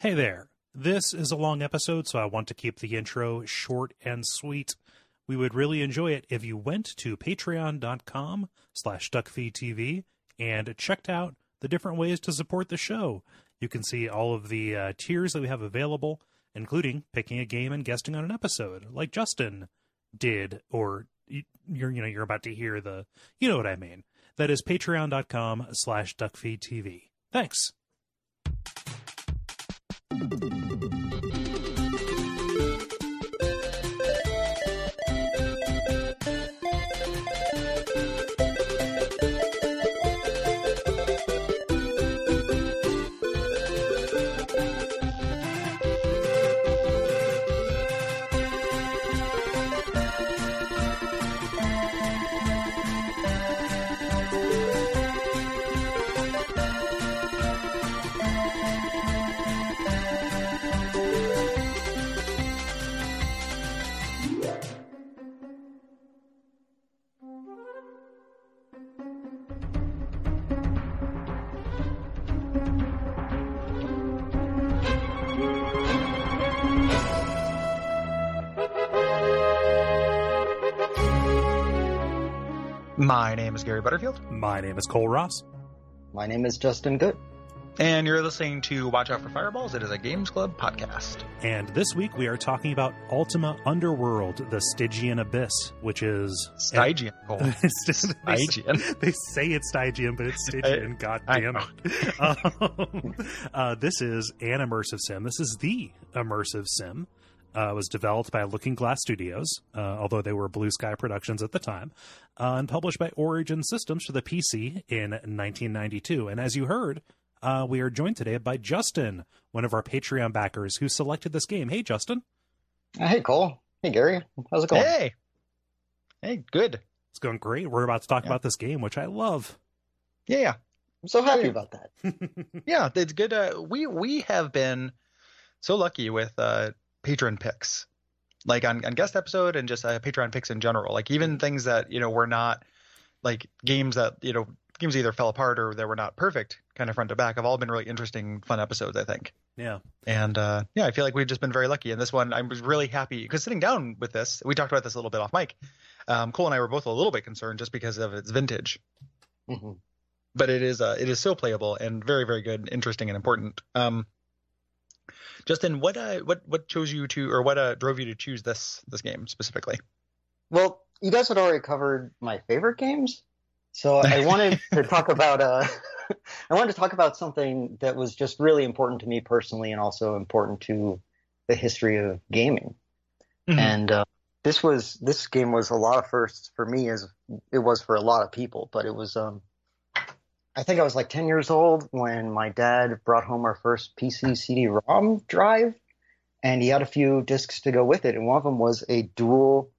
Hey there. This is a long episode, so I want to keep the intro short and sweet. We would really enjoy it if you went to patreon.com slash duckfeedtv and checked out the different ways to support the show. You can see all of the uh, tiers that we have available, including picking a game and guesting on an episode, like Justin did, or you're you know you're about to hear the you know what I mean. That is patreon.com slash duckfeedtv. Thanks. ハハハハ! My name is Gary Butterfield. My name is Cole Ross. My name is Justin Gutt. And you're listening to Watch Out for Fireballs. It is a Games Club podcast. And this week we are talking about Ultima Underworld, the Stygian Abyss, which is Stygian. Stygian. They say it's Stygian, but it's Stygian. God damn it. um, uh, this is an immersive sim. This is the immersive sim uh, was developed by Looking Glass Studios, uh, although they were Blue Sky Productions at the time, uh, and published by Origin Systems for the PC in 1992. And as you heard, uh, we are joined today by Justin, one of our Patreon backers who selected this game. Hey, Justin. Hey, Cole. Hey, Gary. How's it going? Hey. Hey, good. It's going great. We're about to talk yeah. about this game, which I love. Yeah. yeah. I'm so happy about that. yeah, it's good. Uh, we we have been so lucky with uh, Patreon picks, like on, on guest episode and just uh, Patreon picks in general. Like even things that you know were not like games that you know games either fell apart or they were not perfect, kind of front to back, have all been really interesting, fun episodes. I think. Yeah. And uh, yeah, I feel like we've just been very lucky. And this one, I was really happy because sitting down with this, we talked about this a little bit off mic. Um, Cole and I were both a little bit concerned just because of its vintage. Mm-hmm. But it is uh, it is so playable and very very good, interesting and important. Um, Justin, what uh, what what chose you to, or what uh, drove you to choose this this game specifically? Well, you guys had already covered my favorite games, so I wanted to talk about uh, I wanted to talk about something that was just really important to me personally, and also important to the history of gaming. Mm-hmm. And uh, this was this game was a lot of firsts for me, as it was for a lot of people. But it was um, I think I was like 10 years old when my dad brought home our first PC CD-ROM drive, and he had a few discs to go with it, and one of them was a dual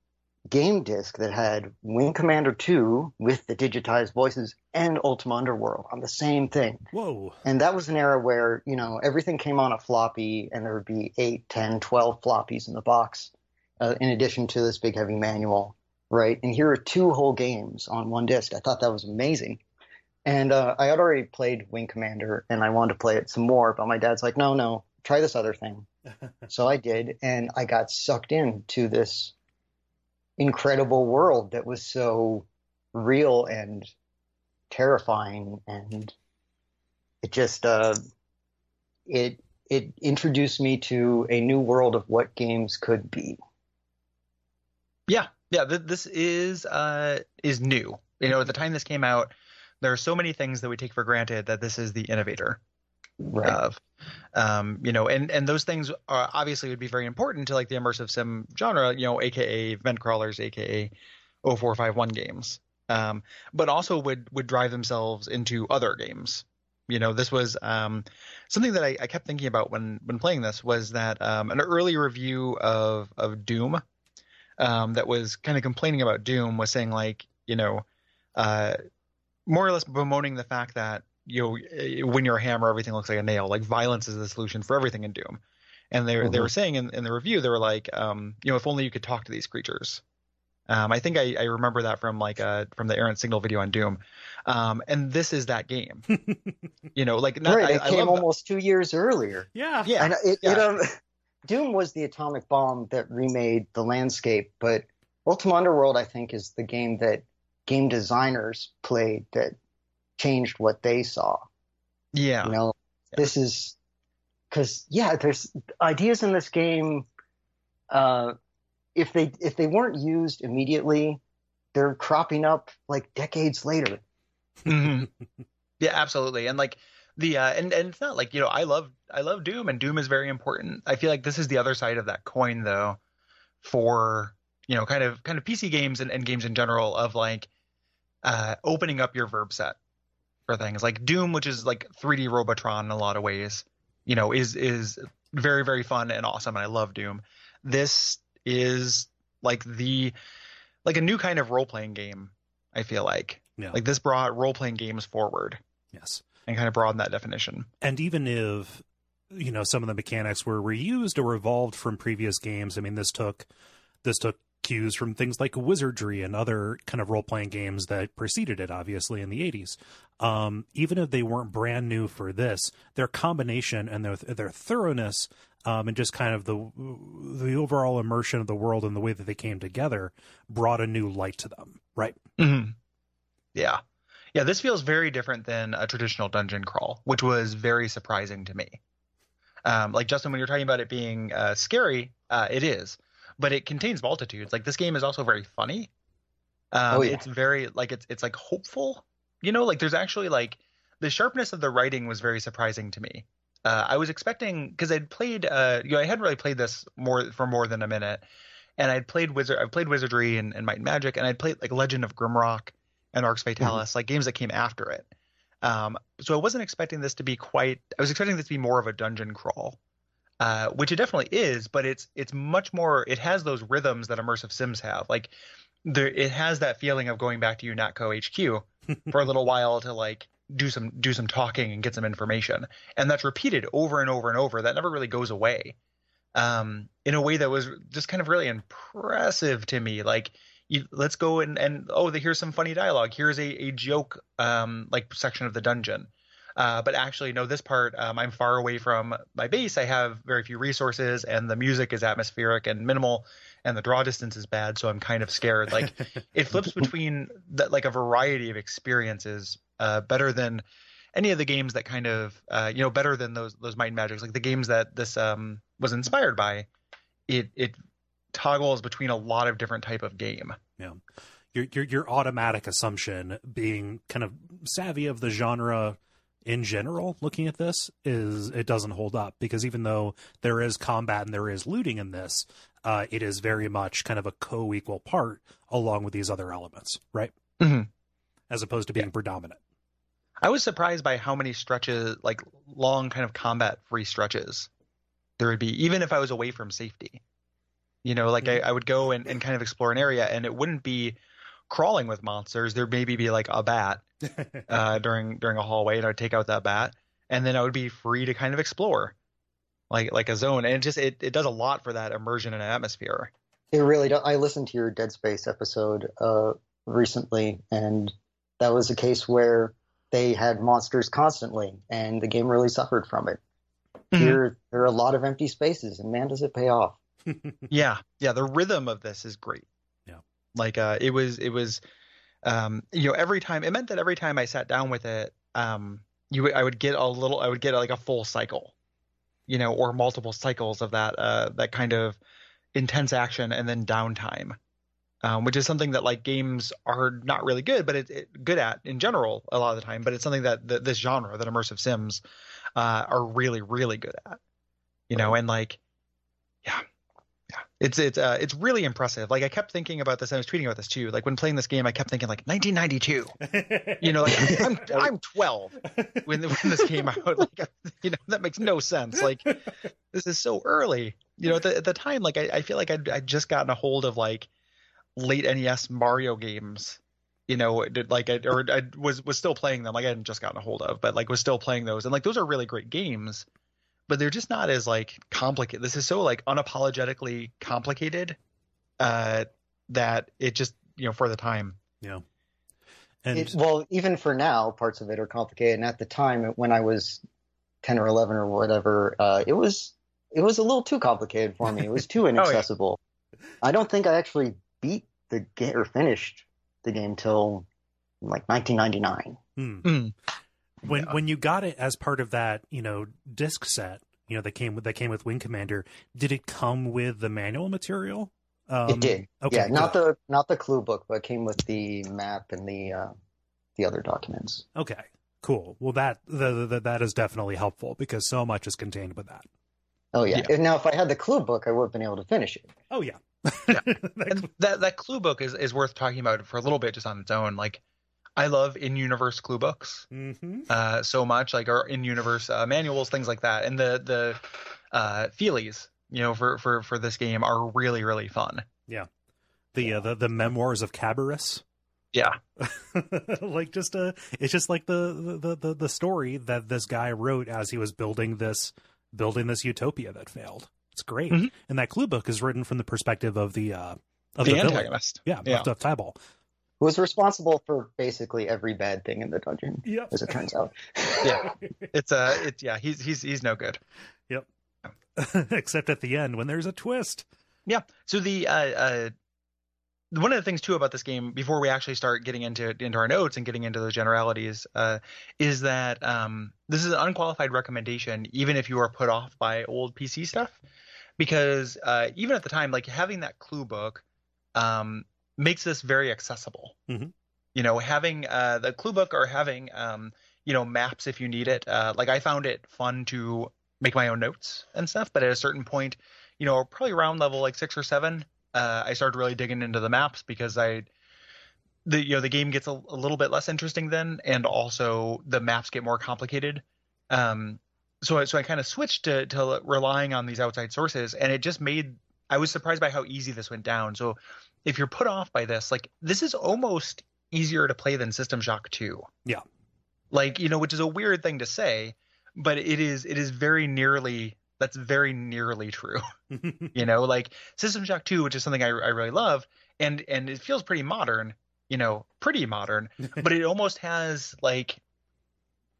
game disc that had Wing Commander 2 with the digitized voices and Ultima Underworld on the same thing. Whoa. And that was an era where, you know, everything came on a floppy and there would be 8, 10, 12 floppies in the box, uh, in addition to this big heavy manual, right? And here are two whole games on one disc. I thought that was amazing. And uh, I had already played Wing Commander and I wanted to play it some more, but my dad's like, no, no, try this other thing. so I did, and I got sucked into this incredible world that was so real and terrifying, and it just uh, it it introduced me to a new world of what games could be. Yeah, yeah, th- this is uh, is new. You know, at the time this came out, there are so many things that we take for granted that this is the innovator right. of. Um, you know, and and those things are obviously would be very important to like the immersive sim genre, you know, aka vent crawlers, aka 0451 games. Um, but also would would drive themselves into other games. You know, this was um, something that I, I, kept thinking about when when playing this was that um, an early review of of Doom um, that was kind of complaining about Doom was saying like, you know, uh, more or less bemoaning the fact that you know eh, when you're a hammer, everything looks like a nail. Like violence is the solution for everything in Doom. And they mm-hmm. they were saying in, in the review they were like, um, you know, if only you could talk to these creatures. Um, I think I, I remember that from like uh from the errant signal video on Doom, um, and this is that game. you know, like not, right, I, it I came love almost two years earlier. Yeah. Yeah, And it, yeah. it um, Doom was the atomic bomb that remade the landscape, but Ultima Underworld, I think, is the game that game designers played that changed what they saw. yeah, You know, Yeah. this is because yeah, there's ideas in this game. Uh, if they if they weren't used immediately, they're cropping up like decades later. Mhm. yeah, absolutely. And like the uh, and and it's not like you know I love I love Doom and Doom is very important. I feel like this is the other side of that coin though, for you know kind of kind of PC games and, and games in general of like uh, opening up your verb set for things like Doom, which is like 3D Robotron in a lot of ways. You know, is is very very fun and awesome, and I love Doom. This is like the like a new kind of role playing game. I feel like Yeah. like this brought role playing games forward yes. and kind of broadened that definition. and even if you know some of the mechanics were reused or evolved from previous games i mean this took this took cues from things like wizardry and other kind of role-playing games that preceded it obviously in the 80s um, even if they weren't brand new for this their combination and their their thoroughness um, and just kind of the the overall immersion of the world and the way that they came together brought a new light to them right Mm-hmm. Yeah. Yeah, this feels very different than a traditional dungeon crawl, which was very surprising to me. Um, like Justin, when you're talking about it being uh, scary, uh, it is, but it contains multitudes. Like this game is also very funny. Um, Oh, yeah. It's very like it's it's like hopeful. You know, like there's actually like the sharpness of the writing was very surprising to me. Uh, I was expecting because I'd played, uh, you know, I hadn't really played this more for more than a minute, and I'd played wizard, I've played Wizardry and, and Might and Magic, and I'd played like Legend of Grimrock and Arx Fatalis, like games that came after it. Um, so I wasn't expecting this to be quite. I was expecting this to be more of a dungeon crawl, uh, which it definitely is, but it's it's much more. It has those rhythms that immersive sims have. Like there, it has that feeling of going back to your UNATCO HQ for a little while to like do some do some talking and get some information, and that's repeated over and over and over. That never really goes away. Um, in a way that was just kind of really impressive to me. Like you, let's go and and oh, the, here's some funny dialogue. Here's a a joke um like section of the dungeon. Uh, but actually, no, this part, um, I'm far away from my base. I have very few resources, and the music is atmospheric and minimal, and the draw distance is bad. So I'm kind of scared. Like it flips between that, like a variety of experiences, uh, better than any of the games that kind of, uh, you know, better than those those Might and Magics, like the games that this um was inspired by. It it toggles between a lot of different type of game. Yeah. Your your your automatic assumption being kind of savvy of the genre in general looking at this is it doesn't hold up because even though there is combat and there is looting in this uh it is very much kind of a co-equal part along with these other elements right Mhm. as opposed to being predominant I was surprised by how many stretches, like long kind of combat free stretches, there would be, even if I was away from safety. You know, like I, I would go and, and kind of explore an area and it wouldn't be crawling with monsters. There'd maybe be like a bat uh, during during a hallway and I'd take out that bat and then I would be free to kind of explore like like a zone. And it just it, it does a lot for that immersion and atmosphere. It really does. I listened to your Dead Space episode uh, recently, and that was a case where they had monsters constantly, and the game really suffered from it. Mhm. Here, there are a lot of empty spaces, and man, does it pay off. Yeah, yeah. The rhythm of this is great. Yeah. Like uh, it was, it was, um, you know, every time it meant that every time I sat down with it, um, you, would- I would get a little, I would get like a full cycle, you know, or multiple cycles of that, uh, that kind of intense action and then downtime. Um, which is something that like games are not really good, but it's it, good at in general a lot of the time. But it's something that th- this genre, that immersive sims, uh, are really really good at. You know, and like, it's it's uh, it's really impressive. Like I kept thinking about this, and I was tweeting about this too. Like when playing this game, I kept thinking like 1992. You know, like I'm I'm 12 when when this came out. Like you know, that makes no sense. Like this is so early. You know, at the, at the time, like I, I feel like I'd, I'd just gotten a hold of like late NES Mario games. You know, like I or I was was still playing them. Like I hadn't just gotten a hold of, but like was still playing those, and like those are really great games. But they're just not as like complicated. This is so like unapologetically complicated. Uh, that it just you know for the time. Yeah. And It, well, even for now, parts of it are complicated. And at the time, when I was ten or eleven or whatever, uh, it was it was a little too complicated for me. It was too inaccessible. I don't think I actually beat the game or finished the game till like 1999. hmm. Mm. When Yeah. when you got it as part of that, you know, disc set, you know, that came with that came with Wing Commander, did it come with the manual material? Um, it did. Okay, yeah, not good. the not the clue book, but it came with the map and the uh, the other documents. Okay, cool. Well, that the, the, that is definitely helpful because so much is contained with that. Oh yeah. Yeah. Now, if I had the clue book, I would have been able to finish it. Oh yeah, Yeah. That- that that clue book is is worth talking about for a little bit just on its own. Like, I love in universe clue books Mhm. uh, so much, like our in universe uh, manuals, things like that, and the the uh, feelies, you know, for for for this game are really really fun. Yeah, the, uh, the the memoirs of Cabirus. Yeah, like just a it's just like the, the the the story that this guy wrote as he was building this building this utopia that failed it's great Mhm. and that clue book is written from the perspective of the uh of the, the, villain. yeah, Yeah. of the Tyball. Who was responsible for basically every bad thing in the dungeon, yep as it turns out. Yeah, it's uh, it's yeah, he's he's he's no good. Yep. Except at the end when there's a twist Yeah. So the uh, uh, one of the things too about this game, before we actually start getting into into our notes and getting into the generalities, uh, is that um, this is an unqualified recommendation, even if you are put off by old PC stuff, because uh, even at the time, like having that clue book um, makes this very accessible. Mhm. You know, having uh, the clue book or having um, you know maps if you need it. Uh, like I found it fun to make my own notes and stuff, but at a certain point you know, probably around level like six or seven, uh, I started really digging into the maps because I, the you know, the game gets a, a little bit less interesting then, and also the maps get more complicated. Um, so I- so I kind of switched to to relying on these outside sources, and it just made I was surprised by how easy this went down. So if you're put off by this, like this is almost easier to play than System Shock 2. Yeah. Like, you know, which is a weird thing to say, but it is it is very nearly that's very nearly true you know like system shock 2 which is something I, I really love and and it feels pretty modern you know pretty modern but it almost has like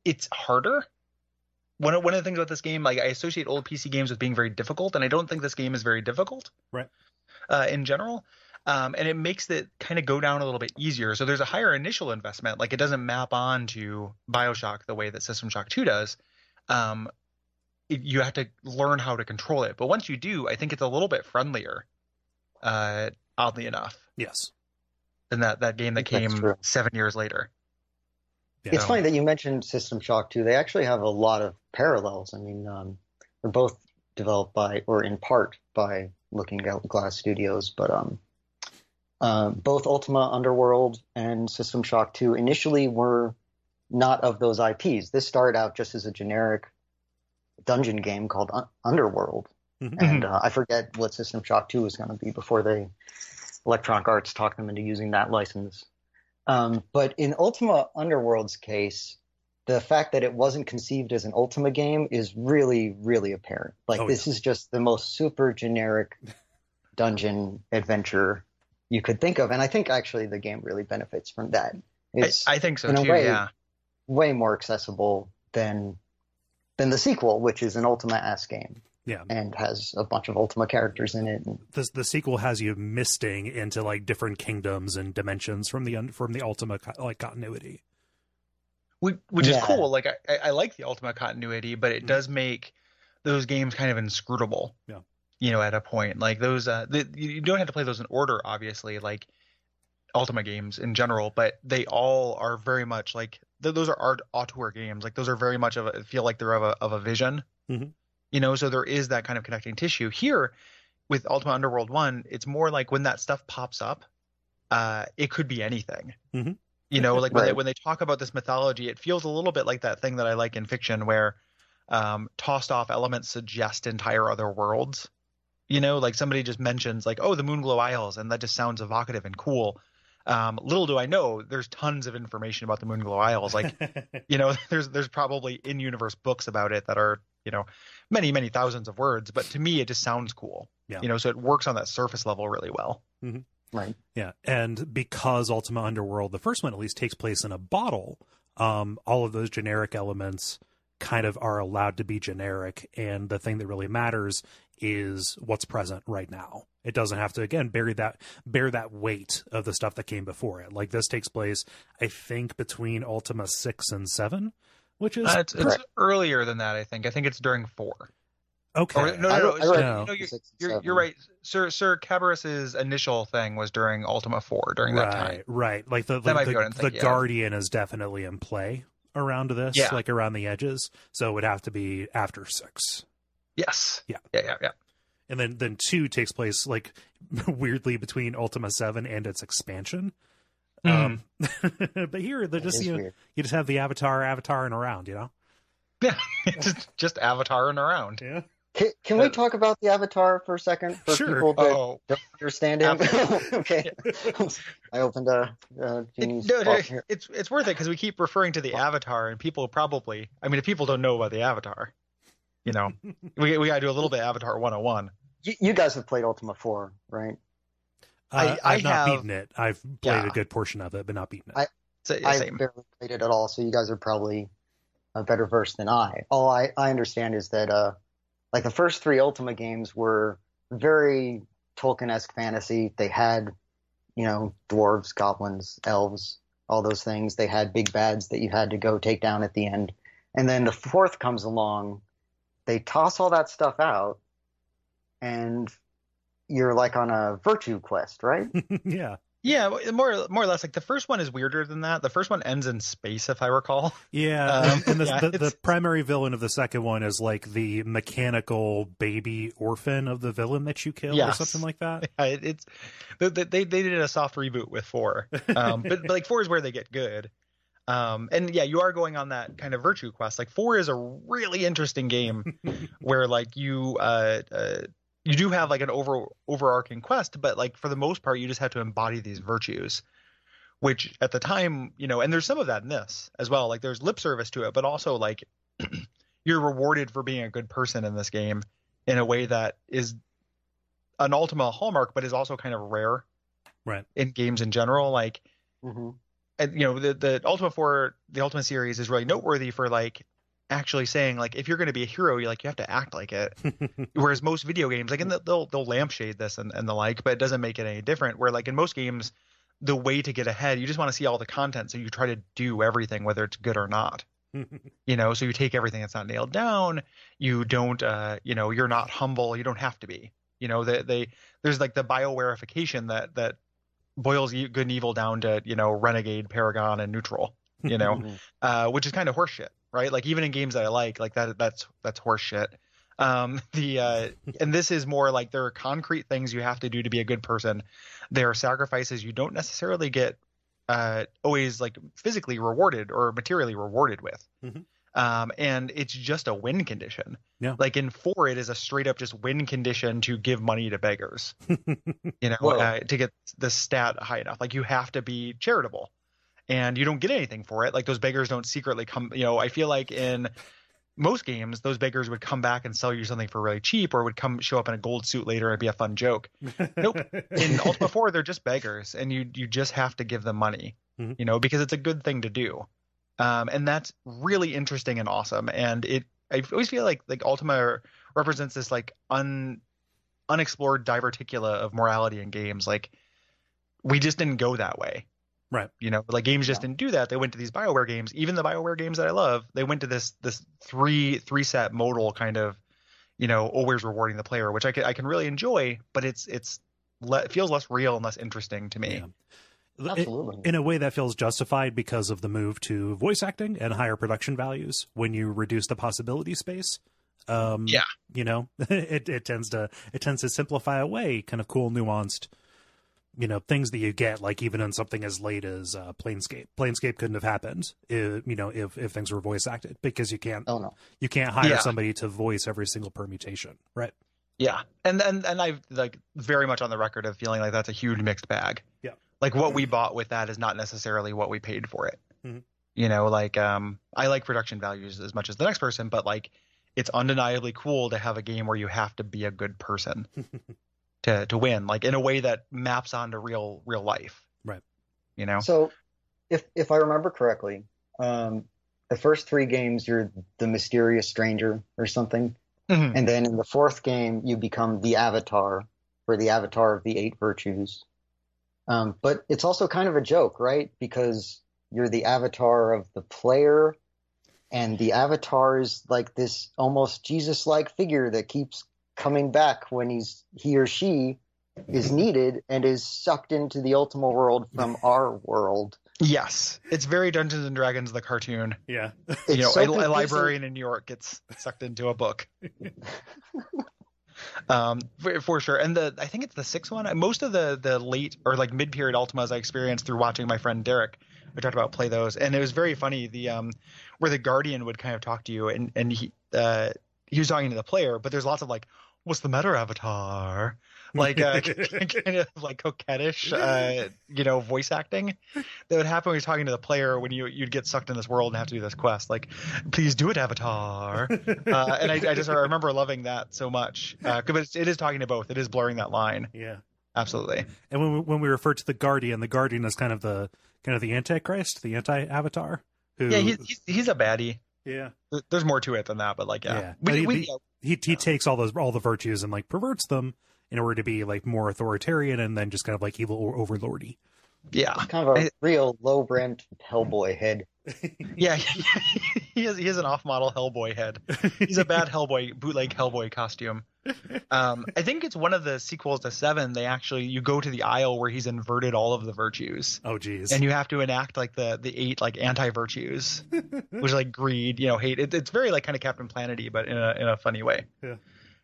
it's harder one of, one of the things about this game like i associate old pc games with being very difficult and i don't think this game is very difficult Right. uh, in general um, and it makes it kind of go down a little bit easier so there's a higher initial investment like it doesn't map on to bioshock the way that system shock 2 does um, it, you have to learn how to control it. But once you do, I think it's a little bit friendlier, uh, oddly enough, yes than that, that game that came seven years later. yeah. It's funny that you mentioned System Shock 2. They actually have a lot of parallels. I mean, um, they're both developed by, or in part by Looking Glass Studios, but um, uh, both Ultima Underworld and System Shock 2 initially were not of those IPs. This started out just as a generic dungeon game called Un- Underworld. Mhm. And uh, I forget what System Shock 2 was going to be before they Electronic Arts talked them into using that license. Um, but in Ultima Underworld's case, the fact that it wasn't conceived as an Ultima game is really, really apparent. Like Oh, this is just the most super generic dungeon adventure you could think of, and I think actually the game really benefits from that. I, It's I think so in a too. way- yeah. way more accessible than than the sequel, which is an Ultima ass game yeah and has a bunch of Ultima characters in it. The the sequel has you misting into like different kingdoms and dimensions from the from the Ultima like continuity. Which, which is Yeah. cool. Like I, I I like the Ultima continuity, but it does make those games kind of inscrutable. Yeah. You know, at a point like those, uh, the, you don't have to play those in order, obviously. Like Ultima games in general, but they all are very much like th- those are art auteur games. Like those are very much of a feel like they're of a of a vision. Mhm. You know, so there is that kind of connecting tissue here with Ultima Underworld One. It's more like when that stuff pops up, uh, it could be anything. Mhm. You know, like when they when they talk about this mythology, it feels a little bit like that thing that I like in fiction where um, tossed off elements suggest entire other worlds. You know, like somebody just mentions like, oh, the Moonglow Isles, and that just sounds evocative and cool. Um, little do I know, there's tons of information about the Moonglow Isles. Like, you know, there's there's probably in-universe books about it that are, you know, many many thousands of words. But to me, it just sounds cool. Yeah. You know, so it works on that surface level really well. Right. Yeah, and because Ultima Underworld, the first one at least, takes place in a bottle, um, all of those generic elements kind of are allowed to be generic, and the thing that really matters is what's present right now. It doesn't have to again bear that bear that weight of the stuff that came before it. Like this takes place, I think, between Ultima six and seven, which is Uh, it's, it's earlier than that. I think. I think it's during four. okay. Or, no, no, no. I read No. no, you're, you're, you're right. Sir Sir Cabirus's initial thing was during Ultima four during that time. right, right. Like the That the, be what I'm the, the thinking of. Guardian is definitely in play around this, Yeah. like around the edges. So it would have to be after six. Yes. Yeah. Yeah. Yeah. Yeah. and then then two takes place like weirdly between Ultima Seven and its expansion. Um, but here they're just you know, you just have the avatar avataring around, you know. Yeah. just just avataring around. Yeah, Can, can we Uh, talk about the Avatar for a second for Sure. people that Oh. don't understand him? okay. I opened a, a It, no, no, it's it's worth it because we keep referring to the avatar, and people probably. I mean, if people don't know about the avatar, you know, we we gotta do a little bit of Avatar 101. You, you guys have played Ultima 4, right? I- uh, I I've not have- beaten it. I've played Yeah. a good portion of it, but not beaten it. I- So, I barely played it at all, so you guys are probably a better versed than I. All I, I understand is that uh, like the first three Ultima games were very Tolkien-esque fantasy. They had, you know, dwarves, goblins, elves, all those things. They had big bads that you had to go take down at the end. And then the fourth comes along. They toss all that stuff out, and you're like on a virtue quest, right? yeah, Yeah, more more or less. Like the first one is weirder than that. The first one ends in space, if I recall. yeah. Um, and the, yeah, the, the primary villain of the second one is like the mechanical baby orphan of the villain that you kill, or something like that. Yeah, it, it's they, they they did a soft reboot with four, um, but, but like four is where they get good. Um, and yeah, you are going on that kind of virtue quest. Like four is a really interesting game where like you uh, uh you do have like an over overarching quest, but like for the most part, you just have to embody these virtues. Which at the time, you know, and there's some of that in this as well. Like there's lip service to it, but also like you're rewarded for being a good person in this game in a way that is an Ultima hallmark, but is also kind of rare, Right. In games in general, like hmm and, you know the the Ultima Four, the Ultima series is really noteworthy for like actually saying like if you're going to be a hero, you like you have to act like it. Whereas most video games, like and they'll they'll lampshade this and, and the like, but it doesn't make it any different. Where like in most games, the way to get ahead, you just want to see all the content, so you try to do everything, whether it's good or not you know so you take everything that's not nailed down you don't uh you know you're not humble you don't have to be you know they, they there's like the biowarification that that boils good and evil down to you know renegade paragon and neutral you know Mhm. uh which is kind of horseshit right like even in games that i like like that that's that's horseshit um the uh and this is more like there are concrete things you have to do to be a good person there are sacrifices you don't necessarily get uh, always like physically rewarded or materially rewarded with. Mhm. Um, and it's just a win condition. Yeah. Like in four, it is a straight up just win condition to give money to beggars. you know, uh, to get the stat high enough. Like you have to be charitable, and you don't get anything for it. Like those beggars don't secretly come. You know, I feel like in most games, those beggars would come back and sell you something for really cheap, or would come show up in a gold suit later and be a fun joke Nope. in Ultima 4 they're just beggars and you you just have to give them money Mhm. you know because it's a good thing to do um, and that's really interesting and awesome and it I always feel like like Ultima represents this like un unexplored diverticula of morality in games like we just didn't go that way Right. you know like games just Yeah. didn't do that they went to these bioware games even the bioware games that i love they went to this this three three set modal kind of you know always rewarding the player which i can i can really enjoy but it's it's le- it feels less real and less interesting to me Yeah. It- Absolutely. in a way that feels justified because of the move to voice acting and higher production values when you reduce the possibility space um Yeah. you know it, it tends to it tends to simplify away kind of cool nuanced you know things that you get like even in something as late as uh, planescape planescape couldn't have happened if, you know if if things were voice acted because you can't Oh no. you can't hire Yeah. somebody to voice every single permutation right Yeah, and and and I've like very much on the record of feeling like that's a huge mixed bag. Yeah. like what we bought with that is not necessarily what we paid for it. Mhm. You know, like um, I like production values as much as the next person, but like it's undeniably cool to have a game where you have to be a good person to to win, like in a way that maps onto real real life. Right. You know. So, if if I remember correctly, um, the first three games you're the mysterious stranger or something, Mhm. and then in the fourth game you become the avatar or the avatar of the eight virtues. Um, but it's also kind of a joke, right? Because you're the avatar of the player, and the avatar is like this almost Jesus-like figure that keeps coming back when he's he or she is needed and is sucked into the Ultima world from our world. Yes, it's very Dungeons and Dragons the cartoon. Yeah. It's you know, so a, a librarian in New York gets sucked into a book. um, for, for sure. And the I think it's the sixth one. Most of the the late or like mid period Ultimas I experienced through watching my friend Derek. We talked about play those, and it was very funny. The um, where the guardian would kind of talk to you, and and he uh he was talking to the player, but there's lots of like, what's the matter, Avatar? Like uh, kind of like coquettish, uh, you know, voice acting that would happen when you're talking to the player when you you'd get sucked in this world and have to do this quest. Like, please do it, Avatar. uh, and I, I just I remember loving that so much. Uh, 'cause it's, it is talking to both. It is blurring that line. yeah. Absolutely. And when we, when we refer to the Guardian, the Guardian is kind of the kind of the Antichrist, the anti-Avatar. Who, Yeah, he's, he's he's a baddie. yeah, There's more to it than that, but like yeah, Yeah. But we, he- we, he- he he takes all those all the virtues and like perverts them in order to be like more authoritarian and then just kind of like evil or overlordy. yeah, kind of a real low rent Hellboy head. yeah. he has he has an off model Hellboy head. He's a bad Hellboy bootleg Hellboy costume. Um, I think it's one of the sequels to Seven. They actually you go to the aisle where he's inverted all of the virtues. Oh geez. and you have to enact like the the eight like anti virtues, which are like greed, you know, hate. It, it's very like kind of Captain Planety, but in a in a funny way. Yeah.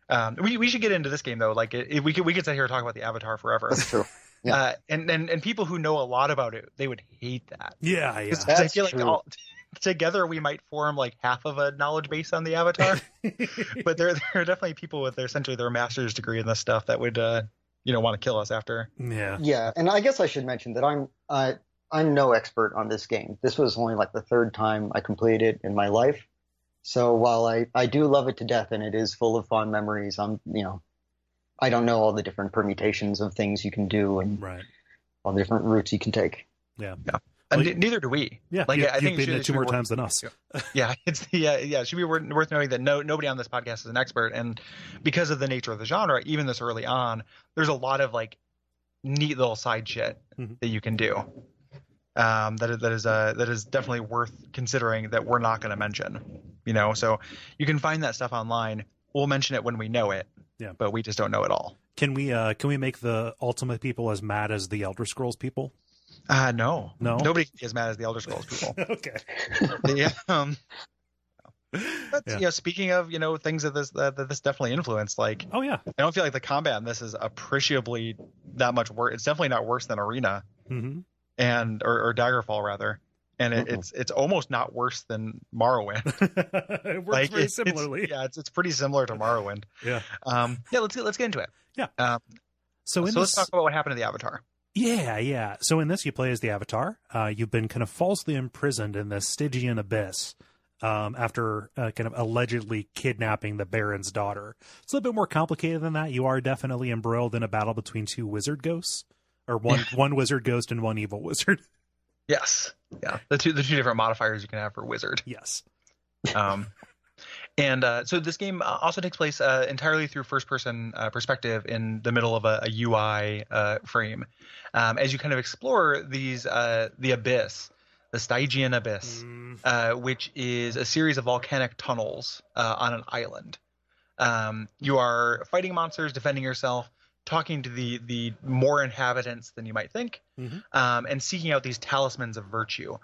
Um, we we should get into this game though. Like it, we could we could sit here and talk about the Avatar forever. That's true. yeah. Uh, and and and people who know a lot about it, they would hate that. yeah, yeah. 'Cause I That's feel like true. all, together we might form like half of a knowledge base on the Avatar. but there there are definitely people with their essentially their master's degree in this stuff that would uh you know want to kill us after. yeah. Yeah, and I guess I should mention that I'm uh, I'm no expert on this game. This was only like the third time I completed it in my life. So while I, I do love it to death and it is full of fond memories, I'm you know I don't know all the different permutations of things you can do and Right. all the different routes you can take. And Like- ne- neither do we. Yeah. Like, you, I have think it been should- it it two more work- times than us. Yeah, it's yeah, yeah. It should be worth, worth noting that no nobody on this podcast is an expert, and because of the nature of the genre, even this early on, there's a lot of like neat little side shit Mhm. that you can do. Um, that is that is uh that is definitely worth considering that we're not going to mention. You know, so you can find that stuff online. We'll mention it when we know it. Yeah. but we just don't know it all. Can we uh can we make the Ultimate people as mad as the Elder Scrolls people? Uh no, No? nobody can be as mad as the Elder Scrolls people. okay. yeah, um, but Yeah. you know, speaking of you know things that this that, that this definitely influenced, like Oh yeah. I don't feel like the combat in this is appreciably that much worse. It's definitely not worse than Arena hmm and or, or Daggerfall rather, and it, Mhm. it's it's almost not worse than Morrowind. it works like very it's- it's- similarly. yeah, it's it's pretty similar to Morrowind. Yeah. Um, yeah, let's get let's get into it. Yeah. Um, So so in let's talk about what happened to the Avatar. Yeah, yeah. So in this, you play as the Avatar. Uh, you've been kind of falsely imprisoned in the Stygian abyss um, after uh, kind of allegedly kidnapping the Baron's daughter. It's a little bit more complicated than that. You are definitely embroiled in a battle between two wizard ghosts, or one one wizard ghost and one evil wizard. Yes. Yeah. The two the two different modifiers you can have for wizard. yes. Um, and uh, so this game uh, also takes place uh, entirely through first person uh, perspective in the middle of a, a UI uh, frame, um, as you kind of explore these uh, the abyss, the Stygian abyss, Mm, uh, which is a series of volcanic tunnels uh, on an island. Um, you are fighting monsters, defending yourself, talking to the the more inhabitants than you might think, Mhm. um, and seeking out these talismans of virtue.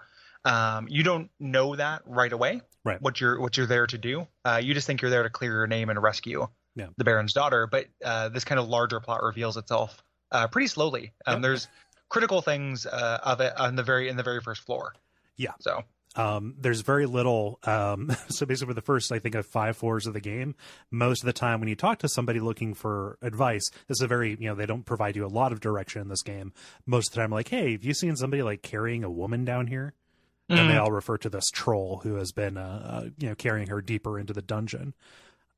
Um, you don't know that right away. Right. What you're what you're there to do. Uh, you just think you're there to clear your name and rescue Yeah. the Baron's daughter. But uh, this kind of larger plot reveals itself uh, pretty slowly. Um. There's critical things uh, of it on the very in the very first floor. Yeah. So um, there's very little. Um, so basically, for the first, I think, of five floors of the game, most of the time when you talk to somebody looking for advice, this is a very, you know, they don't provide you a lot of direction in this game. Most of the time, like, hey, have you seen somebody like carrying a woman down here? And they all refer to this troll who has been, uh, uh, you know, carrying her deeper into the dungeon.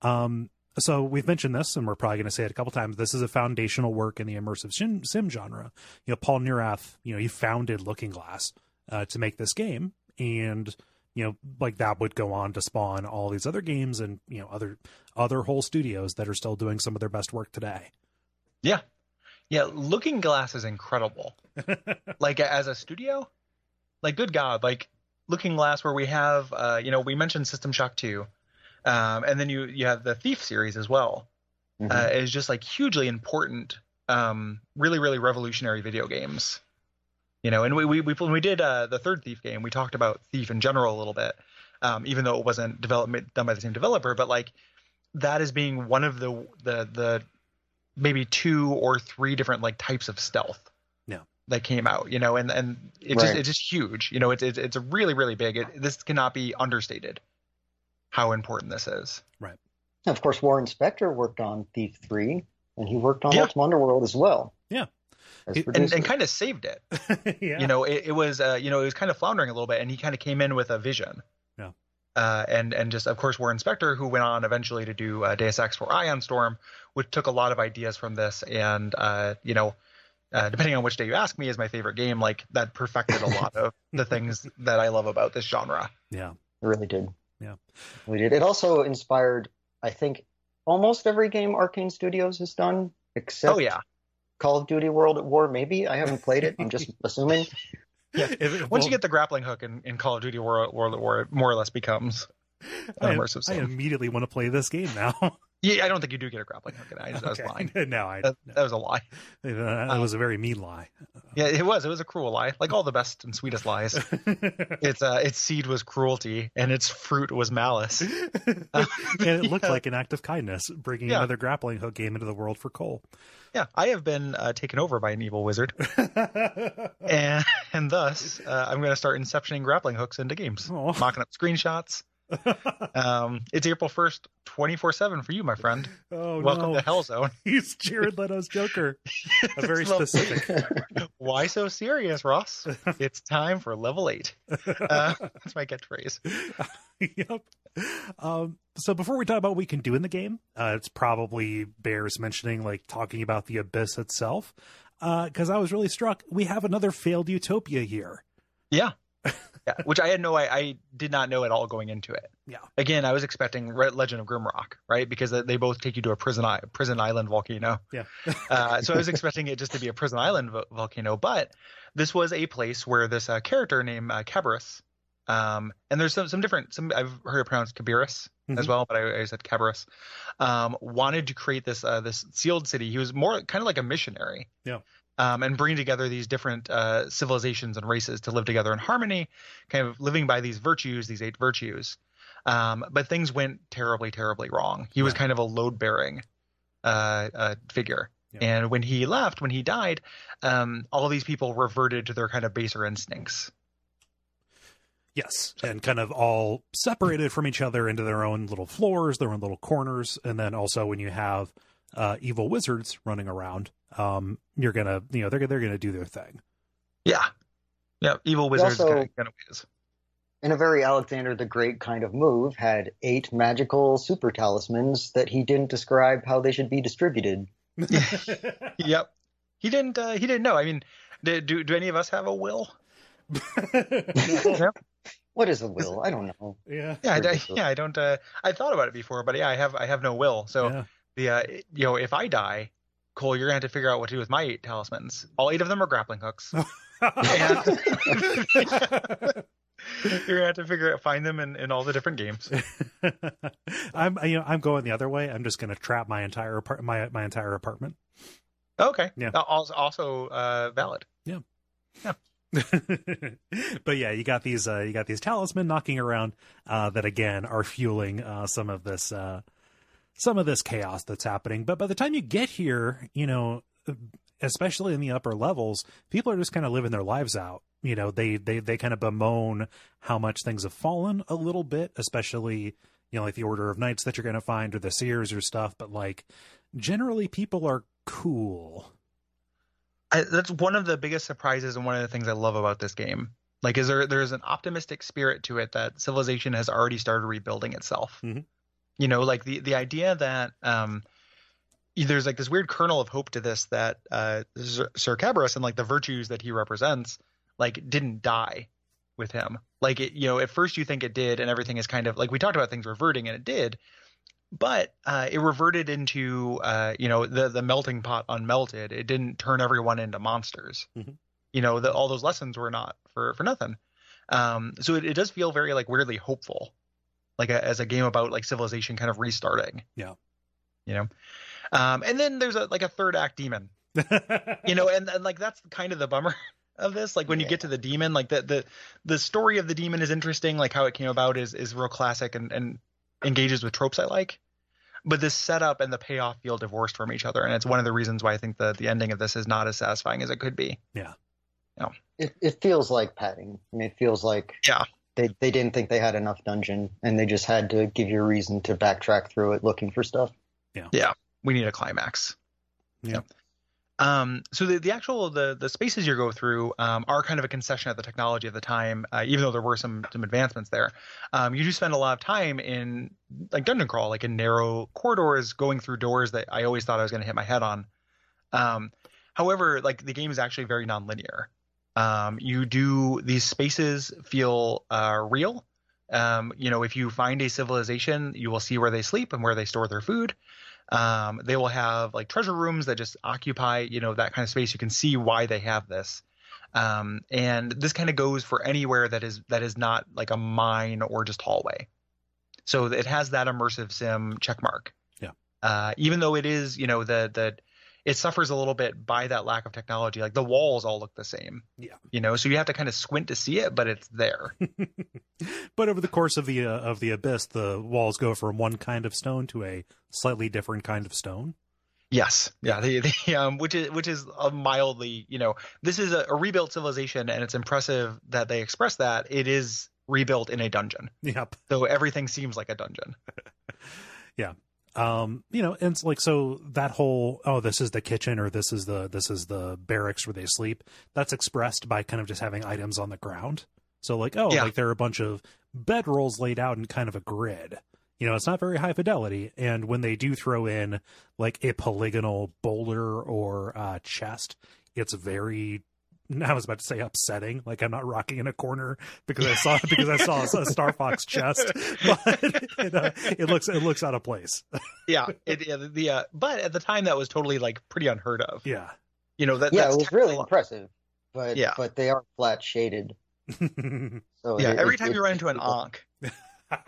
Um, so we've mentioned this, and we're probably going to say it a couple times. This is a foundational work in the immersive sim, sim genre. You know, Paul Neurath, you know, he founded Looking Glass uh, to make this game, and you know, like that would go on to spawn all these other games and you know other other whole studios that are still doing some of their best work today. Yeah, yeah. Looking Glass is incredible. like as a studio, like good God, like Looking Glass, where we have, uh, you know, we mentioned System Shock two um, and then you you have the Thief series as well. Mm-hmm. Uh, is just like hugely important, um, really really revolutionary video games. You know, and we we, we when we did uh, the third Thief game, we talked about Thief in general a little bit, um, even though it wasn't development done by the same developer, but like that is being one of the the the maybe two or three different like types of stealth yeah that came out you know and and it right. just it's just huge you know it's it's, it's really really big it, this cannot be understated how important this is. Right. Of course, Warren Spector worked on Thief 3, and he worked on yeah. Ultima Underworld as well. Yeah. And, and kind of saved it. yeah. You know, it, it was, uh, you know, it was kind of floundering a little bit, and he kind of came in with a vision. Yeah. Uh, and and just of course Warren Spector, who went on eventually to do uh, Deus Ex for Ion Storm, which took a lot of ideas from this, and uh, you know, uh, depending on which day you ask me, is my favorite game. Like that perfected a lot of the things that I love about this genre. Yeah, it really did. Yeah, we did. It also inspired, I think, almost every game Arkane Studios has done, except oh yeah, Call of Duty World at War. Maybe I haven't played it. I'm just assuming. Yeah, if, once well, you get the grappling hook in, in Call of Duty World, World at War, it more or less becomes an immersive. I, I immediately want to play this game now. Yeah, I don't think you do get a grappling hook. I, I was okay. lying. no, I, that, no. that was a lie. That was a very mean lie. Yeah, it was. It was a cruel lie, like all the best and sweetest lies. its uh, its seed was cruelty, and its fruit was malice. and it looked like an act of kindness, bringing yeah. another grappling hook game into the world for Cole. Yeah, I have been uh, taken over by an evil wizard, and and thus uh, I'm going to start inceptioning grappling hooks into games, oh. mocking up screenshots um, it's April 1st, 24 7 for you, my friend. Oh, Welcome no. to Hell Zone. He's Jared Leto's Joker. A very specific. Why so serious, Ross? It's time for level eight. Uh, that's my catchphrase. yep. Um, so before we talk about what we can do in the game, uh, it's probably bears mentioning, like talking about the abyss itself, because uh, I was really struck. We have another failed utopia here. Yeah yeah, which I had no, I, I did not know at all going into it. Yeah. Again, I was expecting Legend of Grimrock, right? Because they both take you to a prison prison island volcano. Yeah. uh, so I was expecting it just to be a prison island vo- volcano, but this was a place where this uh, character named uh, Cabarrus, um, and there's some some different some I've heard it pronounced Cabarrus mm-hmm. as well, but I, I said Cabarrus, um, wanted to create this uh, this sealed city. He was more kind of like a missionary. Yeah um, and bring together these different uh, civilizations and races to live together in harmony, kind of living by these virtues, these eight virtues. Um, but things went terribly, terribly wrong. He was kind of a load bearing uh, uh, figure. Yeah. And when he left, when he died, um, all of these people reverted to their kind of baser instincts. Yes, and kind of all separated from each other into their own little floors, their own little corners, and then also when you have uh, evil wizards running around, um, you're gonna, you know, they're they're gonna do their thing. Yeah, yeah. Evil wizards also, kind of, is. In a very Alexander the Great kind of move, had eight magical super talismans that he didn't describe how they should be distributed. yep, he didn't. Uh, he didn't know. I mean, do do, do any of us have a will? What is a will? I don't know. Yeah, yeah, I, yeah. I don't. Uh, I thought about it before, but yeah, I have. I have no will. So yeah the uh, you know if I die, Cole, you're gonna have to figure out what to do with my eight talismans. All eight of them are grappling hooks. and, you're gonna have to figure out find them in, in all the different games. I'm you know I'm going the other way. I'm just gonna trap my entire apart my my entire apartment. Okay. Yeah. Also also uh, valid. Yeah. Yeah. but yeah, you got these uh, you got these talisman knocking around uh, that again are fueling uh, some of this uh, some of this chaos that's happening. But by the time you get here, you know, especially in the upper levels, people are just kind of living their lives out. You know, they they they kind of bemoan how much things have fallen a little bit, especially you know like the Order of Knights that you're going to find or the Seers or stuff. But like generally, people are cool. I, that's one of the biggest surprises and one of the things I love about this game. Like, is there there's an optimistic spirit to it that civilization has already started rebuilding itself. Mm-hmm You know, like the the idea that um, there's like this weird kernel of hope to this that uh, Sir Kerberos and like the virtues that he represents like didn't die with him. Like it, you know, at first you think it did, and everything is kind of like we talked about things reverting, and it did, but uh, it reverted into uh, you know the the melting pot unmelted. It didn't turn everyone into monsters. Mm-hmm. You know, the, all those lessons were not for for nothing. Um, so it, it does feel very like weirdly hopeful, like a, as a game about like civilization kind of restarting. Yeah. You know, um, and then there's a like a third act demon. you know, and, and like that's kind of the bummer of this. Like when you get to the demon, like the the the story of the demon is interesting. Like how it came about is is real classic and and engages with tropes I like. But the setup and the payoff feel divorced from each other, and it's one of the reasons why I think the the ending of this is not as satisfying as it could be. Yeah. No. It it feels like padding. I mean, it feels like Yeah. They they didn't think they had enough dungeon, and they just had to give you a reason to backtrack through it looking for stuff. Yeah, yeah, we need a climax. Yeah. Um, so the, the actual the the spaces you go through um, are kind of a concession at the technology of the time, uh, even though there were some some advancements there. Um, you do spend a lot of time in like dungeon crawl, like in narrow corridors, going through doors that I always thought I was going to hit my head on. Um, however, like the game is actually very nonlinear. Um, you do these spaces feel uh, real. Um, you know, if you find a civilization, you will see where they sleep and where they store their food. Um, they will have like treasure rooms that just occupy, you know, that kind of space. You can see why they have this. Um, and this kind of goes for anywhere that is that is not like a mine or just hallway. So it has that immersive sim check mark. Yeah. Uh, even though it is, you know, the the it suffers a little bit by that lack of technology. Like the walls all look the same. Yeah. You know, so you have to kind of squint to see it, but it's there. but over the course of the uh, of the abyss, the walls go from one kind of stone to a slightly different kind of stone. Yes, yeah, the, the um, which is which is a mildly, you know, this is a, a rebuilt civilization, and it's impressive that they express that it is rebuilt in a dungeon. Yep. So everything seems like a dungeon. yeah. Um, you know, and it's like so that whole oh, this is the kitchen or this is the this is the barracks where they sleep. That's expressed by kind of just having items on the ground. So like oh, Yeah. like there are a bunch of bedrolls laid out in kind of a grid. You know, it's not very high fidelity, and when they do throw in like a polygonal boulder or uh, chest, it's very. I was about to say upsetting, like I'm not rocking in a corner because I saw because I saw a Star Fox chest, but it, uh, it looks it looks out of place. Yeah, it, yeah, the uh, but at the time that was totally like pretty unheard of. Yeah. You know that yeah, that's it was really technical- impressive, but Yeah. but they are flat shaded. So Yeah, it- every it- time it- you run into an ankh,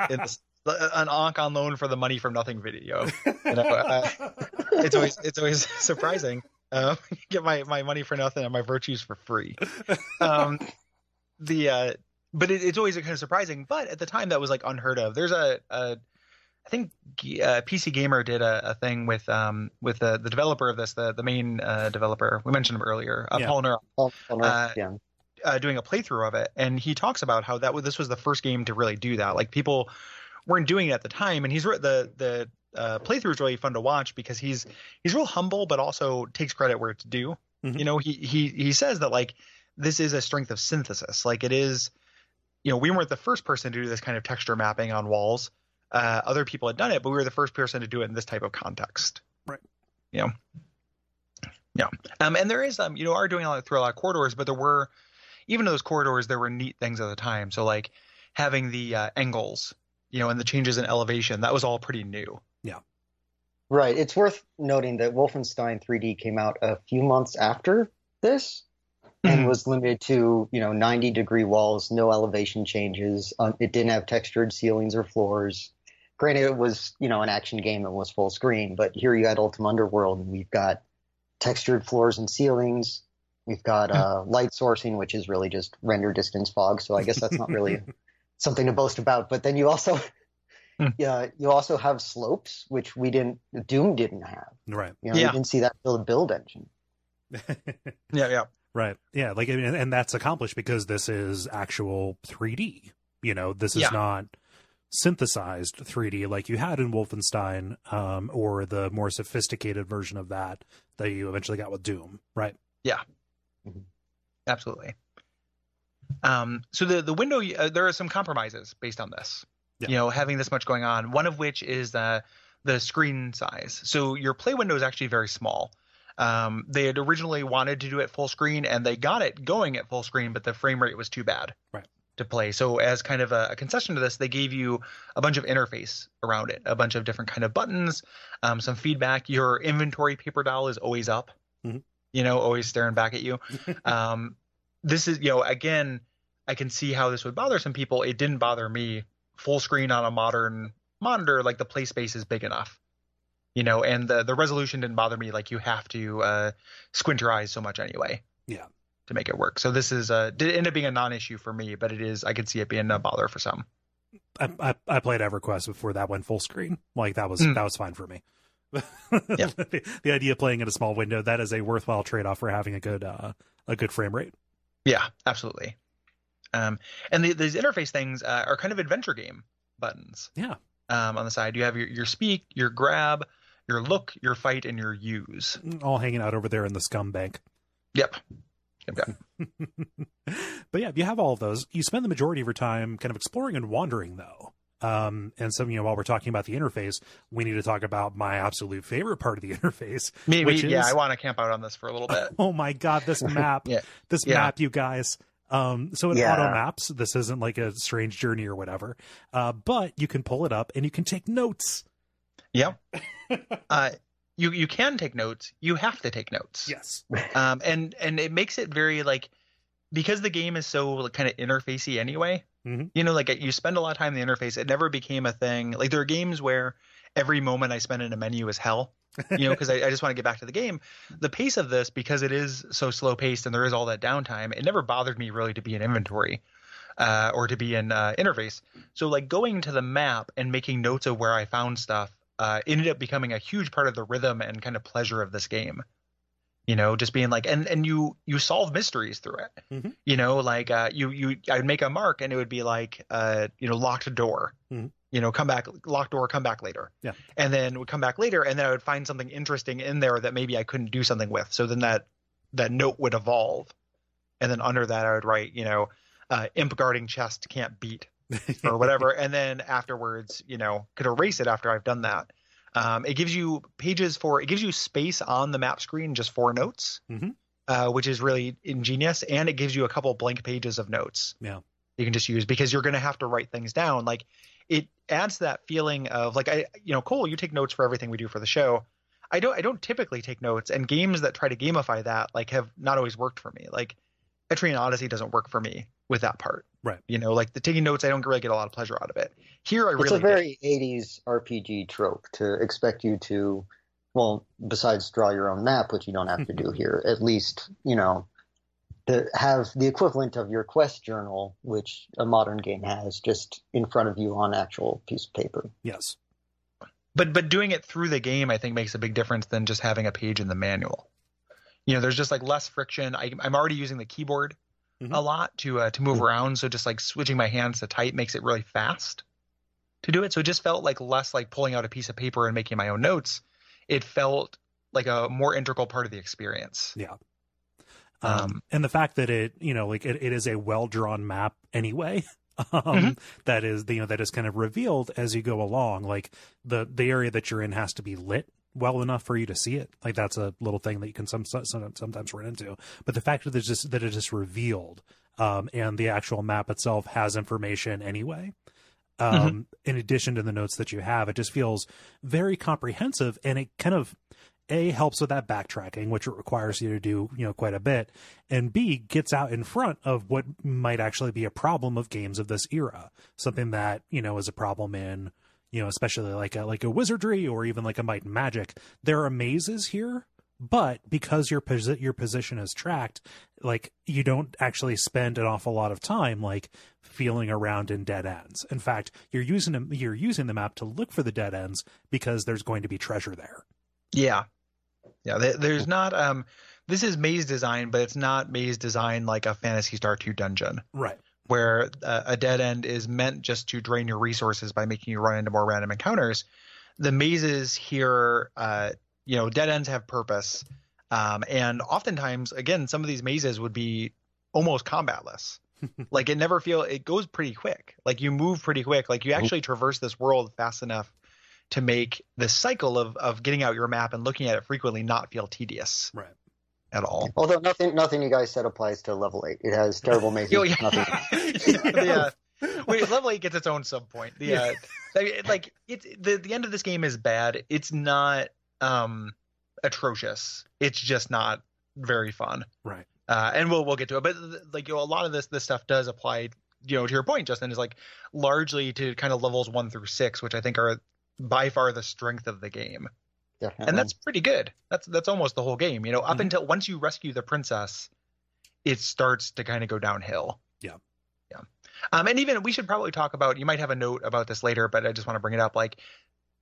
in this, an ankh on loan for the money from nothing video, you know, uh, it's always it's always surprising. Um, get my my money for nothing and my virtues for free. Um, the uh, but it, it's always kind of surprising. But at the time, that was like unheard of. There's a, a I think uh, PC Gamer did a, a thing with um with the, the developer of this, the the main uh, developer we mentioned him earlier, uh, Yeah. Paul Neurath oh, no, uh, yeah. uh, doing a playthrough of it, and he talks about how that was, this was the first game to really do that. Like people weren't doing it at the time, and he's the the uh, playthrough is really fun to watch because he's he's real humble, but also takes credit where it's due. Mhm. You know, he he he says that like this is a strength of synthesis. Like it is, you know, we weren't the first person to do this kind of texture mapping on walls. Uh, other people had done it, but we were the first person to do it in this type of context. Right. You know. Yeah. Um, and there is um, you know, are doing a lot through a lot of corridors, but there were even in those corridors there were neat things at the time. So like having the uh, angles, you know, and the changes in elevation, that was all pretty new. Right. It's worth noting that Wolfenstein 3D came out a few months after this and Mhm. was limited to, you know, 90 degree walls, no elevation changes. Um, it didn't have textured ceilings or floors. Granted, it was, you know, an action game that was full screen, but here you had Ultima Underworld and we've got textured floors and ceilings. We've got uh, light sourcing, which is really just render distance fog. So I guess that's not really something to boast about. But then you also. Yeah, you also have slopes, which we didn't, Doom didn't have. right. You know, Yeah. you didn't see that until the build engine. Yeah, yeah. right. Yeah. Like, I mean, and that's accomplished because this is actual 3D. You know, this is Yeah. not synthesized 3D like you had in Wolfenstein, um, or the more sophisticated version of that that you eventually got with Doom. Right. Yeah. Absolutely. Um, so the the window, uh, there are some compromises based on this. Yeah. You know, having this much going on. One of which is the the screen size. So your play window is actually very small. Um, they had originally wanted to do it full screen, and they got it going at full screen, but the frame rate was too bad. Right to play. So as kind of a, a, concession to this, they gave you a bunch of interface around it, a bunch of different kind of buttons, um, some feedback. Your inventory paper doll is always up, mm-hmm. you know, always staring back at you. um, this is, you know, again, I can see how this would bother some people. It didn't bother me. Full screen on a modern monitor, like the play space is big enough, you know, and the the resolution didn't bother me. Like you have to uh, squint your eyes so much anyway. Yeah to make it work. So this is a did end up being a non-issue for me, but it is I could see it being a bother for some. I, I, I played EverQuest before that went full screen. Like that was mm. that was fine for me. yeah. the, the, idea of playing in a small window that is a worthwhile trade-off for having a good uh, a good frame rate. Yeah, absolutely. Um, and the, these interface things uh, are kind of adventure game buttons. Yeah. Um, on the side, you have your your speak, your grab, your look, your fight, and your use. All hanging out over there in the scum bank. Yep. Okay. but yeah, if you have all of those, you spend the majority of your time kind of exploring and wandering, though. Um, and so, you know, while we're talking about the interface, we need to talk about my absolute favorite part of the interface. Which is, yeah, I want to camp out on this for a little bit. Oh my god, this map, yeah. this yeah. map, you guys. Um, so in yeah. auto maps, this isn't like a strange journey or whatever. Uh, but you can pull it up and you can take notes. Yep. uh, you you can take notes. You have to take notes. Yes. Um, and and it makes it very like because the game is so like, kind of interfacey anyway. Mm-hmm. You know, like you spend a lot of time in the interface. It never became a thing. Like there are games where every moment I spend in a menu is hell. You know, because I, I, just want to get back to the game. The pace of this, because it is so slow paced and there is all that downtime, it never bothered me really to be in inventory. Uh, or to be in uh, interface. So like going to the map and making notes of where I found stuff uh, ended up becoming a huge part of the rhythm and kind of pleasure of this game you know just being like and and you you solve mysteries through it. Mm-hmm. you know like uh, you you i'd make a mark and it would be like uh you know locked door. Mm-hmm. you know come back locked door come back later. Yeah. And then would come back later and then i would find something interesting in there that maybe i couldn't do something with. So then that that note would evolve. And then under that i would write you know uh, imp guarding chest can't beat or whatever, and then afterwards, you know, could erase it after I've done that. Um, it gives you pages for it gives you space on the map screen just for notes, mm-hmm. uh, which is really ingenious, and it gives you a couple blank pages of notes. Yeah, you can just use because you're going to have to write things down. Like it adds that feeling of like I, you know, Cole, you take notes for everything we do for the show. I don't I don't typically take notes, and games that try to gamify that like have not always worked for me. Like Etrian Odyssey doesn't work for me with that part. Right. You know, like the taking notes, I don't really get a lot of pleasure out of it. Here, I it's really. It's a very did. 80s RPG trope to expect you to, well, besides draw your own map, which you don't have to do here, at least, you know, to have the equivalent of your quest journal, which a modern game has, just in front of you on actual piece of paper. Yes. But but doing it through the game, I think, makes a big difference than just having a page in the manual. You know, there's just like less friction. I, I'm already using the keyboard mm-hmm. a lot to uh, to move around. So just like switching my hands to type makes it really fast to do it. So it just felt like less like pulling out a piece of paper and making my own notes. It felt like a more integral part of the experience. Yeah. Um, um, and the fact that it, you know, like it, it is a well drawn map anyway. Um, mm-hmm. that is, you know, that is kind of revealed as you go along. Like the the area that you're in has to be lit well enough for you to see it. Like that's a little thing that you can some, some sometimes run into. But the fact that it's just that it is revealed, um, and the actual map itself has information anyway. Um, mm-hmm. in addition to the notes that you have, it just feels very comprehensive, and it kind of a helps with that backtracking, which it requires you to do, you know, quite a bit, and B gets out in front of what might actually be a problem of games of this era, something that you know is a problem in you know, especially like a, like a wizardry or even like a might and magic. There are mazes here, but because your posi- your position is tracked, like you don't actually spend an awful lot of time like feeling around in dead ends. In fact, you're using them, you're using the map to look for the dead ends because there's going to be treasure there. Yeah, yeah. There's not um. This is maze design, but it's not maze design like a Phantasy Star 2 dungeon. Right where uh, a dead end is meant just to drain your resources by making you run into more random encounters. The mazes here, uh, you know, dead ends have purpose. Um, and oftentimes, again, some of these mazes would be almost combatless. like it never feel it goes pretty quick. Like you move pretty quick. Like you actually traverse this world fast enough to make the cycle of of getting out your map and looking at it frequently not feel tedious Right. At all. Although nothing, nothing you guys said applies to level eight. It has terrible mazes. Oh, yeah. Nothing. the, uh, wait, level eight gets its own sub point. The uh, I mean, like it's the the end of this game is bad. It's not um atrocious. It's just not very fun. Right. Uh, and we'll we'll get to it. But like you know, a lot of this this stuff does apply. You know, to your point, Justin, is like largely to kind of levels one through six, which I think are by far the strength of the game Definitely. and that's pretty good. That's that's almost the whole game. You know, up Mhm. until once you rescue the princess, it starts to kind of go downhill. Yeah. yeah. Um, and even we should probably talk about. You might have a note about this later, but I just want to bring it up. Like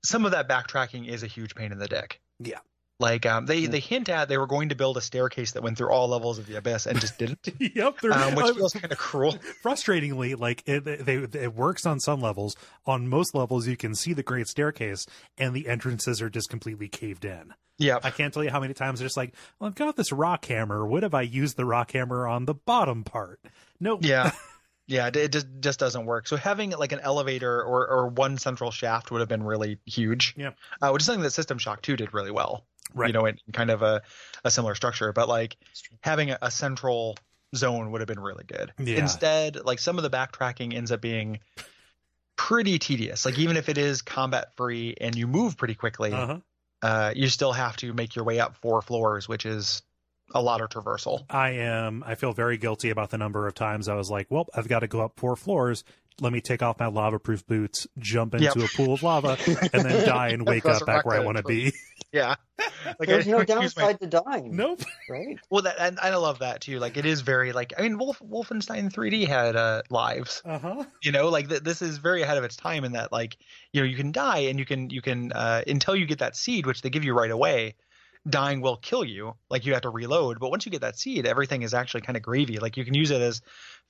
some of that backtracking is a huge pain in the dick. Yeah. Like um, they they hint at they were going to build a staircase that went through all levels of the abyss and just didn't, yep. um, which uh, feels kind of cruel. frustratingly like it, they, it works on some levels on most levels you can see the great staircase and the entrances are just completely caved in Yeah. i can't tell you how many times they're just like well i've got this rock hammer would have i used the rock hammer on the bottom part nope Yeah. Yeah, it- just just doesn't work. So having like an elevator or, or one central shaft would have been really huge. Yeah. uh, which is something that System Shock 2 did really well. Right. You know, in kind of a, a similar structure, but like having a, a central zone would have been really good. Yeah. Instead, like some of the backtracking ends up being pretty tedious. Like even if it is combat free and you move pretty quickly, uh-huh. uh, you still have to make your way up four floors, which is a lot of traversal. i am i feel very guilty about the number of times i was like well i've got to go up four floors let me take off my lava proof boots jump into Yep. a pool of lava and then die and wake up back where i want to be Yeah. Like There's I- no use my- downside to dying. nope Right? Well, that and I love that too. Like it is very like I mean, Wolf, Wolfenstein 3D had uh, lives. uh-huh You know, like th- this is very ahead of its time in that like you know you can die and you can you can uh, until you get that seed, which they give you right away. Dying will kill you. Like you have to reload, but once you get that seed, everything is actually kind of gravy. Like you can use it as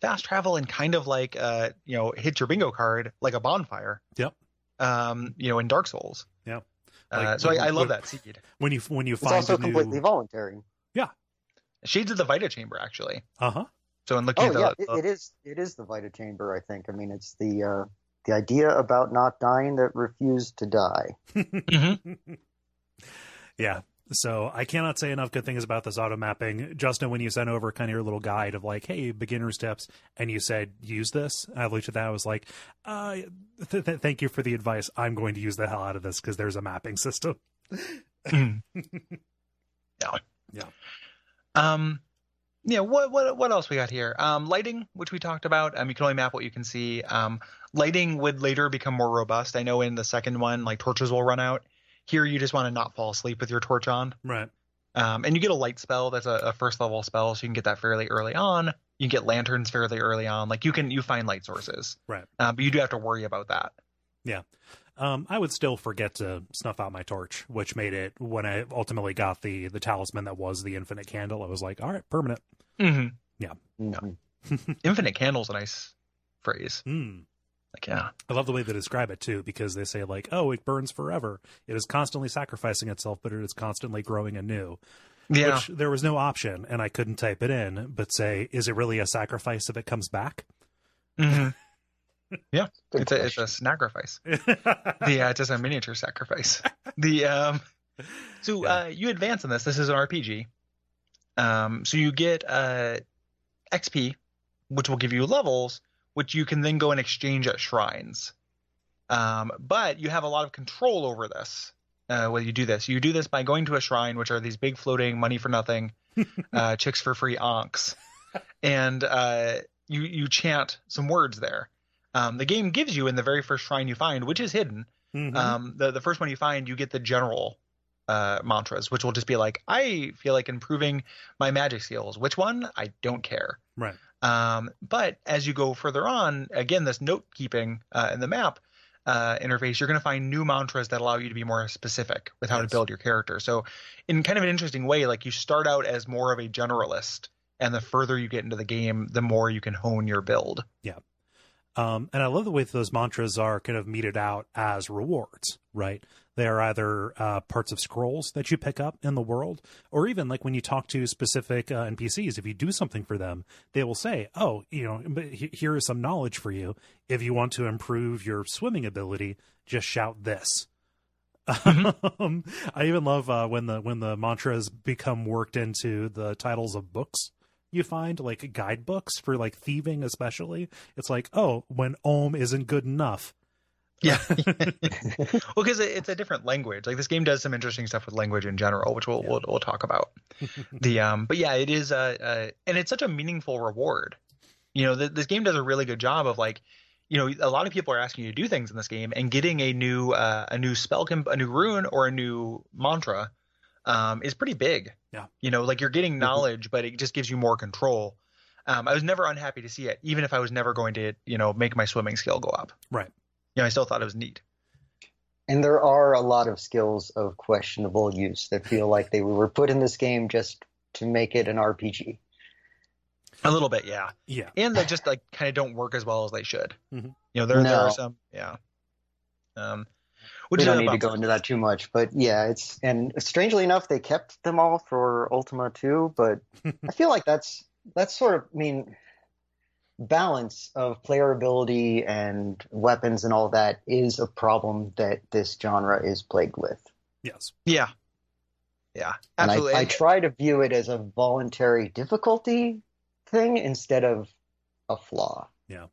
fast travel and kind of like uh you know hit your bingo card like a bonfire. Yep. Um, you know, in Dark Souls. Yep. Uh, Like, so I, I love what- that seed. when you when you It's find also a new completely voluntary. Yeah. Shades of the Vita Chamber, actually. uh-huh So in looking Oh at the, yeah, it, the- it is. It is the Vita Chamber. I think. I mean, it's the uh, the idea about not dying that refused to die. Mhm. yeah. So I cannot say enough good things about this auto mapping. Justin, when you sent over kind of your little guide of like, hey, beginner steps, and you said use this, I looked at that. I was like, uh, th- th- thank you for the advice. I'm going to use the hell out of this because there's a mapping system. yeah. Yeah. Um, yeah. What what what else we got here? Um, lighting, which we talked about. Um, you can only map what you can see. Um, lighting would later become more robust. I know in the second one, like torches will run out. Here, you just want to not fall asleep with your torch on. Right. Um, and you get a light spell. That's a, a first level spell, so you can get that fairly early on. You can get lanterns fairly early on. Like you can you find light sources. Right. Uh, but you do have to worry about that. Yeah, um, I would still forget to snuff out my torch, which made it when I ultimately got the the talisman that was the infinite candle. I was like, all right, permanent. Mm-hmm. Mhm. Infinite candle's a nice phrase. Hmm. Like yeah. I love the way they describe it too, because they say like, "Oh, it burns forever. It is constantly sacrificing itself, but it is constantly growing anew." Yeah. Which there was no option, and I couldn't type it in, but say, "Is it really a sacrifice if it comes back?" Mhm. Yeah. Good It's a it's a sacrifice. yeah, it's just a miniature sacrifice. The um, so Yeah. uh, you advance in this. This is an RPG. Um, so you get uh, XP, which will give you levels, which you can then go and exchange at shrines. Um, but you have a lot of control over this. Uh, when you do this, you do this by going to a shrine, which are these big floating money for nothing, uh, chicks for free ankhs, and uh, you you chant some words there. Um, the game gives you in the very first shrine you find, which is hidden, Mhm. um, the the first one you find, you get the general uh, mantras, which will just be like, I feel like improving my magic skills. Which one? I don't care. right. Um, but as you go further on, again, this note keeping uh, in the map uh, interface, you're going to find new mantras that allow you to be more specific with how Yes. to build your character. So, in kind of an interesting way, like you start out as more of a generalist, and the further you get into the game, the more you can hone your build. Um, and I love the way that those mantras are kind of meted out as rewards, right? They are either uh, parts of scrolls that you pick up in the world, or even like when you talk to specific uh, NPCs, if you do something for them, they will say, "Oh, you know, here is some knowledge for you. If you want to improve your swimming ability, just shout this." Um, I even love uh, when the when the mantras become worked into the titles of books you find like guidebooks for like thieving especially it's like oh when ohm isn't good enough Yeah. well, because it's a different language. Like this game does some interesting stuff with language in general, which we'll Yeah. we'll, we'll talk about. the um, but yeah, it is uh, uh, and it's such a meaningful reward. You know, th- this game does a really good job of like, you know, a lot of people are asking you to do things in this game, and getting a new uh, a new spell, comp- a new rune, or a new mantra, um, is pretty big. Yeah. You know, like you're getting knowledge, but it just gives you more control. Um, I was never unhappy to see it, even if I was never going to, you know, make my swimming skill go up. right You know, I still thought it was neat. And there are a lot of skills of questionable use that feel like they were put in this game just to make it an RPG. A little bit, yeah. yeah and they just like kind of don't work as well as they should. Mhm. You know, there there are some, yeah. Um, which we don't need to go into that too much, but yeah, it's and strangely enough, they kept them all for Ultima 2, but I feel like that's that's sort of I mean balance of player ability and weapons and all that is a problem that this genre is plagued with. yes Yeah, yeah, And absolutely. I, I try to view it as a voluntary difficulty thing instead of a flaw. Yeah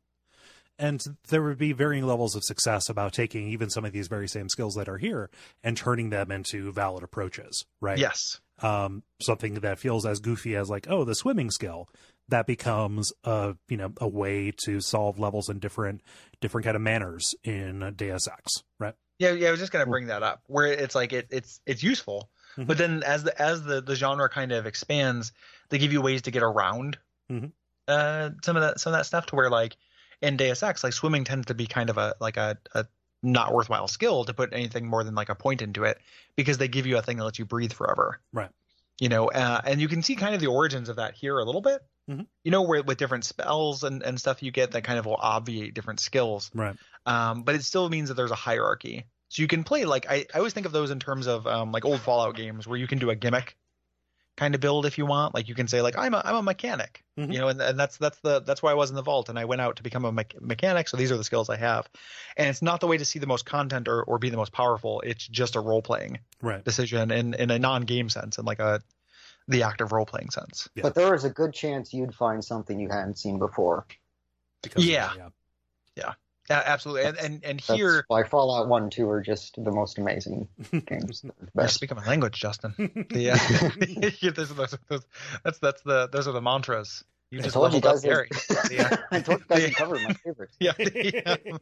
and there would be varying levels of success about taking even some of these very same skills that are here and turning them into valid approaches right yes, um, something that feels as goofy as like oh the swimming skill that becomes a you know a way to solve levels in different different kind of manners in Deus Ex right yeah, yeah. I was just gonna bring that up where it's like it, it's it's useful, Mhm. but then as the as the the genre kind of expands, they give you ways to get around Mhm. uh some of that some of that stuff to where like in Deus Ex, like swimming tends to be kind of a like a, a not worthwhile skill to put anything more than like a point into it because they give you a thing that lets you breathe forever. Right. You know, uh, and you can see kind of the origins of that here a little bit. Mhm. You know, where with different spells and, and stuff you get that kind of will obviate different skills. right Um, but it still means that there's a hierarchy. So you can play like I, I always think of those in terms of um, like old Fallout games where you can do a gimmick kind of build if you want. Like you can say like I'm a I'm a mechanic, Mhm. you know, and, and that's that's the that's why I was in the vault and I went out to become a me- mechanic. So these are the skills I have, and it's not the way to see the most content or, or be the most powerful. It's just a role playing right decision in in a non game sense and like a the active role playing sense. Yeah. But there is a good chance you'd find something you hadn't seen before. because of Yeah. that, yeah A- absolutely, and and and That's here. why Fallout 1 and 2 are just the most amazing games. The You're best. speaking my language, Justin. The, uh, yeah, those, those, those, that's that's the those are the mantras. You I just told you leveled up guys. Gary. Yeah. I told you guys Yeah. you covered my favorites. Yeah, the, um,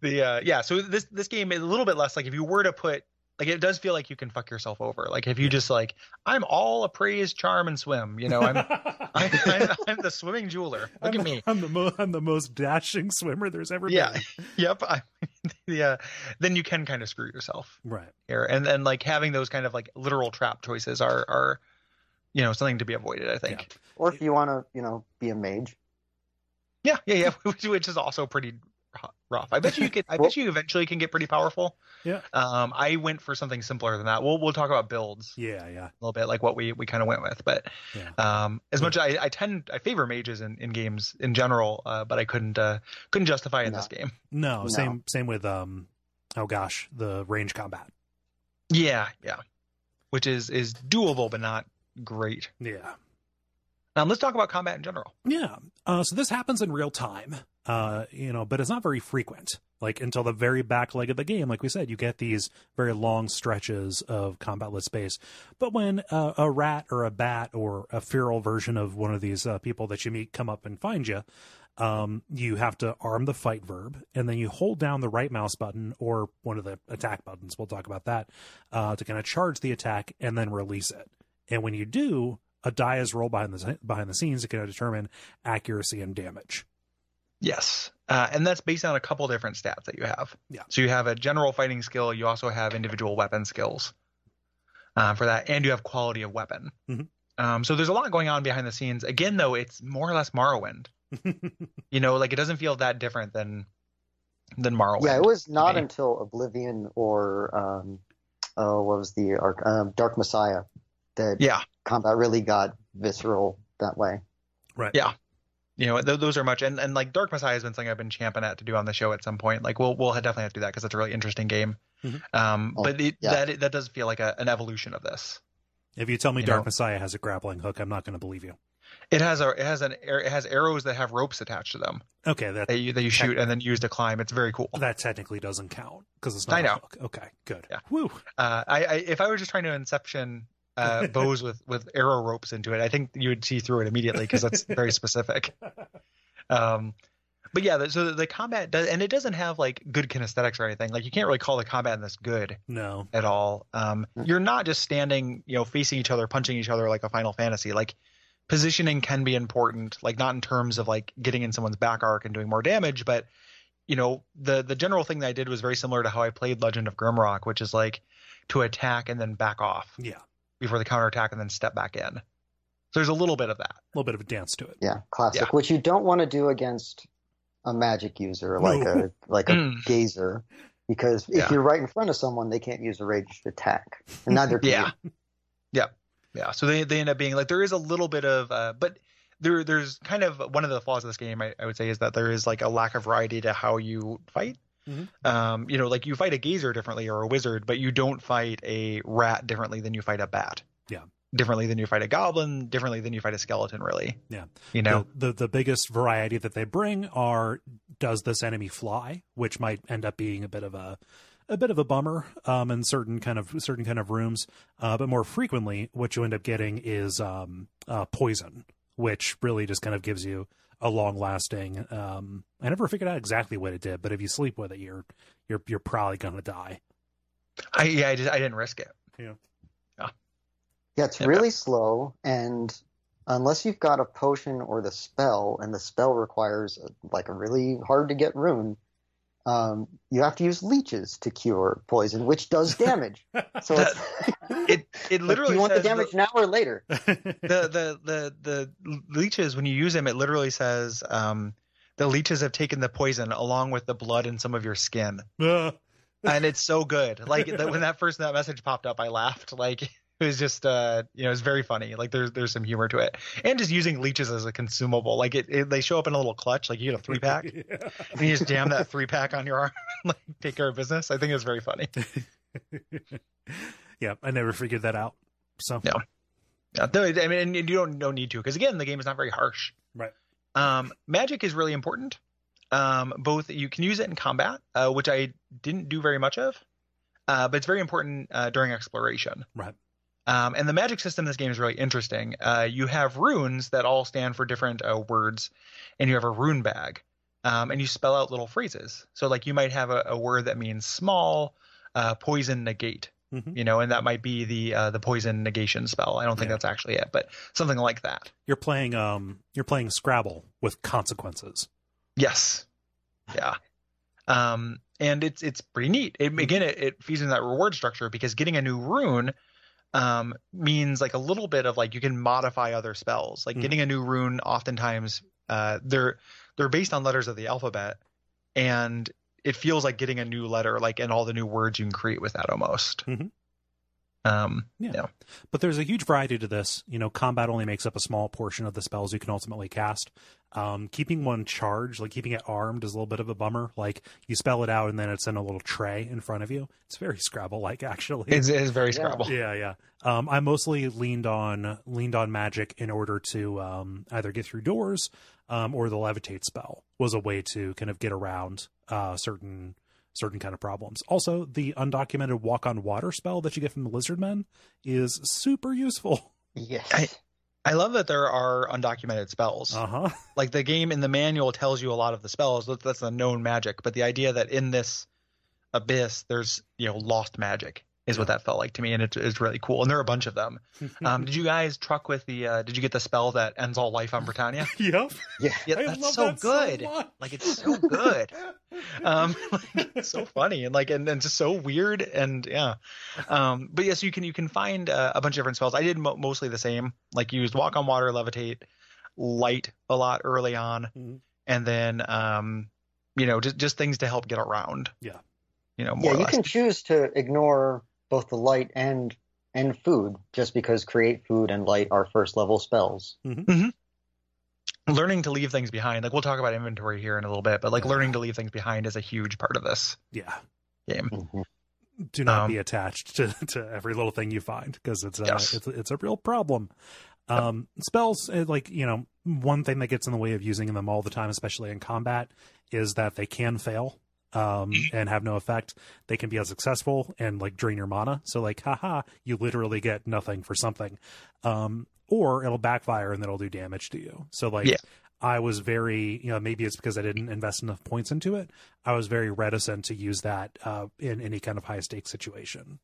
the uh, yeah. So this this game is a little bit less like if you were to put like it does feel like you can fuck yourself over. Like if you just like I'm all appraise, charm, and swim. You know, I'm I'm, I'm, I'm the swimming jeweler. Look I'm, at me. I'm the mo- I'm the most dashing swimmer there's ever Yeah. been. Yep. I, yeah. Then you can kind of screw yourself Right. here, and and like having those kind of like literal trap choices are are you know something to be avoided. I think. Yeah. Or if you want to, you know, be a mage. Yeah, yeah, yeah. Which, which is also pretty rough. I bet you could. I bet you eventually can get pretty powerful. Yeah. Um, I went for something simpler than that. We'll we'll talk about builds Yeah. Yeah. a little bit, like what we we kind of went with. But Yeah. um, as much I, I tend I favor mages in, in games in general, uh, but I couldn't uh, couldn't justify in No. this game. No, No. Same. Same with um. Oh gosh, the range combat. Yeah, yeah. Which is is doable, but not great. Yeah. Um, let's talk about combat in general. Yeah. Uh, so this happens in real time, uh, you know, but it's not very frequent. Like until the very back leg of the game, like we said, you get these very long stretches of combatless space. But when uh, a rat or a bat or a feral version of one of these uh, people that you meet come up and find you, um, you have to arm the fight verb, and then you hold down the right mouse button or one of the attack buttons. We'll talk about that uh, to kind of charge the attack and then release it. And when you do, a die is rolled behind the behind the scenes to kind of determine accuracy and damage. Yes, uh, and that's based on a couple different stats that you have. Yeah. So you have a general fighting skill. You also have individual weapon skills uh, for that, and you have quality of weapon. Mhm. Um, so there's a lot going on behind the scenes. Again, though, it's more or less Morrowind. you know, like it doesn't feel that different than than Morrowind. Yeah, it was not until Oblivion or um, oh, what was the arc- um, Dark Messiah that Yeah, combat really got visceral that way. Right. Yeah. you know th- those are much and, and like Dark Messiah has been something I've been champing at to do on the show at some point. Like we'll we'll definitely have to do that because it's a really interesting game. Mhm. Um, Oh, but it, yeah. that that does feel like a, an evolution of this. If you tell me You Dark know? Messiah has a grappling hook, I'm not going to believe you. It has a it has an it has arrows that have ropes attached to them Okay, that that you that you shoot and then use to climb. It's very cool. that technically doesn't count because it's not I know. hook. Okay, good. Yeah. Woo. Uh, I, I if I were just trying to inception uh, bows with with arrow ropes into it, I think you would see through it immediately because that's very specific. Um, but yeah, so the, the combat does, and it doesn't have like good kinesthetics or anything. Like you can't really call the combat in this good No. at all. Um, you're not just standing, you know, facing each other, punching each other like a Final Fantasy. Like positioning can be important, like not in terms of like getting in someone's back arc and doing more damage, but you know, the the general thing that I did was very similar to how I played Legend of Grimrock, which is like to attack and then back off Yeah. A before the counterattack and then step back in. So there's a little bit of that. A little bit of a dance to it. Yeah, classic. Yeah. Which you don't want to do against a magic user like No. a like a Mm. gazer, because if Yeah. you're right in front of someone, they can't use a ranged attack, and neither can Yeah. you. Yeah. Yeah. So they, they end up being like there is a little bit of uh but there there's kind of one of the flaws of this game I, I would say is that there is like a lack of variety to how you fight. Mhm. Um, you know, like you fight a gazer differently or a wizard, but you don't fight a rat differently than you fight a bat. Yeah. Differently than you fight a goblin, differently than you fight a skeleton, really. Yeah. You know? The, the the biggest variety that they bring are does this enemy fly, which might end up being a bit of a a bit of a bummer um, in certain kind of certain kind of rooms. Uh, but more frequently, what you end up getting is um, uh, poison, which really just kind of gives you a long lasting. Um, I never figured out exactly what it did, but if you sleep with it, you're you're you're probably gonna die. I yeah, I just I didn't risk it. Yeah, Yeah, it's Yeah. really slow, and unless you've got a potion or the spell, and the spell requires uh, like a really hard to get rune, um, you have to use leeches to cure poison, which does damage. So it's, It it literally do you want the says damage now or later? the the the the leeches when you use them it literally says um the leeches have taken the poison along with the blood and some of your skin and it's so good like that, when that first that message popped up i laughed like it was just uh you know it's very funny like there's there's some humor to it and just using leeches as a consumable like it, it they show up in a little clutch like you get a three pack yeah. and you just jam that three pack on your arm like take care of business i think it's very funny yeah, I never figured that out. So Yeah. Yeah, no, I mean, and you don't no need to because again, the game is not very harsh. Right. Um, magic is really important. Um, both you can use it in combat, uh, which I didn't do very much of, uh, but it's very important uh, during exploration. Right. Um, and the magic system in this game is really interesting. Uh, you have runes that all stand for different uh, words, and you have a rune bag, um, and you spell out little phrases. So, like, you might have a, a word that means small, uh, poison, negate Mhm. you know, and that might be the uh, the poison negation spell. I don't think Yeah. that's actually it, but something like that. you're playing um you're playing Scrabble with consequences. Yes, yeah, um, and it's it's pretty neat. It, again, it, it feeds into that reward structure because getting a new rune um, means like a little bit of like you can modify other spells. Like Mhm. getting a new rune, oftentimes uh, they're they're based on letters of the alphabet, and it feels like getting a new letter, like and all the new words you can create with that almost. Mhm. Um, Yeah. yeah. But there's a huge variety to this. You know, combat only makes up a small portion of the spells you can ultimately cast. Um, keeping one charged, like keeping it armed, is a little bit of a bummer. Like you spell it out and then it's in a little tray in front of you. It's very Scrabble like, actually. It's, it's very Yeah. Scrabble. yeah, yeah. Um, I mostly leaned on leaned on magic in order to um, either get through doors um, or the levitate spell was a way to kind of get around uh, certain certain kind of problems. Also, the undocumented walk on water spell that you get from the lizard men is super useful. Yes. I- I love that there are undocumented spells. Uh huh. Like the game in the manual tells you a lot of the spells. That's a known magic, but the idea that in this abyss there's you know lost magic is what that felt like to me, and it is really cool. And there are a bunch of them. Um, did you guys truck with the? Uh, did you get the spell that ends all life on Britannia? yep. Yeah. Yeah, I that's love so that good. much. like it's so good. um like, it's so funny and like and, and just so weird and yeah um but yes you can you can find uh, a bunch of different spells i did mo- mostly the same like used walk on water levitate light a lot early on Mhm. and then um you know, just just things to help get around. Yeah. You know, more Yeah, you can choose to ignore both the light and and food just because create food and light are first level spells. learning to leave things behind. Like we'll talk about inventory here in a little bit, but like Yeah. learning to leave things behind is a huge part of this Yeah. game. Mhm. Do not Um, be attached to, to every little thing you find because it's a Yes. it's a, it's a real problem. Um, spells uh, like you know one thing that gets in the way of using them all the time, especially in combat, is that they can fail um, and have no effect. They can be unsuccessful and like drain your mana. So like, haha, you literally get nothing for something, um, or it'll backfire and then it'll do damage to you. So like, Yeah. I was very, you know, maybe it's because I didn't invest enough points into it. I was very reticent to use that uh, in any kind of high stakes situation.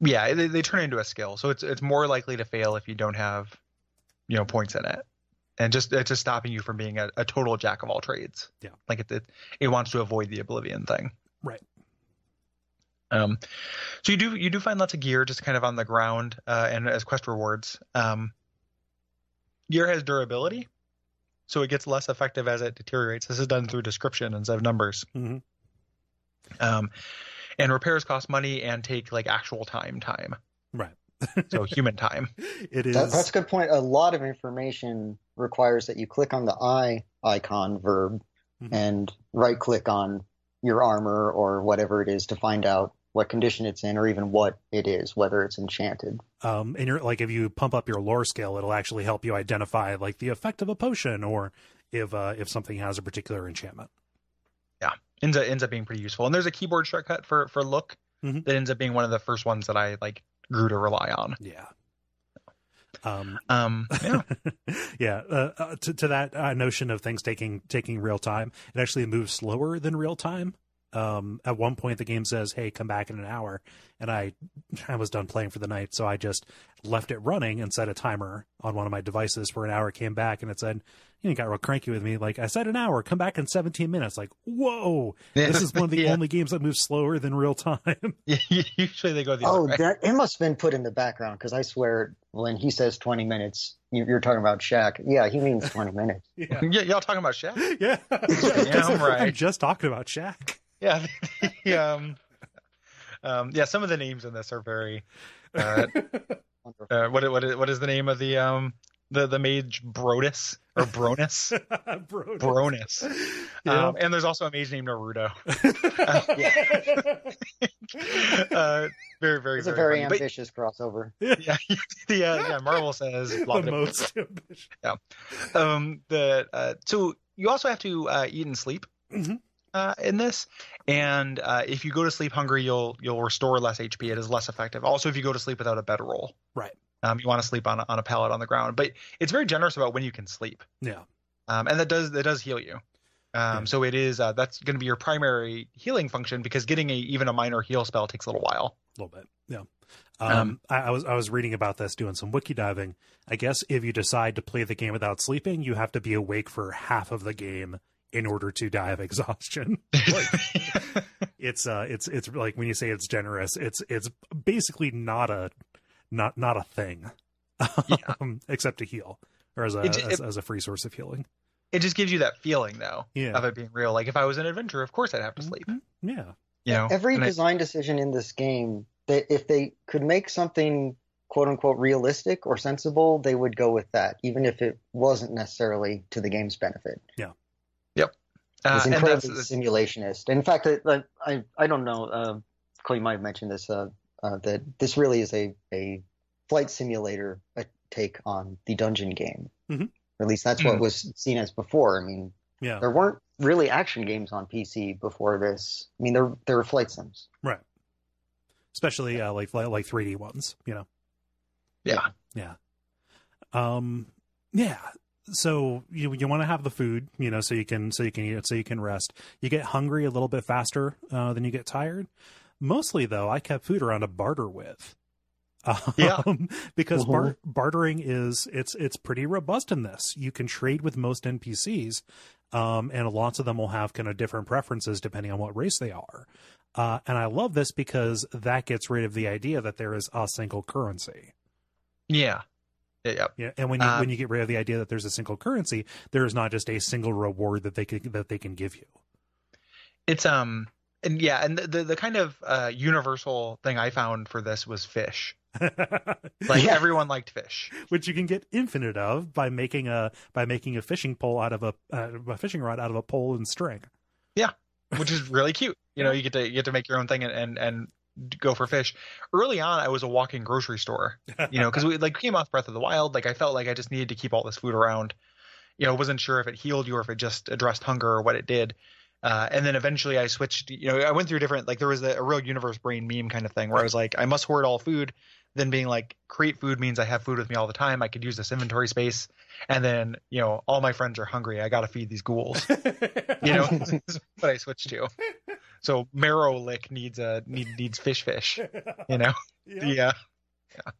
Yeah, they, they turn into a skill, so it's it's more likely to fail if you don't have, you know, points in it, and just it's just stopping you from being a, a total jack of all trades. Yeah. like it, it it wants to avoid the oblivion thing. Right. Um, so you do you do find lots of gear just kind of on the ground uh, and as quest rewards. Um, gear has durability, so it gets less effective as it deteriorates. This is done through description instead of numbers. Mhm. Um, and repairs cost money and take like actual time time, Right. so human time. It is. That, that's a good point. A lot of information requires that you click on the eye icon verb Mhm. and right click on your armor or whatever it is to find out what condition it's in or even what it is, whether it's enchanted. um, and you're like if you pump up your lore skill, it'll actually help you identify like the effect of a potion or if uh, if something has a particular enchantment. Yeah. Ends up ends up being pretty useful. And there's a keyboard shortcut for for look Mhm. that ends up being one of the first ones that I like grew to rely on. Yeah. Um, Um, yeah, yeah. Uh, uh, to to that uh, notion of things taking taking real time, it actually moves slower than real time. Um, at one point, the game says, "Hey, come back in an hour," and I I was done playing for the night, so I just left it running and set a timer on one of my devices for an hour. Came back and it said, "You know, got real cranky with me." Like I said, an hour. Come back in 17 minutes. Like, whoa, this is one of the Yeah. only games that moves slower than real time. Usually they go the Oh, other way. that, it must have been put in the background because I swear when he says 20 minutes, you- you're talking about Shaq. Yeah, he means 20 minutes. yeah. Yeah, y'all talking about Shaq? Yeah, Damn right. I'm just talking about Shaq. Yeah, the, um, um, yeah. Some of the names in this are very. Uh, uh, what what what is the name of the um the the mage Brodus or Bronus? Bro, Bronus. Yeah. Um, and there's also a mage named Naruto. yeah. uh, very very It's a very, very funny. But, ambitious crossover. yeah, the uh, yeah Marvel says the most ambitious. um the uh so you also have to uh eat and sleep Mhm. Uh in this and uh if you go to sleep hungry you'll you'll restore less hp it is less effective also if you go to sleep without a bedroll Right. um you want to sleep on a, on a pallet on the ground but it's very generous about when you can sleep Yeah. um and that does that does heal you um so it is uh that's going to be your primary healing function because getting a even a minor heal spell takes a little while A little bit. Yeah. Um, Um, I, I was I was reading about this, doing some wiki diving. I guess if you decide to play the game without sleeping, you have to be awake for half of the game in order to die of exhaustion. Like, it's uh, it's it's like when you say it's generous, it's it's basically not a not not a thing, Yeah. um, except to heal or as a It- as, it- as a free source of healing. it just gives you that feeling though Yeah. of it being real like if i was an adventurer of course i'd have to sleep Yeah. you know Every And I- design decision in this game, they, if they could make something quote unquote realistic or sensible, they would go with that, even if it wasn't necessarily to the game's benefit. Uh, It's and incredibly that's simulationist. In fact, I, I- I, I don't know, uh, Cole, you might have mentioned this, uh, uh, that this really is a, a flight simulator uh take on the dungeon game. Mhm. Or at least that's what Mhm. was seen as before. I mean, Yeah. there weren't really action games on PC before this. I mean, there, there were flight sims. Right. Especially uh, like like 3D ones, you know. yeah Yeah. Um yeah. So you you want to have the food, you know, so you can so you can eat it, so you can rest. You get hungry a little bit faster uh, than you get tired. Mostly though, I kept food around to barter with. Yeah. Um, because Mhm. bar- bartering is it's it's pretty robust in this. You can trade with most NPCs, um, and lots of them will have kind of different preferences depending on what race they are. Uh, and I love this because that gets rid of the idea that there is a single currency. Yeah. Yeah. yeah. And when you Um, when you get rid of the idea that there's a single currency, there is not just a single reward that they can that they can give you. It's um and yeah, and the the, the kind of uh, universal thing I found for this was fish. Like Yeah. everyone liked fish. which you can get infinite of by making a by making a fishing pole out of a uh, a fishing rod out of a pole and string. Yeah, which is really cute. You know, you get to you get to make your own thing and and, and go for fish. Early on, I was a walking grocery store. You know, because we like came off Breath of the Wild. Like I felt like I just needed to keep all this food around. You know, wasn't sure if it healed you or if it just addressed hunger or what it did. Uh, and then eventually I switched. You know, I went through different. Like there was a, a real universe brain meme kind of thing where I was like, I must hoard all food. Then being like, create food means I have food with me all the time. I could use this inventory space. And then you know, all my friends are hungry. I got to feed these ghouls you know what i switched to so marrow lick needs a need, needs fish fish you know yeah. yeah yeah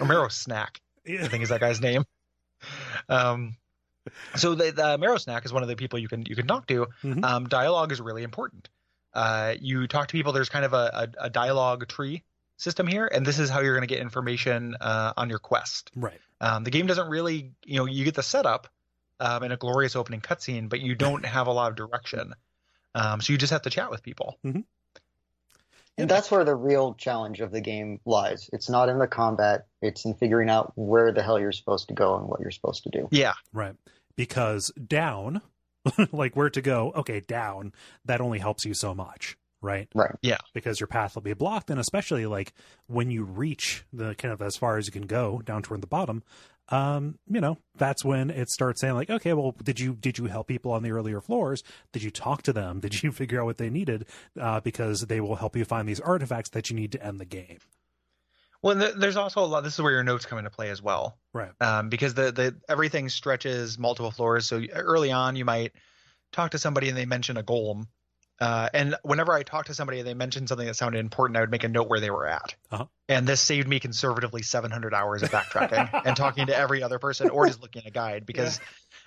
or marrow snack i think is that guy's name um so the, the marrow snack is one of the people you can you can talk to Mhm. um dialogue is really important uh you talk to people there's kind of a, a, a dialogue tree system here and this is how you're going to get information uh, on your quest Right. um, the game doesn't really, you know, you get the setup um, and a glorious opening cutscene, but you don't have a lot of direction. Um, so you just have to chat with people. And that's where the real challenge of the game lies. It's not in the combat, it's in figuring out where the hell you're supposed to go and what you're supposed to do. Yeah, Right. Because down, like where to go, okay, down, that only helps you so much, right? Right. Yeah. Because your path will be blocked. And especially like when you reach the kind of as far as you can go down toward the bottom, um, you know, that's when it starts saying like, okay, well, did you did you help people on the earlier floors? Did you talk to them? Did you figure out what they needed? Uh, because they will help you find these artifacts that you need to end the game. Well, th- there's also a lot. This is where your notes come into play as well, Right. um, because the the everything stretches multiple floors. So early on, you might talk to somebody and they mention a golem. Uh, and whenever I talked to somebody and they mentioned something that sounded important, I would make a note where they were at. Uh-huh. And this saved me conservatively 700 hours of backtracking and talking to every other person or just looking at a guide because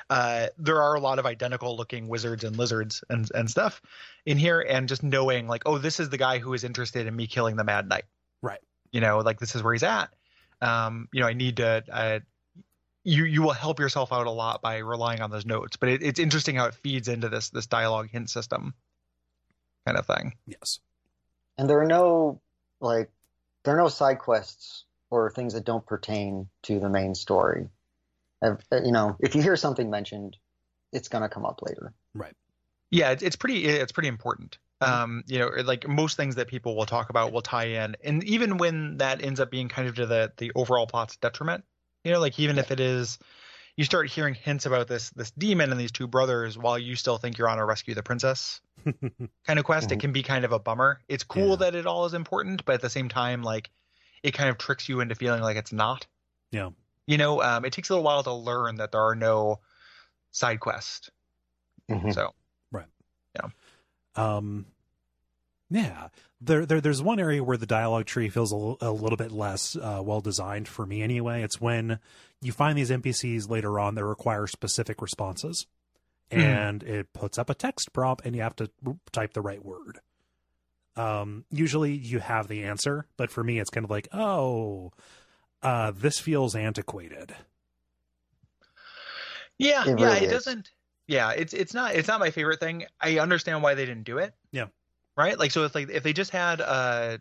uh, there are a lot of identical looking wizards and lizards and, and stuff in here. And just knowing, like, oh, this is the guy who is interested in me killing the Mad Knight. Right. You know, like, this is where he's at. Um, you know, I need to. Uh, you you will help yourself out a lot by relying on those notes, but it, it's interesting how it feeds into this this dialogue hint system kind of thing. Yes. And there are no like there are no side quests or things that don't pertain to the main story. You know, if you hear something mentioned, it's going to come up later. Right. Yeah, it's, it's pretty it's pretty important. Um, you know, like most things that people will talk about will tie in, and even when that ends up being kind of to the the overall plot's detriment, you know, like even if it is, you start hearing hints about this this demon and these two brothers while you still think you're on a rescue the princess kind of quest. It Mhm. can be kind of a bummer. It's cool Yeah. that it all is important, but at the same time, like it kind of tricks you into feeling like it's not. Yeah. You know, um, it takes a little while to learn that there are no side quests. Mhm. So Right. Yeah. Um, yeah, there, there, there's one area where the dialogue tree feels a, l- a little bit less uh, well designed for me. Anyway, it's when you find these NPCs later on that require specific responses, Mhm. and it puts up a text prompt, and you have to type the right word. Um, usually you have the answer, but for me, it's kind of like, oh, uh, this feels antiquated. Yeah, It yeah, really it is. doesn't. Yeah, it's it's not it's not my favorite thing. I understand why they didn't do it. Yeah. Right. Like so, if like if they just had uh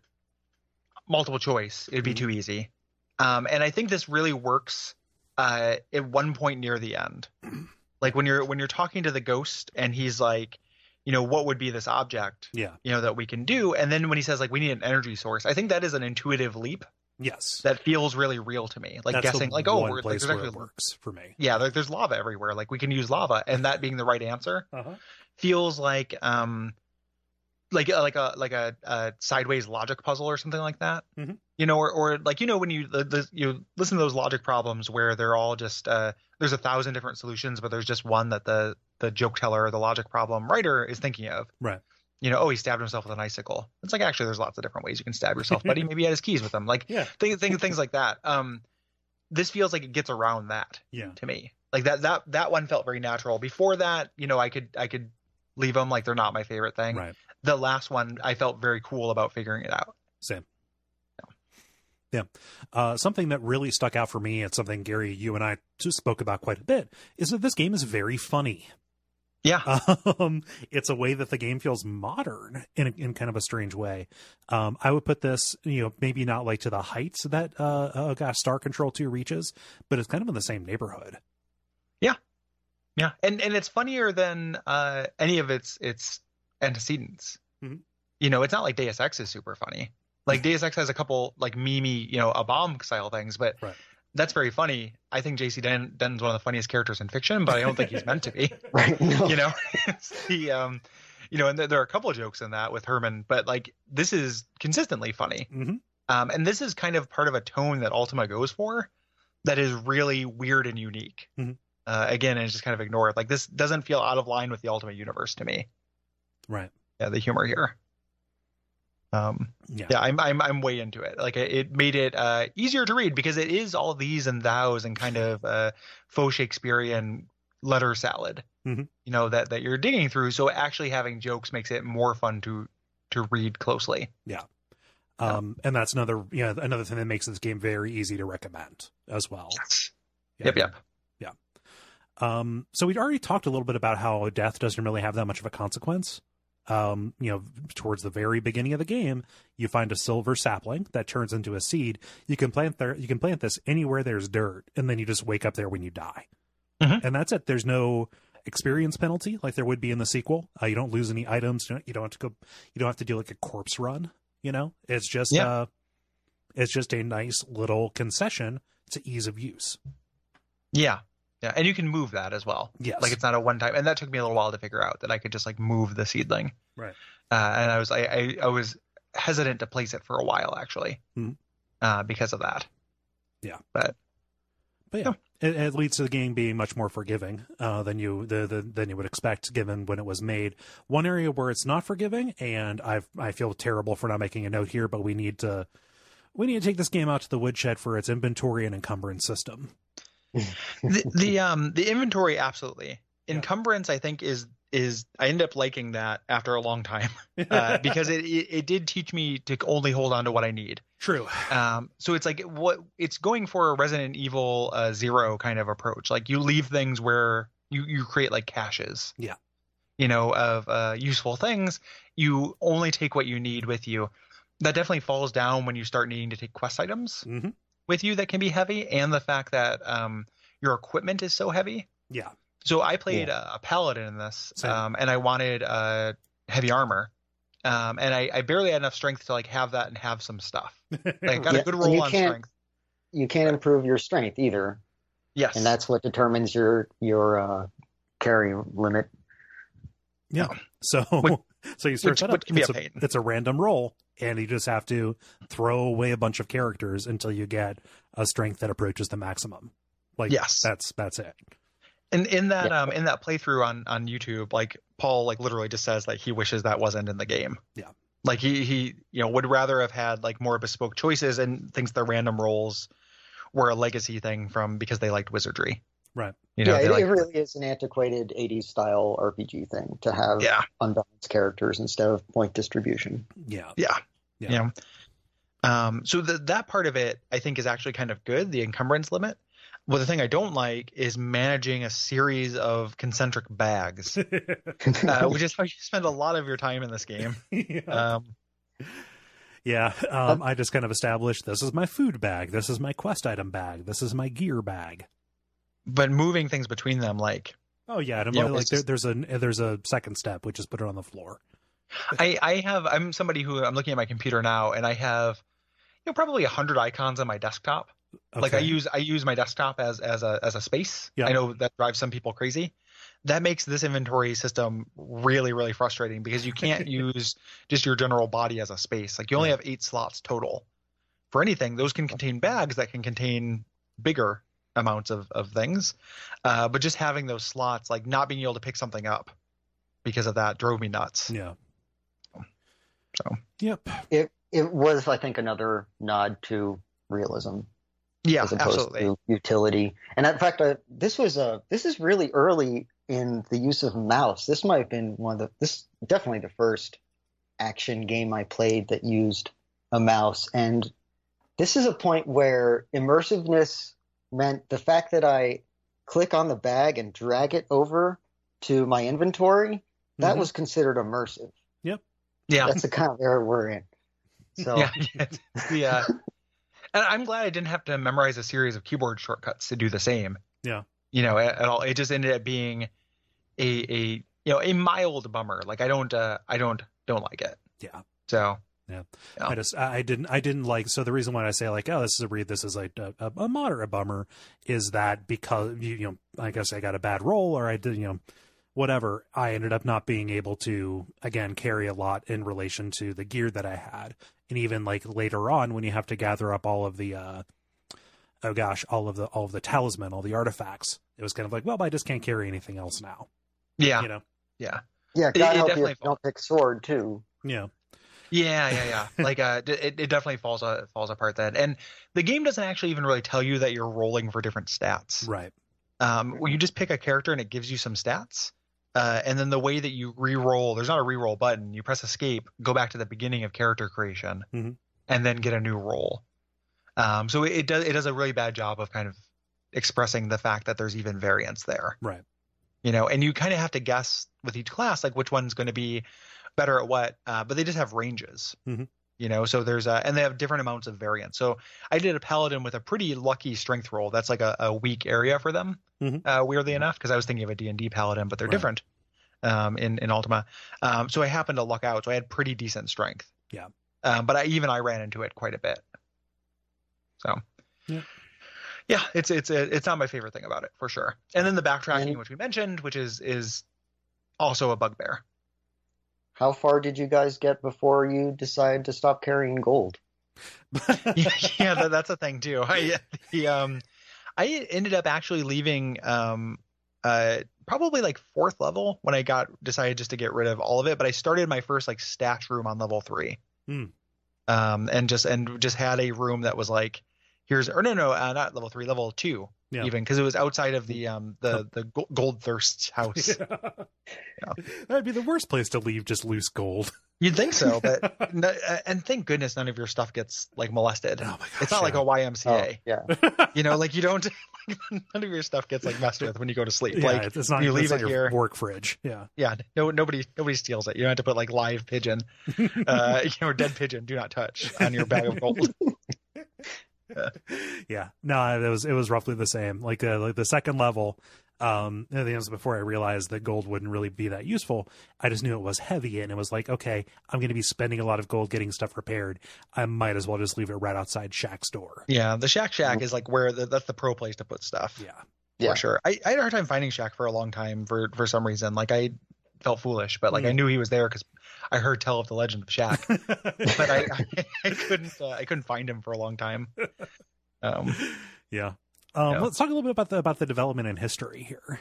multiple choice, it'd be Mhm. too easy. Um, and I think this really works uh at one point near the end. Like when you're when you're talking to the ghost and he's like, you know, what would be this object, Yeah. you know, that we can do? And then when he says like we need an energy source, I think that is an intuitive leap Yes. that feels really real to me. Like That's guessing like oh, we're, like, there's actually works for me. yeah, there, there's lava everywhere. Like we can use lava, and that being the right answer Uh-huh. feels like um like a, like a like a, a sideways logic puzzle or something like that. Mhm. You know, or or like you know when you the, the, you listen to those logic problems where they're all just uh there's a thousand different solutions, but there's just one that the the joke teller or the logic problem writer is thinking of. Right. You know, oh, he stabbed himself with an icicle. It's like actually, there's lots of different ways you can stab yourself, buddy. Maybe he had his keys with him. Like Yeah. things, things, things like that. Um, this feels like it gets around that Yeah. to me. Like that that that one felt very natural. Before that, you know, I could I could leave them like they're not my favorite thing. Right. The last one I felt very cool about figuring it out. Same. Yeah. Uh, something that really stuck out for me, and something Gary, you and I just spoke about quite a bit, is that this game is very funny. Yeah. Um, it's a way that the game feels modern in, in kind of a strange way. Um, I would put this, you know, maybe not like to the heights that, uh, uh gosh, Star Control 2 reaches, but it's kind of in the same neighborhood. Yeah. Yeah. And, and it's funnier than, uh, any of its, its antecedents. Mhm. You know, it's not like Deus Ex is super funny. Like Deus Ex has a couple like meme, you know, a bomb style things, but Right. that's very funny. I think JC Den- Denton's one of the funniest characters in fiction, but I don't think he's meant to be. Right? No. you know the um you know and there, there are a couple of jokes in that with herman but like this is consistently funny hmm um and this is kind of part of a tone that ultima goes for that is really weird and unique Mhm. uh again and just kind of ignore it like this doesn't feel out of line with the ultima universe to me Right. yeah the humor here um Yeah. yeah i'm i'm, I'm way into it like it, made it uh easier to read because it is all these and thous and kind of uh faux shakespearean letter salad Mhm. you know that that you're digging through so actually having jokes makes it more fun to to read closely Yeah. Um, and that's another, you know, another thing that makes this game very easy to recommend as well. yes Yeah. yep yep Yeah. Um, so we'd already talked a little bit about how death doesn't really have that much of a consequence. Um, you know, towards the very beginning of the game, you find a silver sapling that turns into a seed. You can plant there. You can plant this anywhere there's dirt, and then you just wake up there when you die, Mhm. and that's it. There's no experience penalty like there would be in the sequel. Uh, you don't lose any items. You don't, you don't have to go. You don't have to do like a corpse run. You know, it's just Yeah. uh, it's just a nice little concession to ease of use. yeah yeah and you can move that as well Yes, like it's not a one time and that took me a little while to figure out that i could just like move the seedling Right. uh, and i was I, I i was hesitant to place it for a while actually Mhm. uh because of that Yeah. but but yeah, it, it leads to the game being much more forgiving uh, than you the, the than you would expect, given when it was made. One area where it's not forgiving, and I I feel terrible for not making a note here, but we need to we need to take this game out to the woodshed for its inventory and encumbrance system. The, the um the inventory absolutely. Encumbrance i think is is i end up liking that after a long time uh, because it, it it did teach me to only hold on to what i need. True. um so it's like what it's going for a resident evil uh, zero kind of approach. Like you leave things where you you create like caches. Yeah. you know of uh useful things. You only take what you need with you. That definitely falls down when you start needing to take quest items. Hmm with you that can be heavy and the fact that um your equipment is so heavy Yeah. so I played a, a paladin in this, um, and I wanted uh, heavy armor, um, and I, I barely had enough strength to like have that and have some stuff. Like I got Yeah, a good roll you on can't- strength. You can't improve your strength either, Yes, and that's what determines your your uh, carry limit. Yeah. So Which- so you start which- that up. can be it's a pain. it's a random roll, and you just have to throw away a bunch of characters until you get a strength that approaches the maximum. Like Yes. that's that's it. And in that Yeah. um in that playthrough on on YouTube, like Paul like literally just says like he wishes that wasn't in the game. Yeah. Like he he you know would rather have had like more bespoke choices and thinks the random rolls were a legacy thing from because they liked wizardry. Right. You know, yeah, it, like- it really is an antiquated '80s style RPG thing to have yeah. unbalanced characters instead of point distribution. Yeah. Yeah. Yeah. You know? Um, so the, that part of it, I think, is actually kind of good, the encumbrance limit. Well, the thing I don't like is managing a series of concentric bags, uh, which is how you spend a lot of your time in this game. yeah. Um, Yeah, um, I just kind of established this is my food bag, this is my quest item bag, this is my gear bag. But moving things between them, like Oh yeah, and Yeah, like there, there's a there's a second step, which is put it on the floor. I, I have, I'm somebody who I'm looking at my computer now, and I have, you know, probably a hundred icons on my desktop. Like I use I use my desktop as as a as a space. Yeah. I know that drives some people crazy. That makes this inventory system really really frustrating because you can't use just your general body as a space. Like you only have eight slots total for anything. Those can contain bags that can contain bigger amounts of of things. Uh, but just having those slots, like not being able to pick something up because of that, drove me nuts. yeah. So Yep. It it was, I think, another nod to realism yeah, as opposed absolutely. to utility. And in fact, uh, this was a this is really early in the use of mouse. This might have been one of the this definitely the first action game I played that used a mouse. And this is a point where immersiveness meant the fact that I click on the bag and drag it over to my inventory, that Mhm. was considered immersive. Yep. Yeah, That's the kind of era we're in. So yeah, yeah. And I'm glad I didn't have to memorize a series of keyboard shortcuts to do the same. Yeah. You know, at, at all. It just ended up being a a you know a mild bummer. Like I don't uh I don't don't like it. Yeah. So Yeah. Yeah. I just I I didn't I didn't like so the reason why I say like oh this is a read this is like a, a, a moderate bummer is that because you, you know I guess I got a bad roll or I did you know whatever I ended up not being able to again carry a lot in relation to the gear that I had and even like later on when you have to gather up all of the uh oh gosh all of the all of the talisman all the artifacts it was kind of like well I just can't carry anything else now yeah, you know yeah. yeah, It- God it help you definitely if you don't pick sword too. yeah Yeah, yeah, yeah. like uh, it, it definitely falls uh, falls apart then. And the game doesn't actually even really tell you that you're rolling for different stats. right Um, well, you just pick a character and it gives you some stats. Uh, and then the way that you re-roll, there's not a re-roll button. You press escape, go back to the beginning of character creation, Mhm. and then get a new roll. Um, so it, it does it does a really bad job of kind of expressing the fact that there's even variance there. right You know, and you kind of have to guess with each class like which one's going to be better at what. Uh, but they just have ranges. Mhm. You know, so there's a and they have different amounts of variance. So I did a paladin with a pretty lucky strength roll. That's like a, a weak area for them. Mhm. Uh, weirdly enough, because I was thinking of a D and D paladin, but they're Right. different um, in in Ultima. Um, so I happened to luck out. So I had pretty decent strength. Yeah. Um, but I even I ran into it quite a bit. So. Yeah. Yeah, it's it's it's not my favorite thing about it for sure. And then the backtracking, And- which we mentioned, which is is also a bugbear. How far did you guys get before you decided to stop carrying gold? yeah, yeah that, that's a thing too. I the, um I ended up actually leaving um uh probably like fourth level when I got decided just to get rid of all of it, but I started my first like stash room on level 3. Hmm. Um and just and just had a room that was like here's or no no uh, not level 3 level 2 Yeah. even because it was outside of the um the the gold thirst house That'd be the worst place to leave just loose gold. you'd think so but no, uh, and thank goodness none of your stuff gets like molested Oh my gosh. it's not like a Oh, YMCA yeah. you know like you don't none of your stuff gets like messed with when you go to sleep yeah, like it's- it's not, you leave not it your here. work fridge. Yeah. yeah no nobody nobody steals it you don't have to put like live pigeon uh you know or dead pigeon do not touch on your bag of gold yeah. No, it was it was roughly the same. Like uh, like the second level, um, I think it was before I realized that gold wouldn't really be that useful. I just knew it was heavy, and it was like, okay, I'm going to be spending a lot of gold getting stuff repaired. I might as well just leave it right outside Shak's door. yeah the Shak Shak is like where the, that's the pro place to put stuff Yeah. Yeah. for sure I, I had a hard time finding Shak for a long time for for some reason like i felt foolish but like i Mm. knew he was there because i heard tell of the legend of Shak but I, I, I couldn't uh, I couldn't find him for a long time. Um, yeah. Um, Yeah. Let's talk a little bit about the about the development and history here.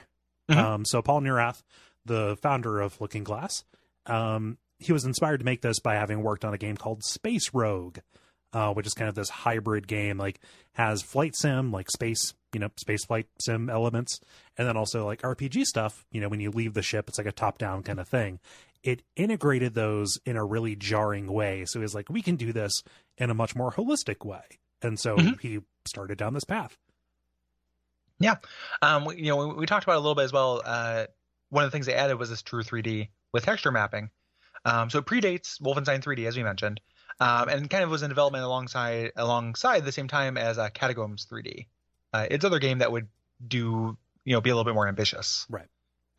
Mhm. Um, so Paul Neurath, the founder of Looking Glass, um, he was inspired to make this by having worked on a game called Space Rogue, uh, which is kind of this hybrid game, like has flight sim, like space, you know, space flight sim elements, and then also like RPG stuff. You know, when you leave the ship, it's like a top down kind of thing. It integrated those in a really jarring way. So he's like, we can do this in a much more holistic way. And so Mhm. he started down this path. Yeah. Um, we, you know, we, we talked about it a little bit as well. Uh, one of the things they added was this true 3D with texture mapping. Um, so it predates Wolfenstein 3D, as we mentioned, um, and kind of was in development alongside alongside the same time as uh, Catacombs 3D. Uh, it's other game that would do, you know, be a little bit more ambitious, Right.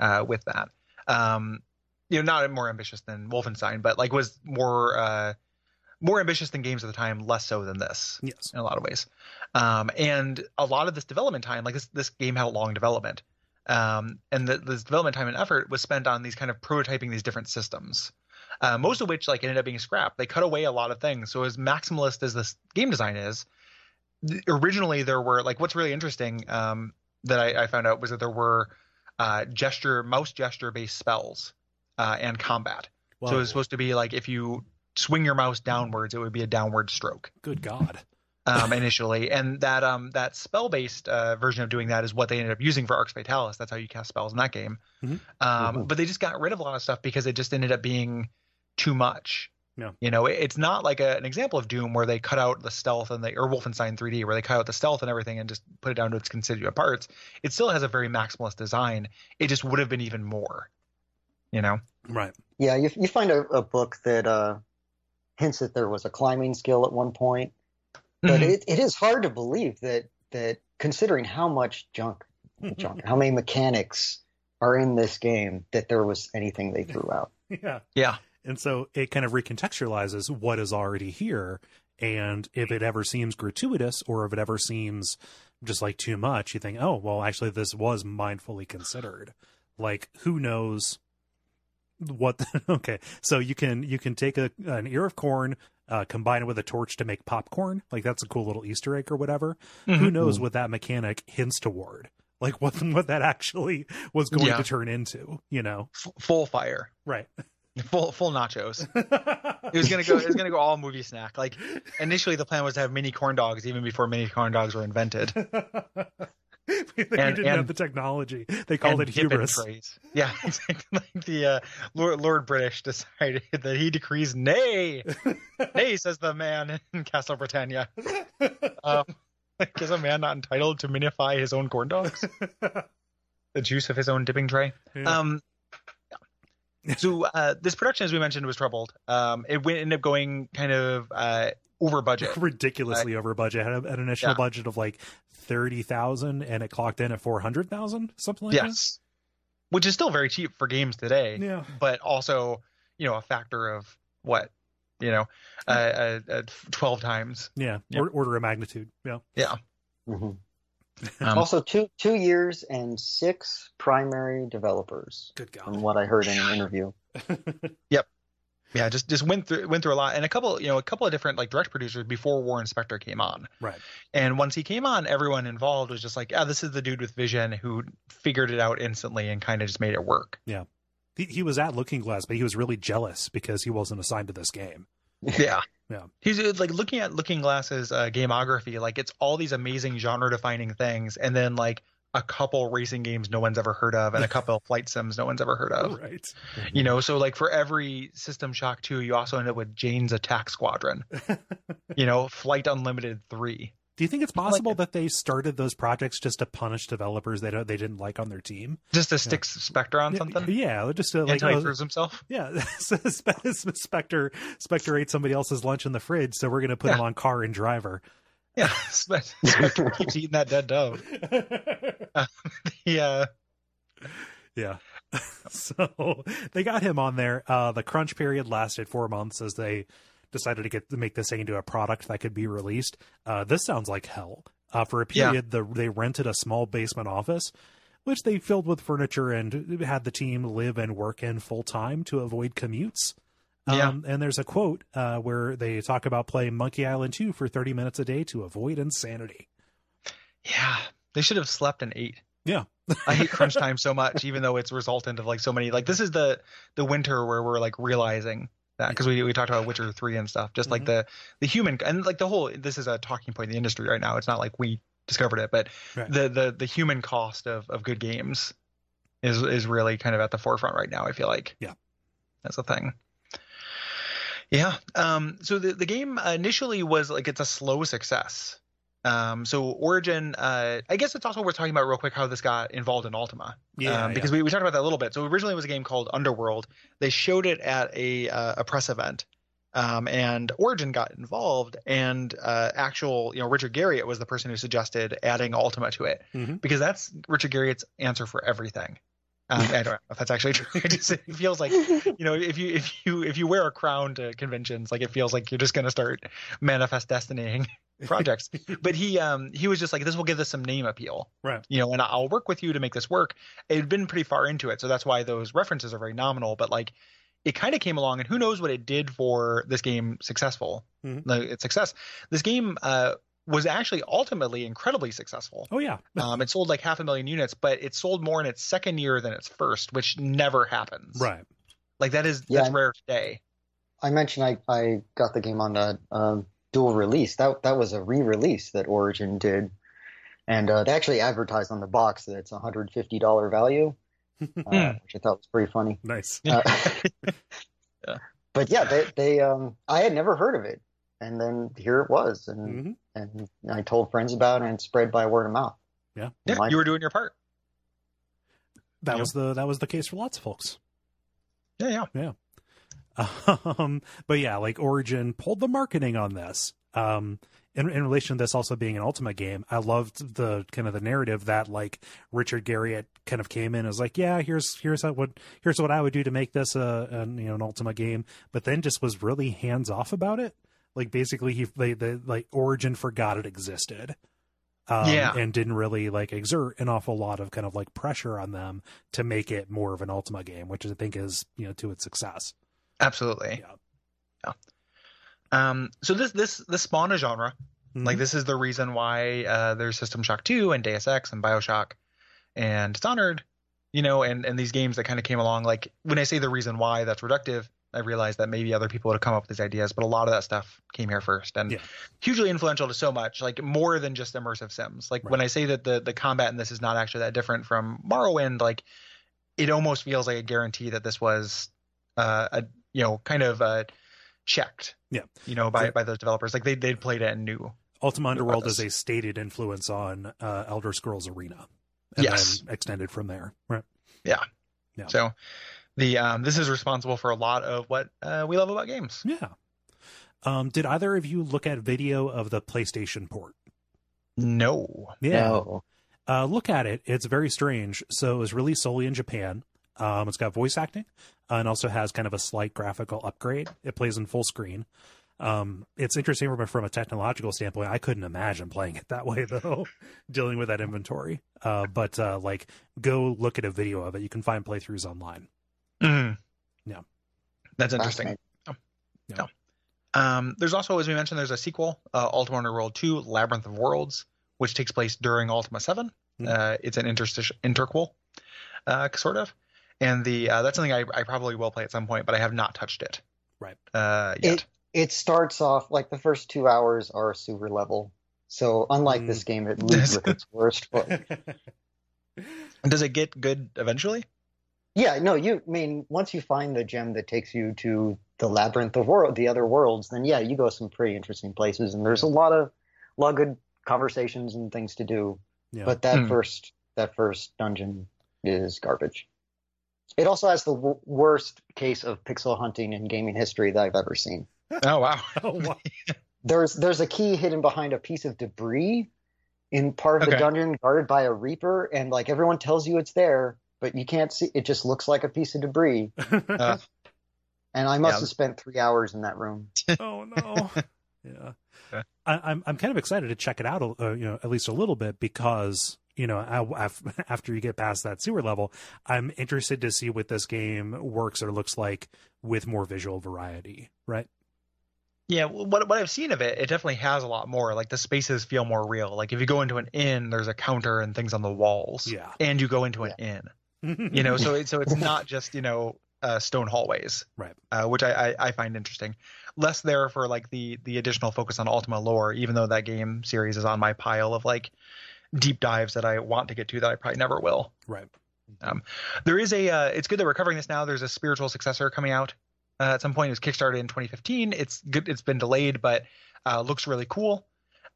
Uh, with that, um, you know, not more ambitious than Wolfenstein, but like was more uh, more ambitious than games at the time, less so than this Yes. in a lot of ways. Um, and a lot of this development time, like this, this game had a long development. Um, and the, this development time and effort was spent on these kind of prototyping these different systems, uh, most of which like ended up being scrapped. They cut away a lot of things. So as maximalist as this game design is, th- originally there were like what's really interesting um, that I, I found out was that there were uh, gesture, mouse gesture based spells uh, and combat. So it was supposed to be like if you swing your mouse downwards, it would be a downward stroke Good God. um, initially, and that um, that spell based uh, version of doing that is what they ended up using for Arx Fatalis. That's how you cast spells in that game. Mhm. Um, Mhm. But they just got rid of a lot of stuff because it just ended up being too much. Yeah. You know, it- it's not like a, an example of Doom where they cut out the stealth and the or Wolfenstein 3D where they cut out the stealth and everything and just put it down to its constituent parts, it still has a very maximalist design. It just would have been even more, you know? Right. Yeah, you you find a, a book that uh, hints that there was a climbing skill at one point, but Mhm. it, it is hard to believe that that considering how much junk, junk, how many mechanics are in this game, that there was anything they threw out. Yeah. Yeah. And so it kind of recontextualizes what is already here. And if it ever seems gratuitous or if it ever seems just like too much, you think, oh, well, actually, this was mindfully considered. Like, who knows what? Okay. So you can, you can take a, an ear of corn, uh, combine it with a torch to make popcorn. Like, that's a cool little Easter egg or whatever. Who Mhm. knows what that mechanic hints toward? Like, what, what that actually was going Yeah. to turn into, you know? F- full fire, Right. full full nachos. It was gonna go. It was gonna go all movie snack. Like initially, the plan was to have mini corn dogs even before mini corn dogs were invented. they And- didn't and- have the technology. They called it hubris. Yeah. Like the uh, Lord, Lord British decided that he decrees nay, nay, says the man in Castle Britannia. Um, like, is a man not entitled to minify his own corn dogs? The juice of his own dipping tray. Yeah. Um, so uh, this production, as we mentioned, was troubled. Um, it went, ended up going kind of uh, over budget. ridiculously over budget. Had a- an initial Yeah. budget of like thirty thousand, and it clocked in at four hundred thousand, something like yes, which is still very cheap for games today. Yeah, but also you know a factor of what you know uh, uh, uh, 12 times yeah. Yep. Or, order of magnitude. Yeah. yeah Mhm. Um, also, two two years and six primary developers, Good God, from what I heard in an interview. yeah just just went through went through a lot and a couple you know a couple of different like direct producers before warren spector came on right. and once he came on everyone involved was just like yeah this is the dude with vision who figured it out instantly and kind of just made it work Yeah. He, he was at Looking Glass, but he was really jealous because he wasn't assigned to this game. yeah Yeah. he's uh, like looking at looking glass's uh, gameography like it's all these amazing genre defining things and then like a couple racing games no one's ever heard of and a couple flight sims no one's ever heard of Right. Mm-hmm. You know, so like for every System Shock 2, you also end up with Jane's Attack Squadron. you know, Flight Unlimited 3. Do you think it's possible that they started those projects just to punish developers they don't they didn't like on their team? Just to stick Spector on something. Yeah, just to like Until he proves uh, himself. Yeah, Spector Spector ate somebody else's lunch in the fridge, so we're gonna put him on car and driver. Yeah. Keeps eating that dead dove. Yeah. yeah. so they got him on there. Uh, the crunch period lasted four months as they decided to get to make this thing into a product that could be released. Uh, this sounds like hell. Uh, for a Yeah. period, the, they rented a small basement office, which they filled with furniture and had the team live and work in full time to avoid commutes. Yeah. Um, and there's a quote uh, where they talk about playing Monkey Island 2 for 30 minutes a day to avoid insanity. Yeah. They should have slept and ate. Yeah. I hate crunch time so much, even though it's resultant of like so many. Like this is the the winter where we're like realizing that because we we talked about Witcher three and stuff. Just like Mhm. the the human and like the whole. This is a talking point in the industry right now. It's not like we discovered it, but Right. the the the human cost of of good games is is really kind of at the forefront right now. I feel like. Yeah. That's a thing. Yeah. Um. So the the game initially was like it's a slow success. Um, so Origin, uh, I guess it's also worth talking about real quick how this got involved in Ultima. Yeah, um, because we, we talked about that a little bit. So originally it was a game called Underworld. They showed it at a uh, a press event, um, and Origin got involved. And uh, actual, you know, Richard Garriott was the person who suggested adding Ultima to it Mhm. because that's Richard Garriott's answer for everything. Um, I don't know if that's actually true. It just it feels like you know if you if you if you wear a crown to conventions, like it feels like you're just gonna start manifest destinying projects. but he um he was just like this will give this some name appeal Right. you know and i'll work with you to make this work it had been pretty far into it so that's why those references are very nominal but like it kind of came along and who knows what it did for this game successful Mhm. like its success this game uh was actually ultimately incredibly successful Oh, yeah. um, it sold like half a million units but it sold more in its second year than its first which never happens Right. like that is Yeah. that's rare today I mentioned I, I got the game on a um, dual release. That that was a re-release that Origin did, and uh, they actually advertised on the box that it's a hundred fifty dollar value, uh, which I thought was pretty funny. Nice. Uh, Yeah. But yeah, they they um I had never heard of it, and then here it was, and Mhm. and I told friends about it and it spread by word of mouth. Yeah. Yeah, My- you were doing your part. That Yep. was the that was the case for lots of folks. Yeah, yeah. Um, but yeah, like Origin pulled the marketing on this. Um, in, in relation to this also being an Ultima game, I loved the kind of the narrative that like Richard Garriott kind of came in as like, yeah, here's here's how what here's what I would do to make this a, a you know an Ultima game, but then just was really hands off about it. Like basically, he they, the like Origin forgot it existed. Um, Yeah. and didn't really like exert an awful lot of kind of like pressure on them to make it more of an Ultima game, which I think is you know to its success. Absolutely. Yeah. Um, so this this this spawned a genre. Mhm. Like this is the reason why uh, there's System Shock 2 and Deus Ex and Bioshock and Dishonored, you know, and and these games that kind of came along. Like when I say the reason why, that's reductive. I realized that maybe other people would have come up with these ideas, but a lot of that stuff came here first and Yeah. hugely influential to so much, like more than just immersive sims. Like when I say that the the combat in this is not actually that different from Morrowind, like it almost feels like a guarantee that this was uh, a you know kind of uh, checked. Yeah. You know by Yeah. by those developers, like they they'd played it and knew. Ultima Underworld is a stated influence on uh, Elder Scrolls Arena, and Yes. then extended from there. Right. Yeah. Yeah. So the um, this is responsible for a lot of what uh, we love about games. Yeah. Um, did either of you look at video of the PlayStation port? No. Yeah. No. Uh, look at it. It's very strange. So it was released solely in Japan. Um, it's got voice acting uh, and also has kind of a slight graphical upgrade. It plays in full screen. Um, it's interesting from a, from a technological standpoint. I couldn't imagine playing it that way though, dealing with that inventory. Uh, but uh, like, go look at a video of it. You can find playthroughs online. Mhm. Yeah. That's interesting. Fascinating. Um, there's also, as we mentioned, there's a sequel, uh, Ultima Underworld 2, Labyrinth of Worlds, which takes place during Ultima 7. Hmm. Uh, it's an interstitial, interquel, uh, sort of. And the uh, that's something I, I probably will play at some point, but I have not touched it. Right. Uh, yet. It it starts off like the first two hours are a super level. So unlike Mm. this game, it leads with its worst. But Does it get good eventually? Yeah, no, you I mean once you find the gem that takes you to the labyrinth of world, the other worlds, then yeah, you go some pretty interesting places, and there's a lot of lot of good conversations and things to do. yeah. But that Hmm. first that first dungeon is garbage. It also has the w- worst case of pixel hunting in gaming history that I've ever seen. Oh wow. Oh, wow. There's there's a key hidden behind a piece of debris in part of the dungeon guarded by a reaper, and like everyone tells you it's there, but you can't see. It just looks like a piece of debris. Uh, And I must Yeah. have spent three hours in that room. oh no. Yeah. Yeah. I, I'm I'm kind of excited to check it out, uh, you know, at least a little bit because you know I, af- after you get past that sewer level, I'm interested to see what this game works or looks like with more visual variety, right? Yeah, what what I've seen of it, it definitely has a lot more. Like the spaces feel more real. Like if you go into an inn, there's a counter and things on the walls. Yeah. And you go into an inn. You know, so it, so it's not just you know uh, stone hallways, Right. Uh, which I, I I find interesting. Less there for like the the additional focus on Ultima lore, even though that game series is on my pile of like deep dives that I want to get to that I probably never will. right. There is a. Uh, it's good that we're covering this now. There's a spiritual successor coming out uh, at some point. It was kickstarted in 2015. It's good. It's been delayed, but uh, looks really cool.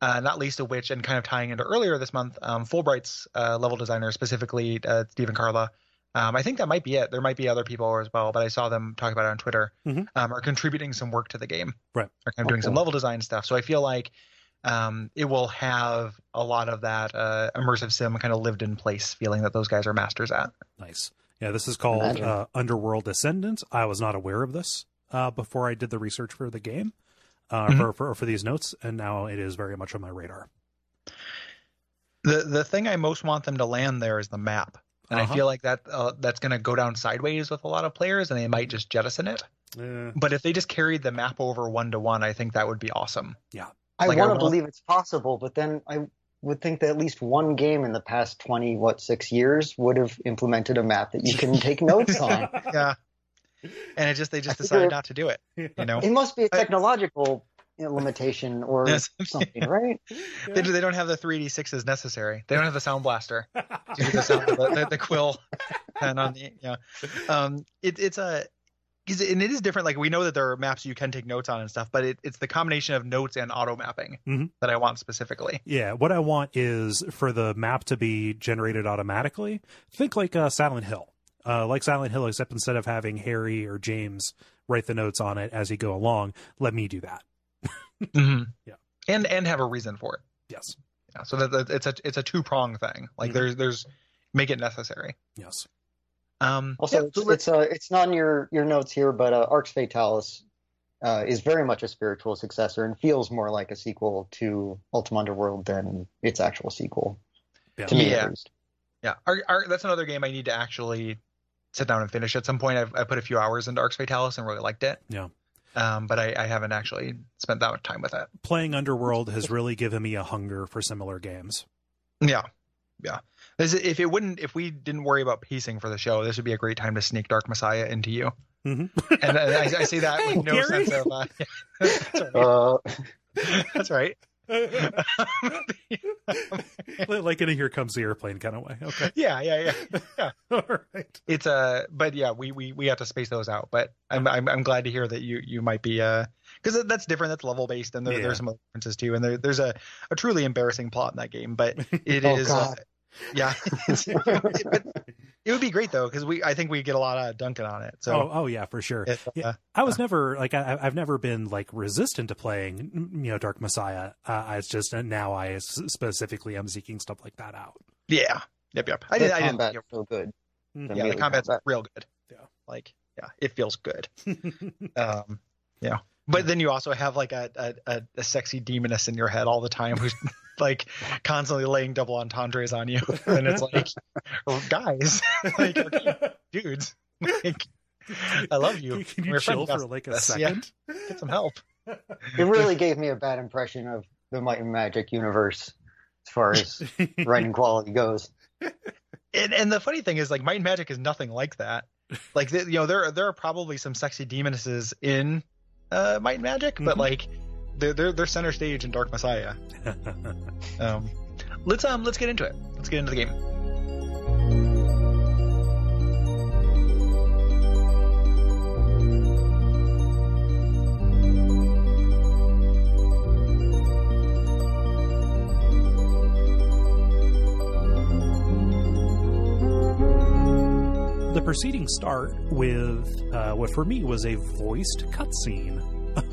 Uh, not least of which, and kind of tying into earlier this month, um, Fullbright's uh, level designer, specifically uh, Stephen Carla. Um, I think that might be it. There might be other people as well, but I saw them talk about it on Twitter. Mhm. Um, are contributing some work to the game. Right. Are kind of doing some level design stuff. So I feel like um, it will have a lot of that uh, immersive sim kind of lived in place feeling that those guys are masters at. Nice. Yeah, this is called uh, Underworld Ascendant. I was not aware of this uh, before I did the research for the game, uh, Mhm. for, for for these notes, and now it is very much on my radar. The the thing I most want them to land there is the map, and Uh-huh. I feel like that uh, that's going to go down sideways with a lot of players, and they might just jettison it. Eh, But if they just carried the map over one to one, I think that would be awesome. I Like, I want to believe it's possible, but then I would think that at least one game in the past twenty what six years would have implemented a map that you can take notes on. Yeah, and it just they just decided not to do it. You know, It must be a technological limitation or something, right? they, they don't have the 3d6s necessary. They don't have the sound blaster. the sound the, the, quill and on the yeah. Um, it, it's a it- and it is different. Like we know that there are maps you can take notes on and stuff, but it, it's the combination of notes and auto mapping Mhm. that I want specifically. Yeah, what I want is for the map to be generated automatically. Think like uh, Silent Hill, uh, like Silent Hill, except instead of having Harry or James write the notes on it as you go along, let me do that. Mm-hmm. Yeah. and and have a reason for it. Yes, Yeah, so that, that it's a it's a two prong thing. Like Mhm. there's there's make it necessary. yes. Um, Also, yeah, it's, so it's uh, it's not in your your notes here, but uh, Arx Fatalis uh, is very much a spiritual successor and feels more like a sequel to Ultima Underworld than its actual sequel Yeah. to me Yeah. at least. yeah, Ar- Ar- that's another game I need to actually sit down and finish. At some point, I've I put a few hours into Arx Fatalis and really liked it. Yeah. Um, but I, I haven't actually spent that much time with it. Playing Underworld has really given me a hunger for similar games. Yeah, yeah. This if it wouldn't, if we didn't worry about pacing for the show, this would be a great time to sneak Dark Messiah into you. Mhm. And I, I- I say that Hey, with no Gary. sense of. Uh, that's right. Uh, That's right. Like in a Here Comes the Airplane kind of way. Okay. yeah, yeah, yeah. All right. It's uh but yeah, we we we have to space those out. But I'm I'm, I'm glad to hear that you you might be uh because that's different. That's level based, and there, Yeah. there's some differences too. And there, there's a, a truly embarrassing plot in that game, but it Oh, is uh, yeah. But it would be great though because we I think we get a lot of Duncan on it. So oh, oh yeah, for sure. it's, yeah. uh, I was never like I, I've never been like resistant to playing, you know, Dark Messiah. Uh, it's just uh, now I specifically am seeking stuff like that out. yeah, yep, yep. I didn't. I didn't combat's think it- so good. Mhm. Yeah, the combat's combat. real good. Yeah. like yeah, it feels good. um, yeah. But then you also have like a, a, a, a sexy demoness in your head all the time who's like constantly laying double entendres on you, and it's like, oh, guys, like okay, dudes, like I love you. Can you We're chill for like a this. second? Yeah, get some help. It really gave me a bad impression of the Might and Magic universe as far as writing quality goes. And, and the funny thing is, like, Might and Magic is nothing like that. Like, you know, there there are probably some sexy demonesses in uh, Might and Magic, but Mhm. like, they're, they're they're center stage in Dark Messiah. Um, let's um let's get into it. Let's get into the game. Proceedings start with uh, what for me was a voiced cutscene.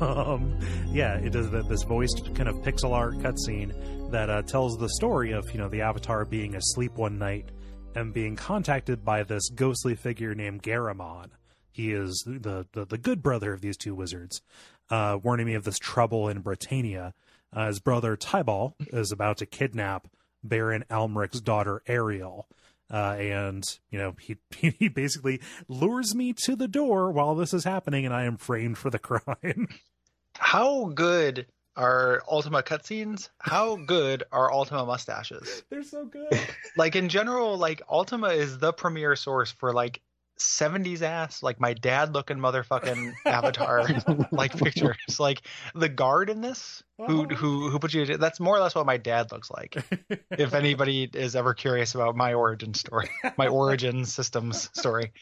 um, yeah, it is this voiced kind of pixel art cutscene that uh, tells the story of you know the Avatar being asleep one night and being contacted by this ghostly figure named Garamon. He is the, the the good brother of these two wizards, uh, warning me of this trouble in Britannia. Uh, his brother Tyball is about to kidnap Baron Almric's daughter Arial uh, and you know he he basically lures me to the door while this is happening, and I am framed for the crime. How good are Ultima cutscenes? How good are Ultima mustaches? They're so good. Like in general, like Ultima is the premier source for like 70s ass, like my dad looking motherfucking avatar like pictures. Like the guard in this who Uh-huh. who who put you that's more or less what my dad looks like. if anybody is ever curious about my origin story, my origin systems story,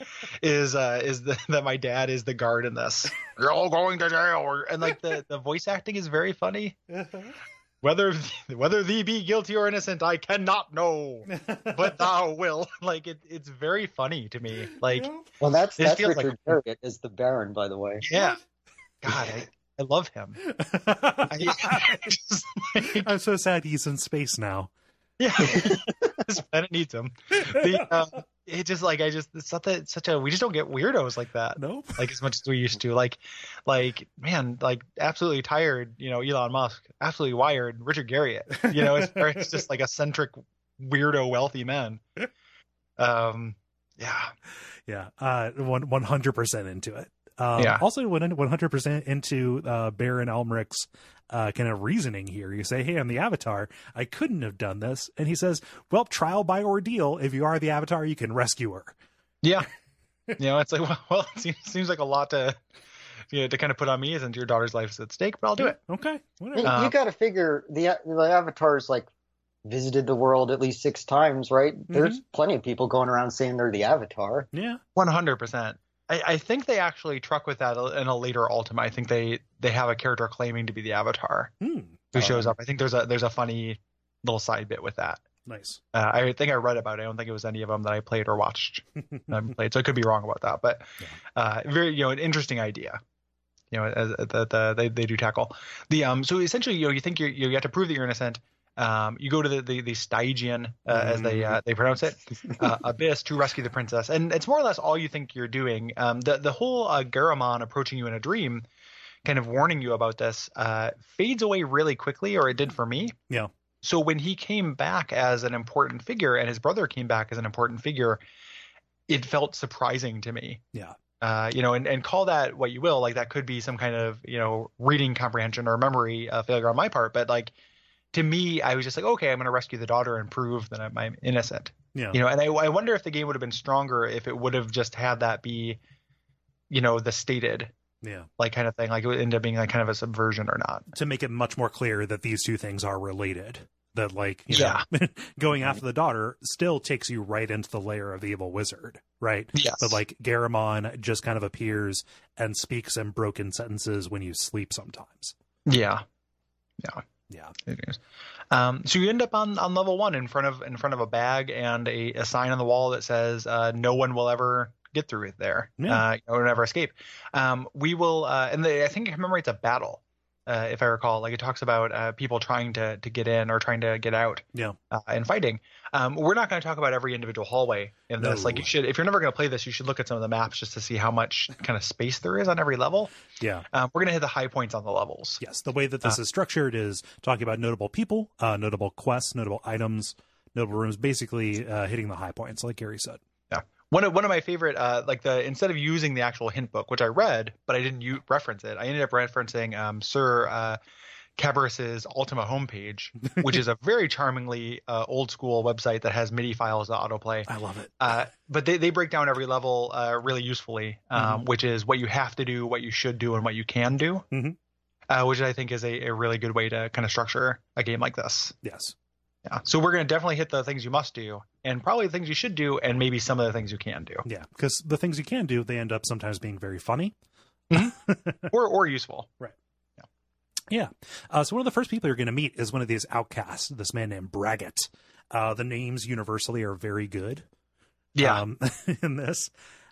is uh is the, that my dad is the guard in this. You're all going to jail, and like the the voice acting is very funny. Whether whether thee be guilty or innocent, I cannot know, but thou will. Like it, it's very funny to me. Like Well, that's that's feels Richard like- Garriott as the Baron, by the way. yeah, God, I, I love him. I, just, like, I'm so sad he's in space now. Yeah, this planet needs him. The, uh, it just like I just it's such a such a we just don't get weirdos like that Nope. like as much as we used to. Like like man like absolutely tired. You know Elon Musk absolutely wired. Richard Garriott. You know it's, it's just like eccentric weirdo wealthy men. Um yeah Yeah. Uh, one one hundred percent into it. Um, Yeah. Also, went one hundred percent into uh, Baron Almric's uh, kind of reasoning here. You say, "Hey, I'm the Avatar. I couldn't have done this," and he says, "Well, trial by ordeal. If you are the Avatar, you can rescue her." yeah. you know it's like well, well it seems, seems like a lot to you know, to kind of put on me since your daughter's life is at stake, but I'll do it. Okay. You, Whatever. You got to figure the the avatars like visited the world at least six times, right? There's plenty of people going around saying they're the Avatar. yeah. One hundred percent. I, I think they actually truck with that in a later Ultima. I think they they have a character claiming to be the Avatar Hmm. who Oh. shows up. I think there's a there's a funny little side bit with that. Nice. Uh, I think I read about it. I don't think it was any of them that I played or watched. I played, so I could be wrong about that. But uh, very, you know, an interesting idea. You know, that the, they they do tackle the um. So essentially, you know, you think you're, you have to prove that you're innocent. Um, you go to the the, the Stygian, uh, as they uh, they pronounce it, uh, abyss to rescue the princess, and it's more or less all you think you're doing. Um, the the whole uh, Garamon approaching you in a dream, kind of warning you about this, uh, fades away really quickly, or it did for me. Yeah. So when he came back as an important figure, and his brother came back as an important figure, it felt surprising to me. Yeah. Uh, you know, and, and call that what you will. Like that could be some kind of you know reading comprehension or memory uh, failure on my part, but like to me, I was just like, okay, I'm going to rescue the daughter and prove that I'm, I'm innocent. Yeah. You know, and I, I wonder if the game would have been stronger if it would have just had that be, you know, the stated Yeah. like kind of thing. Like it would end up being like kind of a subversion or not. To make it much more clear that these two things are related. That like you Yeah. know, going mm-hmm. after the daughter still takes you right into the layer of the evil wizard, right? Yes. But like Garamon just kind of appears and speaks in broken sentences when you sleep sometimes. yeah. Yeah. Is. Um, so you end up on, on level one in front of in front of a bag and a, a sign on the wall that says uh, no one will ever get through it there Yeah. uh, or never escape. Um, we will uh, and the, I think it commemorates a battle. Uh, if I recall, like it talks about uh, people trying to to get in or trying to get out, Yeah. uh, and fighting. Um, we're not going to talk about every individual hallway in this. No. Like you should, if you're never going to play this, you should look at some of the maps just to see how much kind of space there is on every level. Yeah. Um, we're going to hit the high points on the levels. Yes. The way that this Uh, is structured is talking about notable people, uh, notable quests, notable items, notable rooms, basically uh, hitting the high points, like Gary said. One of one of my favorite, uh, like the instead of using the actual hint book, which I read, but I didn't u- reference it, I ended up referencing um, Sir uh, Cabirus's Ultima homepage, which is a very charmingly uh, old school website that has MIDI files to autoplay. I love it. Uh, but they, they break down every level uh, really usefully, um, which is what you have to do, what you should do, and what you can do, Mhm. uh, which I think is a, a really good way to kind of structure a game like this. Yes. Yeah. So we're going to definitely hit the things you must do, and probably the things you should do, and maybe some of the things you can do, Yeah. Because the things you can do, they end up sometimes being very funny. or or useful. Right. Yeah. yeah. Uh, so one of the first people you're going to meet is one of these outcasts, this man named Bragit. Uh, the names universally are very good. Yeah. Um, in this,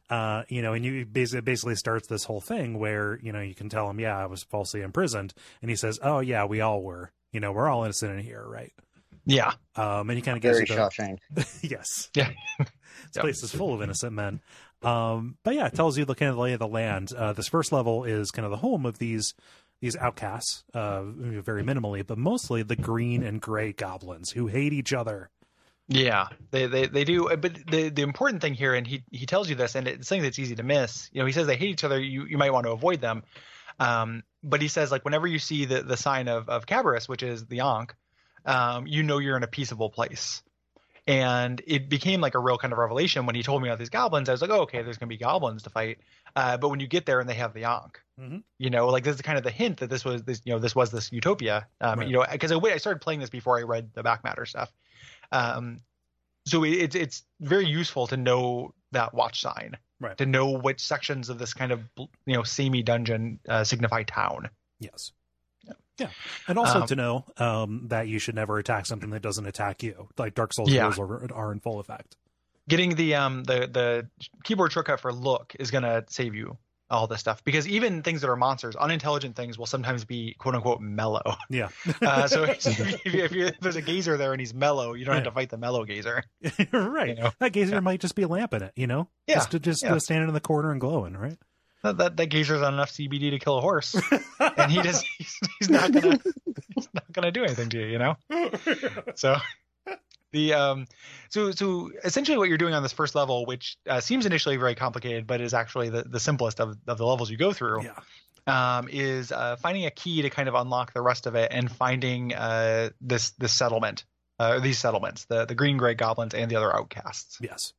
uh, you know, and you basically basically starts this whole thing where you know you can tell him, yeah, I was falsely imprisoned, and he says, oh yeah, we all were. You know, we're all innocent in here, right? Yeah. Um, and he kind of gives Very you the, Shawshank. yes. Yeah. this Yep. place is full of innocent men. Um, but yeah, it tells you the kind of lay of the land. Uh, this first level is kind of the home of these these outcasts, uh, very minimally, but mostly the green and gray goblins who hate each other. Yeah, they, they they do. But the the important thing here, and he he tells you this, and it's something that's easy to miss. You know, he says they hate each other. You you might want to avoid them. Um, but he says like whenever you see the the sign of of Cabirus, which is the Ankh, um, you know you're in a peaceable place. And it became like a real kind of revelation when he told me about these goblins. I was like, oh, okay, there's going to be goblins to fight. Uh, but when you get there and they have the Ankh, Mhm. you know, like this is kind of the hint that this was this, you know, this was this utopia. Um, Right. You know, because I, I started playing this before I read the back matter stuff. Um, so it, it's it's very useful to know that watch sign, Right. to know which sections of this kind of you know samey dungeon uh, signify town. Yes. Yeah. And also Um, to know um, that you should never attack something that doesn't attack you. Like Dark Souls Yeah. rules are, are in full effect. Getting the um the the keyboard shortcut for look is gonna save you all this stuff because even things that are monsters, unintelligent things, will sometimes be quote unquote mellow. Yeah. Uh, so if, you, if, you, if there's a gazer there and he's mellow, you don't have to fight the mellow gazer. right. You know? That gazer Yeah. might just be a lamp in it, you know? Yeah, Just, just yeah. standing in the corner and glowing, right? That, that that gazer's on enough CBD to kill a horse, and he just he's, he's not gonna he's not gonna do anything to you, you know. So the um so so essentially what you're doing on this first level, which uh, seems initially very complicated, but is actually the, the simplest of, of the levels you go through, yeah. um, is uh, finding a key to kind of unlock the rest of it and finding uh, this this settlement, uh, these settlements, the the green gray goblins and the other outcasts. Yes.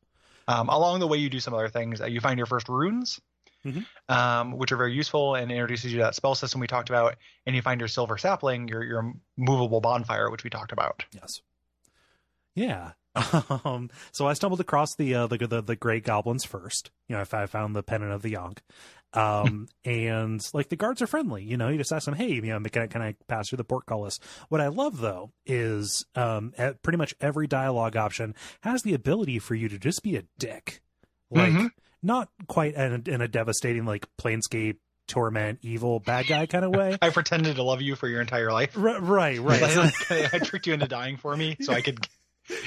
Um, along the way, you do some other things. Uh, you find your first runes, Mhm. um, which are very useful and introduces you to that spell system we talked about. And you find your silver sapling, your your movable bonfire, which we talked about. Yes. Yeah. Um, so I stumbled across the uh, the, the the Great Goblins first. You know, if I found the Pennant of the Yonk, um, and like the guards are friendly. You know, you just ask them, "Hey, you know, can I, can I pass through the portcullis?" What I love though is um, at pretty much every dialogue option has the ability for you to just be a dick, like Mhm. Not quite in a, in a devastating like Planescape torment evil bad guy kind of way. I pretended to love you for your entire life. R- right, right. Like, I tricked you into dying for me so I could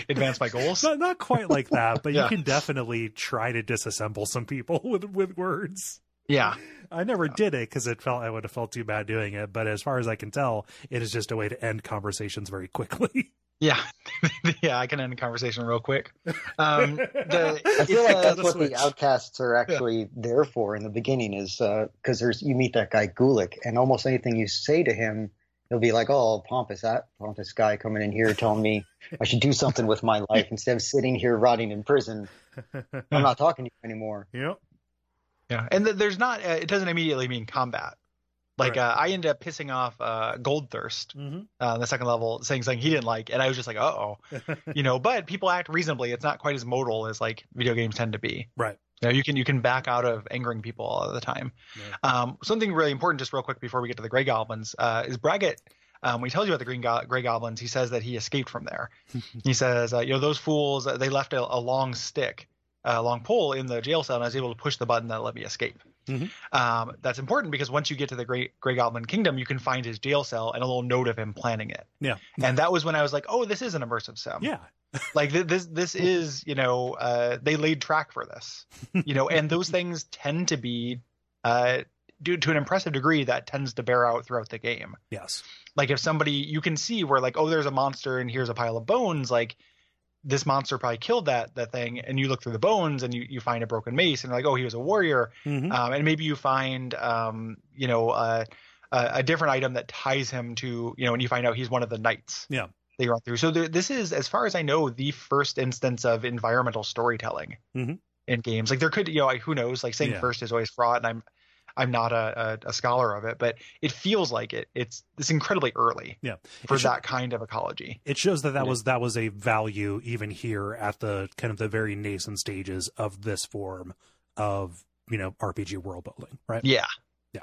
advance my goals. not not quite like that, but Yeah. you can definitely try to disassemble some people with with words. Yeah. I never did it because it felt I would have felt too bad doing it. But as far as I can tell, it is just a way to end conversations very quickly. Yeah. yeah, I can end a conversation real quick. Um, the, I feel like uh, that's what switch. the outcasts are actually there for in the beginning is because there's you meet that guy Gulick and almost anything you say to him he'll be like oh pompous that pompous guy coming in here telling me I should do something with my life instead of sitting here rotting in prison I'm not talking to you anymore yep. Yeah, and th- there's not. Uh, it doesn't immediately mean combat. Like Right. uh, I ended up pissing off uh, Goldthirst Mm-hmm. uh, on the second level, saying something he didn't like, and I was just like, "Uh oh," you know. But people act reasonably. It's not quite as modal as like video games tend to be. Right. You know, you can you can back out of angering people all of the time. Um, something really important, just real quick before we get to the Grey Goblins, uh, is Bragit. Um, when he tells you about the Green Go- Grey Goblins, he says that he escaped from there. he says, uh, you know, those fools, uh, they left a, a long stick, a long pole in the jail cell, and I was able to push the button that let me escape. Mhm. Um, that's important because once you get to the Great Grey Goblin Kingdom, you can find his jail cell and a little note of him planning it. Yeah. And that was when I was like, oh, this is an immersive sim Yeah. like th- this this is you know uh they laid track for this you know and those things tend to be uh due to an impressive degree that tends to bear out throughout the game Yes. like if somebody you can see where like oh there's a monster and here's a pile of bones like this monster probably killed that that thing and you look through the bones and you, you find a broken mace and like oh he was a warrior Mhm. um, and maybe you find um, you know uh, a, a different item that ties him to you know and you find out he's one of the knights Yeah. that you run through so there, this is as far as i know the first instance of environmental storytelling Mhm. in games like there could you know like, who knows like saying Yeah. first is always fraught and i'm i'm not a, a, a scholar of it but it feels like it it's it's incredibly early Yeah. for It should- that kind of ecology It shows that that Yeah. was that was a value even here at the kind of the very nascent stages of this form of you know RPG world building, right? yeah yeah,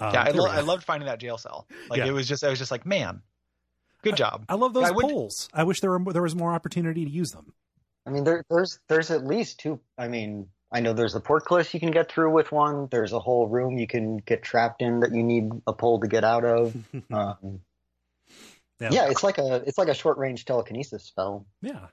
Um, yeah I, lo- we I loved finding that jail cell like Yeah. it was just i was just like man good job I love those I would- I wish there were there was more opportunity to use them. I mean there there's there's at least two I mean I know there's a portcullis you can get through with one there's a whole room you can get trapped in that you need a pole to get out of um, Yeah. yeah it's like a it's like a short range telekinesis spell Yeah.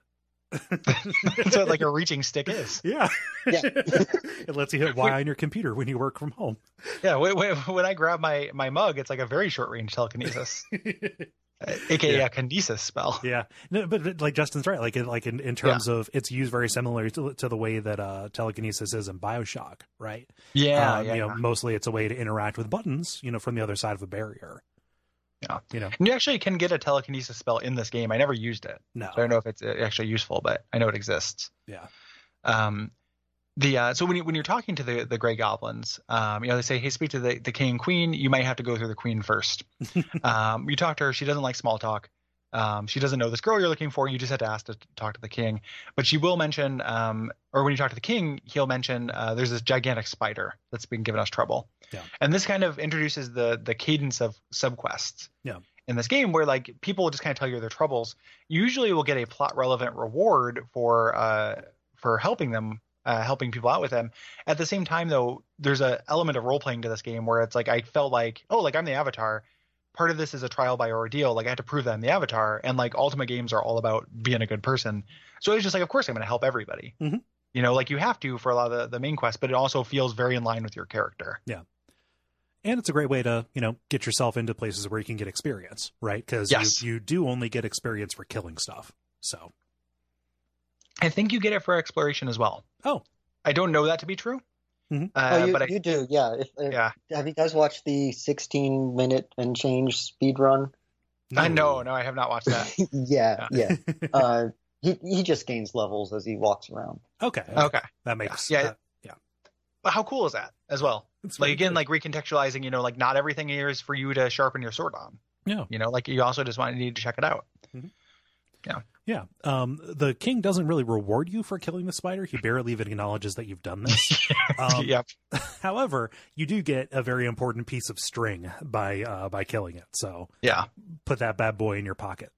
that's what like a reaching stick is Yeah. Yeah. it lets you hit Y on your computer when you work from home. Yeah, when, when, when I grab my my mug, it's like a very short range telekinesis, aka Yeah. a kinesis spell. yeah. No, but, but, like Justin's right. Like in, like in, in terms of it's used very similar to, to the way that uh, telekinesis is in Bioshock, right? Yeah, Um, yeah. You know, yeah. mostly it's a way to interact with buttons, you know, from the other side of a barrier. Yeah. You know, And you actually can get a telekinesis spell in this game. I never used it, no. so I don't know if it's uh, actually useful, but I know it exists. Yeah. Um, the uh, so when you when you're talking to the the gray goblins, um, you know they say, hey, speak to the the king and queen. You might have to go through the queen first. um, you talk to her. She doesn't like small talk. Um, she doesn't know this girl you're looking for. You just have to ask to talk to the king. But she will mention, um, or when you talk to the king, he'll mention uh, there's this gigantic spider that's been giving us trouble. Yeah. And this kind of introduces the the cadence of subquests. Yeah. In this game, where like people will just kind of tell you their troubles, you usually will get a plot relevant reward for uh, for helping them, uh, helping people out with them. At the same time, though, there's an element of role playing to this game where it's like I felt like, oh, like I'm the avatar part of this is a trial by ordeal. Like I had to prove that I'm the avatar, and like Ultima games are all about being a good person. So it's just like, of course, I'm going to help everybody. Mhm. You know, like you have to for a lot of the, the main quest, but it also feels very in line with your character. Yeah and it's a great way to you know get yourself into places where you can get experience right because Yes. you, you do only get experience for killing stuff so I think you get it for exploration as well. Oh. I don't know that to be true. Mhm. Uh, oh, you, but I, you do, yeah. If, if- yeah, Have you guys watched the 16 minute and change speed run? I know, no, I have not watched that. yeah, yeah. Uh, he he just gains levels as he walks around. okay okay, that makes Yeah. that- but how cool is that as well? it's Like again, good. like recontextualizing. You know, like not everything here is for you to sharpen your sword on. yeah You know, like you also just want to need to check it out. yeah Yeah. Um, the king doesn't really reward you for killing the spider. He barely even acknowledges that you've done this. Um, yep. However, you do get a very important piece of string by uh, by killing it. So Yeah. put that bad boy in your pocket.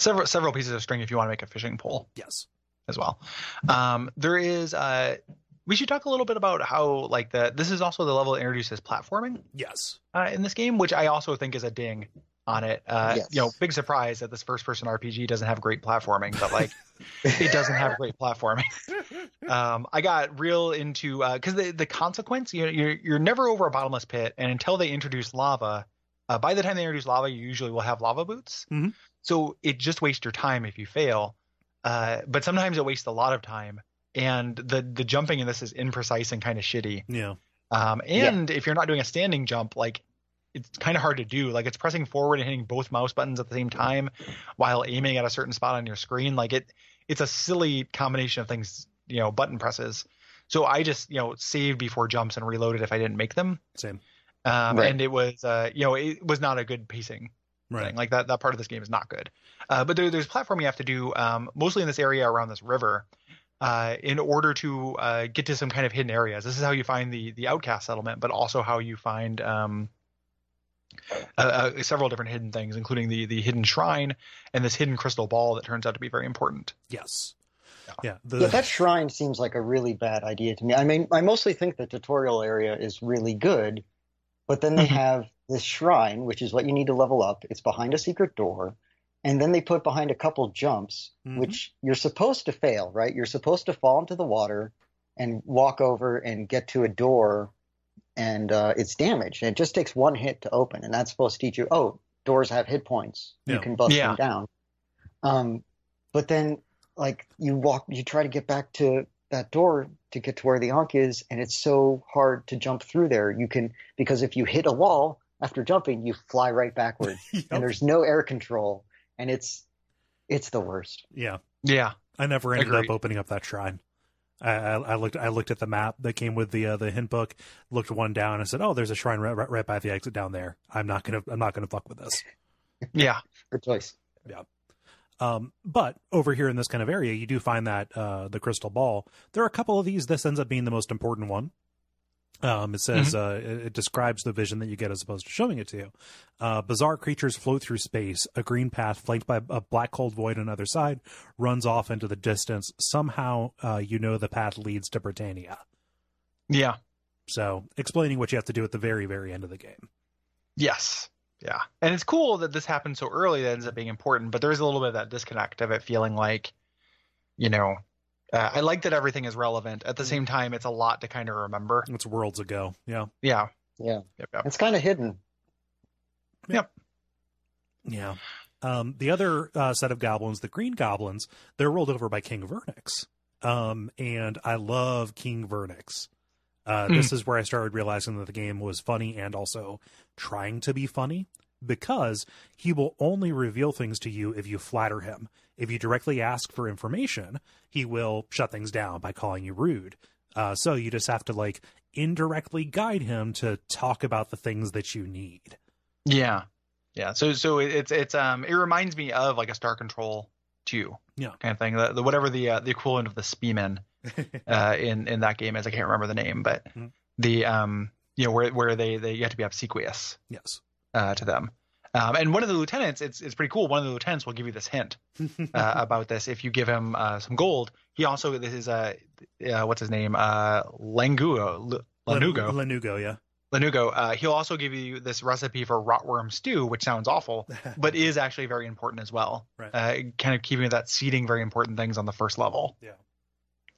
Several several pieces of string if you want to make a fishing pole Yes. as well. Um, there is. Uh, we should talk a little bit about how like the this is also the level that introduces platforming Yes. uh, in this game, which I also think is a ding on it. Uh, Yes. You know, big surprise that this first person RPG doesn't have great platforming, but like it doesn't have great platforming. um, I got real into because the the consequence you know, you're you're never over a bottomless pit, and until they introduce lava, uh, by the time they introduce lava, you usually will have lava boots. Mhm. So it just wastes your time if you fail. Uh, but sometimes it wastes a lot of time, and the the jumping in this is imprecise and kind of shitty. Yeah. Um, Yeah. and if you're not doing a standing jump, like it's kind of hard to do. Like it's pressing forward and hitting both mouse buttons at the same time while aiming at a certain spot on your screen. Like it, it's a silly combination of things, you know, button presses. So I just, you know, saved before jumps and reloaded if I didn't make them. Same. Um, Right. and it was, uh, you know, it was not a good pacing Right. thing. Like that, that part of this game is not good. Uh, but there, there's platform you have to do, um, mostly in this area around this river, uh, in order to uh, get to some kind of hidden areas. This is how you find the the outcast settlement, but also how you find um, uh, uh, several different hidden things, including the the hidden shrine and this hidden crystal ball that turns out to be very important. Yes. Yeah. Yeah. The, Yeah, that shrine seems like a really bad idea to me. I mean, I mostly think the tutorial area is really good, but then they Mhm. have this shrine, which is what you need to level up. It's behind a secret door, and then they put behind a couple jumps, Mhm. which you're supposed to fail, right? You're supposed to fall into the water and walk over and get to a door, and uh, it's damaged. And it just takes one hit to open, and that's supposed to teach you, oh, doors have hit points. Yeah. You can bust Yeah. them down. Um, but then, like, you walk, you try to get back to that door to get to where the Ankh is, and it's so hard to jump through there. You can because if you hit a wall after jumping, you fly right backwards, Yep. and there's no air control, and it's it's the worst. yeah. Yeah, I never ended Agreed. up opening up that shrine. I, I, I looked. I looked at the map that came with the uh, the hint book. Looked one down and said, "Oh, there's a shrine right, right, right by the exit down there. I'm not gonna. I'm not gonna fuck with this." yeah, Good choice. Yeah. Um, but over here in this kind of area, you do find that uh, the crystal ball. There are a couple of these. This ends up being the most important one. Um, it says uh, it, it describes the vision that you get as opposed to showing it to you. Uh, bizarre creatures float through space. A green path flanked by a black cold void on the other side runs off into the distance. Somehow, uh, you know the path leads to Britannia. yeah, So, explaining what you have to do at the very, very end of the game. yes, yeah. And it's cool that this happened so early that ends up being important, but there is a little bit of that disconnect of it feeling like, you know, uh, I like that everything is relevant. At the same time, it's a lot to kind of remember. It's worlds ago. Yeah. Yeah, Yeah, yep, yep. it's kind of hidden. Yep. Yeah. Um, the other uh, set of goblins, the green goblins, they're rolled over by King Vernix. Um, and I love King Vernix. Uh, This is where I started realizing that the game was funny and also trying to be funny because he will only reveal things to you if you flatter him. If you directly ask for information, he will shut things down by calling you rude. Uh, so you just have to like indirectly guide him to talk about the things that you need. Yeah, yeah. So so it's it's um it reminds me of like a Star Control two Yeah. kind of thing. The, the whatever the uh, the equivalent of the Speeman uh, in in that game is. I can't remember the name, but Mhm. the um you know where where they they you have to be obsequious yes. uh, to them. Um, and one of the lieutenants, it's it's pretty cool. One of the lieutenants will give you this hint uh, about this if you give him uh, some gold. He also this is uh, uh what's his name uh Langugo L- Lanugo Lanugo, yeah. Lanugo. Uh, he'll also give you this recipe for rotworm stew, which sounds awful, but is actually very important as well. Right. Uh, kind of keeping that seeding very important things on the first level. Yeah.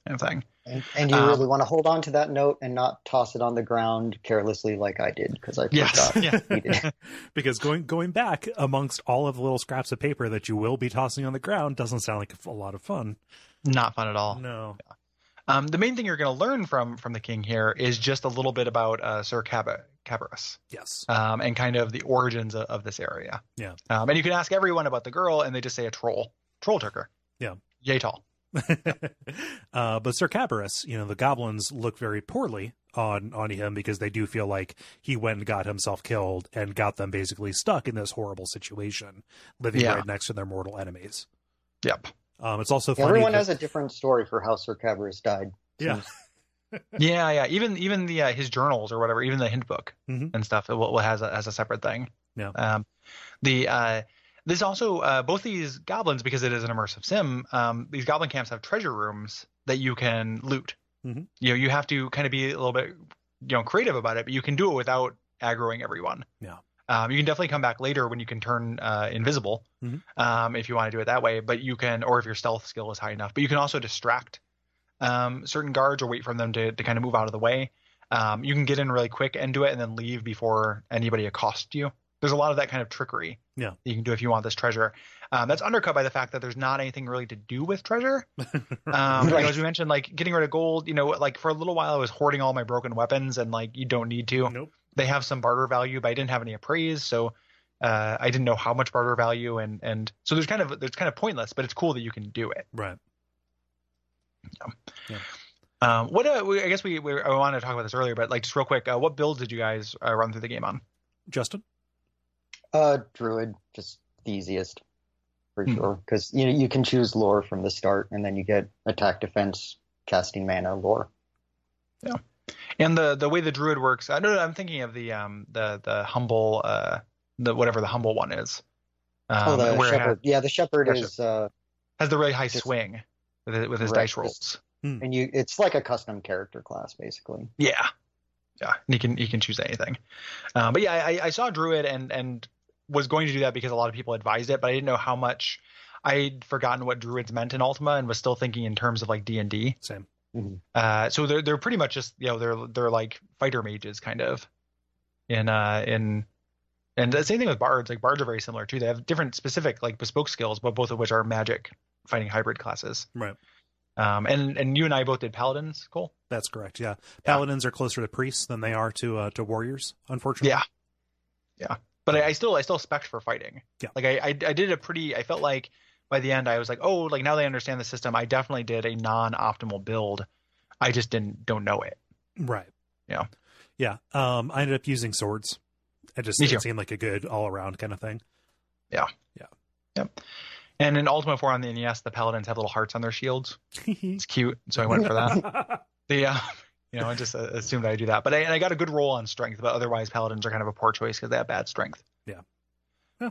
Kind of thing. And, and you Um, really want to hold on to that note and not toss it on the ground carelessly like I did because I Yes. forgot. Yeah. because going going back amongst all of the little scraps of paper that you will be tossing on the ground doesn't sound like a lot of fun. Not fun at all. No. Um, the main thing you're going to learn from from the king here is just a little bit about uh, Sir Cab- Cabirus. Yes. um, and kind of the origins of, of this area. Yeah. Um, and you can ask everyone about the girl, and they just say a troll. Troll took her. Yeah. Yay tall. uh, but Sir Cabirus, you know, the goblins look very poorly on on him because they do feel like he went and got himself killed and got them basically stuck in this horrible situation, living Yeah. right next to their mortal enemies. Yep. Um, it's also funny. Everyone that- has a different story for how Sir Cabirus died. yeah. yeah, yeah. Even even the uh, his journals or whatever, even the hint book Mhm. and stuff, it will, will has a, has a separate thing. Yeah. Um, the uh, this also uh, both these goblins because it is an immersive sim. Um, these goblin camps have treasure rooms that you can loot. Mhm. You know, you have to kind of be a little bit you know creative about it, but you can do it without aggroing everyone. Yeah. Um, you can definitely come back later when you can turn uh, invisible Mhm. um, if you want to do it that way. But you can, or if your stealth skill is high enough. But you can also distract um, certain guards or wait for them to, to kind of move out of the way. Um, you can get in really quick and do it, and then leave before anybody accosts you. There's a lot of that kind of trickery Yeah. that you can do if you want this treasure. Um, that's undercut by the fact that there's not anything really to do with treasure. Um, you know, as we mentioned, like getting rid of gold. You know, like for a little while I was hoarding all my broken weapons, and like you don't need to Nope. they have some barter value, but I didn't have any appraise, so uh, I didn't know how much barter value, and and so there's kind of there's kind of pointless, but it's cool that you can do it. Right. Um, what uh, we, I guess we, we I wanted to talk about this earlier, but like just real quick, uh, what build did you guys uh, run through the game on? Justin. Uh, Druid, just the easiest for Hmm. sure, because you know you can choose lore from the start, and then you get attack, defense, casting mana, lore. Yeah, and the the way the druid works, I know I'm thinking of the um the the humble uh the whatever the humble one is. Um, oh, the where it shepherd. yeah, the shepherd Gotcha. is, uh, has the really high Just- swing with it, with his Right, dice just- rolls. and you it's like a custom character class basically. Yeah, yeah. And he can he can choose anything. Uh, but yeah, I, I saw Druid and and was going to do that because a lot of people advised it, but I didn't know how much. I'd forgotten what Druids meant in Ultima and was still thinking in terms of like D and D. Same. Uh, so they're they're pretty much just you know they're they're like fighter mages kind of. In uh in. And the same thing with bards. Like bards are very similar too. They have different specific like bespoke skills, but both of which are magic fighting hybrid classes. Right. Um, and and you and I both did paladins. Cool. That's correct. Yeah. Paladins are closer to priests than they are to uh, to warriors, unfortunately. Yeah. Yeah. But I, I still I still spec for fighting. Yeah. Like I, I I did a pretty I felt like by the end I was like, oh, like now they understand the system, I definitely did a non optimal build. I just didn't don't know it. Right. Yeah. Yeah. Um, I ended up using swords. It just it seemed like a good all around kind of thing. Yeah. Yeah. Yep. Yeah. And in Ultima 4 on the NES, the paladins have little hearts on their shields. It's cute, so I went for that. the uh, you know, I just uh, assumed I'd do that. But I, and I got a good roll on strength, but otherwise paladins are kind of a poor choice because they have bad strength. Yeah.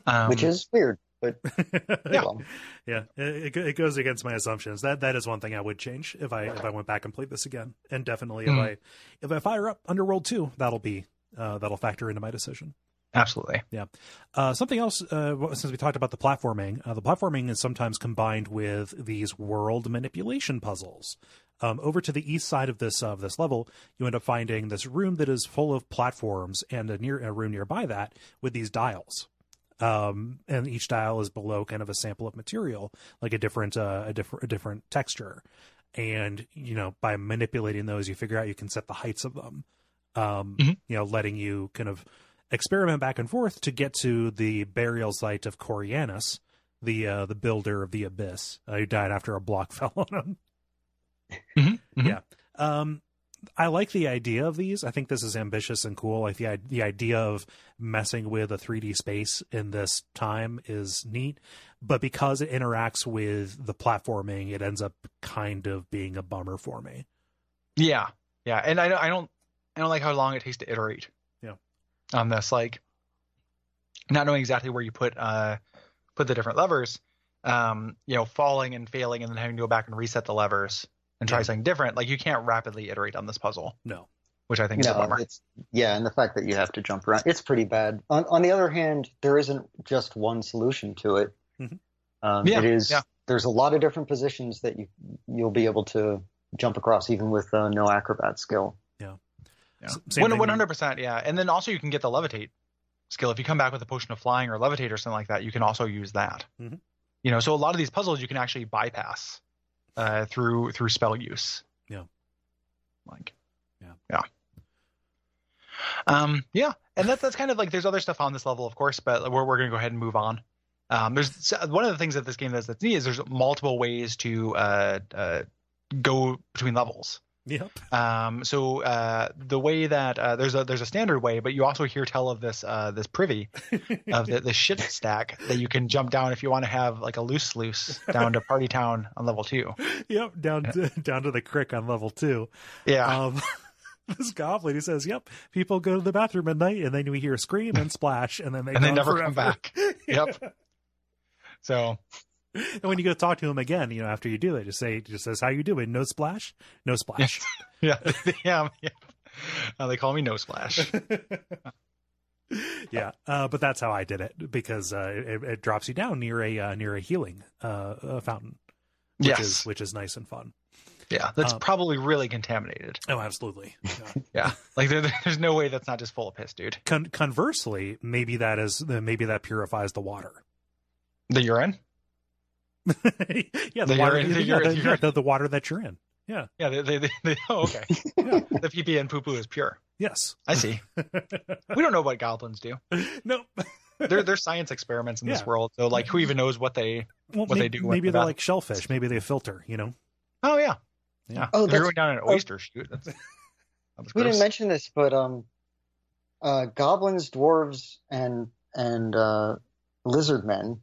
Um, which is weird, but yeah. Yeah. It, it, it goes against my assumptions. That that is one thing I would change if I if I went back and played this again. And definitely if Mhm. I if I fire up Underworld 2, that'll be uh, that'll factor into my decision. absolutely. Yeah. Uh, something else, uh, since we talked about the platforming, uh, the platforming is sometimes combined with these world manipulation puzzles. Um, over to the east side of this of this level, you end up finding this room that is full of platforms, and a near a room nearby that with these dials. Um, and each dial is below kind of a sample of material, like a different uh, a different a different texture. And you know, by manipulating those, you figure out you can set the heights of them. Um, Mhm. You know, letting you kind of experiment back and forth to get to the burial site of Corianus, the uh, the builder of the abyss, uh, who died after a block fell on him. Mhm, mhm. Yeah. Um, I like the idea of these. I think this is ambitious and cool. Like the the idea of messing with a 3D space in this time is neat, but because it interacts with the platforming, it ends up kind of being a bummer for me. Yeah, yeah, and I don't, I don't, I don't like how long it takes to iterate. Yeah. On this, like, not knowing exactly where you put uh put the different levers, um, you know, falling and failing, and then having to go back and reset the levers and try Yeah. something different. Like, you can't rapidly iterate on this puzzle, No. which I think is a no, bummer. it's yeah, and the fact that you have to jump around, it's pretty bad. On on the other hand, there isn't just one solution to it. Mhm. Um, Yeah, it is. yeah. There's a lot of different positions that you you'll be able to jump across, even with uh, no acrobat skill. Yeah. S- same One thing- one hundred percent, yeah. And then also you can get the levitate skill if you come back with a potion of flying or levitate or something like that. You can also use that. Mhm. You know, so a lot of these puzzles you can actually bypass uh, through through spell use. Yeah. Like. Yeah. Yeah. Um. Yeah, and that's that's kind of like there's other stuff on this level, of course, but we're we're gonna go ahead and move on. Um, there's one of the things that this game does that's neat is there's multiple ways to uh, uh, go between levels. Yep. Um, so uh, the way that uh, there's a there's a standard way, but you also hear tell of this uh, this privy of the, the shit stack that you can jump down if you want to have like a loose loose down to Party Town on level two. Yep. Down to, down to the crick on level two. Yeah, Um, this goblin he says, "Yep, people go to the bathroom at night and then we hear scream and splash and then they and they never forever. come back. Yep. So And when you go talk to him again, you know, after you do it, just say, just says, "How you doing? No splash, no splash." yeah, yeah, yeah. Uh, they call me No Splash. yeah, uh, but that's how I did it because uh, it, it drops you down near a uh, near a healing uh, uh, fountain, which yes, is which is nice and fun. yeah, that's um, probably really contaminated. Oh, absolutely. Yeah. Yeah, like there, there's no way that's not just full of piss, dude. Con- conversely, maybe that is maybe that purifies the water. The urine. yeah, the, The water, urine- the yeah, urine- the, yeah, the, the water that you're in. Yeah. Yeah, they, they, they, they oh, okay. Yeah. the pee pee and poo poo is pure. Yes. I see. we don't know what goblins do. no. They're they're science experiments in this world. So like, who even knows what they? Well, what may- they do Maybe they're like shellfish. Maybe they filter. You know. Oh yeah, Yeah. yeah. Oh, if you're going down an oh. oyster chute, that's, that We gross. didn't mention this, but um, uh, goblins, dwarves, and and uh, lizard men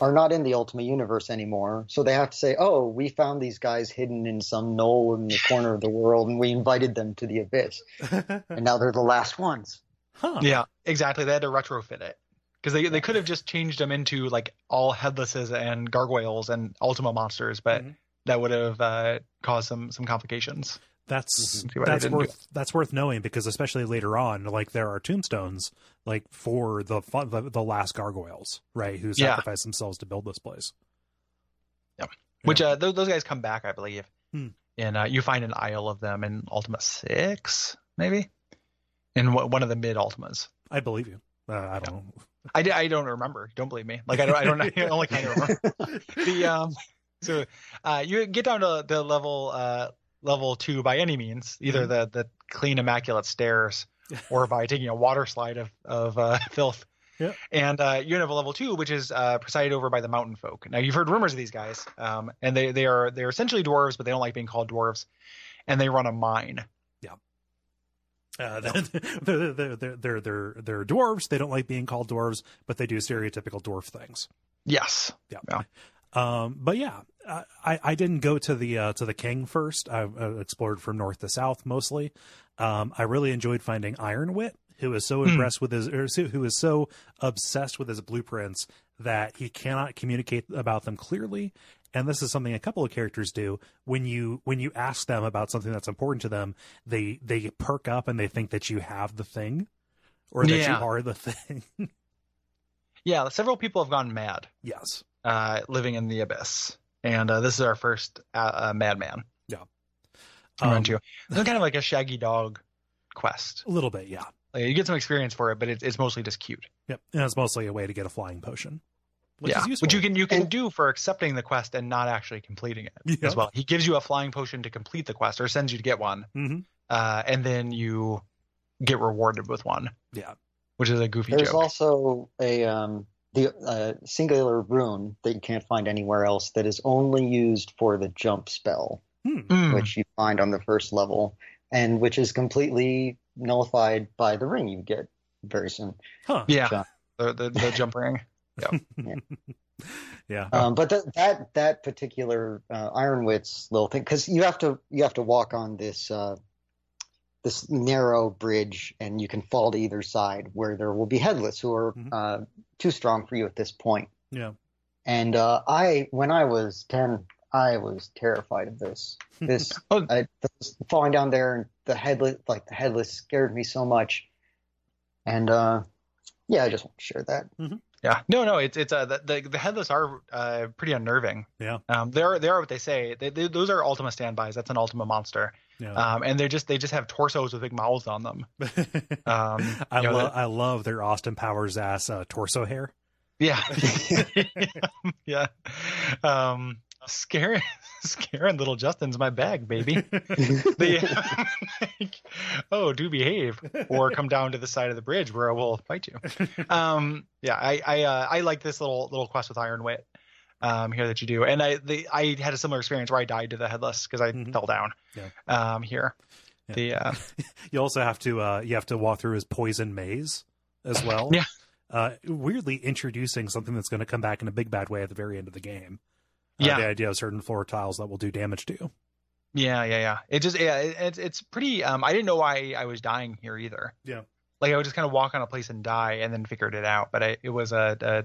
are not in the Ultima universe anymore. So they have to say, "Oh, we found these guys hidden in some knoll in the corner of the world, and we invited them to the abyss, and now they're the last ones." huh. Yeah, exactly. They had to retrofit it because they they could have just changed them into like all headlesses and gargoyles and Ultima monsters, but Mhm. that would have uh, caused some some complications. That's what that's worth that's worth knowing because especially later on, like there are tombstones like for the the, the last gargoyles, right? Who Yeah. sacrificed themselves to build this place. Yeah, which uh, those, those guys come back, I believe, Hmm. and uh, you find an aisle of them in Ultima Six, maybe, in one of the mid Ultimas. I believe you. Uh, I don't know. I, I don't remember. Don't believe me. Like I don't I don't I only kind of remember. the um so uh you get down to the level uh level two by any means, either the the clean immaculate stairs or by taking a water slide of of uh, filth. Yep. And uh, you have a level two, which is uh, presided over by the mountain folk. Now you've heard rumors of these guys, um, and they they are they're essentially dwarves, but they don't like being called dwarves, and they run a mine. Yeah. Uh, they're, they're, they're, they're, they're, they're dwarves. They don't like being called dwarves, but they do stereotypical dwarf things. Yes. Yeah. Yeah. Um, but yeah, I, I didn't go to the uh, to the king first. I uh, explored from north to south mostly. Um, I really enjoyed finding Ironwit, who is so Hmm. impressed with his, or who is so obsessed with his blueprints that he cannot communicate about them clearly. And this is something a couple of characters do when you when you ask them about something that's important to them, they they perk up and they think that you have the thing, or that Yeah. you are the thing. Yeah. Several people have gone mad. yes. Uh, living in the abyss, and uh, this is our first uh, uh, madman. to run Um, to. It's kind of like a shaggy dog quest. a little bit, yeah. Like, you get some experience for it, but it's it's mostly just cute. Yep, and it's mostly a way to get a flying potion, which yeah, is useful. which you can you can do for accepting the quest and not actually completing it Yep. as well. He gives you a flying potion to complete the quest, or sends you to get one, hmm uh, and then you get rewarded with one, Yeah, which is a goofy There's joke. also a um, the uh, singular rune that you can't find anywhere else that is only used for the jump spell, hmm. Mm, which you find on the first level, and which is completely nullified by the ring you get very soon. huh? yeah, Jump. the, the the jump ring. yeah, Yeah. Um, but th- that that particular uh, Ironwit's little thing, because you have to you have to walk on this uh, this narrow bridge, and you can fall to either side, where there will be headless who are Mhm. uh, too strong for you at this point. yeah. And uh, I, when I was ten, I was terrified of this. This Oh. I, this falling down there, and the headless, like the headless, scared me so much. And uh, yeah, I just want to share that. Yeah, no, no, it's it's uh, the the, the headless are uh, pretty unnerving. Yeah. um, they're they are what they say. They, they, those are Ultima standbys. That's an Ultima monster. Yeah. Um, and they're just they just have torsos with big mouths on them. Um, I love I love their Austin Powers ass uh, torso hair. Yeah. yeah. Um, scaring, scaring little Justin's my bag, baby. The, like, oh, do behave or come down to the side of the bridge where I will fight you. Um, yeah, I, I, uh, I like this little, little quest with Ironwit. Um, here that you do. And I the, I had a similar experience where I died to the headless because I Mhm. fell down. Yeah. Um, here. Yeah. The uh, You also have to uh, you have to walk through his poison maze as well. Yeah. Uh, weirdly introducing something that's going to come back in a big bad way at the very end of the game. Uh, Yeah. The idea of certain floor tiles that will do damage to you. yeah, yeah, yeah. It just yeah, it, it's it's pretty. Um, I didn't know why I was dying here either. Yeah. Like I would just kind of walk on a place and die, and then figured it out. But I, it was a, a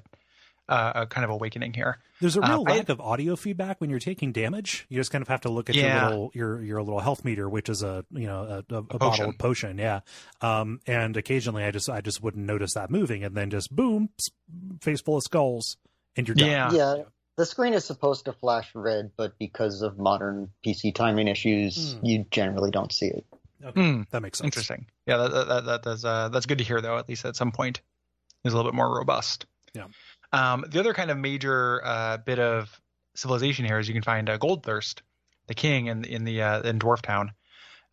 a a kind of awakening here. There's a Uh, real I- lack of audio feedback when you're taking damage. You just kind of have to look at Yeah. your little your your little health meter, which is a you know a, a, a bottle potion. of potion. Yeah. Um, and occasionally I just I just wouldn't notice that moving, and then just boom, face full of skulls, and you're done. Yeah. Yeah, the screen is supposed to flash red, but because of modern PC timing issues, Hmm. you generally don't see it. Hmm. That makes sense. Interesting. Yeah, that, that, that that's uh, that's good to hear though. At least at some point, is a little bit more robust. Yeah. Um, the other kind of major uh, bit of civilization here is you can find uh, Goldthirst, the king in in the uh, in Dwarf Town,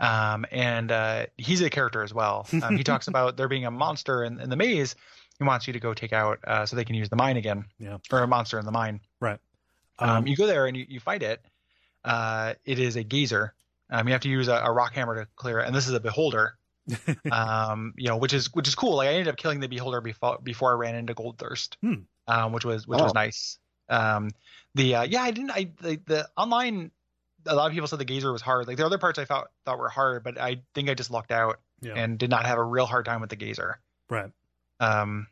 um, and uh, he's a character as well. Um, he talks about there being a monster in, in the maze. He wants you to go take out uh, so they can use the mine again. Yeah. Or a monster in the mine. Right. Um, Um, you go there and you, you fight it. Uh, it is a gazer. Um, you have to use a, a rock hammer to clear it, and this is a beholder. um, you know, which is which is cool. Like I ended up killing the beholder before before I ran into Goldthirst, Hmm. Um, which was which Oh. was nice. Um, the uh, yeah, I didn't. I the, the online. A lot of people said the gazer was hard. Like the other parts I thought thought were hard, but I think I just lucked out Yeah. and did not have a real hard time with the gazer. right. Um,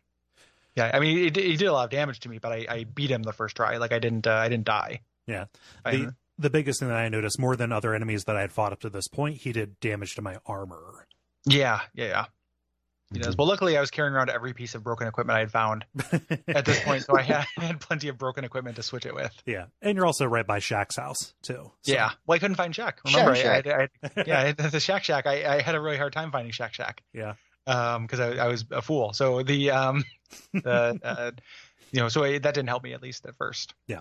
yeah, I mean, it, he did a lot of damage to me, but I, I beat him the first try. Like I didn't, uh, I didn't die. Yeah. I- The the biggest thing that I noticed more than other enemies that I had fought up to this point, he did damage to my armor. yeah, yeah, yeah. He Mm-hmm. does. Well, luckily, I was carrying around every piece of broken equipment I had found at this point, so I had, I had plenty of broken equipment to switch it with. yeah, and you're also right by Shak's house too. So- Yeah. Well, I couldn't find Shak. Remember, Shak I, I, I, yeah, the Shak Shak. I, I had a really hard time finding Shak Shak. Yeah. Um, because I, I was a fool. So the um, the uh, you know, so I, that didn't help me at least at first. Yeah.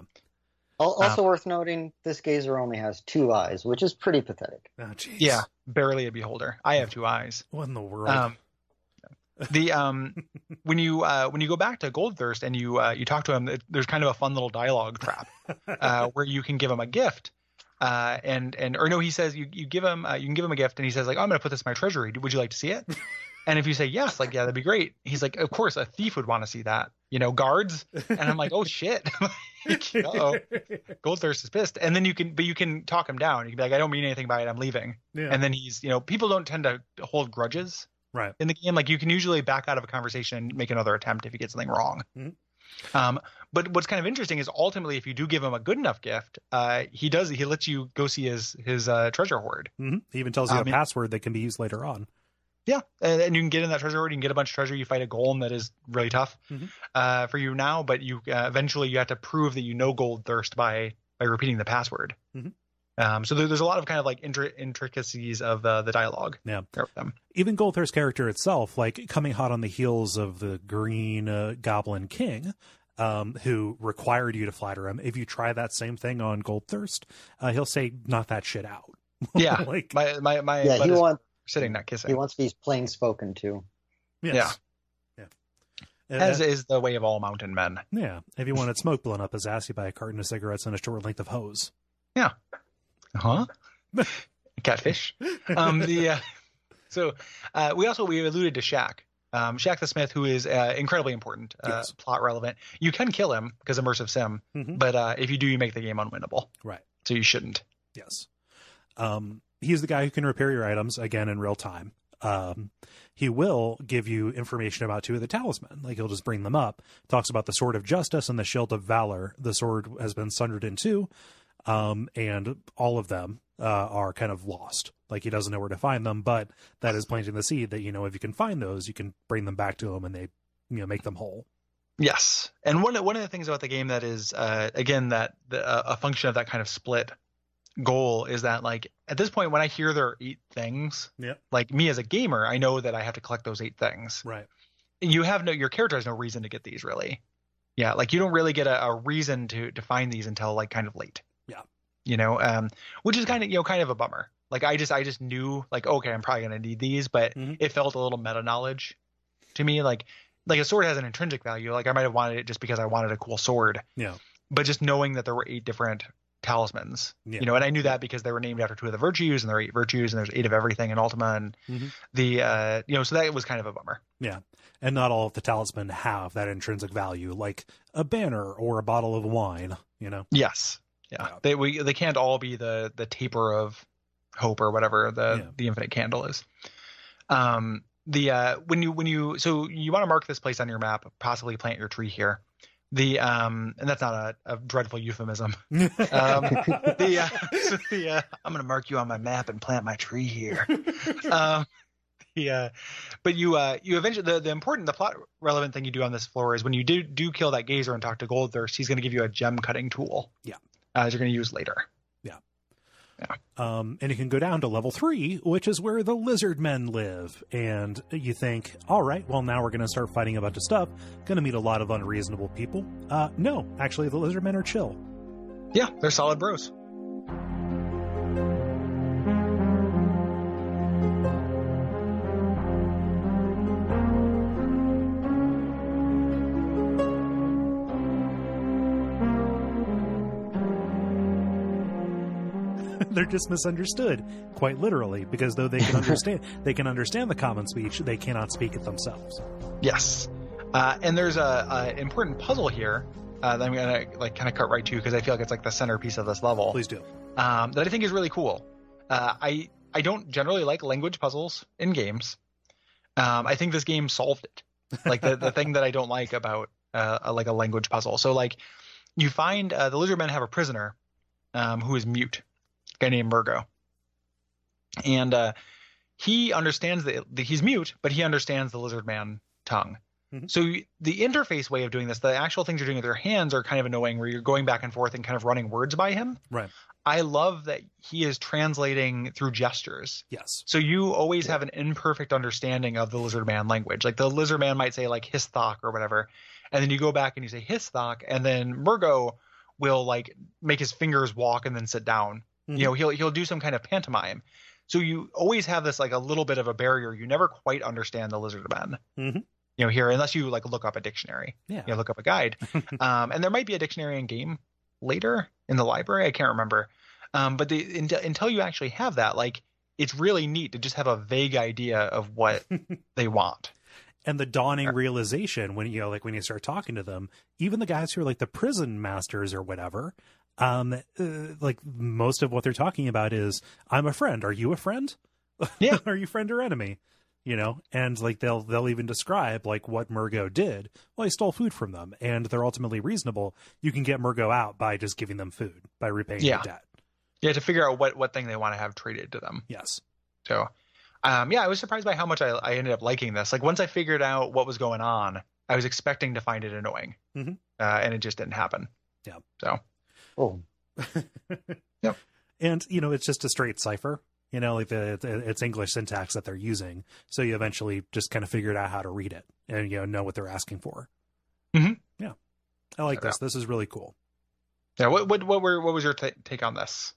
Also worth noting, this gazer only has two eyes, which is pretty pathetic. Oh, jeez. Yeah, barely a beholder. I have two eyes. What in the world? Um, the um, when you uh, when you go back to Goldthirst and you uh, you talk to him, it- there's kind of a fun little dialogue trap uh, where you can give him a gift. Uh, and and or no, he says you you give him uh, you can give him a gift, and he says like oh, I'm gonna put this in my treasury. Would you like to see it? And if you say yes, like yeah, that'd be great. He's like, of course, a thief would want to see that. You know, guards. And I'm like, oh shit. oh, Goldthirst is pissed. And then you can, but you can talk him down. You can be like, I don't mean anything by it. I'm leaving. yeah. And then he's, you know, people don't tend to hold grudges right. in the game. Like you can usually back out of a conversation and make another attempt if you get something wrong. Mhm. Um, but what's kind of interesting is ultimately, if you do give him a good enough gift, uh, he does he lets you go see his his uh, treasure hoard. hmm He even tells you I a password that can be used later on. Yeah, and, and you can get in that treasure hoard. You can get a bunch of treasure. You fight a golem that is really tough Mhm. uh, for you now, but you uh, eventually you have to prove that you know Goldthirst by by repeating the password. Um, so there, there's a lot of kind of like intri- intricacies of uh, the dialogue. Yeah. them. Even Goldthirst's character itself, like coming hot on the heels of the Green uh, Goblin King, um, who required you to flatter him. If you try that same thing on Goldthirst, uh, he'll say, "Knock that shit out." Yeah, like my my my Yeah, he wants sitting, not kissing. he wants to be plain spoken to. yes. yeah, yeah. As Uh, is the way of all mountain men. yeah. If you wanted smoke blown up his ass, you buy a carton of cigarettes and a short length of hose. Huh? Catfish. Um, the uh, so uh, we also we alluded to Shak. Um, Shak the Smith, who is uh, incredibly important, uh, Yes. plot relevant. You can kill him because immersive sim, Mhm. but uh, if you do, you make the game unwinnable. Right. So you shouldn't. Yes. Um, he's the guy who can repair your items again in real time. Um, he will give you information about two of the talisman. Like he'll just bring them up. Talks about the sword of justice and the shield of valor. The sword has been sundered in two, um, and all of them uh, are kind of lost. Like he doesn't know where to find them, but that is planting the seed that you know if you can find those, you can bring them back to him, and they you know make them whole. Yes, and one one of the things about the game that is uh, again that the, uh, a function of that kind of split goal is that like at this point when I hear there are eight things, Yep. like me as a gamer, I know that I have to collect those eight things. Right. And you have no your character has no reason to get these really yeah like you don't really get a, a reason to to find these until like kind of late Yeah. You know um which is kind of you know kind of a bummer like i just i just knew like okay i'm probably gonna need these but Mhm. it felt a little meta knowledge to me like like a sword has an intrinsic value like i might have wanted it just because i wanted a cool sword Yeah. but just knowing that there were eight different talismans, Yeah. you know, and I knew that because they were named after two of the virtues, and there are eight virtues, and there's eight of everything in Ultima, and Mhm. the uh, you know, so that was kind of a bummer. Yeah, and not all of the talisman have that intrinsic value, like a banner or a bottle of wine. You know, Yes, yeah, Yeah. they we they can't all be the the taper of hope or whatever the Yeah. the infinite candle is. Um, the uh, when you when you so you want to mark this place on your map, possibly plant your tree here. The um, and that's not a, a dreadful euphemism. Um, the, uh, so the uh, I'm gonna mark you on my map and plant my tree here. um, the, uh, but you uh, you eventually the, the important the plot relevant thing you do on this floor is when you do do kill that gazer and talk to Goldthirst, he's gonna give you a gem cutting tool. Yeah. Uh, you're gonna use later. Yeah. yeah. Um, and you can go down to level three, which is where the lizard men live. And you think, all right, well, now we're going to start fighting a bunch of stuff. Going to meet a lot of unreasonable people. Uh, no, actually, the lizard men are chill. Yeah, they're solid bros. They're just misunderstood, quite literally, because though they can understand, they can understand the common speech, they cannot speak it themselves. Yes, uh, and there's a, a important puzzle here uh, that I'm gonna like kind of cut right to because I feel like it's like the centerpiece of this level. Please do. um, that I think is really cool. Uh, I I don't generally like language puzzles in games. Um, I think this game solved it. Like the, the thing that I don't like about uh, a, like a language puzzle. So like you find uh, the lizardmen have a prisoner um, who is mute, guy named Murgo, and uh, he understands that he's mute, but he understands the lizard man tongue. Mhm. So the interface way of doing this, the actual things you're doing with your hands are kind of annoying, where you're going back and forth and kind of running words by him. Right. I love that he is translating through gestures. Yes. So you always have an imperfect understanding of the lizard man language. Like the lizard man might say like histhok or whatever, and then you go back and you say histhok, and then Murgo will like make his fingers walk and then sit down. Mhm. You know, he'll he'll do some kind of pantomime. So you always have this like a little bit of a barrier. You never quite understand the lizard man. Mhm. You know, here unless you like look up a dictionary Yeah. you know, look up a guide. um, and there might be a dictionary in game later in the library. I can't remember. Um, but the, until, until you actually have that, like, it's really neat to just have a vague idea of what they want. and the dawning realization when you know like when you start talking to them even the guys who are like the prison masters or whatever um uh, like most of what they're talking about is i'm a friend are you a friend Yeah. are you friend or enemy you know and like they'll they'll even describe like what murgo did well he stole food from them and they're ultimately reasonable you can get murgo out by just giving them food by repaying Yeah. debt Yeah, to figure out what, what thing they want to have traded to them. yes So, um, yeah, I was surprised by how much I, I ended up liking this. Like, once I figured out what was going on, I was expecting to find it annoying. Mhm. Uh, and it just didn't happen. Oh, and you know it's just a straight cipher you know like the, the it's english syntax that they're using so you eventually just kind of figured out how to read it and you know know what they're asking for Mm-hmm. yeah i like Yeah. this this is really cool Yeah. What, what, what were, what was your ta take on this?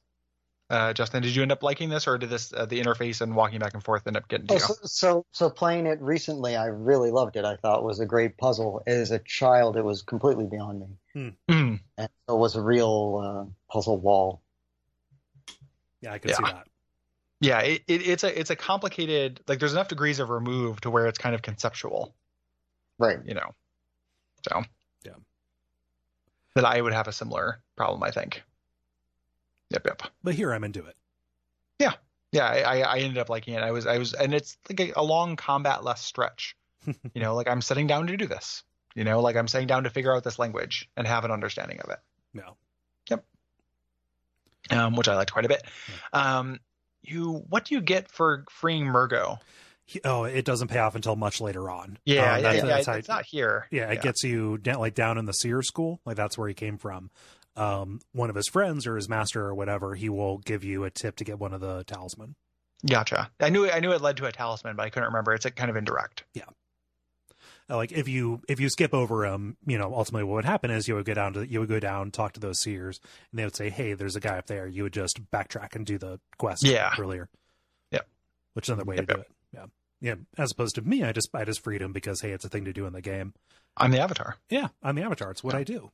Uh, Justin, did you end up liking this or did this, uh, the interface and walking back and forth end up getting to Oh, you? so, so so playing it recently, I really loved it. I thought it was a great puzzle. As a child, it was completely beyond me, Mm. and so it was a real uh, puzzle wall. yeah i can Yeah. see that Yeah, it, it, it's a it's a complicated like there's enough degrees of remove to where it's kind of conceptual, Right. you know. So Yeah. That I would have a similar problem, I think. Yep, yep. but here i'm into it Yeah, yeah. I I ended up liking it. I was I was and it's like a, a long combat less stretch. you know, like I'm sitting down to do this. You know, like I'm sitting down to figure out this language and have an understanding of it. no Yep. Um, which I liked quite a bit. Um you what do you get for freeing Murgo? He- oh it doesn't pay off until much later on Yeah, Um, yeah, that's- yeah, how- it's not here. yeah it gets you down like down in the seer school like that's where he came from um one of his friends or his master or whatever he will give you a tip to get one of the talisman Gotcha. I knew I knew it led to a talisman, but I couldn't remember. It's like kind of indirect. Yeah. like if you if you skip over them you know ultimately what would happen is you would go down to you would go down talk to those seers and they would say hey there's a guy up there you would just backtrack and do the quest Yeah. earlier Yeah. which is another way Yep, to do it yeah yeah as opposed to me i just i just freed him because hey it's a thing to do in the game I'm the avatar. yeah i'm the avatar it's what Yeah. i do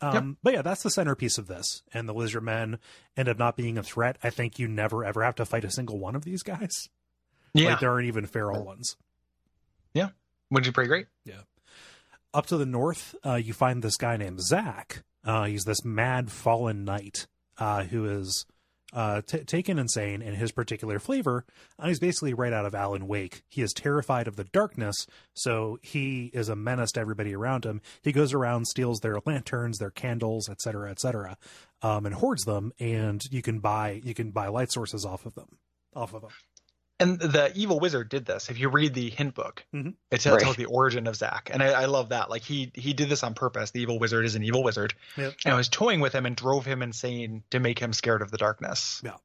Um, But yeah, that's the centerpiece of this. And the lizard men end up not being a threat. I think you never ever have to fight a single one of these guys. Yeah, Like there aren't even feral ones. Yeah, which is pretty great. Yeah. Up to the north, uh, you find this guy named Zach. Uh, he's this mad fallen knight uh, who is uh, t- taken insane in his particular flavor. And he's basically right out of Alan Wake. He is terrified of the darkness, so he is a menace to everybody around him. He goes around, steals their lanterns, their candles, etc., etc., um, and hoards them. And you can buy you can buy light sources off of them, off of them. And the evil wizard did this. If you read the hint book, Mhm. it tells Right. the origin of Zack, and I, I love that. Like he he did this on purpose. The evil wizard is an evil wizard, Yep. and I was toying with him and drove him insane to make him scared of the darkness. Yeah.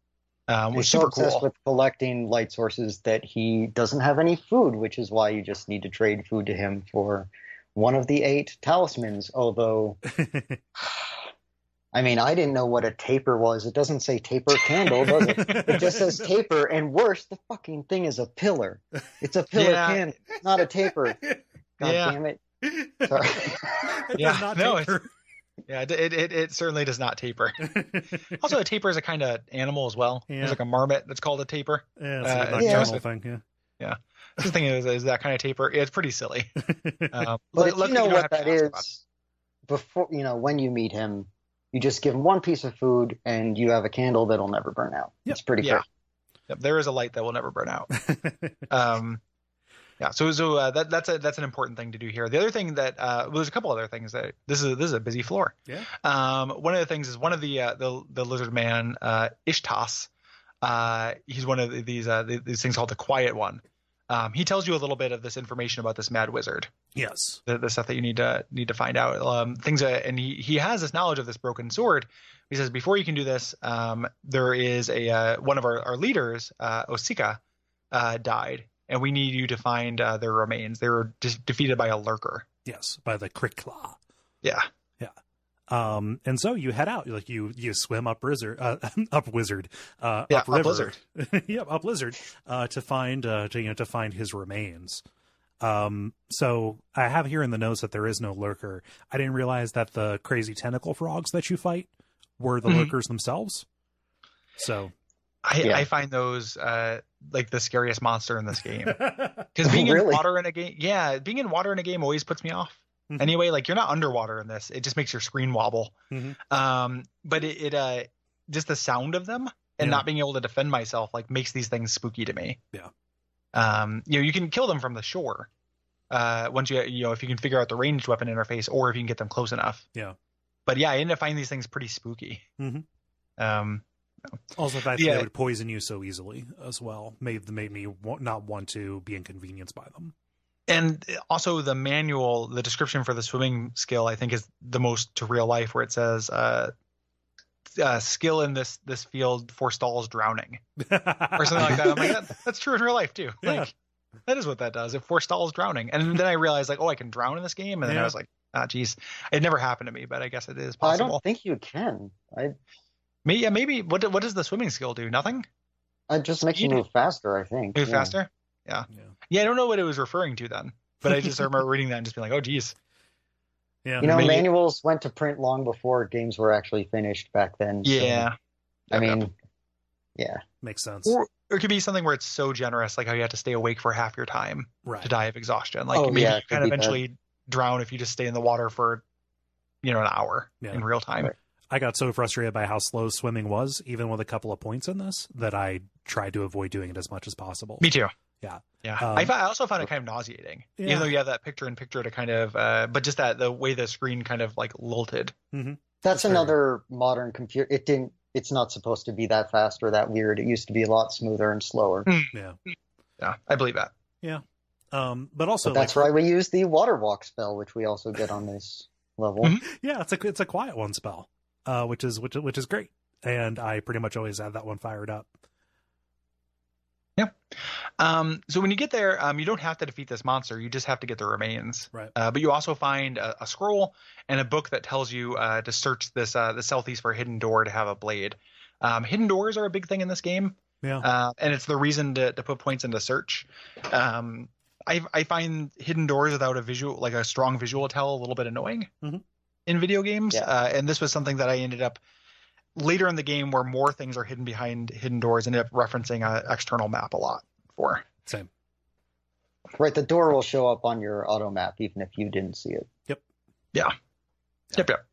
um, He's was super obsessed cool. with collecting light sources that he doesn't have any food, which is why you just need to trade food to him for one of the eight talismans. Although, I mean, I didn't know what a taper was. It doesn't say taper candle, does it? It just says taper, and worse, the fucking thing is a pillar. It's a pillar Yeah. candle, not a taper. God Yeah. damn it! Sorry. It Yeah, does not no, taper. Yeah, it, it it it certainly does not taper. Also, a taper is a kind of animal as well. Yeah. There's like a marmot that's called a taper. yeah, it's Uh, a yeah. nocturnal thing. Yeah. The thing is, is that kind of taper. It's pretty silly. Um, But lu- if you luckily know don't what have to that ask about it. is, before you know when you meet him, you just give him one piece of food, and you have a candle that'll never burn out. Yep. It's pretty Yeah. great. Yep, there is a light that will never burn out. Um, yeah, so so uh, that that's a that's an important thing to do here. The other thing that uh, well, there's a couple other things that this is this is a busy floor. Yeah. Um, one of the things is one of the uh, the the lizard man uh, Ishtas. Uh, he's one of these uh, these things called the Quiet One. Um, he tells you a little bit of this information about this mad wizard, yes. the, the stuff that you need to need to find out. Um, things that, and he he has this knowledge of this broken sword. He says before you can do this, um, there is a uh, one of our, our leaders, uh, Osika, uh, died, and we need you to find uh, their remains. They were de- defeated by a lurker. Yes. By the Crickclaw. Yeah, Um, and so you head out, like you you swim up wizard, uh, up wizard, uh, Yeah, up up river, lizard. yep, up lizard, uh, to find uh, to you know to find his remains. Um, so I have here in the notes that there is no lurker. I didn't realize that the crazy tentacle frogs that you fight were the Mhm. lurkers themselves. So I, Yeah. I find those uh, like the scariest monster in this game because being in water in a game, yeah, being in water in a game always puts me off. Mhm. Anyway, like you're not underwater in this; it just makes your screen wobble. Mhm. Um, but it, it uh, just the sound of them and Yeah. not being able to defend myself like makes these things spooky to me. Yeah. Um, you know, you can kill them from the shore. Uh, once you you know if you can figure out the ranged weapon interface or if you can get them close enough. Yeah. But yeah, I ended up finding these things pretty spooky. Mhm. Um, also the fact that they would poison you so easily as well made made me not want to be inconvenienced by them. And also the manual the description for the swimming skill i think is the most to real life where it says uh, uh skill in this this field forestalls drowning or something like that i'm like that, that's true in real life too Yeah. like that is what that does it forestalls drowning and then i realized like oh i can drown in this game and then Yeah. i was like ah geez it never happened to me but i guess it is possible. I don't think you can. I maybe, yeah, maybe what what does the swimming skill do nothing it just makes you move faster. I think. move Yeah. faster yeah. yeah i don't know what it was referring to then but i just remember reading that and just being like oh geez Yeah. You know, Maybe- manuals went to print long before games were actually finished back then. so, yeah I Yep, yep. mean, yeah. makes sense. or, or it could be something where it's so generous, like how you have to stay awake for half your time right. to die of exhaustion. Like Oh, maybe yeah, you can could be that. eventually drown if you just stay in the water for, you know, an hour Yeah. in real time. Right. I got so frustrated by how slow swimming was, even with a couple of points in this, that I tried to avoid doing it as much as possible. Me too. Yeah. Yeah. Um, I, fi- I also found it kind of nauseating, Yeah. even though you have that picture in picture to kind of, uh, but just that the way the screen kind of like lilted. That's That's fair. another modern computer. It didn't. It's not supposed to be that fast or that weird. It used to be a lot smoother and slower. Yeah. Yeah, I believe that. Yeah, um, but also, But that's like, why we use the water walk spell, which we also get on this level. Mhm. yeah, it's a it's a quiet one spell, uh, which is which which is great, and I pretty much always have that one fired up. Um, so when you get there, um, you don't have to defeat this monster. You just have to get the remains. Right. Uh, but you also find a, a scroll and a book that tells you uh, to search this uh, the southeast for a hidden door to have a blade. Um, hidden doors are a big thing in this game, Yeah. uh, and it's the reason to, to put points into search. Um, I, I find hidden doors without a visual, like a strong visual tell, a little bit annoying. Mhm. in video games, Yeah. uh, and this was something that I ended up later in the game where more things are hidden behind hidden doors. Ended up referencing an external map a lot for. Same. Right, the door will show up on your auto map even if you didn't see it. Yep. Yeah. yeah. Yep, yep.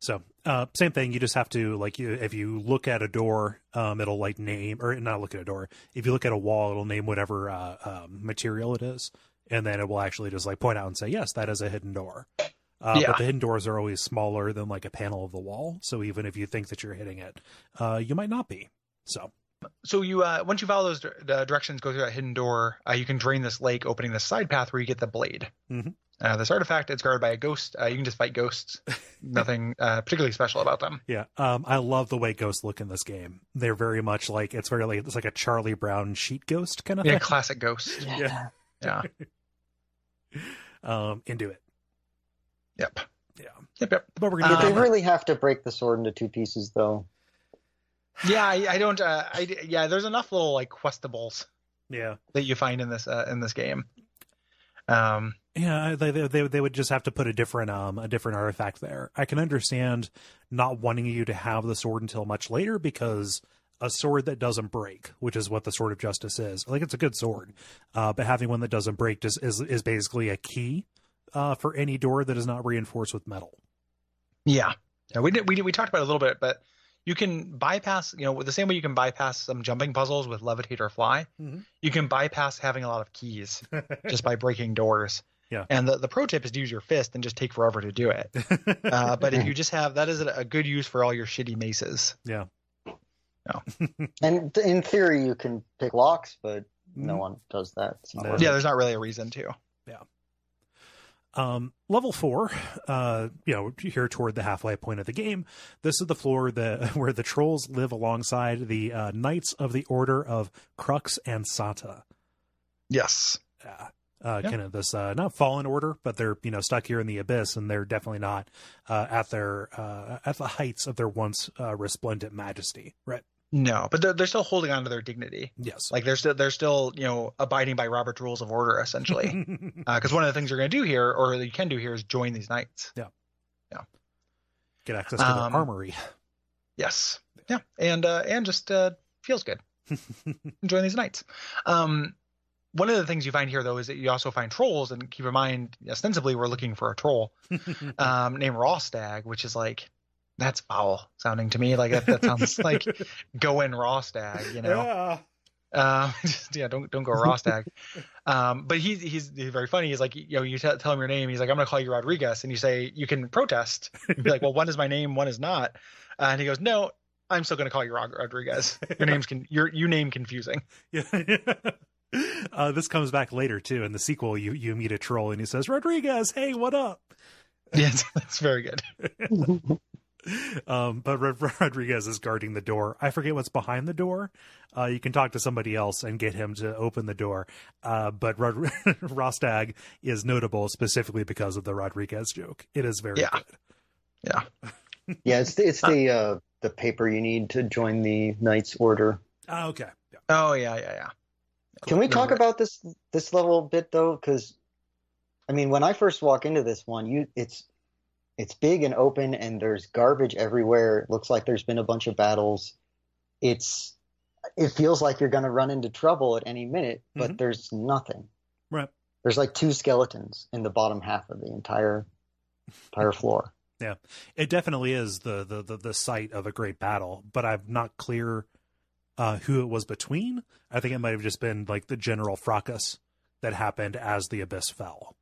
So uh, same thing. You just have to like you if you look at a door, um, it'll like name or not look at a door. If you look at a wall, it'll name whatever uh, um, material it is, and then it will actually just like point out and say, yes, that is a hidden door. Uh, Yeah. But the hidden doors are always smaller than like a panel of the wall. So even if you think that you're hitting it, uh, you might not be. So So you uh, once you follow those dir- directions, go through that hidden door. Uh, you can drain this lake, opening this side path where you get the blade. Mhm. Uh, this artifact it's guarded by a ghost. Uh, you can just fight ghosts. Nothing uh, particularly special about them. yeah, um, I love the way ghosts look in this game. They're very much like it's very like it's like a Charlie Brown sheet ghost kind of Yeah, thing. classic ghost. Yeah. Yeah. Um, into it. Yep. Yeah. Yep. Yep. But we're gonna Um, They really have to break the sword into two pieces, though. Yeah. I, I don't. Uh, I yeah. There's enough little like questables yeah. that you find in this uh, in this game. Um. Yeah, they, they they they would just have to put a different um a different artifact there. I can understand not wanting you to have the sword until much later because a sword that doesn't break, which is what the sword of justice is, like it's a good sword, uh, but having one that doesn't break just is is basically a key uh, for any door that is not reinforced with metal. Yeah. Yeah. We did. We did. We talked about it a little bit, but you can bypass. You know, the same way you can bypass some jumping puzzles with levitate or fly. Mhm. You can bypass having a lot of keys just by breaking doors. Yeah. And the, the pro tip is to use your fist and just take forever to do it. Uh, but if you just have that is a, a good use for all your shitty maces. yeah, No. And in theory, you can pick locks, but no Mhm. one does that. No. Yeah, there's not really a reason to. Um, level four, uh, you know, here toward the halfway point of the game. This is the floor that where the trolls live alongside the uh, knights of the Order of Crux Ansata. Yes. Uh, uh, Yeah. kind of this uh, not fallen order, but they're you know stuck here in the abyss, and they're definitely not uh, at their uh, at the heights of their once uh, resplendent majesty. Right? No, but they're, they're still holding on to their dignity. Yes. Like they're still they're still you know abiding by Robert's rules of order essentially. Because one of the things you're going to do here, or you can do here, is join these knights. Yeah, yeah. Get access to their Um, armory. Yes. Yeah. And uh, and just uh, feels good. Join these knights. Um, one of the things you find here though is that you also find trolls, and keep in mind, ostensibly we're looking for a troll um, named Rawstag, which is like that's foul sounding to me. Like that, that sounds like go in raw stag, you know. Yeah. Uh, just, yeah, don't don't go Rostag. um, but he's, he's he's very funny. He's like, you know, you t- tell him your name. He's like, I'm gonna call you Rodriguez, and you say you can protest. You'd be like, well, one is my name, one is not. Uh, and he goes, no, I'm still gonna call you Rodriguez. Your name's con- your you name confusing. Yeah. uh, this comes back later too. In the sequel, you you meet a troll and he says, "Rodriguez, hey, what up?" Yes, that's very good. Um, but Rod- Rodriguez is guarding the door. I forget what's behind the door. Uh, you can talk to somebody else and get him to open the door. Uh, but Rod- Rawstag is notable specifically because of the Rodriguez joke. It is very Yeah. good. Yeah. Yeah, it's the, it's the uh, the paper you need to join the Knights Order. Ah, okay. Yeah. Oh yeah, yeah, yeah. Can we talk Right. about this this level a bit though? Because I mean, when I first walk into this one, you it's it's big and open, and there's garbage everywhere. It looks like there's been a bunch of battles. It's it feels like you're going to run into trouble at any minute, but Mhm. there's nothing. Right. There's like two skeletons in the bottom half of the entire entire floor. Yeah. It definitely is the, the the the site of a great battle, but I'm not clear uh, who it was between. I think it might have just been like the general fracas that happened as the abyss fell.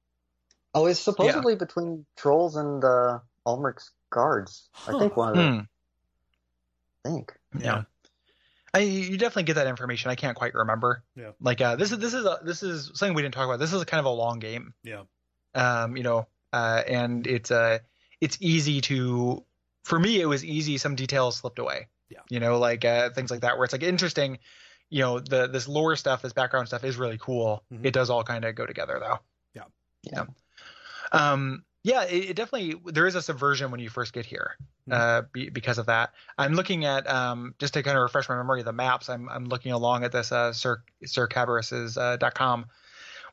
Oh, it's supposedly between trolls and uh, Ulrich's guards. I think one of them. Hmm. I think. Yeah. I, you definitely get that information. I can't quite remember. Yeah. Like uh, this is this is a, this is something we didn't talk about. This is kind of a long game. Yeah. Um, you know, uh, and it's uh, it's easy to, for me, it was easy. Some details slipped away. Yeah. You know, like uh, things like that, where it's like interesting. You know, the this lore stuff, this background stuff is really cool. Mhm. It does all kind of go together though. Yeah. Yeah. Um. Yeah. It, it definitely there is a subversion when you first get here. Mhm. Uh, be, because of that, I'm looking at um just to kind of refresh my memory of the maps. I'm I'm looking along at this uh Sir Sir Cabirus's uh, dot com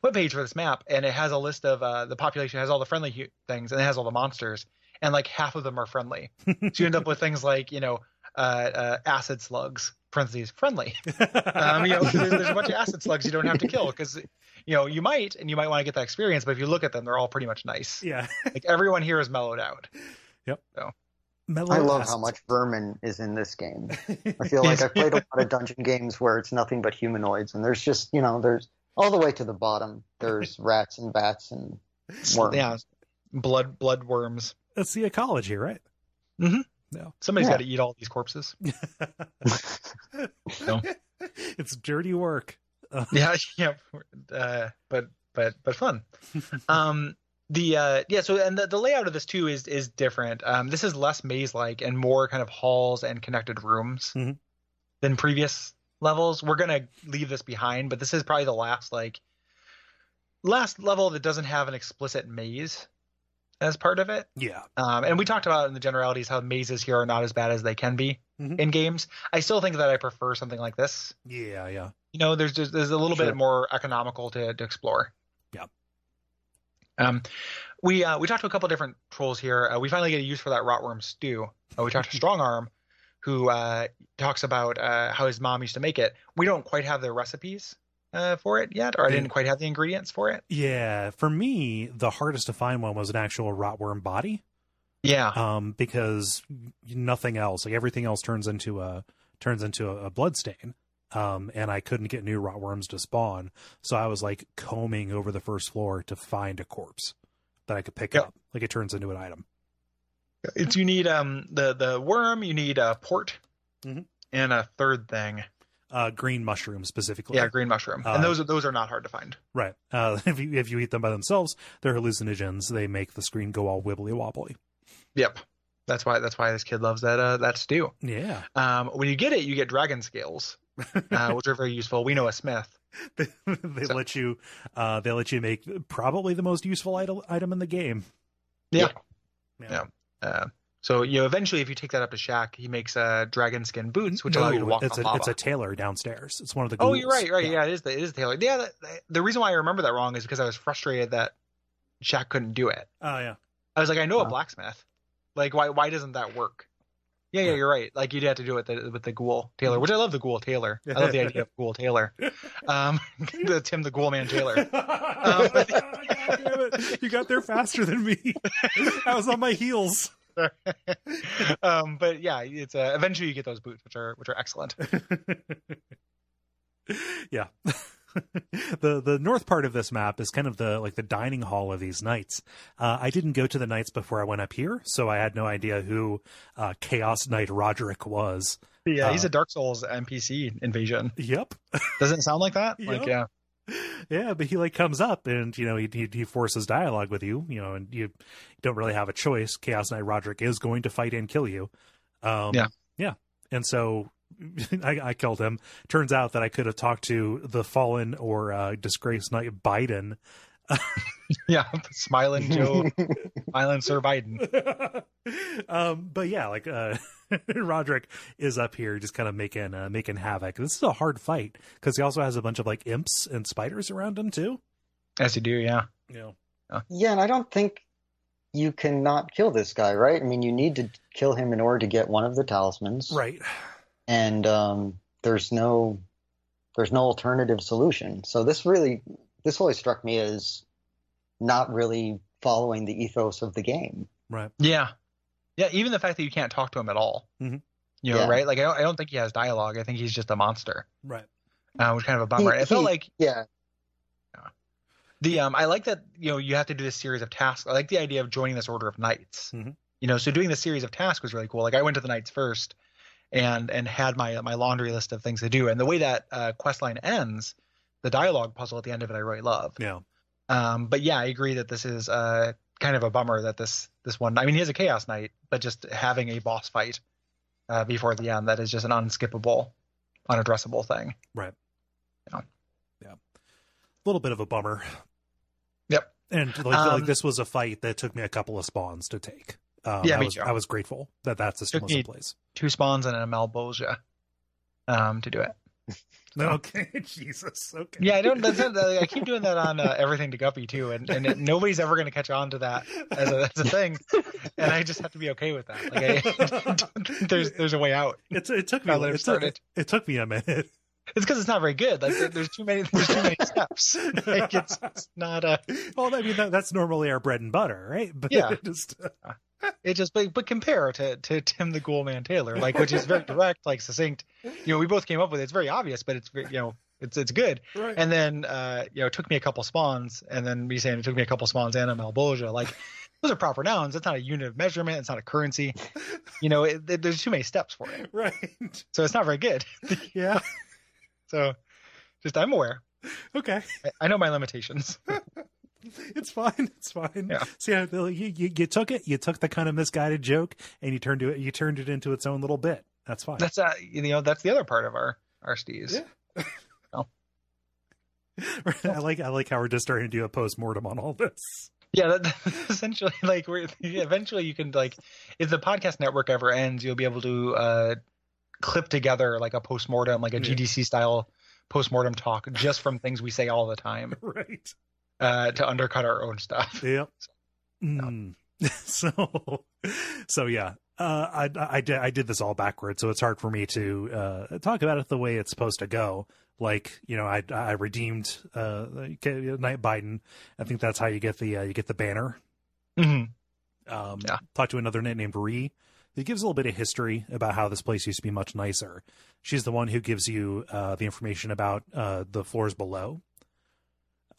webpage for this map, and it has a list of uh the population has all the friendly hu- things, and it has all the monsters, and like half of them are friendly. so you end up with things like you know acid slugs parentheses friendly. um, you know, there's, there's, a bunch of acid slugs you don't have to kill because you know you might and you might want to get that experience, but if you look at them, they're all pretty much nice. Yeah, like everyone here is mellowed out. Yep. So. Mellow I love how much vermin is in this game. I feel like I've played a lot of dungeon games where it's nothing but humanoids, and there's just you know there's all the way to the bottom. There's rats and bats and worms. Yeah, blood blood worms. That's the ecology, right? Mm-hmm. No. Somebody's yeah. got to eat all these corpses. no. It's dirty work. yeah, yeah, uh, but but but fun. Um, the uh, yeah, so and the, the layout of this too is is different. Um, this is less maze like and more kind of halls and connected rooms mm-hmm. than previous levels. We're gonna leave this behind, but this is probably the last like last level that doesn't have an explicit maze as part of it. Yeah. Um, and we talked about in the generalities how mazes here are not as bad as they can be mm-hmm. in games. I still think that I prefer something like this. Yeah, yeah. You know, there's just, there's a little sure. bit more economical to, to explore. Yeah. Um, we uh, we talked to a couple different trolls here. Uh, we finally get a use for that rotworm stew. Uh, we talked to Strongarm, who uh, talks about uh, how his mom used to make it. We don't quite have the recipes uh, for it yet, or I didn't quite have the ingredients for it. Yeah, for me, the hardest to find one was an actual rotworm body. Yeah, um, because nothing else, like everything else, turns into a turns into a, a blood stain. Um, and I couldn't get new rotworms to spawn, so I was like combing over the first floor to find a corpse that I could pick yep. up. Like it turns into an item. It's you need um the the worm, you need a port, mm-hmm. and a third thing uh, green mushroom specifically. Yeah, green mushroom, uh, and those are those are not hard to find. Right. Uh, if you if you eat them by themselves, they're hallucinogens. They make the screen go all wibbly wobbly. Yep. That's why that's why this kid loves that uh, that stew. Yeah. Um, when you get it, you get dragon scales, uh, which are very useful. We know a smith. they, they so. let you uh, they let you make probably the most useful item item in the game. Yeah. Yeah. yeah. Uh, so you know, eventually, if you take that up to Shak, he makes uh, dragon skin boots, which no, allow you to walk it's on a, lava. It's a tailor downstairs. It's one of the. Ghouls. Oh, you're right, right. Yeah. yeah, it is the it is the tailor. Yeah, the, the reason why I remember that wrong is because I was frustrated that Shak couldn't do it. Oh yeah. I was like, I know wow. a blacksmith. Like, why why doesn't that work? Yeah, yeah, you're right. Like you'd have to do it with the, with the Ghoul Tailor, which I love the Ghoul Tailor. I love the idea of Ghoul Tailor. Um, the Tim the Ghoul Man Taylor. Um, you got there faster than me. I was on my heels. um, but yeah, it's uh, eventually you get those boots, which are which are excellent. yeah. the the north part of this map is kind of the like the dining hall of these knights. Uh, I didn't go to the knights before I went up here, so I had no idea who uh, Chaos Knight Roderick was. Yeah, he's uh, a Dark Souls NPC invasion. Yep. Doesn't it sound like that? Yep. Like yeah yeah, but he like comes up and you know he, he, he forces dialogue with you, you know, and you don't really have a choice. Chaos Knight Roderick is going to fight and kill you. Um, yeah, yeah, and so I, I, killed him. Turns out that I could have talked to the fallen or uh, disgraced knight Biden. yeah, smiling Joe, smiling Sir Biden. um, but yeah, like uh, Roderick is up here just kind of making uh, making havoc. This is a hard fight because he also has a bunch of like imps and spiders around him too. As you do, yeah. Yeah. Yeah, and I don't think you cannot kill this guy, right? I mean, you need to kill him in order to get one of the talismans, right? And um, there's no there's no alternative solution. So this really this always struck me as not really following the ethos of the game. Right. Yeah. Yeah, even the fact that you can't talk to him at all. Mm-hmm. You know, yeah. right? Like I don't, I don't think he has dialogue. I think he's just a monster. Right. Uh, which kind of a bummer. He, it felt like yeah. The um, I like that you know you have to do this series of tasks. I like the idea of joining this order of knights. Mm-hmm. You know, so doing this series of tasks was really cool. Like I went to the knights first, and and had my my laundry list of things to do. And the way that uh, quest line ends, the dialogue puzzle at the end of it, I really love. Yeah. Um, but yeah, I agree that this is uh kind of a bummer that this this one. I mean, he is a chaos knight, but just having a boss fight uh, before the end that is just an unskippable, unaddressable thing. Right. Yeah. Yeah. A little bit of a bummer. Yep. And like, um, like this was a fight that took me a couple of spawns to take. Um, yeah, I me was, too. I was grateful that that system was in place. Two spawns and an Malbolgia um, to do it. Okay, Jesus. Okay. Yeah, I don't. That's not, I keep doing that on uh, everything to Guppy too, and and it, nobody's ever going to catch on to that as a, as a thing, and I just have to be okay with that. Like, I, there's there's a way out. It, it took me. It It took, start it took me a minute. It's because it's not very good. Like there- there's too many there's too many steps. Like it's, it's not uh Well, I mean that, that's normally our bread and butter, right? But Yeah. it just it just but, but compare to to Tim the Ghoul Man Taylor, like which is very direct, like succinct. You know, we both came up with it. It's very obvious, but it's you know it's it's good. right. And then uh you know it took me a couple spawns, and then me saying it took me a couple spawns and a Malbolgia. Like those are proper nouns. It's not a unit of measurement. It's not a currency. You know, it, it- there's too many steps for it, right. so it's not very good. Yeah. So just I'm aware. Okay. I, I know my limitations. It's fine. It's fine. Yeah. So yeah, the- you, you you took it. You took the kind of misguided joke, and you turned it. You turned it into its own little bit. That's fine. That's uh you know that's the other part of our our stees. Yeah. Oh. I like I like how we're just starting to do a post mortem on all this. Yeah, that, essentially, like we're eventually you can like if the podcast network ever ends, you'll be able to uh clip together like a post mortem, like a Yeah. GDC style post mortem talk, just from things we say all the time, Right. Uh, to undercut our own stuff. Yep. Mm. So, so yeah, uh, I, I did, I did this all backwards. So it's hard for me to, uh, talk about it the way it's supposed to go. Like, you know, I, I redeemed, uh, Knight Biden. I think that's how you get the, uh, you get the banner. Mhm. Um, Yeah. talked to another knight named Ree. It gives a little bit of history about how this place used to be much nicer. She's the one who gives you uh, the information about uh, the floors below,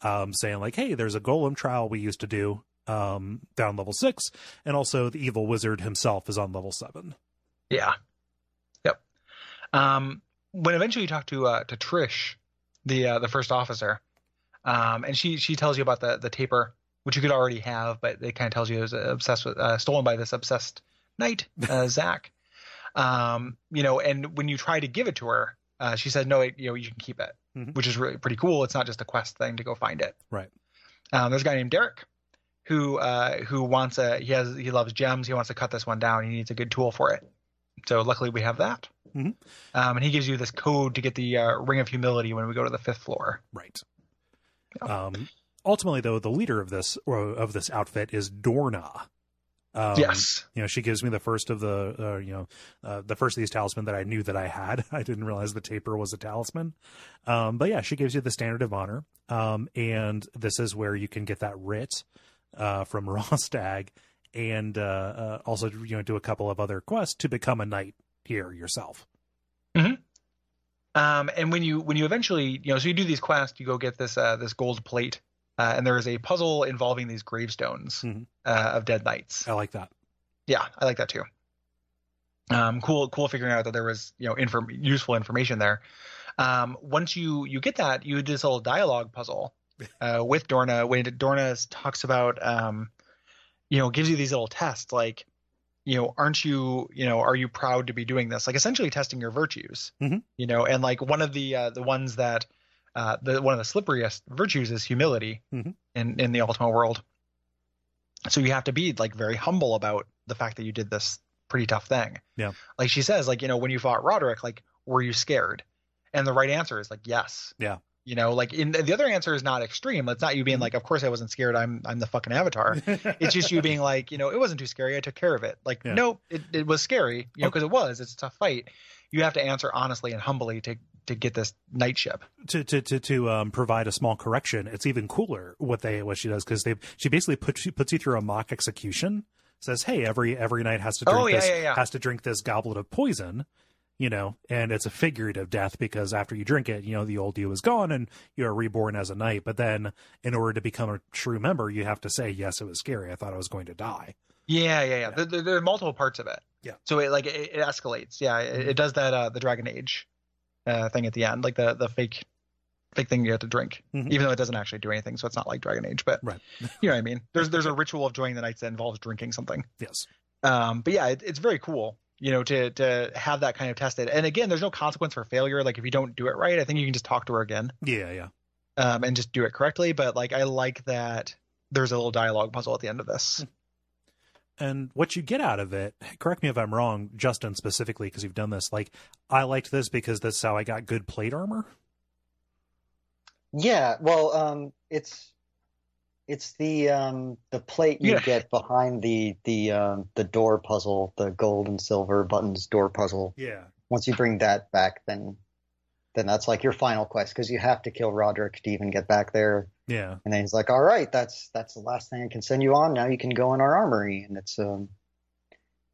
um, saying like, "Hey, there's a golem trial we used to do um, down level six, and also the evil wizard himself is on level seven. Yeah. Yep. Um, when eventually you talk to uh, to Trish, the uh, the first officer, um, and she she tells you about the the taper, which you could already have, but it kind of tells you it was obsessed with uh, stolen by this obsessed knight, uh, Zach. Um, you know, and when you try to give it to her, uh, she said, "No, it, you know, you can keep it," Mhm. which is really pretty cool. It's not just a quest thing to go find it. Right. Um, there's a guy named Derek who uh, who wants a he has he loves gems. He wants to cut this one down. He needs a good tool for it. So luckily we have that. Mhm. Um, and he gives you this code to get the uh, ring of humility when we go to the fifth floor. Right. Um, ultimately, though, the leader of this or of this outfit is Dorna. Um, yes. you know she gives me the first of the uh, you know uh, the first of these talisman that i knew that i had i didn't realize the taper was a talisman um, but yeah she gives you the standard of honor um, and this is where you can get that writ uh, from rawstag and uh, uh, also you know do a couple of other quests to become a knight here yourself Hmm. Um, and when you when you eventually you know so you do these quests, you go get this uh, this gold plate, uh, and there is a puzzle involving these gravestones Mhm. uh, of dead knights. i like that Yeah, I like that too. Um, cool, cool figuring out that there was you know inform- useful information there. Um, once you you get that, you do this little dialogue puzzle uh, with Dorna. When Dorna talks about, um, you know, gives you these little tests like, you know, aren't you, you know, are you proud to be doing this? Like essentially testing your virtues. Mhm. You know, and like one of the uh, the ones that uh, the one of the slipperiest virtues is humility Mhm. in in the Ultima world. So you have to be like very humble about the fact that you did this pretty tough thing. Yeah. Like she says, like, you know, when you fought Roderick, like, were you scared? And the right answer is like, yes. Yeah. You know, like in the other answer is not extreme. It's not you being like, of course I wasn't scared. I'm I'm the fucking avatar. It's just you being like, you know, it wasn't too scary. I took care of it. Like, Yeah. nope, it, it was scary, you know, Okay. because it was. It's a tough fight. You have to answer honestly and humbly to to get this night ship. to to to to um, provide a small correction, it's even cooler what they what she does because they she basically puts she puts you through a mock execution. Says, hey, every every night has to drink Oh, yeah, this yeah, yeah. has to drink this goblet of poison, you know, and it's a figurative death because after you drink it, you know, the old you is gone and you are reborn as a knight. But then, in order to become a true member, you have to say, yes, it was scary. I thought I was going to die. Yeah, yeah, yeah. There, there, are multiple parts of it. Yeah. So it like it, it escalates. Yeah, it, it does that uh the Dragon Age uh thing at the end, like the the fake fake thing you have to drink, Mhm. even though it doesn't actually do anything. So it's not like Dragon Age, but Right. you know what I mean. There's there's a ritual of joining the knights that involves drinking something. Yes. Um, but yeah, it, it's very cool. You know, to to have that kind of tested. And again, there's no consequence for failure. Like if you don't do it right, I think you can just talk to her again Yeah. Yeah. um, and just do it correctly. But like I like that there's a little dialogue puzzle at the end of this. And what you get out of it correct me if i'm wrong justin specifically because you've done this like i liked this because that's how i got good plate armor Yeah, well, um, it's it's the um, the plate you Yeah. get behind the the um, the door puzzle, the gold and silver buttons door puzzle. yeah Once you bring that back, then then that's like your final quest because you have to kill Roderick to even get back there. yeah And then he's like, "All right, that's that's the last thing I can send you on. Now you can go in our armory." And it's um,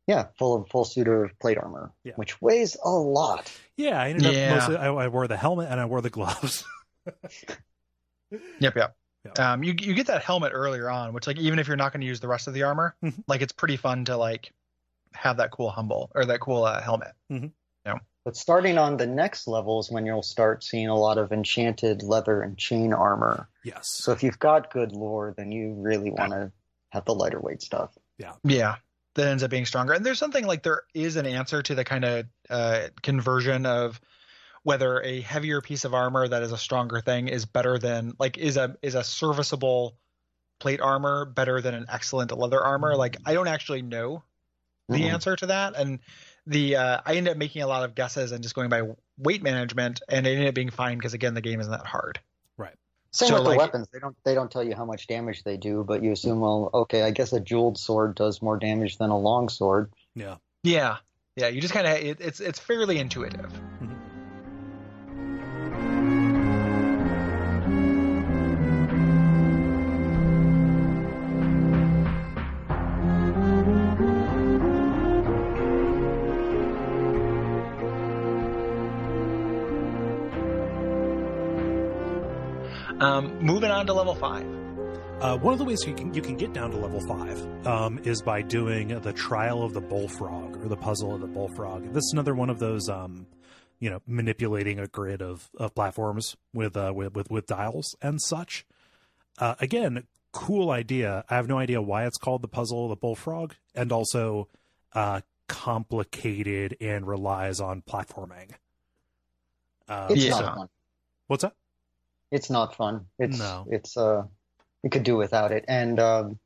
yeah, full of full suit of plate armor, Yeah. which weighs a lot. yeah i ended Yeah. up mostly I, I wore the helmet and i wore the gloves Yep, yep. Yeah. Um, you you get that helmet earlier on, which like even if you're not going to use the rest of the armor, Mhm. like it's pretty fun to like have that cool humble or that cool uh, helmet. But starting on the next level is when you'll start seeing a lot of enchanted leather and chain armor. yes So if you've got good lore, then you really want to have the lighter weight stuff. Yeah, Yeah. that ends up being stronger. And there's something like there is an answer to the kind of uh, conversion of whether a heavier piece of armor that is a stronger thing is better than like is a is a serviceable plate armor better than an excellent leather armor. Like I don't actually know the Mhm. answer to that, and the uh, I ended up making a lot of guesses and just going by weight management, and it ended up being fine because again the game isn't that hard. Right. Same So, with like- the weapons. They don't they don't tell you how much damage they do, but you assume, well, okay, I guess a jeweled sword does more damage than a long sword. yeah Yeah, yeah. You just kind of it, it's it's fairly intuitive. Um, moving on to level five. Uh, one of the ways you can you can get down to level five um, is by doing the trial of the bullfrog or the puzzle of the bullfrog. This is another one of those, um, you know, manipulating a grid of, of platforms with, uh, with with with dials and such. Uh, again, cool idea. I have no idea why it's called the puzzle of the bullfrog, and also uh, complicated and relies on platforming. Uh, It's Yeah. not fun. what's that? It's not fun. It's No. it's uh you could do without it. And um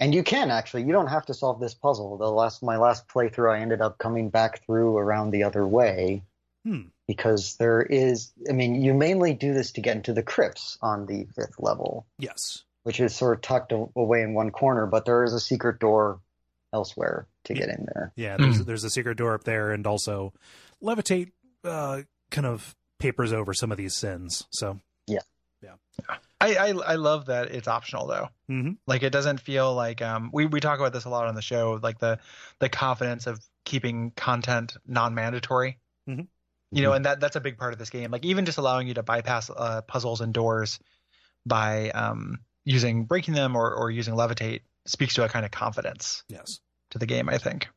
and you can actually. You don't have to solve this puzzle. The last my last playthrough I ended up coming back through around the other way. Hmm. Because there is I mean, you mainly do this to get into the crypts on the fifth level, Yes. which is sort of tucked away in one corner, but there is a secret door elsewhere to get in there. Yeah, there's there's a secret door up there, and also levitate uh, kind of papers over some of these sins. So yeah, yeah. I, I I love that it's optional though. Mhm. Like it doesn't feel like um we we talk about this a lot on the show like the the confidence of keeping content non-mandatory. Mhm. You know, and that that's a big part of this game. Like even just allowing you to bypass uh, puzzles and doors by um using breaking them or or using levitate speaks to a kind of confidence yes, to the game. I think.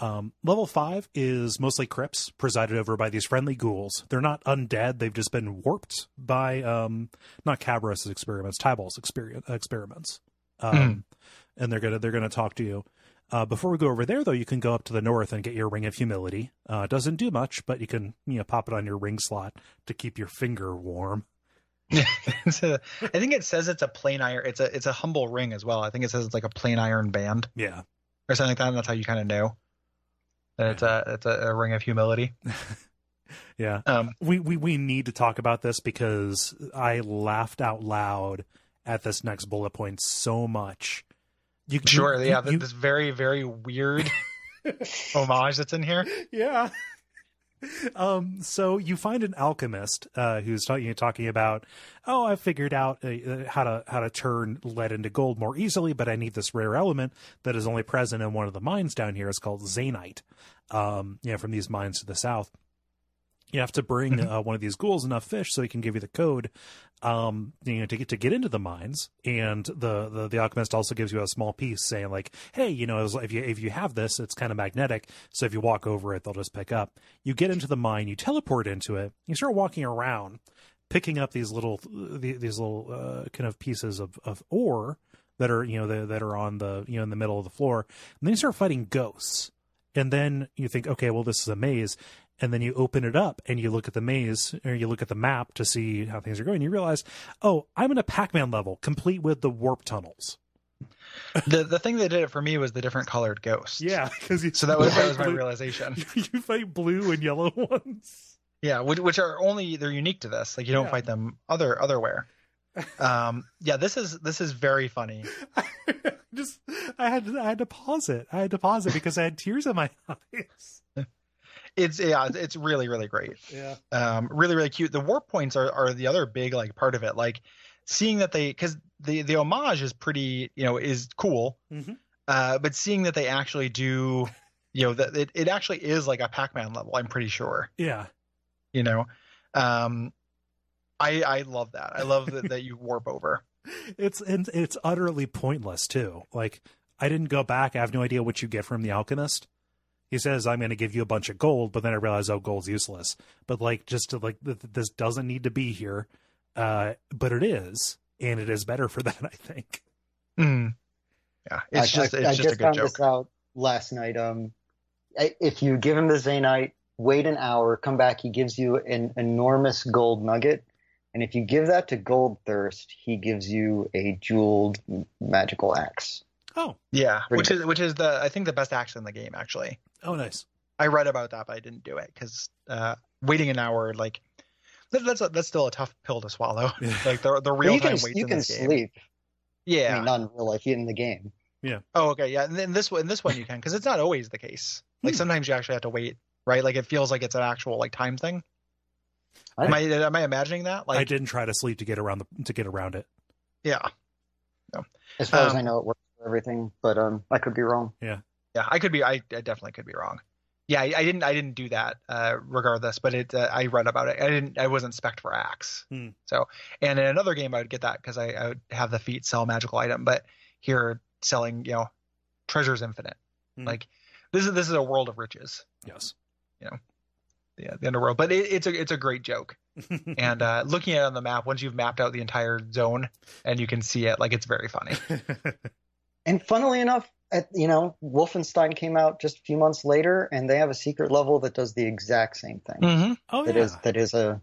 Um, level five is mostly crypts presided over by these friendly ghouls. They're not undead; they've just been warped by um, not Cabirus' experiments, experience, experiments, um, Mhm. and they're gonna they're gonna talk to you. Uh, before we go over there, though, you can go up to the north and get your ring of humility. Uh, it doesn't do much, but you can you know pop it on your ring slot to keep your finger warm. It's a- I think it says it's a plain iron. It's a it's a humble ring as well. I think it says it's like a plain iron band Yeah, or something like that. And that's how you kind of know it's a it's a, ring of humility. yeah. Um, we, we we need to talk about this because I laughed out loud at this next bullet point so much. You, sure, you- yeah. you- this very very weird homage that's in here. yeah. Um, so you find an alchemist uh, who's talking talking about, oh, I figured out uh, uh, how to how to turn lead into gold more easily, but I need this rare element that is only present in one of the mines down here. It's called zanite. Um, you know, from these mines to the south. You have to bring Mhm. uh, one of these ghouls enough fish so he can give you the code, um, you know, to get to get into the mines. And the, the the alchemist also gives you a small piece saying like, hey, you know, if you if you have this, it's kind of magnetic. So if you walk over it, they'll just pick up. You get into the mine, you teleport into it, you start walking around, picking up these little these little uh, kind of pieces of of ore that are you know that, that are on the you know in the middle of the floor, and then you start fighting ghosts. And then you think, okay, well, this is a maze. And then you open it up and you look at the maze or you look at the map to see how things are going. You realize, oh, I'm in a Pac Man level, complete with the warp tunnels. the the thing that did it for me was the different colored ghosts. Yeah, because So that was that was my blue- realization. You fight blue and yellow ones. Yeah, which, which are only they're unique to this. Like you don't Yeah. fight them other otherwhere. Um, yeah, this is this is very funny. Just I had I had to pause it. I had to pause it because I had tears in my eyes. It's yeah, it's- really really great. Yeah. Um, really really cute. The warp points are are the other big like part of it. Like seeing that they because the the homage is pretty you know is cool. Mhm. Uh, but seeing that they actually do, you know, that it, it actually is like a Pac-Man level. I'm pretty sure. Yeah. You know, um, I I love that. I love that, that you warp over. It's and it's utterly pointless too. Like I didn't go back. I have no idea what you get from the alchemist. He says I'm going to give you a bunch of gold, but then I realize oh, gold's useless. But like just to like th- th- this doesn't need to be here, uh, but it is, and it is better for that. I think. Mm. Yeah, it's I, just I, it's I just, just a good found joke. this out last night. Um, if you give him the Zaynite, wait an hour, come back, he gives you an enormous gold nugget. And if you give that to Goldthirst, he gives you a jeweled magical axe. Oh, Yeah, Pretty which is which is the I think the best action in the game actually. oh, nice. I read about that, but I didn't do it because uh, waiting an hour like that, that's a, that's still a tough pill to swallow. Yeah. like the the But real you time can waits you in can this game. sleep. I Yeah. mean, not in real life, in the game. Yeah. Oh, okay. Yeah. And in this one, in this one you can because it's not always the case. Like Hmm. sometimes you actually have to wait, right? Like it feels like it's an actual like time thing. I- Am I am I imagining that? Like I didn't try to sleep to get around the to get around it. yeah, As far as Um, I know, it works for everything, but um, I could be wrong. yeah. Yeah, I could be. I, I definitely could be wrong. Yeah, I, I didn't. I didn't do that. Uh, regardless, but it. Uh, I read about it. I didn't. I wasn't spec for axe. Hmm. So, and in another game, I would get that because I, I would have the feat sell magical item. But here, selling, you know, treasures infinite. Hmm. Like this is this is a world of riches. Yes. You know, yeah, the underworld. But it, it's a it's a great joke. and uh, looking at it on the map, once you've mapped out the entire zone and you can see it, like it's very funny. And funnily enough, at, you know, Wolfenstein came out just a few months later, and they have a secret level that does the exact same thing. Mm-hmm. oh That yeah. is that is a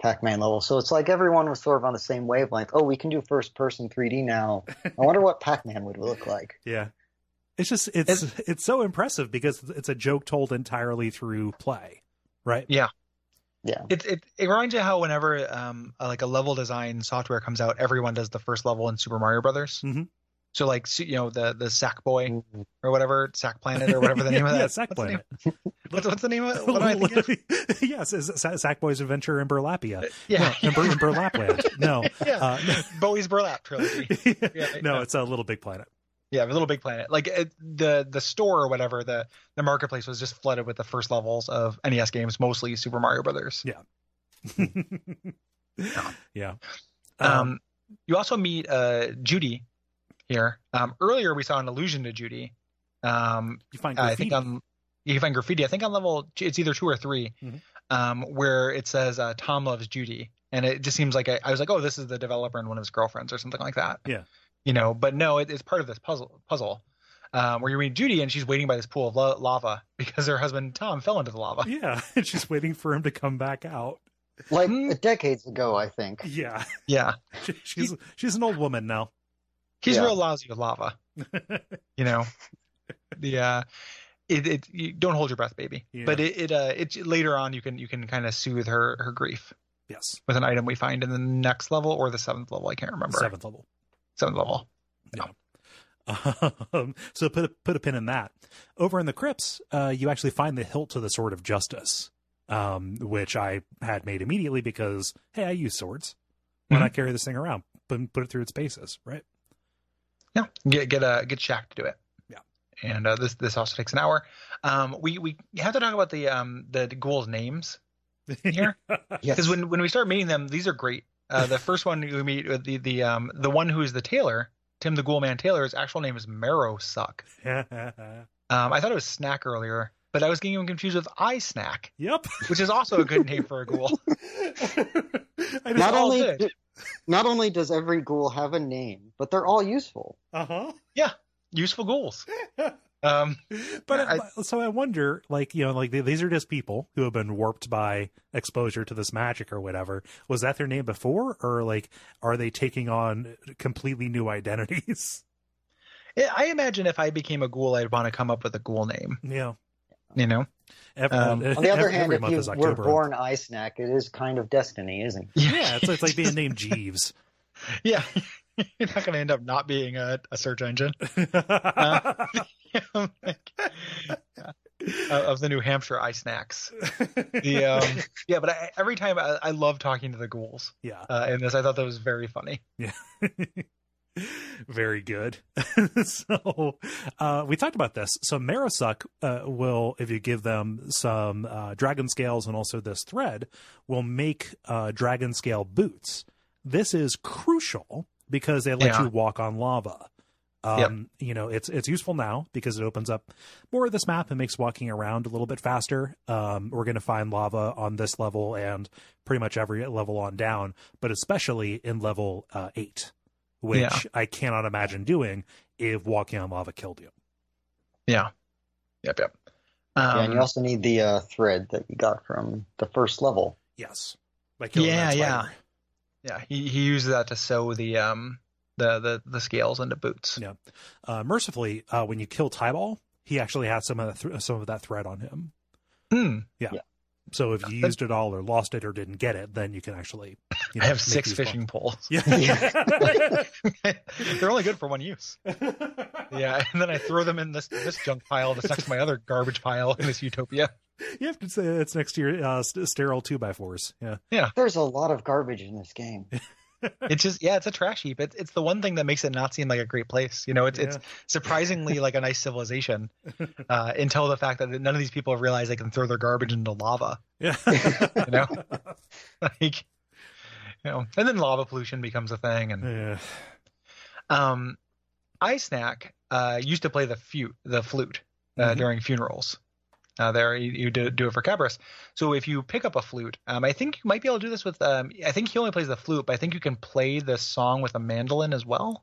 Pac-Man level. So it's like everyone was sort of on the same wavelength. Oh, we can do first-person 3D now. I wonder what Pac-Man would look like. Yeah. It's just it's it's so impressive because it's a joke told entirely through play, right? Yeah. yeah. It, it it reminds you how whenever um like a level design software comes out, everyone does the first level in Super Mario Brothers. Mhm. So like you know the the Sack Boy or whatever Sack Planet or whatever the name of yeah, that. Sack what's Planet. What's, what's the name of it? What am I thinking? yes, it's Sa- Sackboy's Adventure in Burlapia. Yeah, No, in, Bur- in Burlapland. No. yeah. Uh, Bowie's Burlap trilogy. Yeah, no, yeah. it's a Little Big Planet. Yeah, a Little Big Planet. Like it, the the store or whatever, the the marketplace was just flooded with the first levels of NES games, mostly Super Mario Brothers. yeah. Um, you also meet uh Judy here. Um, earlier we saw an allusion to Judy. Um, you find graffiti. I think on you can find graffiti. I think on level it's either two or 3 Mhm. um, where it says uh, Tom loves Judy, and it just seems like I, I was like, oh, this is the developer and one of his girlfriends or something like that. Yeah. You know, but no, it, it's part of this puzzle. Puzzle. Um, where you meet Judy and she's waiting by this pool of la- lava because her husband Tom fell into the lava. yeah, and she's waiting for him to come back out. Like Hmm. decades ago, I think. Yeah, Yeah, She- she's she's an old woman now. He's Yeah. real lousy with lava. You know, the uh, it, it you don't hold your breath, baby. Yeah. But it, it uh, it later on you can you can kind of soothe her her grief yes, with an item we find in the next level or the seventh level. I can't remember. seventh level. Seventh level. Um, so put a, put a pin in that. Over in the crypts, uh, you actually find the hilt to the sword of justice, um, which I had made immediately because hey, I use swords. Why Mhm. not carry this thing around? Put put it through its paces, right? Yeah, get get a get Shak to do it. Yeah. and uh, this this also takes an hour. Um, we we have to talk about the um the, the ghouls' names here Yes. because when when we start meeting them, these are great. Uh, the first one we meet with the the um the one who is the tailor, Tim the Ghoul Man Taylor. His actual name is Marrowsuck. yep. Um, I thought it was Snack earlier, but I was getting him confused with Eyesnack, Yep, which is also a good name for a ghoul. Not all only good. Do- not only does every ghoul have a name, but they're all useful. uh huh. Yeah, useful ghouls. Um, but I- but- so I wonder, like you know, like these are just people who have been warped by exposure to this magic or whatever. Was that their name before, or like are they taking on completely new identities? I imagine if I became a ghoul, I'd want to come up with a ghoul name. Yeah. You know. Every, Um, On the other every, hand, every if you were born Eyesnack, it is kind of destiny, isn't it? Yeah, it's, it's like being named Jeeves. Yeah. You're not going to end up not being a, a search engine Like, yeah. Uh, of the New Hampshire Eyesnacks. The um, yeah, but I, every time I, I love talking to the ghouls yeah. uh, in this. I thought that was very funny. Very good. so uh, we talked about this. So Marrowsuck uh, will, if you give them some uh, dragon scales and also this thread, will make uh, dragon scale boots. This is crucial because they let Yeah. you walk on lava. Um, You know, it's it's useful now because it opens up more of this map and makes walking around a little bit faster. Um, we're going to find lava on this level and pretty much every level on down, but especially in level uh, eight, which Yeah. I cannot imagine doing if walking on lava killed you. Yeah. Yep. Yep. Um, yeah, and you also need the uh, thread that you got from the first level. Yes, Like Yeah, yeah. yeah. He he used that to sew the um the the the scales into boots. Yeah. Uh, mercifully, uh, when you kill Tyball, he actually has some of the th- some of that thread on him. Hmm. So if you used it all or lost it or didn't get it, then you can actually. You know, I have six use fishing poles. Yeah. They're only good for one use. Yeah, and then I throw them in this this junk pile that's next to my other garbage pile in this utopia. you have to say it's next to your uh, sterile two by fours. Yeah. Yeah. There's a lot of garbage in this game. It's just yeah, it's a trash heap. It's it's the one thing that makes it not seem like a great place. You know, it's it's surprisingly like a nice civilization uh, until the fact that none of these people realize they can throw their garbage into lava. Yeah. You know, like you know, and then lava pollution becomes a thing. And yeah. um, Eyesnack uh, used to play the flute, the flute uh, Mhm. during funerals. Uh, there, you, you do, do it for Cabirus. So if you pick up a flute, um, I think you might be able to do this with. Um, I think he only plays the flute, but I think you can play the song with a mandolin as well.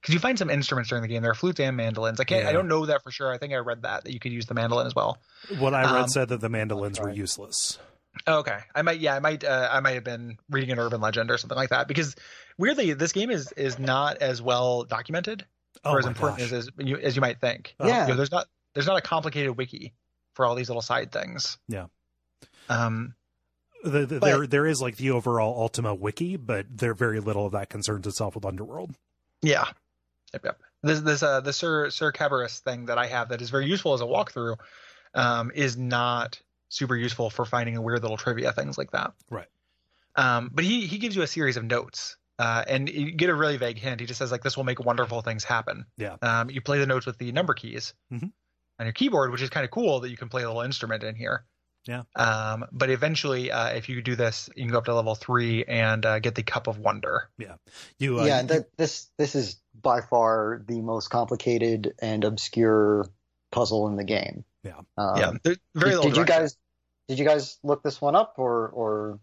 Because you find some instruments during the game. There are flutes and mandolins. I can't. Yeah. I don't know that for sure. I think I read that that you could use the mandolin as well. What I read Um, said that the mandolins were useless. Oh, Okay, I might. Yeah, I might. Uh, I might have been reading an urban legend or something like that. Because weirdly, this game is is not as well documented Oh or as important as, as you as you might think. Oh, yeah. You know, there's not there's not a complicated wiki for all these little side things. Yeah. Um. The, the, But- there, there is like the overall Ultima wiki, but there very little of that concerns itself with Underworld. Yeah. Yep. Yep. This this uh the Sir Sir Cabirus thing that I have that is very useful as a walkthrough, um, is not super useful for finding a weird little trivia things like that. Right. Um, but he he gives you a series of notes. Uh, and you get a really vague hint. He just says like this will make wonderful things happen. Yeah. Um, you play the notes with the number keys Mhm. On your keyboard, which is kind of cool that you can play a little instrument in here. Yeah. Um, but eventually, uh, if you do this, you can go up to level three and uh, get the Cup of Wonder. Yeah. You, uh, yeah, you- that, this this is by far the most complicated and obscure puzzle in the game. Yeah. Um, yeah. Very Did, did you guys did you guys look this one up or or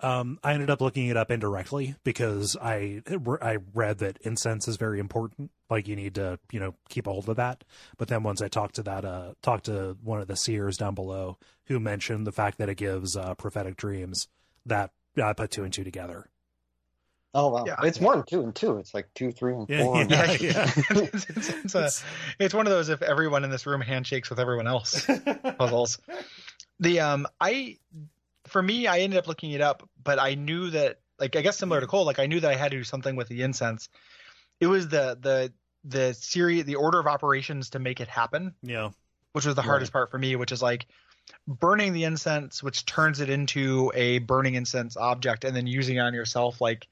Um, I ended up looking it up indirectly because I I read that incense is very important. Like you need to you know keep a hold of that. But then once I talked to that uh talked to one of the seers down below who mentioned the fact that it gives uh, prophetic dreams, that I put two and two together. oh wow, Yeah. it's more than two and two. It's like two, three, and Yeah, four. yeah. Yeah, it's, it's, it's, a, it's one of those if everyone in this room handshakes with everyone else puzzles. The um, I for me, I ended up looking it up, but I knew that like I guess similar to Cole, like I knew that I had to do something with the incense. It was the the the series, the order of operations to make it happen, yeah, which was the Right. hardest part for me, which is like burning the incense, which turns it into a burning incense object, and then using it on yourself, like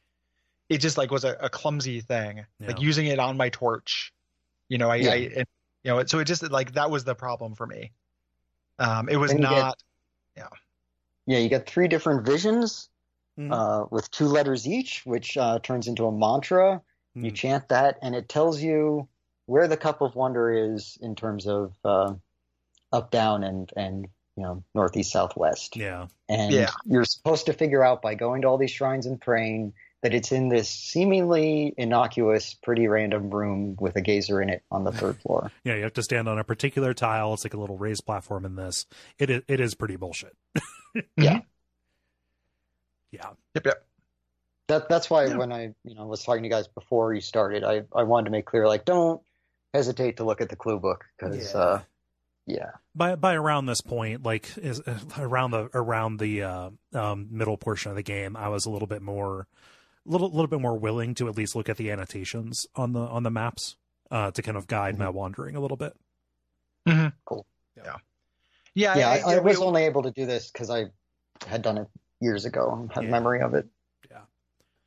it just like was a, a clumsy thing. Like using it on my torch, you know, I, Yeah. I and, you know, so it just like that was the problem for me. Um, it was Then you get- not. Yeah, Yeah, you got three different visions Mhm. uh, with two letters each, which uh, turns into a mantra. You Mm. chant that, and it tells you where the cup of wonder is in terms of uh, up, down, and and you know northeast, southwest. yeah, And Yeah. you're supposed to figure out by going to all these shrines and praying that it's in this seemingly innocuous, pretty random room with a gazer in it on the third floor. yeah. You have to stand on a particular tile. It's like a little raised platform in this. It is, it is pretty bullshit. Yeah. Yeah. Yep, yep. that that's why Yeah. when I you know was talking to you guys before you started, I I wanted to make clear like don't hesitate to look at the clue book because Yeah. uh, yeah, by by around this point, like is uh, around the around the uh, um, middle portion of the game, I was a little bit more, little little bit more willing to at least look at the annotations on the on the maps uh, to kind of guide my wandering a little bit. Cool. Yeah, yeah. I, I we- was only able to do this because I had done it years ago and had Yeah. memory of it. Yeah,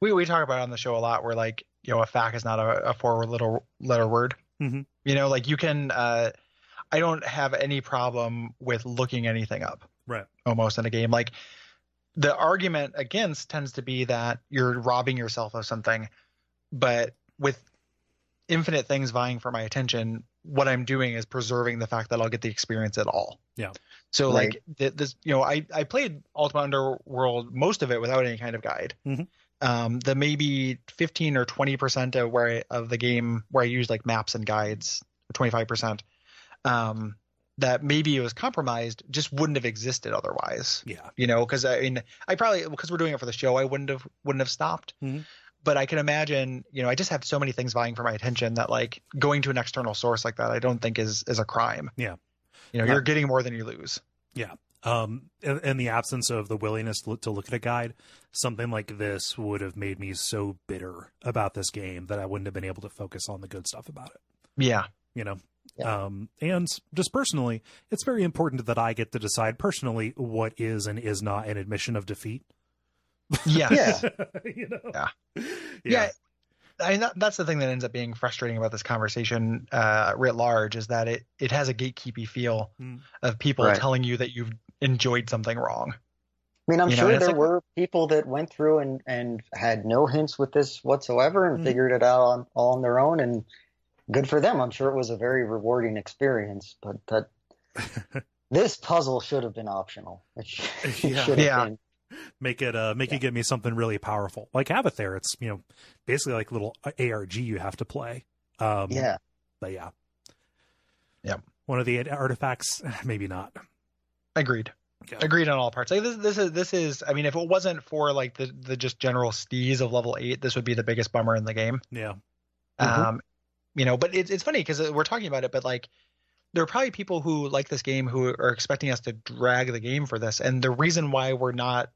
we we talk about it on the show a lot where like you know a fact is not a, a four little letter word Mhm. you know like you can uh i don't have any problem with looking anything up Right. almost in a game like the argument against tends to be that you're robbing yourself of something but with infinite things vying for my attention what i'm doing is preserving the fact that i'll get the experience at all Yeah. so Right. like th- this you know i i played ultima underworld most of it without any kind of guide Mhm. um the maybe 15 or 20 percent of where I, of the game where i use like maps and guides 25 percent um that maybe it was compromised just wouldn't have existed otherwise Yeah. you know because i mean i probably because we're doing it for the show i wouldn't have wouldn't have stopped Mhm. But i can imagine you know i just have so many things vying for my attention that like going to an external source like that i don't think is is a crime Yeah. you know No. you're getting more than you lose Yeah, Um, in, in the absence of the willingness to look, to look at a guide, something like this would have made me so bitter about this game that I wouldn't have been able to focus on the good stuff about it. yeah you know Yeah. um and just personally it's very important that i get to decide personally what is and is not an admission of defeat yeah Yeah. you know Yeah. yeah, yeah I mean, that, that's the thing that ends up being frustrating about this conversation uh, writ large is that it, it has a gatekeepy feel Mm. of people Right. telling you that you've enjoyed something wrong. I mean, I'm You sure and there like- were people that went through and, and had no hints with this whatsoever and Mhm. figured it out on, all on their own, and good for them. I'm sure it was a very rewarding experience, but that this puzzle should have been optional. It, sh- it Yeah. should have Yeah. been. Make it uh make Yeah. it give me something really powerful like have it there it's you know basically like little arg you have to play um Yeah. but yeah yeah one of the artifacts maybe not Agreed. Yeah. Agreed on all parts. Like this, this is this is. I mean, if it wasn't for like the the just general steez of level eight, this would be the biggest bummer in the game. yeah Mhm. Um, you know, but it's it's funny because we're talking about it, but like there are probably people who like this game who are expecting us to drag the game for this, and the reason why we're not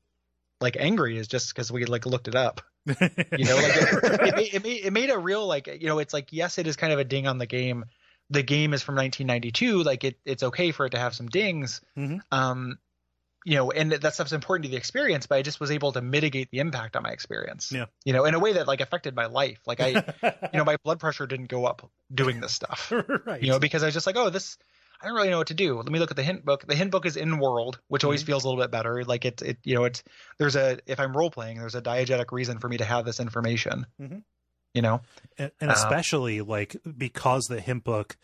like angry is just because we like looked it up. You know, like it, it, made, it made it made a real like you know, it's like yes, it is kind of a ding on the game. The game is from 1992, like it it's okay for it to have some dings. Mhm. Um, you know, and that stuff's important to the experience, but I just was able to mitigate the impact on my experience. Yeah. You know, in a way that like affected my life. Like I you know, my blood pressure didn't go up doing this stuff. right You know, because I was just like, oh, this I don't really know what to do. Let me look at the hint book. The hint book is in world, which always Mhm. feels a little bit better. Like it's it you know, it's there's a if I'm role playing, there's a diegetic reason for me to have this information. Mhm. You know? and, and Um, especially like because the hint book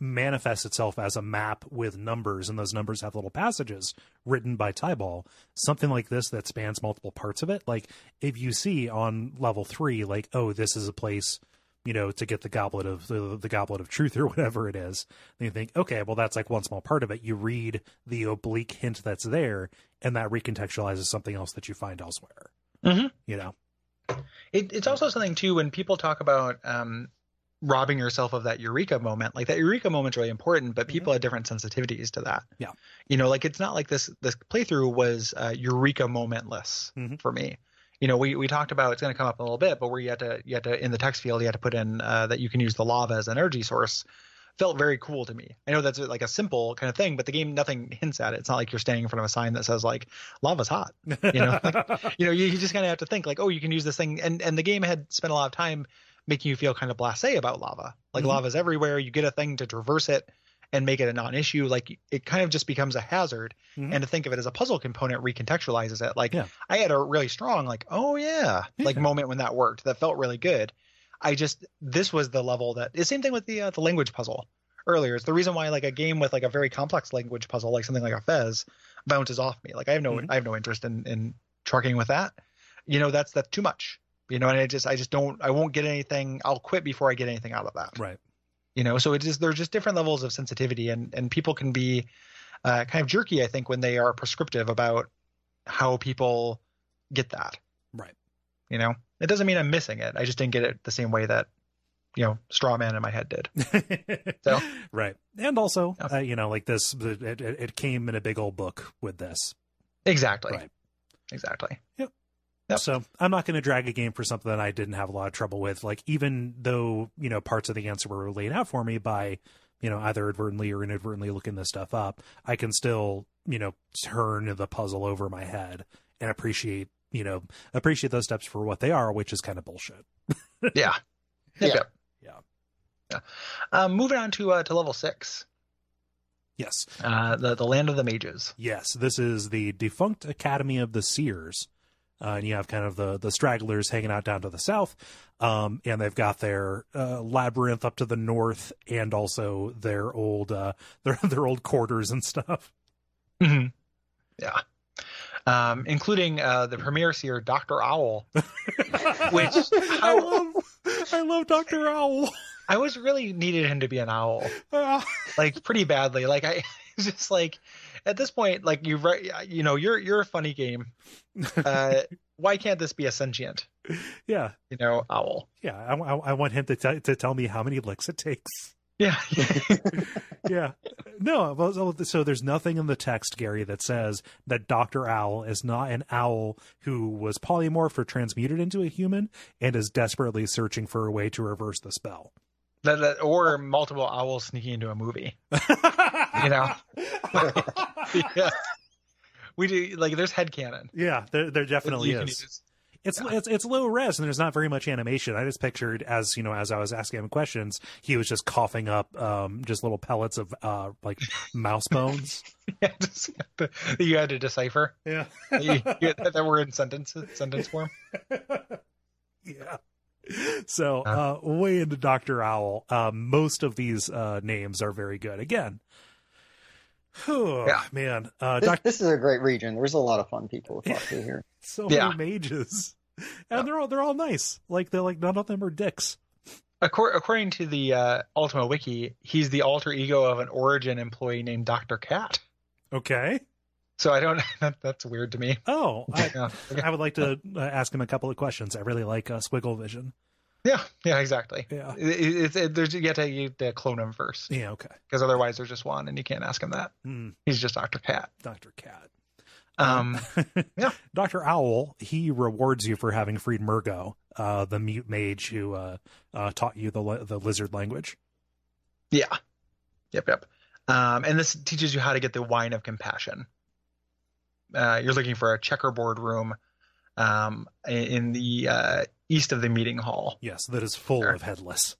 manifests itself as a map with numbers and those numbers have little passages written by Tyball something like this that spans multiple parts of it like if you see on level 3 like oh this is a place you know to get the goblet of the, the goblet of truth or whatever it is then you think okay well that's like one small part of it you read the oblique hint that's there and that recontextualizes something else that you find elsewhere Mhm. you know It, it's also something too when people talk about um, robbing yourself of that eureka moment. Like that eureka moment's really important, but people have different sensitivities to that. Yeah. You know, like it's not like this this playthrough was uh, eureka momentless Mhm. for me. You know, we, we talked about it's going to come up in a little bit, but where you had to you had to in the text field you had to put in uh, that you can use the lava as an energy source. Felt very cool to me. I know that's like a simple kind of thing, but the game nothing hints at it. It's not like you're standing in front of a sign that says like lava's hot you know like, you know you, you just kind of have to think like oh you can use this thing and and the game had spent a lot of time making you feel kind of blasé about lava like Mhm. lava's everywhere you get a thing to traverse it and make it a non-issue like it kind of just becomes a hazard. Mhm. and to think of it as a puzzle component recontextualizes it. Like Yeah. i had a really strong like oh yeah, like moment when that worked that felt really good. I just this was the level that the same thing with the uh, the language puzzle earlier. It's the reason why like a game with like a very complex language puzzle like something like a fez bounces off me. Like i have no Mhm. i have no interest in in trucking with that. You know that's that's too much. You know and i just i just don't i won't get anything i'll quit before i get anything out of that. Right you know so it is there's just different levels of sensitivity and and people can be uh, kind of jerky i think when they are prescriptive about how people get that Right. You know, it doesn't mean I'm missing it. I just didn't get it the same way that you know straw man in my head did. So- right, and also, Yeah. uh, you know, like this, it, it, it came in a big old book with this. Exactly. Right. Exactly. Yep. So I'm not going to drag a game for something that I didn't have a lot of trouble with. Like even though you know parts of the answer were laid out for me by you know either advertently or inadvertently looking this stuff up, I can still you know turn the puzzle over my head and appreciate you know appreciate those steps for what they are, which is kind of bullshit. Yeah. Yeah. Yep, yep. Yeah. Yeah. Um, moving on to uh, to level six, Yes, uh, the the land of the mages. yes. This is the defunct Academy of the Seers. Uh, and you have kind of the the stragglers hanging out down to the south, um, and they've got their uh, labyrinth up to the north, and also their old uh, their their old quarters and stuff. Mm-hmm. Yeah. Um, including uh, the premier seer, Doctor Owl, which I how, love I love Doctor Owl. I was really needed him to be an owl, Ah. like pretty badly. Like I it's just like at this point, like you right, you know, you're you're a funny game. Uh, why can't this be a sentient, yeah, you know, owl? yeah. I, I, I want him to t- to tell me how many licks it takes. Yeah. yeah. No, well, so, there's nothing in the text, Gary, that says that Dr. Owl is not an owl who was polymorphed or transmuted into a human and is desperately searching for a way to reverse the spell. That, that, or multiple owls sneaking into a movie. You know? yeah. We do like there's head headcanon. yeah, there, there definitely is. use. It's Yeah. it's it's low res and there's not very much animation. I just pictured as you know as I was asking him questions, he was just coughing up um just little pellets of uh like mouse bones. Yeah, just, you had to decipher Yeah. that, you, you- that were in sentences, sentence form. yeah. So, uh, way into Doctor Owl. Um, most of these uh, names are very good. Again, oh, Yeah. man, uh, This, doc- this is a great region. There's a lot of fun people to talk to here. so Yeah. many mages, and Yeah. they're all they're all nice. Like they're like none of them are dicks. According to the uh, Ultima Wiki, he's the alter ego of an Origin employee named Doctor Cat. Okay. So I don't. That, that's weird to me. Oh, I, Yeah. I would like to uh, ask him a couple of questions. I really like uh, Squiggle Vision. Yeah. Yeah. Exactly. Yeah. It, it, it, there's you have to, you have to clone him first Yeah. Okay. because otherwise there's just one and you can't ask him that. Mm, He's just Doctor Cat. Doctor Cat. Um. yeah. Dr. Owl, he rewards you for having freed Murgo, uh, the mute mage who uh, uh, taught you the the lizard language. Yeah. Yep. Yep. Um, and this teaches you how to get the wine of compassion. Uh, you're looking for a checkerboard room um, in the uh, east of the meeting hall. Yes, that is full Sure. of headless.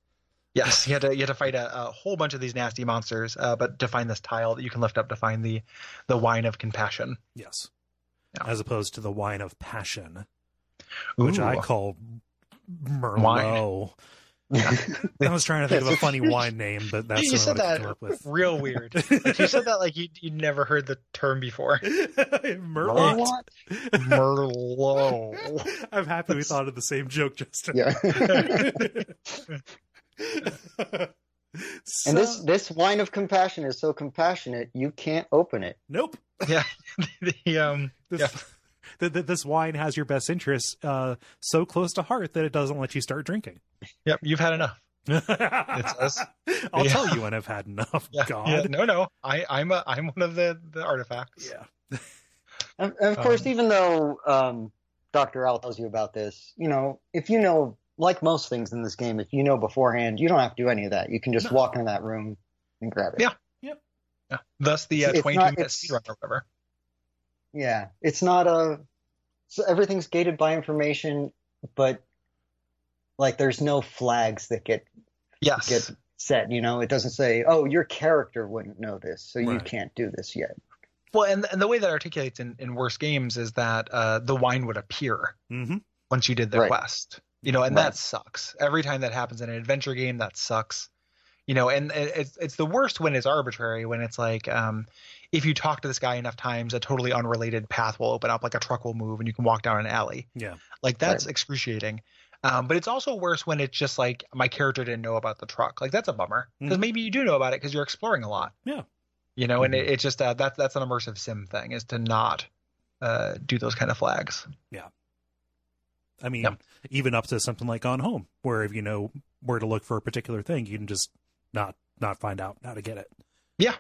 Yes, you had to you had to fight a, a whole bunch of these nasty monsters, uh, but to find this tile that you can lift up to find the the wine of compassion. Yes. Yeah. As opposed to the wine of passion, which I call Merlot. I was trying to think of a funny wine name, but that's you not said I that up with. real weird. Like you said that like you you never heard the term before. Merlot. Merlot. I'm happy we thought of the same joke, Justin. Yeah. So- And this this wine of compassion is so compassionate you can't open it. nope. Yeah. the um This, Yeah. Th- th- this wine has your best interests uh, so close to heart that it doesn't let you start drinking. yep, you've had enough. says, I'll Yeah. tell you when I've had enough. Yeah, God. yeah, no, no. I, I'm a, I'm one of the, the artifacts. Yeah. And, and of course, Um, even though um, Dr. Owl tells you about this, you know, if you know, like most things in this game, if you know beforehand, you don't have to do any of that. You can just No. walk into that room and grab it. Yeah. Yeah. Thus the uh, It's 22 not- minute it's- speedrun or whatever. Yeah, it's not a. So everything's gated by information, but like there's no flags that get Yes. get set. You know, it doesn't say, "Oh, your character wouldn't know this, so you can't do this yet." Well, and, and the way that articulates in, in worse games is that uh, the wine would appear hmm once you did the Right. quest. You know, and Right. that sucks. Every time that happens in an adventure game, that sucks. You know, and it's it's the worst when it's arbitrary. When it's like, um, if you talk to this guy enough times, a totally unrelated path will open up, like a truck will move, and you can walk down an alley. Yeah. Like that's excruciating. Um, but it's also worse when it's just like my character didn't know about the truck. Like that's a bummer because Mhm. maybe you do know about it because you're exploring a lot. Yeah. You know, and it, it's just uh, that's that's an immersive sim thing is to not uh, do those kind of flags. Yeah I mean, Yep. even up to something like Gone Home, where if you know where to look for a particular thing, you can just not not find out how to get it. Yeah.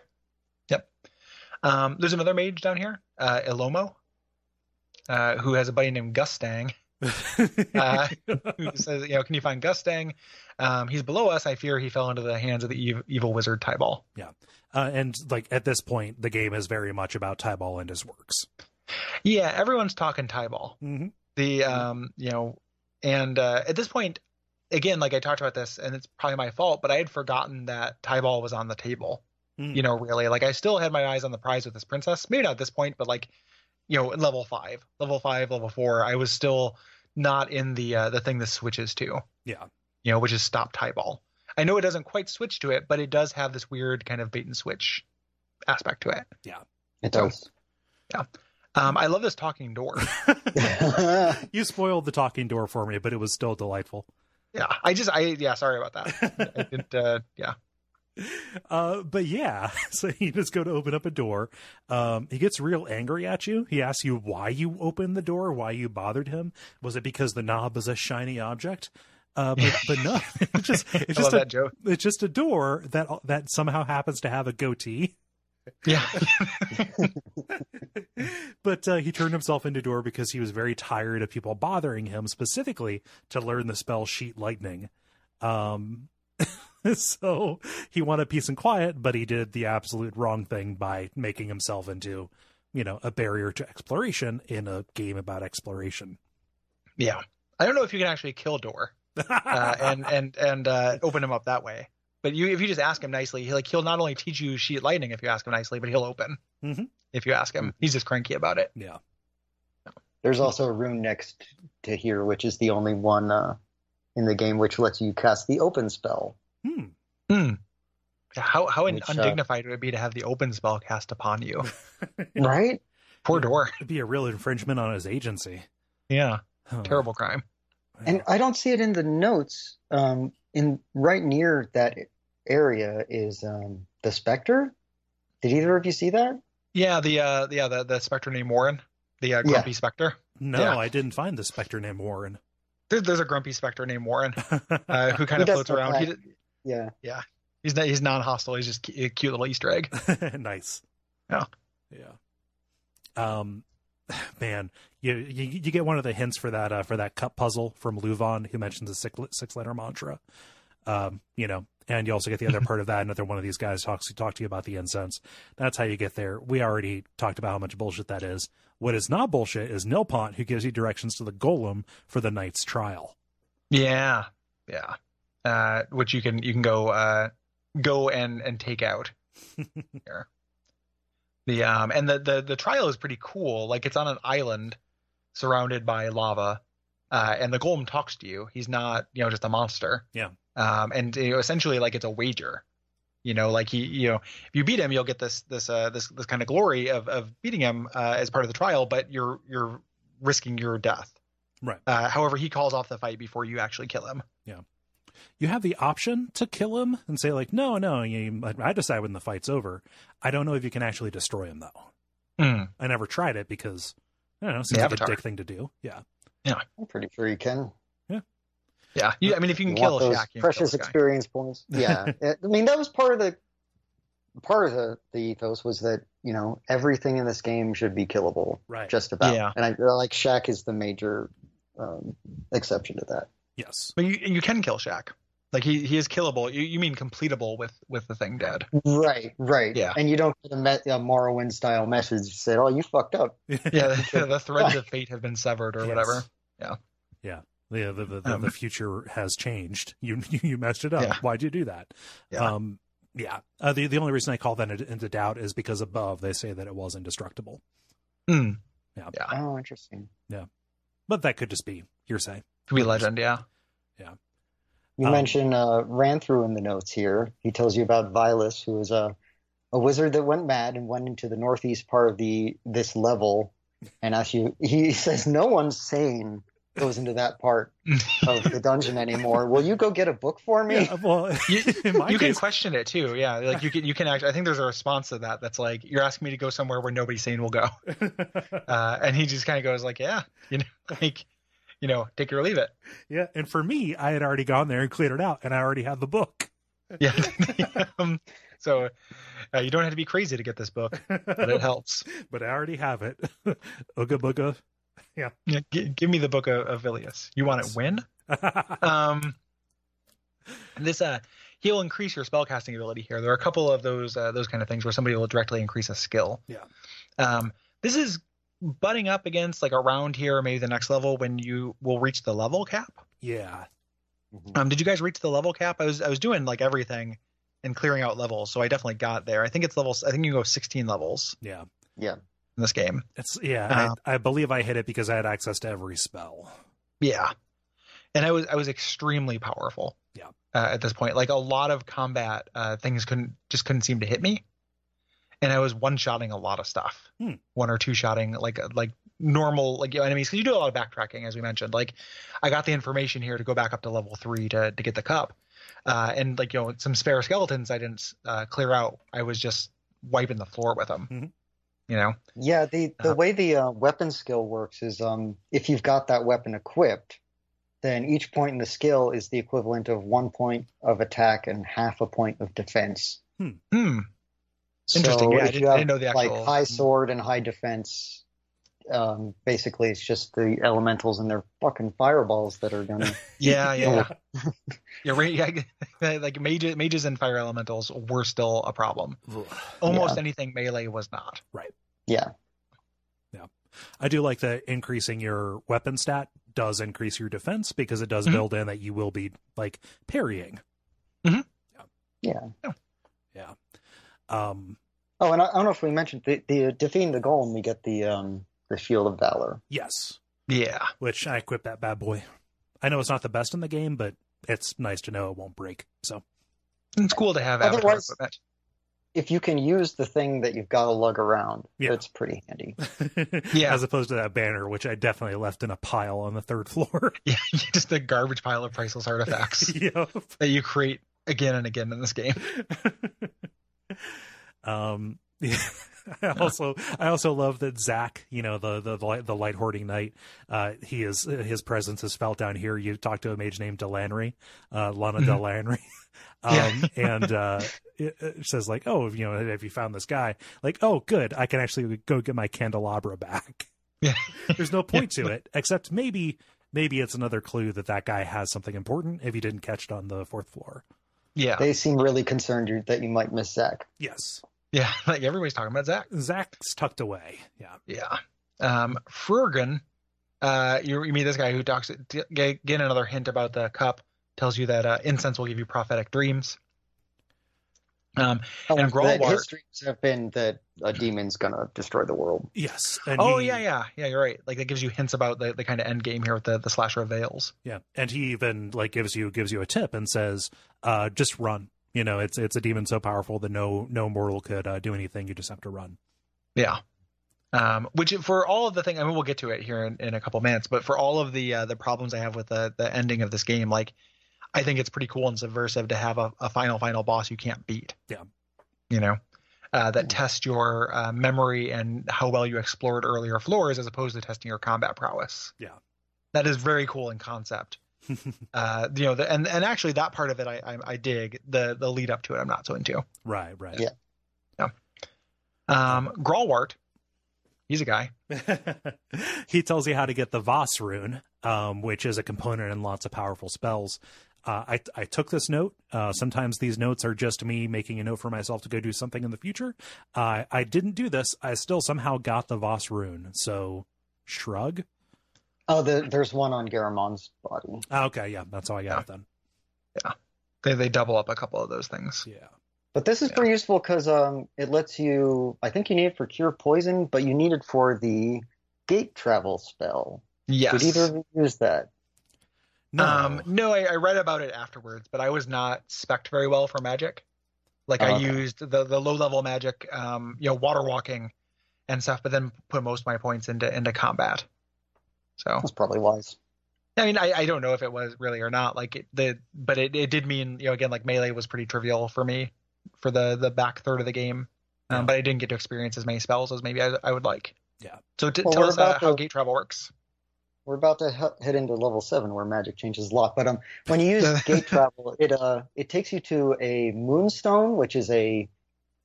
Yep. Um, there's another mage down here, uh, Ilomo, uh, who has a buddy named Gurstang, uh, who says, you know, can you find Gurstang? Um, he's below us. I fear he fell into the hands of the ev- evil wizard Tyball. Yeah, uh, and like at this point, the game is very much about Tyball and his works. Yeah, everyone's talking Tyball. Mm-hmm. The um, you know, and uh, at this point, again, like I talked about this, and it's probably my fault, but I had forgotten that Tyball was on the table. Mm. You know, really, like I still had my eyes on the prize with this princess. Maybe not at this point, but like, you know, in level five, level five, level four, I was still not in the uh, the thing this switches to. Yeah. You know, which is stop Tyball. I know it doesn't quite switch to it, but it does have this weird kind of bait and switch aspect to it. Yeah, it does. Yeah. Um, I love this talking door. You spoiled the talking door for me, but it was still delightful. Yeah, I just, I yeah, sorry about that. I didn't, uh, yeah. Uh, but yeah, so he just go to open up a door. Um, he gets real angry at you. He asks you why you opened the door, why you bothered him. Was it because the knob is a shiny object? Uh, but, but no, it's just it's just a, it's just a door that that somehow happens to have a goatee. Yeah. but uh, he turned himself into door because he was very tired of people bothering him, specifically to learn the spell Sheet Lightning. Um, so he wanted peace and quiet, but he did the absolute wrong thing by making himself into, you know, a barrier to exploration in a game about exploration. Yeah. I don't know if you can actually kill Door uh, and and and uh, open him up that way. But you, if you just ask him nicely, he like he'll not only teach you sheet lightning if you ask him nicely, but he'll open Mhm. if you ask him. He's just cranky about it. yeah. There's also a room next to here, which is the only one uh, in the game which lets you cast the open spell. Hmm. Hmm. How how Which, uh, undignified would it be to have the open spell cast upon you? Right? Poor Door. It'd be a real infringement on his agency. Yeah. Huh. Terrible crime. And I don't see it in the notes. Um, in right near that area is um, the Spectre. Did either of you see that? Yeah. The uh yeah the the specter named Warren, the uh, Yeah. grumpy specter. no, Yeah. I didn't find the specter named Warren. There, there's a grumpy specter named Warren uh, who kind of floats around. like- He, Yeah. he's not, he's non-hostile. He's just a cute little Easter egg. nice. Yeah. Yeah. Um, man, you, you you get one of the hints for that uh, for that cup puzzle from Luvan, who mentions a six six letter mantra. Um, you know, and you also get the other part of that. Another one of these guys talks to talk to you about the incense. That's how you get there. We already talked about how much bullshit that is. What is not bullshit is Nilpont, who gives you directions to the golem for the knight's trial. Yeah, yeah. Uh, which you can you can go uh, go and and take out here. The um and the, the the trial is pretty cool. Like it's on an island surrounded by lava, uh, and the golem talks to you. He's not you know just a monster. Yeah. Um, and you know, essentially like it's a wager. You know, like he, you know, if you beat him, you'll get this, this, uh, this, this kind of glory of, of beating him uh, as part of the trial, but you're, you're risking your death. Right. Uh, however, he calls off the fight before you actually kill him. Yeah. You have the option to kill him and say like no no you, i decide when the fight's over i don't know if you can actually destroy him though Hmm. i never tried it because i don't know it seems The like Avatar. a dick thing to do Yeah. yeah I'm pretty sure you can. Yeah, you, I mean, if you can You kill want a those Shak, you kill precious guy. experience points. Yeah, I mean that was part of the part of the, the ethos was that you know everything in this game should be killable, right just about. Yeah. And I like Shak is the major um, exception to that. yes But you, you can kill Shak. Like he, he is killable. You, you mean completable with, with the thing dead? Right, right. Yeah. And you don't get a, me- a Morrowind style message that said, "Oh, you fucked up." Yeah, the, the threads of fate have been severed or Yes. whatever. Yeah, yeah the the, the, the, Um, the future has changed you you messed it up Yeah. why'd you do that Yeah. um yeah uh, the the only reason i call that into, into doubt is because above they say that it was indestructible Hmm. Yeah. Oh, interesting. Yeah, but that could just be hearsay Could be legend, yeah. Yeah. You Um, mentioned uh, Ranthru in the notes here. He tells you about Vilas, who is a a wizard that went mad and went into the northeast part of the this level. And as you, he says, no one's sane goes into that part of the dungeon anymore. Will you go get a book for me? yeah, well You, in my you can question it too, yeah. Like you can you can actually. I think there's a response to that that's like you're asking me to go somewhere where nobody's saying we'll go, uh, and he just kind of goes like, yeah, you know, like you know, take it or leave it. Yeah, and for me, I had already gone there and cleared it out, and I already had the book. Yeah. um, so uh, you don't have to be crazy to get this book, but it helps. but I already have it. Ooga booga. Yeah, g- give me the book of, of Vilius. You want it when? um, this uh, he'll increase your spellcasting ability here. There are a couple of those uh, those kind of things where somebody will directly increase a skill. Yeah. Um, this is butting up against like around here, maybe the next level when you will reach the level cap. yeah. Um, did you guys reach the level cap? I was I was doing like everything and clearing out levels, so I definitely got there. I think it's levels. I think you go 16 levels Yeah. Yeah. In this game. It's yeah, Uh, I, I believe I hit it because I had access to every spell. Yeah, and I was I was extremely powerful. Yeah. Uh, at this point, like a lot of combat uh, things couldn't just couldn't seem to hit me, and I was one shotting a lot of stuff. Hmm. One or two shotting like like normal like you know, enemies because you do a lot of backtracking as we mentioned. Like I got the information here to go back up to level three to to get the cup, uh, and like you know some spare skeletons I didn't uh, clear out. I was just wiping the floor with them. Mhm. You know. Yeah, the the Uh-huh. way the uh, weapon skill works is um if you've got that weapon equipped, then each point in the skill is the equivalent of one point of attack and half a point of defense. Hmm. Interesting. So Yeah, I if didn't- you I have didn't know the actual- like high sword and high defense. Um, basically, it's just the elementals and their fucking fireballs that are gonna. Yeah, yeah. yeah, right, yeah, like mages, mages and fire elementals were still a problem. Almost Yeah. anything melee was not. Yeah, Yeah. I do like that increasing your weapon stat does increase your defense because it does Mhm. build in that you will be like parrying. yeah. Yeah. Um Oh, and I, I don't know if we mentioned the, the defeating the golem, we get the um the shield of valor. yes, Yeah, which I equip that bad boy. I know it's not the best in the game, but it's nice to know it won't break. So it's cool to have avatar Otherwise- equipment. If you can use the thing that you've got to lug around, Yeah. it's pretty handy. Yeah. as opposed to that banner, which I definitely left in a pile on the third floor. Yeah, just a garbage pile of priceless artifacts yep. that you create again and again in this game. um yeah. I also I also love that Zach, you know, the the the light, the light hoarding knight, uh he is his presence is felt down here. You talk to a mage named Delanry, uh Lana Mhm. Delanry. Um and uh it, it says like, "Oh, you know, have you found this guy?" Like, "Oh, good. I can actually go get my candelabra back." Yeah. There's no point to it except maybe maybe it's another clue that that guy has something important if you didn't catch it on the fourth floor. Yeah, They seem really concerned that you might miss Zach. Yes. Yeah, like everybody's talking about Zach. Zach's tucked away. Yeah. Yeah. Um, Frurgan, uh, you, you meet this guy who talks again another hint about the cup. Tells you that uh, incense will give you prophetic dreams. Um, Oh, And that Gralwart- his dreams have been that a demon's gonna destroy the world. Yes. And oh he- yeah, yeah, yeah. You're right. Like that gives you hints about the, the kind of end game here with the the slasher of veils. Yeah, and he even like gives you gives you a tip and says, uh, "Just run." You know, it's it's a demon so powerful that no no mortal could uh, do anything. You just have to run. Yeah. Um, which for all of the thing, I mean, we'll get to it here in, in a couple minutes, but for all of the uh, the problems I have with the the ending of this game, like I think it's pretty cool and subversive to have a, a final final boss you can't beat. Yeah. You know, uh, that test your uh, memory and how well you explored earlier floors as opposed to testing your combat prowess. Yeah. That is very cool in concept. uh, you know, the, and and actually that part of it I, I I dig. The the lead up to it I'm not so into. right, right. Yeah. Um, Gralwart, he's a guy. he tells you how to get the Vas rune, um, which is a component in lots of powerful spells. Uh, I I took this note. Uh, sometimes these notes are just me making a note for myself to go do something in the future. Uh, I didn't do this. I still somehow got the Vas rune. So shrug. Oh, the, there's one on Garamon's body. Ah, okay, yeah, that's all I got it then. Yeah, they they double up a couple of those things. Yeah. But this is Yeah. pretty useful because um, it lets you. I think you need it for cure poison, but you need it for the gate travel spell. Yes. Did either of you use that? No. Um, no, I, I read about it afterwards, but I was not spec very well for magic. Like Oh, I okay. used the the low level magic, um, you know, water walking and stuff, but then put most of my points into into combat. So That's probably wise. I mean, I, I don't know if it was really or not. Like it, the but it, it did mean you know again like melee was pretty trivial for me for the the back third of the game, um, Yeah. but I didn't get to experience as many spells as maybe I, I would like. Yeah. So t- Well, tell what us uh, about how the- gate travel works. we're about to he- head into level seven where magic changes a lot. But um, when you use gate travel, it uh it takes you to a moonstone, which is a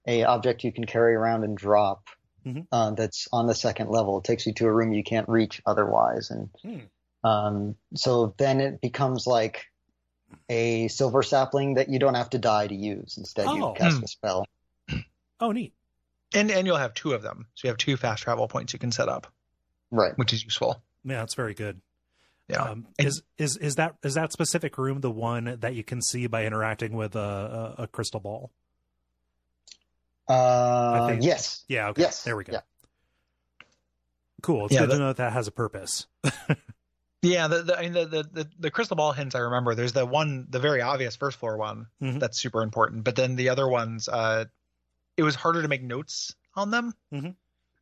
a object you can carry around and drop. Mhm. Uh, that's on the second level. It takes you to a room you can't reach otherwise, and Hmm. um, so then it becomes like a silver sapling that you don't have to die to use. Instead, Oh. you cast Hmm. a spell. Oh, neat. And and you'll have two of them, so you have two fast travel points you can set up, Right. which is useful. Yeah, that's very good. Yeah. Um, And- is is is that is that specific room the one that you can see by interacting with a, a, a crystal ball? Uh, think- yes. Yeah. Okay. Yes. There we go. Yeah. Cool. It's Yeah, good that- to know that, that has a purpose. Yeah, the the, I mean, the the the the crystal ball hints I remember. There's the one, the very obvious first floor one Mhm. that's super important. But then the other ones, uh, it was harder to make notes on them Mhm.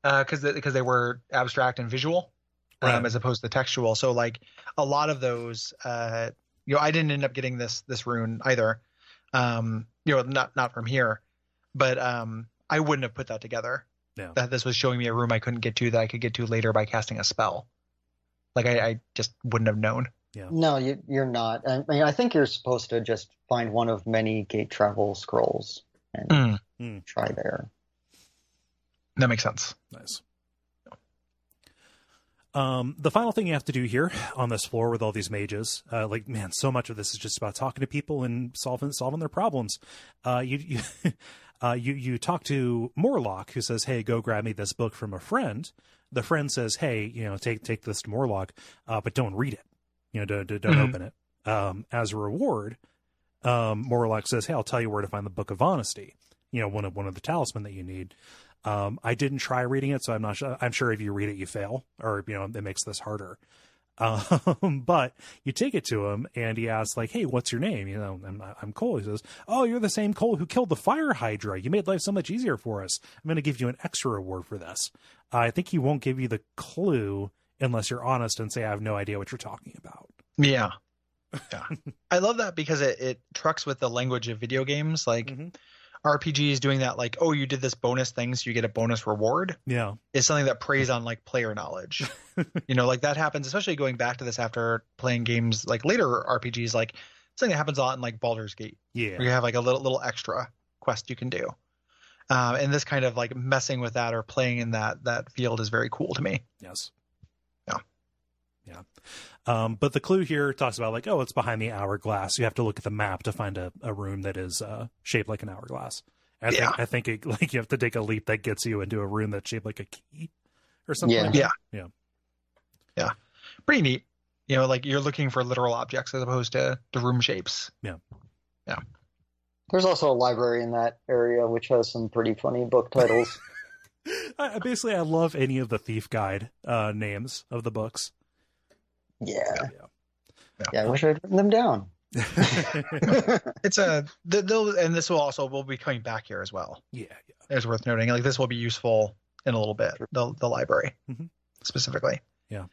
because because they were abstract and visual um, Right. as opposed to textual. So like a lot of those, uh, you know, I didn't end up getting this this rune either. Um, you know, not not from here, but um, I wouldn't have put that together. Yeah. That this was showing me a room I couldn't get to that I could get to later by casting a spell. Like I, I just wouldn't have known. Yeah. No, you, you're not. I mean, I think you're supposed to just find one of many gate travel scrolls and Mm, try there. that makes sense. Nice. Um, the final thing you have to do here on this floor with all these mages, uh, like man, so much of this is just about talking to people and solving solving their problems. Uh, you you uh, you you talk to Morlock, who says, "Hey, go grab me this book from a friend." The friend says, "Hey, you know, take take this to Morlock, uh, but don't read it. You know, don't, don't Mhm. open it." Um, as a reward, um, Morlock says, "Hey, I'll tell you where to find the Book of Honesty. You know, one of one of the talisman that you need." Um, I didn't try reading it, so I'm not sure. I'm sure if you read it, you fail, or you know, it makes this harder. Um, but you take it to him, and he asks, like, "Hey, what's your name?" You know, I'm, I'm Cole. He says, "Oh, you're the same Cole who killed the fire hydra. You made life so much easier for us. I'm going to give you an extra reward for this. I think he won't give you the clue unless you're honest and say I have no idea what you're talking about." Yeah. Yeah. I love that because it, it trucks with the language of video games. Like Mhm. RPGs doing that, like, oh, you did this bonus thing, so you get a bonus reward, Yeah, is something that preys on like player knowledge. you know, like that happens, especially going back to this after playing games like later RPGs, like something that happens a lot in like Baldur's Gate, yeah, where you have like a little little extra quest you can do. Um, and this kind of like messing with that or playing in that that field is very cool to me. yes. Yeah. Um, but the clue here talks about like, oh, it's behind the hourglass. You have to look at the map to find a, a room that is uh, shaped like an hourglass. I Yeah. think I think it, like you have to take a leap that gets you into a room that's shaped like a key or something. Yeah. like that. Yeah. Yeah. Pretty neat. You know, like you're looking for literal objects as opposed to the room shapes. Yeah. Yeah. There's also a library in that area which has some pretty funny book titles. I, I- basically, I love any of the thief guide uh, names of the books. Yeah. Yeah. Yeah, I wish I'd written them down. It's a they'll and this will also will be coming back here as well. yeah, It's worth noting. Like this will be useful in a little bit. The the library Mhm. specifically. Yeah.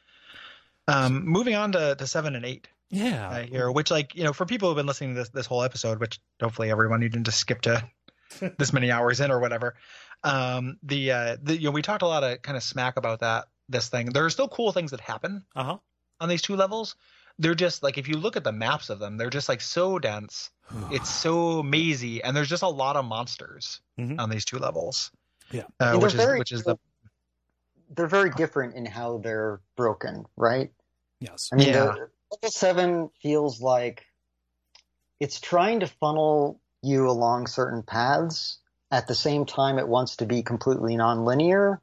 Um, moving on to, to seven and eight yeah. uh, here, which like you know for people who've been listening to this this whole episode, which hopefully everyone you didn't just skip to this many hours in or whatever. Um, the uh, the you know we talked a lot of kind of smack about that this thing. There are still cool things that happen Uh huh. On these two levels. They're just like if you look at the maps of them, they're just like so dense. It's so mazy, and there's just a lot of monsters Mhm. on these two levels. Yeah. uh, which is very which is the They're very different in how they're broken, right? yes. I mean, Yeah. the, level seven feels like it's trying to funnel you along certain paths. At the same time, it wants to be completely nonlinear.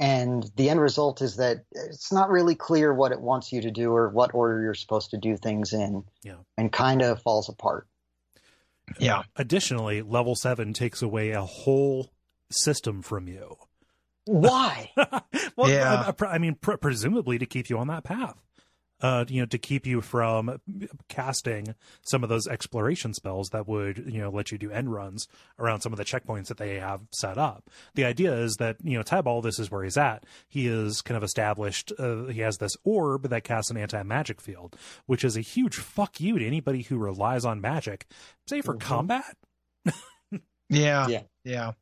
And the end result is that it's not really clear what it wants you to do or what order you're supposed to do things in. Yeah. And kind of falls apart. yeah Additionally, level seven takes away a whole system from you. Why? well, Yeah. I, I mean, pr- presumably to keep you on that path. Uh, you know, to keep you from casting some of those exploration spells that would, you know, let you do end runs around some of the checkpoints that they have set up. The idea is that, you know, Tyball, this is where he's at. He is kind of established, uh, he has this orb that casts an anti magic field, which is a huge fuck you to anybody who relies on magic, say for Mhm. combat. yeah Yeah. yeah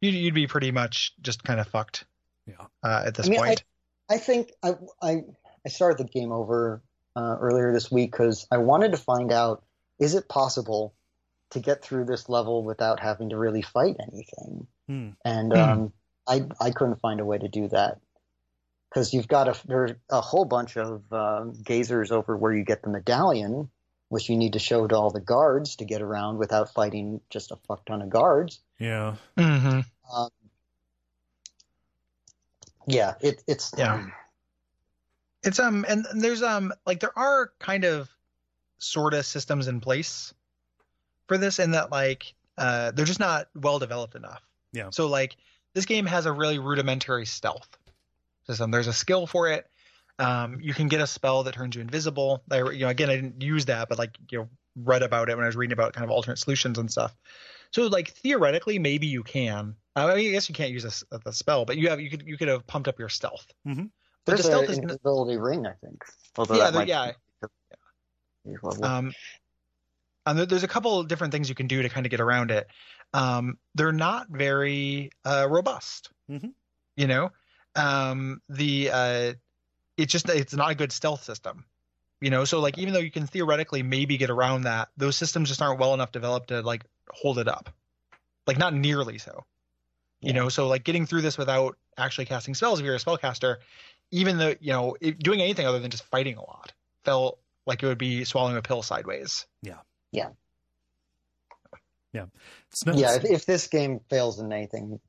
you'd, you'd be pretty much just kind of fucked Yeah. uh, at this I mean, point I think I, I I started the game over uh, earlier this week because I wanted to find out is it possible to get through this level without having to really fight anything? Hmm. And Hmm. um, I I couldn't find a way to do that because you've got a there's a whole bunch of um, gazers over where you get the medallion, which you need to show to all the guards to get around without fighting just a fuck ton of guards. Yeah. Mm-hmm. Um, yeah, it, it's Yeah. It's um and there's um like there are kind of sort of systems in place for this in that like uh they're just not well developed enough. Yeah. So like this game has a really rudimentary stealth system. There's a skill for it. Um you can get a spell that turns you invisible. I you know again I didn't use that but like you know read about it when I was reading about kind of alternate solutions and stuff. So like theoretically maybe you can. I mean I guess you can't use this the spell but you have you could you could have pumped up your stealth. But there's the stealth an invisibility ring, I think. Although Yeah, might yeah. level. Um, and there's a couple of different things you can do to kind of get around it. Um, they're not very uh, robust. Mhm. You know, um, the uh, it's just it's not a good stealth system. You know, so like even though you can theoretically maybe get around that, those systems just aren't well enough developed to like hold it up. Like not nearly so. You Yeah. know, so like getting through this without actually casting spells if you're a spellcaster, even though you know if doing anything other than just fighting a lot felt like it would be swallowing a pill sideways. It's not, yeah, if, if this game fails in anything,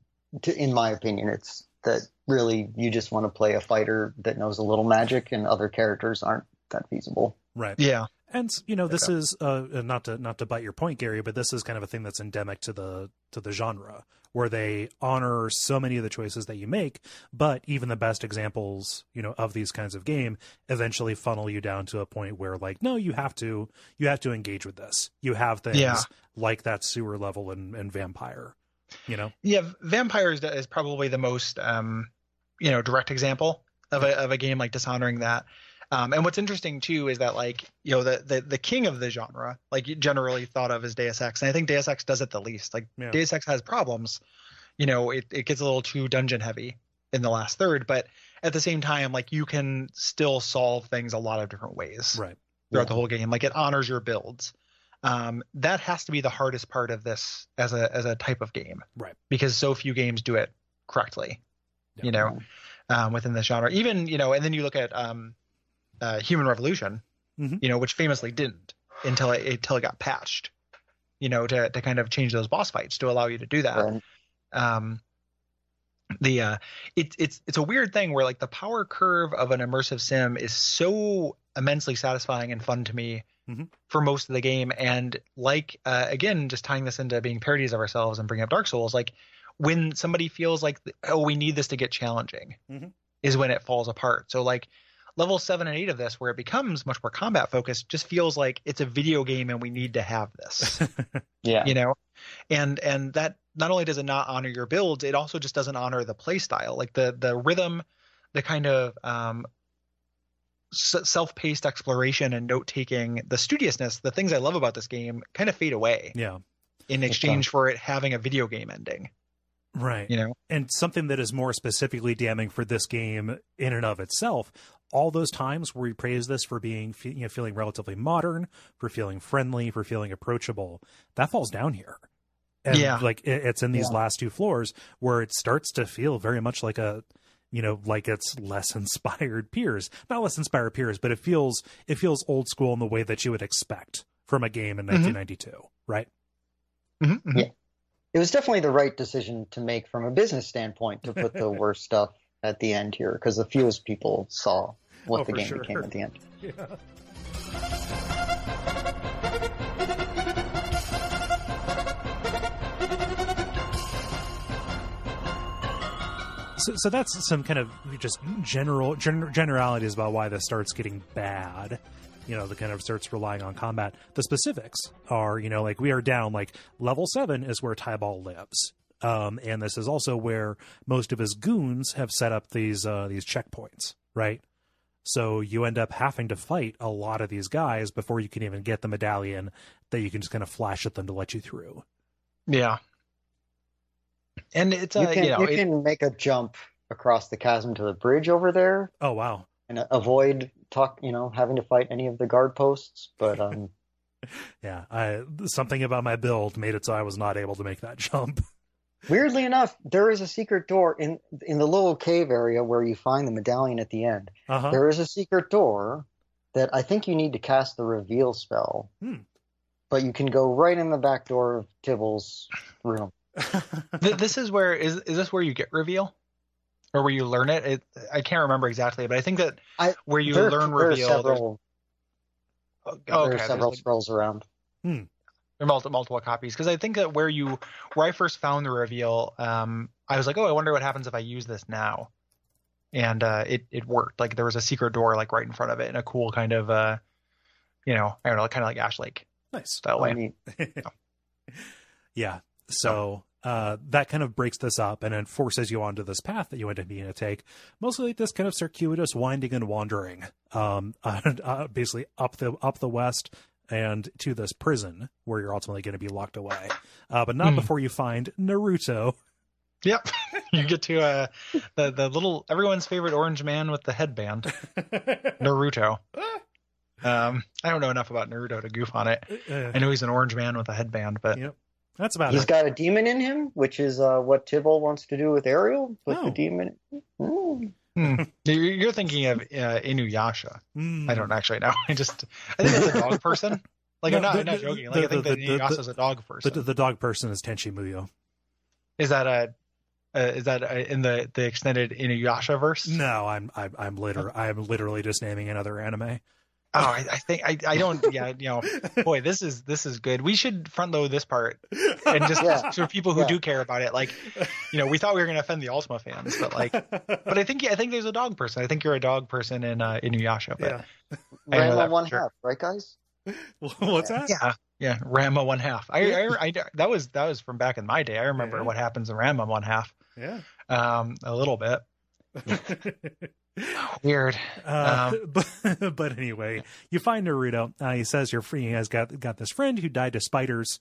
to, in my opinion, it's that really you just want to play a fighter that knows a little magic, and other characters aren't that feasible. right. Yeah. And you know, this Okay. is uh, not to not to bite your point, Gary, but this is kind of a thing that's endemic to the to the genre, where they honor so many of the choices that you make, but even the best examples, you know, of these kinds of game eventually funnel you down to a point where, like, no, you have to you have to engage with this. You have things Yeah. like that sewer level and, and vampire, you know. Yeah, Vampires is probably the most um, you know, direct example of a of a game like dishonoring that. Um, and what's interesting too is that like you know the, the the king of the genre, like generally thought of as Deus Ex, and I think Deus Ex does it the least. Like Yeah. Deus Ex has problems, you know, it it gets a little too dungeon heavy in the last third, but at the same time, like you can still solve things a lot of different ways. Right. throughout Yeah. the whole game. Like it honors your builds. Um, that has to be the hardest part of this as a as a type of game, Right. Because so few games do it correctly, Yeah. you know, um, within the genre. Even you know, and then you look at um, uh, Human Revolution, Mhm. you know, which famously didn't until it until it got patched, you know, to to kind of change those boss fights to allow you to do that Right. um the uh it's it's it's a weird thing where like the power curve of an immersive sim is so immensely satisfying and fun to me Mhm. for most of the game and like uh again just tying this into being parodies of ourselves and bringing up dark souls like when somebody feels like oh we need this to get challenging Mhm. is when it falls apart so like level 7 and 8 of this where it becomes much more combat focused just feels like it's a video game and we need to have this. Yeah. you know? And and that not only does it not honor your builds it also just doesn't honor the play style like the the rhythm the kind of um self-paced exploration and note-taking the studiousness the things i love about this game kind of fade away Yeah. in exchange for it having a video game ending Right. you know and something that is more specifically damning for this game in and of itself all those times where we praise this for being you know feeling relatively modern for feeling friendly for feeling approachable that falls down here and Yeah. like it, it's in these Yeah. last two floors where it starts to feel very much like a you know like it's less inspired peers not less inspired peers but it feels it feels old school in the way that you would expect from a game in Mhm. 1992 right Mhm, mhm. Yeah. It was definitely the right decision to make from a business standpoint to put the worst stuff at the end here because the fewest people saw what Oh, the game sure. became at the end. So, so that's some kind of just general gen- generalities about why this starts getting bad. You know, the kind of starts relying on combat. The specifics are, you know, like we are down. Like level seven is where Tyball lives, um, and this is also where most of his goons have set up these uh, these checkpoints, right? So you end up having to fight a lot of these guys before you can even get the medallion that you can just kind of flash at them to let you through. yeah and it's uh, You can, you know you it- can make a jump across the chasm to the bridge over there, Oh wow! and avoid talk, you know, having to fight any of the guard posts. But um, yeah, I, something about my build made it so I was not able to make that jump. weirdly enough, there is a secret door in in the little cave area where you find the medallion at the end. Uh-huh. There is a secret door that I think you need to cast the reveal spell. Hmm. But you can go right in the back door of Tyball's room. This is where is is this where you get reveal, or where you learn it? it I can't remember exactly, but I think that I- where you there, learn there reveal. there's- several, oh, there are several like- scrolls around. there are multiple, multiple copies because I think that where you where I first found the reveal, um, I was like, oh, I wonder what happens if I use this now, and uh, it it worked. Like there was a secret door like right in front of it in a cool kind of uh, you know, I don't know, kind of like Ash Lake nice. style I way. mean, yeah. So uh, that kind of breaks this up and then forces you onto this path that you end up being to take. Mostly like this kind of circuitous winding and wandering, um, uh, basically up the up the west and to this prison where you're ultimately going to be locked away, uh, but not Hmm. before you find Naruto. Yep, you get to uh, the the little everyone's favorite orange man with the headband, Naruto. Um, I don't know enough about Naruto to goof on it. Uh, I know he's an orange man with a headband, but Yep. That's about he's it. got a demon in him, which is uh, what Tyball wants to do with Arial. Put Oh. the demon. Hmm. Hmm. You're you're thinking of uh, Inuyasha. Mm. I don't actually know. I just I think it's a dog person. Like I'm not, the- I'm not joking. Like the- I think the- that the- Inuyasha the- is a dog person. The, the dog person is Tenchi Muyo. is that a uh, is that uh in the the extended Inuyasha verse? No, I'm I'm I'm liter I'm literally just naming another anime. Oh, I, I think I, I don't. Yeah, you know, boy, this is this is good. We should front load this part and just Yeah. for people who Yeah. do care about it. Like, you know, we thought we were going to offend the Ultima fans, but like, but I think I think there's a dog person. I think you're a dog person in uh, Inuyasha. But yeah. I know that Ranma one sure. half, right, guys? What's that? yeah, yeah, Ranma one half. I, I, I that was that was from back in my day. I remember Yeah. what happens in Ranma one half. Yeah. Um, a little bit weird. Uh, Um, but, but anyway, you find Naruto. Uh, he says you're free He has got got this friend who died to spiders,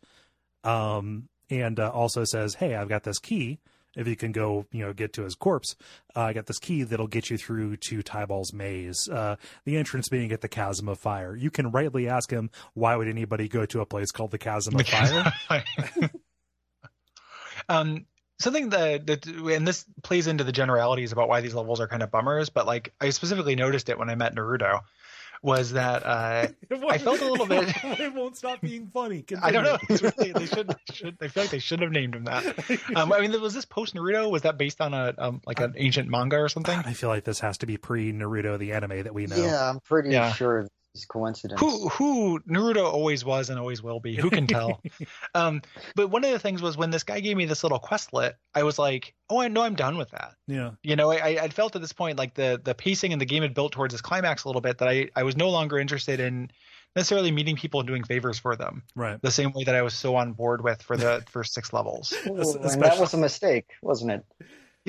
um, and uh, also says, "Hey, I've got this key. If you can go, you know, get to his corpse, uh, I got this key that'll get you through to Tyball's maze. Uh, the entrance being at the Chasm of Fire. You can rightly ask him, why would anybody go to a place called the Chasm of Fire? um, something that that and this plays into the generalities about why these levels are kind of bummers, but like I specifically noticed it when I met Naruto, was that uh, I felt a little bit- it won't stop being funny. I don't know. It's really, they should, should I feel like they should have named him that. Um, I mean, was this post Naruto? Was that based on a um, like an ancient manga or something? I feel like this has to be pre Naruto the anime that we know. Yeah, I'm pretty Yeah. sure it's coincidence. Who who Naruto always was and always will be. Who can tell? um, but one of the things was when this guy gave me this little questlet, I was like, oh, I know I'm done with that. Yeah. you know, I, I felt at this point like the the pacing in the game had built towards this climax a little bit that I, I was no longer interested in necessarily meeting people and doing favors for them Right. the same way that I was so on board with for the first six levels. Ooh, and that was a mistake, wasn't it?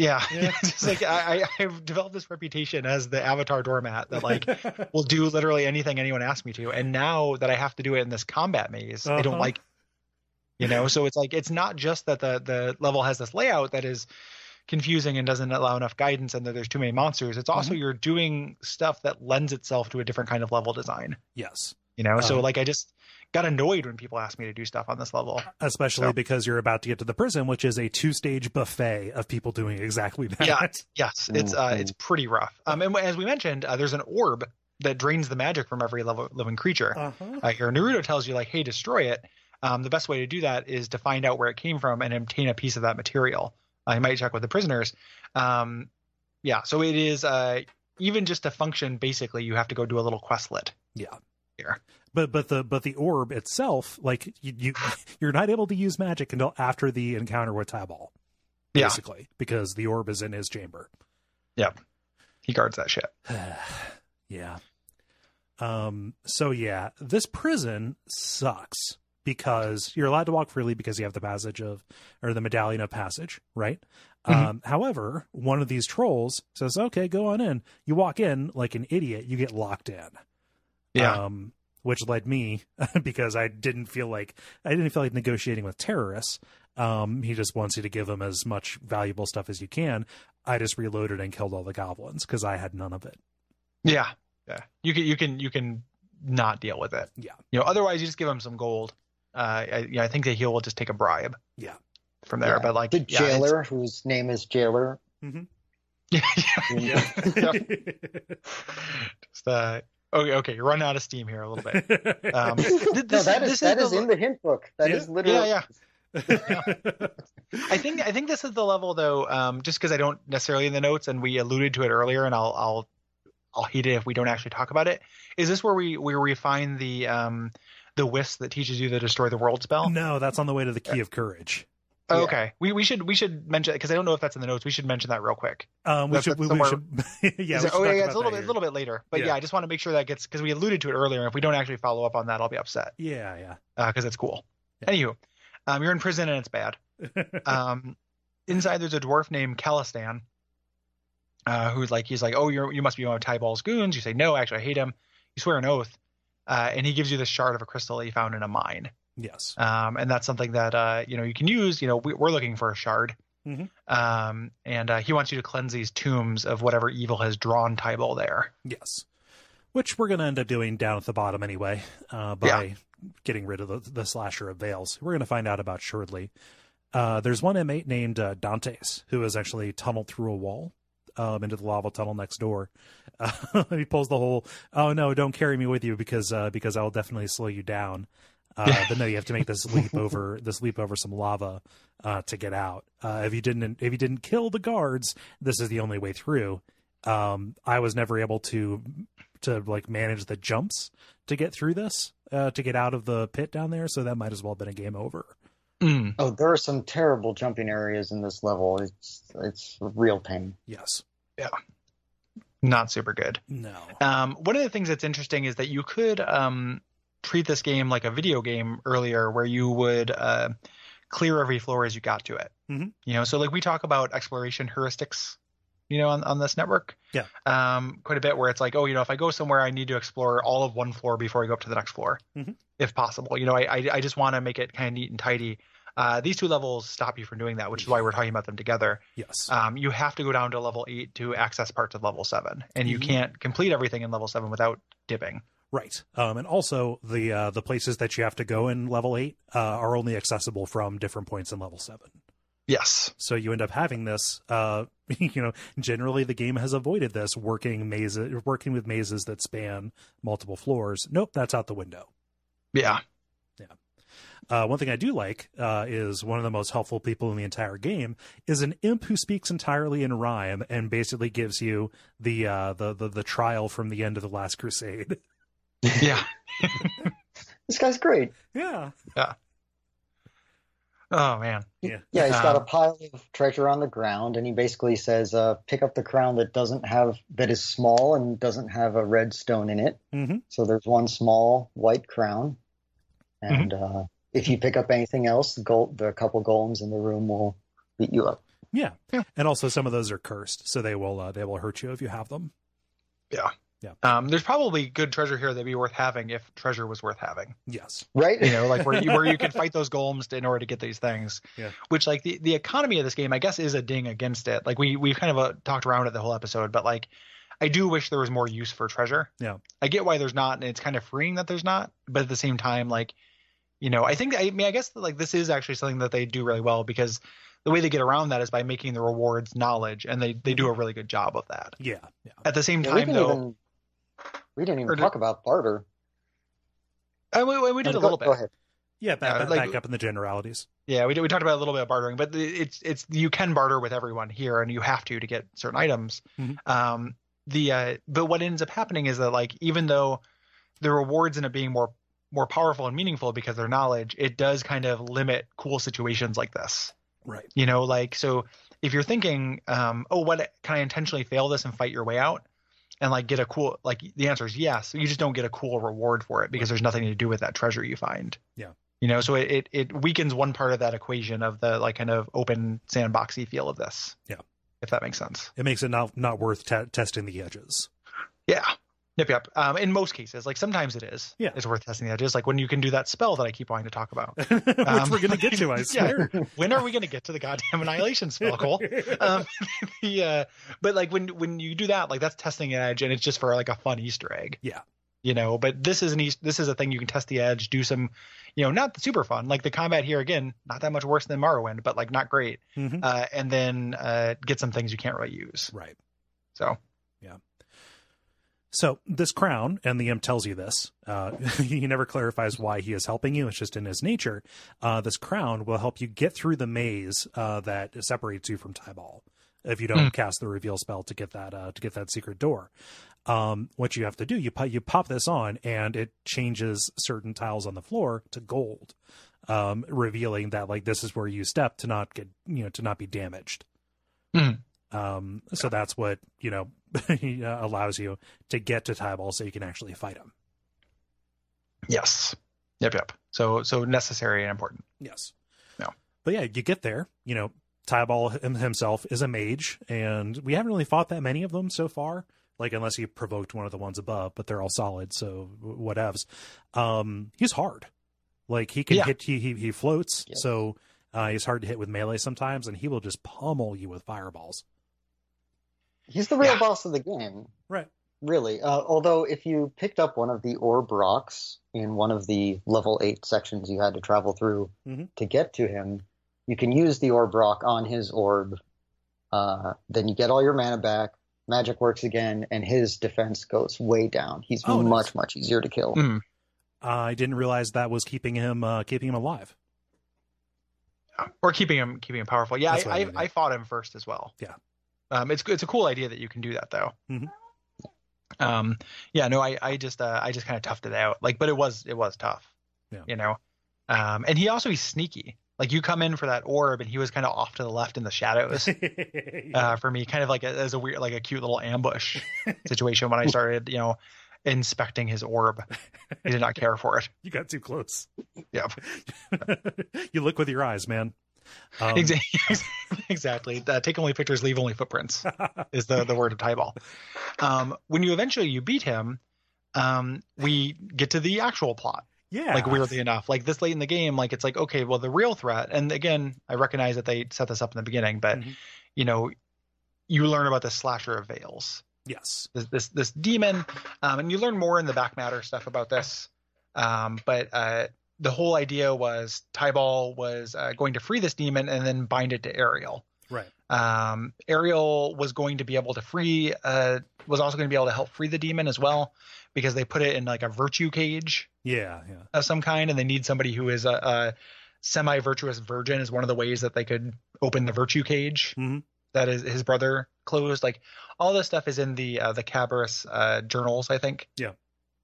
Yeah, Yeah. just like I, I've developed this reputation as the avatar doormat that like will do literally anything anyone asks me to, and now that I have to do it in this combat maze, I don't Uh-huh. like. You know, so it's like it's not just that the the level has this layout that is confusing and doesn't allow enough guidance and that there's too many monsters. It's also you're doing stuff that lends itself to a different kind of level design. yes. You know, so Um, like I just got annoyed when people asked me to do stuff on this level. Especially So- because you're about to get to the prison, which is a two stage buffet of people doing exactly that. Yeah. Yes, it's uh, Mhm. it's pretty rough. Um, and as we mentioned, uh, there's an orb that drains the magic from every level, living creature. Uh-huh. Uh, here, Naruto tells you like, hey, destroy it. Um, the best way to do that is to find out where it came from and obtain a piece of that material. Uh, you might check with the prisoners. Um, yeah, so it is uh, even just to function. Basically, you have to go do a little questlet. Yeah. Here. But but the but the orb itself, like you, you you're not able to use magic until after the encounter with Tyball. Yeah. Basically. Because the orb is in his chamber. Yep, he guards that shit. yeah. Um so yeah, this prison sucks because you're allowed to walk freely because you have the passage of or the medallion of passage, right? Mhm. Um however, one of these trolls says, "Okay, go on in." You walk in like an idiot, you get locked in. Yeah. Um which led me because I didn't feel like I didn't feel like negotiating with terrorists. Um, he just wants you to give him as much valuable stuff as you can. I just reloaded and killed all the goblins because I had none of it. Yeah, yeah. You can you can you can not deal with it. Yeah. You know, otherwise you just give him some gold. Uh, I, yeah, I think that he'll just take a bribe. Yeah. From there, Yeah. but like The yeah, it's- jailer, whose name is Jailer. Yeah, yeah, Yeah. Just, uh, okay, okay, you're running out of steam here a little bit. Um, th- no, this, that is this that the is in the hint book. That Yeah. is literally. Yeah, I think I think this is the level though, um, just because I don't necessarily in the notes, and we alluded to it earlier, and I'll I'll I'll hate it if we don't actually talk about it. Is this where we where we find the um the wisp that teaches you the destroy the world spell? no, that's on the way to the key of courage. Oh, Yeah. okay, we we should we should mention it because I don't know if that's in the notes. We should mention that real quick. Um, we That's- should, that's we, we should, yeah, Is we it- oh yeah, yeah, it's a little bit here. little bit later, but yeah, Yeah. I just want to make sure that gets because we alluded to it earlier. and If we don't actually follow up on that, I'll be upset Yeah, yeah. because it's cool. Yeah. Anywho, um, you're in prison and it's bad. um, inside there's a dwarf named Calistan, uh, who's like he's like, oh, you're you must be one of Tyball's goons. You say no, actually I hate him. You swear an oath, uh, and he gives you the shard of a crystal that he found in a mine. Yes. Um, and that's something that uh, you know you can use. You know, we, we're looking for a shard. Mhm. Um, and uh, he wants you to cleanse these tombs of whatever evil has drawn Tyball there. Yes. Which we're going to end up doing down at the bottom anyway, uh, by getting rid of the, the slasher of veils. We're going to find out about shortly. Uh, there's one inmate named uh, Dantes who has actually tunneled through a wall um, into the lava tunnel next door. Uh, he pulls the whole, "Oh no, don't carry me with you because uh, because I will definitely slow you down." Uh, but no, you have to make this leap over this leap over some lava uh, to get out. Uh, if you didn't if you didn't kill the guards, this is the only way through. Um, I was never able to to like manage the jumps to get through this uh, to get out of the pit down there, so that might as well have been a game over. Mm. Oh, there are some terrible jumping areas in this level. It's it's a real pain. Yes. Yeah not super good. No. Um, one of the things that's interesting is that you could um, treat this game like a video game earlier, where you would uh, clear every floor as you got to it. Mhm. You know, so like we talk about exploration heuristics, you know, on, on this network. Yeah. Um, quite a bit where it's like, oh, you know, if I go somewhere, I need to explore all of one floor before I go up to the next floor, Mhm. if possible. You know, I I, I just want to make it kind of neat and tidy. Uh, these two levels stop you from doing that, which is why we're talking about them together. Yes. Um, you have to go down to level eight to access parts of level seven, and you Mhm. can't complete everything in level seven without dipping. Right. Um, and also the uh, the places that you have to go in level eight uh, are only accessible from different points in level seven. Yes. So you end up having this. Uh, you know, generally the game has avoided this working mazes, working with mazes that span multiple floors. Nope, that's out the window. Yeah. Uh, one thing I do like uh, is one of the most helpful people in the entire game is an imp who speaks entirely in rhyme and basically gives you the uh, the, the the trial from the end of the Last Crusade. Yeah. This guy's great. yeah. Yeah. Oh man. Yeah, Yeah, he's got a Um, pile of treasure on the ground, and he basically says, uh, "Pick up the crown that doesn't have that is small and doesn't have a red stone in it." hmm So there's one small white crown, and uh, if you pick up anything else, the, gold, the couple golems in the room will beat you up. Yeah. Yeah. And also some of those are cursed, so they will uh, they will hurt you if you have them. Um, there's probably good treasure here that'd be worth having if treasure was worth having. Yes. Right? You know, like where you, where you could fight those golems in order to get these things. Yeah. Which like the, the economy of this game, I guess, is a ding against it. Like we we've kind of uh, talked around it the whole episode, but like I do wish there was more use for treasure. Yeah. I get why there's not, and it's kind of freeing that there's not. But at the same time, like you know, I think I mean I guess like this is actually something that they do really well because the way they get around that is by making the rewards knowledge, and they they do a really good job of that. Yeah. Yeah. At the same Yeah, time, though, even we didn't even did- talk about barter. uh, we, we- we did No, a go- little bit. Go ahead. Yeah. Back, Yeah, back, like- back up in the generalities. Yeah, we did, we talked about a little bit of bartering, but it's it's you can barter with everyone here, and you have to to get certain items. Mhm. Um, the uh, but what ends up happening is that like even though the rewards end up being more more powerful and meaningful because they're knowledge, it does kind of limit cool situations like this. Right. You know, like so if you're thinking, um, oh, what can I intentionally fail this and fight your way out? And like get a cool like the answer is yes. You just don't get a cool reward for it because there's nothing to do with that treasure you find. Yeah. You know, so it, it it weakens one part of that equation of the like kind of open sandboxy feel of this. Yeah. If that makes sense. It makes it not not worth te- testing the edges. Yeah. Yep, yep. Um, in most cases, like sometimes it is. Yeah. it's worth testing the edges. Like when you can do that spell that I keep wanting to talk about. Which Um, we're going to get to, I yeah. when are we going to get to the goddamn annihilation spell, Cole? Um, the uh, but like when when you do that, like that's testing an edge, and it's just for like a fun Easter egg. Yeah. You know, but this is an East, this is a thing you can test the edge, do some, you know, not super fun. Like the combat here again, not that much worse than Morrowind, but like not great. Mhm. Uh, and then uh, get some things you can't really use. Right. So So this crown, and the imp tells you this. Uh, he never clarifies why he is helping you. It's just in his nature. Uh, this crown will help you get through the maze uh, that separates you from Tyball. If you don't cast the reveal spell to get that uh, to get that secret door, um, what you have to do you pop you pop this on, and it changes certain tiles on the floor to gold, um, revealing that like this is where you step to not get you know to not be damaged. Mhm. Um, so that's what you know allows you to get to Tyball, so you can actually fight him. yes, yep, yep. So so necessary and important. Yes. No. But yeah, you get there. You know, Tyball himself is a mage, and we haven't really fought that many of them so far. Like unless he provoked one of the ones above, but they're all solid, so wh- whatevs. Um, he's hard. Like he can Yeah. hit. He he, he floats, Yes. so uh, he's hard to hit with melee sometimes, and he will just pummel you with fireballs. He's the real Yeah. boss of the game. Right. Really. Uh, although, if you picked up one of the orb rocks in one of the level 8 sections you had to travel through Mhm. to get to him, you can use the orb rock on his orb. Uh, then you get all your mana back. Magic works again, and his defense goes way down. He's Oh, nice. much, much easier to kill. Mm. I didn't realize that was keeping him uh, keeping him alive. or keeping him keeping him powerful. Yeah, I I, I, I fought him first as well. Yeah. Um, it's it's a cool idea that you can do that though. Mhm. Um, yeah, no, I I just uh, I just kind of toughed it out. Like, but it was it was tough. Yeah. You know, um, and he also he's sneaky. Like you come in for that orb, and he was kind of off to the left in the shadows. uh, for me, kind of like a, as a weird, like a cute little ambush situation when I started, you know, inspecting his orb. He did not care for it. you got too close. Yep. you look with your eyes, man. Um, Exactly. exactly. Uh, take only pictures, leave only footprints is the, the word of Tyball. Um, when you eventually you beat him, um, we get to the actual plot. yeah. Like weirdly enough, like this late in the game, like it's like okay, well the real threat, and again, I recognize that they set this up in the beginning, but Mhm. you know, you learn about the slasher of veils. Yes. this this, this demon, um, and you learn more in the back matter stuff about this. Um, but uh, the whole idea was Tyball was uh, going to free this demon and then bind it to Arial. Right. Um, Arial was going to be able to free, uh, was also going to be able to help free the demon as well, because they put it in like a virtue cage Yeah. Yeah. of some kind, and they need somebody who is a, a semi-virtuous virgin is one of the ways that they could open the virtue cage Mhm. that is his brother closed. Like all this stuff is in the uh, the Cabirus uh, journals, I think. Yeah.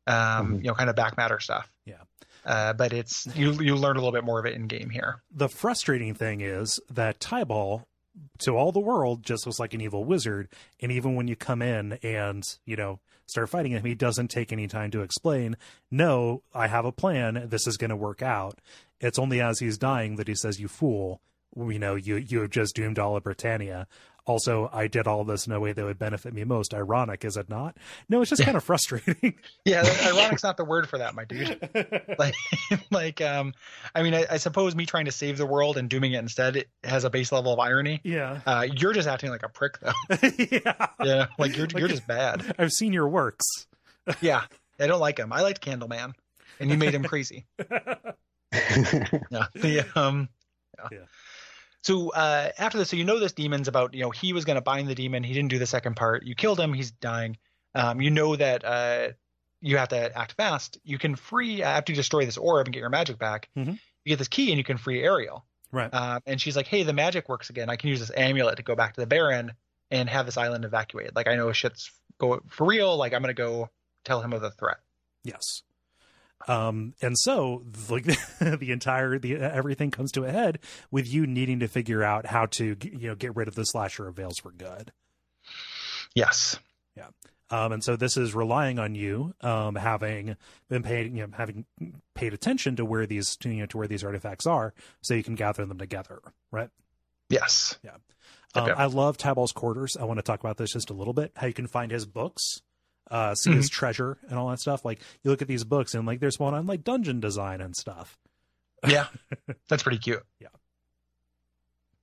Um, Mhm. you know, kind of back matter stuff. Yeah. Uh, but it's you you learn a little bit more of it in game here. The frustrating thing is that Tyball, to all the world, just looks like an evil wizard. And even when you come in and, you know, start fighting him, he doesn't take any time to explain, no, I have a plan. This is going to work out. It's only as he's dying that he says, you fool. You know, you, you have just doomed all of Britannia. Also, I did all this in a way that would benefit me most. Ironic, is it not? No, it's just kind of frustrating. Yeah, ironic's not the word for that, my dude. Like, like um, I mean, I, I suppose me trying to save the world and dooming it instead it has a base level of irony. yeah. Uh, you're just acting like a prick, though. yeah. Yeah, like you're Like- you're just bad. I've seen your works. Yeah, I don't like him. I liked Candleman, and you made him crazy. Yeah. The, um, yeah. Yeah. So uh, after this, so you know this demon's about, you know, he was going to bind the demon. He didn't do the second part. You killed him. He's dying. Um, you know that uh, you have to act fast. You can free after you destroy this orb and get your magic back. Mhm. You get this key and you can free Arial. Right. Um, and she's like, "Hey, the magic works again. I can use this amulet to go back to the Baron and have this island evacuated. Like I know shit's go for real. Like I'm gonna go tell him of the threat." Yes. Um, and so like the entire the everything comes to a head with you needing to figure out how to you know get rid of the slasher of veils for good. Yes. Yeah. Um, and so this is relying on you um, having been paid, you know, having paid attention to where these, to, you know, to where these artifacts are, so you can gather them together, right? Yes. Yeah. Um, Okay. I love Tyball's quarters. I want to talk about this just a little bit. How you can find his books. Uh, see his treasure and all that stuff. Like you look at these books and like there's one on like dungeon design and stuff. Yeah, that's pretty cute. Yeah.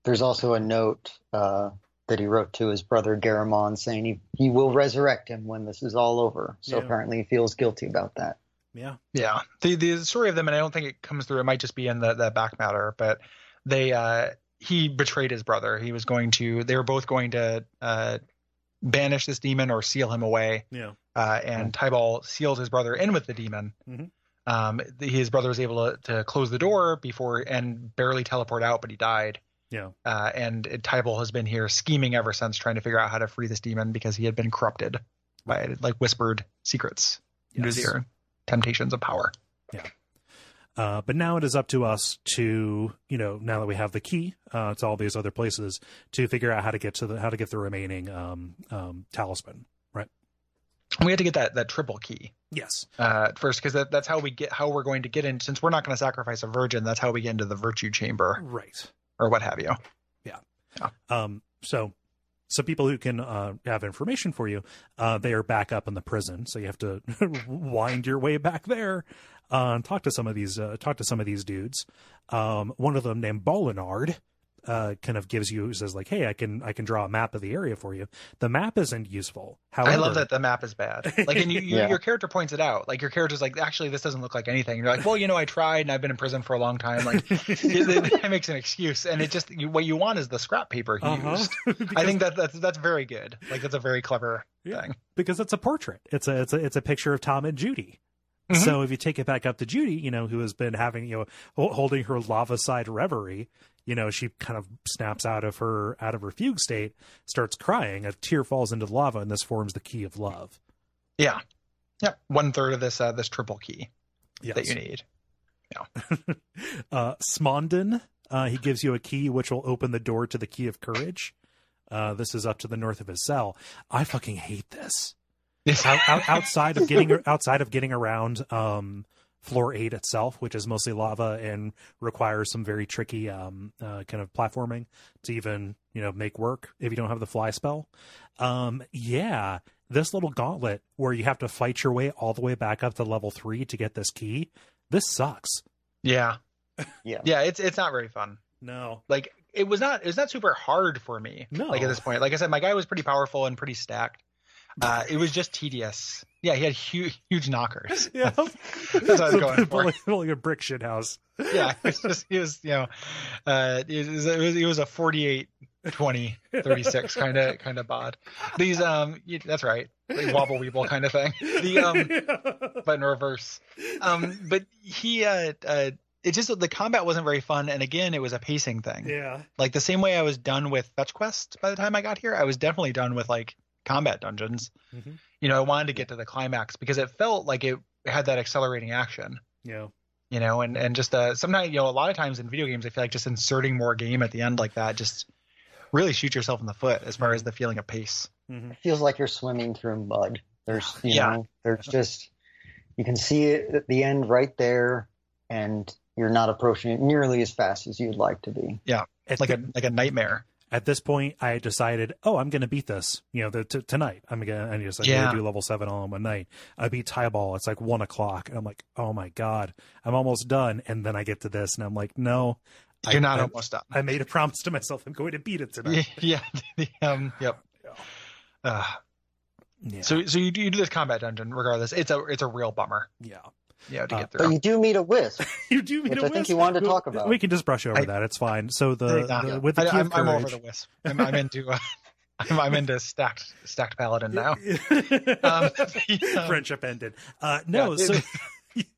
There's also a note uh, that he wrote to his brother Garamond saying he, he will resurrect him when this is all over. So Yeah. apparently he feels guilty about that. Yeah. Yeah, the the story of them, and I don't think it comes through. It might just be in the the back matter, but they uh he betrayed his brother. He was going to. They were both going to uh banish this demon or seal him away. Yeah. Uh, and Tyball sealed his brother in with the demon. Mhm. Um, the, his brother was able to, to close the door before and barely teleport out, but he died. Yeah. Uh, and Tyball has been here scheming ever since, trying to figure out how to free this demon because he had been corrupted by like whispered secrets Yes. temptations of power. Uh, but now it is up to us to, you know, now that we have the key uh, to all these other places, to figure out how to get to the how to get the remaining um, um, talisman. Right. We have to get that that triple key Yes. uh, first because that, that's how we get how we're going to get in since we're not going to sacrifice a virgin that's how we get into the virtue chamber Right. or what have you Yeah. yeah. Um, so, some people who can uh, have information for you, uh, they are back up in the prison, so you have to wind your way back there uh, and talk to some of these uh, talk to some of these dudes. Um, one of them named Bolinard uh, kind of gives you says like, "Hey, I can I can draw a map of the area for you." The map isn't useful. However, i love that the map is bad like and you, you, Yeah. your character points it out like your character's like actually this doesn't look like anything you're like well you know i tried and i've been in prison for a long time like that makes an excuse and it just you, what you want is the scrap paper he Uh-huh. used i think that that's that's very good like that's a very clever Yeah. thing because it's a portrait. It's a it's a it's a picture of Tom and Judy. Mhm. So if you take it back up to Judy, you know, who has been having you know holding her lava side reverie, you know, she kind of snaps out of her out of her fugue state, starts crying, a tear falls into the lava, and this forms the key of love. yeah yeah one third of this uh, this triple key Yes. that you need Yeah. uh, Smondon, uh, he gives you a key which will open the door to the key of courage. Uh, this is up to the north of his cell. I fucking hate this. out, out, outside of getting outside of getting around um, floor eight itself, which is mostly lava and requires some very tricky um, uh, kind of platforming to even you know make work if you don't have the fly spell. Um, yeah, this little gauntlet where you have to fight your way all the way back up to level three to get this key. This sucks. yeah Yeah. yeah it's it's not very fun No. like it was not it was not super hard for me No. like at this point like i said my guy was pretty powerful and pretty stacked uh it was just tedious yeah he had huge huge knockers Yeah, that's what i was going for like, like a brick shit house. yeah it was just he was you know uh it was it was, it was a 48 20 36 kind of kind of bod these um that's right like wobble weeble kind of thing the um but in reverse. Um, but he, uh, uh, it just the combat wasn't very fun, and again, it was a pacing thing. yeah. Like the same way I was done with fetch quest by the time I got here, I was definitely done with like combat dungeons. Mhm. You know, I wanted to get to the climax because it felt like it had that accelerating action. Yeah. You know, and and just uh, sometimes you know a lot of times in video games, I feel like just inserting more game at the end like that just really shoot yourself in the foot as far as the feeling of pace. hmm It feels like you're swimming through mud. There's, you Yeah. know, there's just, you can see it at the end right there, and you're not approaching it nearly as fast as you'd like to be. Yeah. It's Like the- a like a nightmare. At this point, I decided, oh, I'm going to beat this. You know, the, t- tonight. I'm gonna, I just like Yeah. do level seven all in one night. I beat Tyball. It's like one o'clock, and I'm like, oh my god, I'm almost done. And then I get to this, and I'm like, no, You're I, not I, almost done. I made a promise to myself. I'm going to beat it tonight. Yeah, yeah. um, yep. Uh, Yeah, So so you do, you do this combat dungeon regardless. It's a it's a real bummer. yeah. You know, to Uh, get But you do meet a wisp. You do meet Which a I wisp. I think you wanted to talk about. We can just brush over I- that. It's fine. So the, Nah, the with the I, key I'm, of I'm over the wisp. I'm, I'm into uh, I'm, I'm into stacked stacked paladin now. Um, the, um, friendship ended. Uh, no, Yeah. so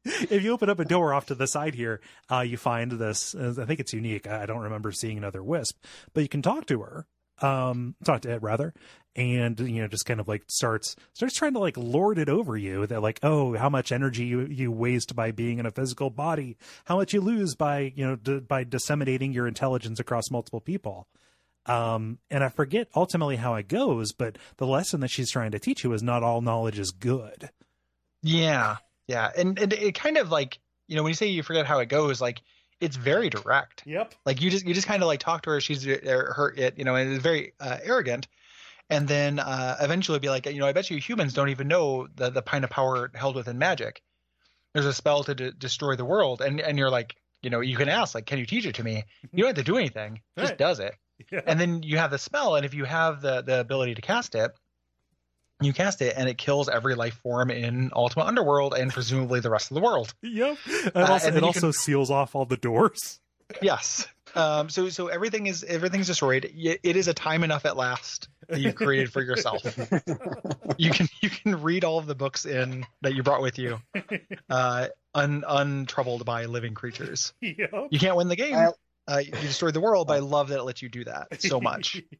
if you open up a door off to the side here, uh, you find this. Uh, I think it's unique. I I don't remember seeing another wisp, but you can talk to her. Um, talk to it rather, and you know, just kind of like starts starts trying to like lord it over you. That like, oh, how much energy you you waste by being in a physical body, how much you lose by you know d- by disseminating your intelligence across multiple people. Um, and I forget ultimately how it goes, but the lesson that she's trying to teach you is not all knowledge is good. yeah, yeah, and and it kind of like you know when you say you forget how it goes, like it's very direct. Yep. Like you just you just kind of like talk to her. She's uh, her it you know and it's very uh, arrogant, and then uh, eventually be like, you know, I bet you humans don't even know the the kind of power held within magic. There's a spell to de- destroy the world, and and you're like, you know, you can ask like, can you teach it to me? You don't have to do anything, just does it, Yeah. and then you have the spell, and if you have the the ability to cast it. You cast it, and it kills every life form in Ultima Underworld, and presumably the rest of the world. Yep. And Uh, and it then you also seals off all the doors. Yes. Um, so so everything is everything's destroyed. It is a time enough at last that you've created for yourself. you can you can read all of the books in that you brought with you, uh, un, untroubled by living creatures. Yep. You can't win the game. I- Uh, you destroyed the world, but I love that it lets you do that so much.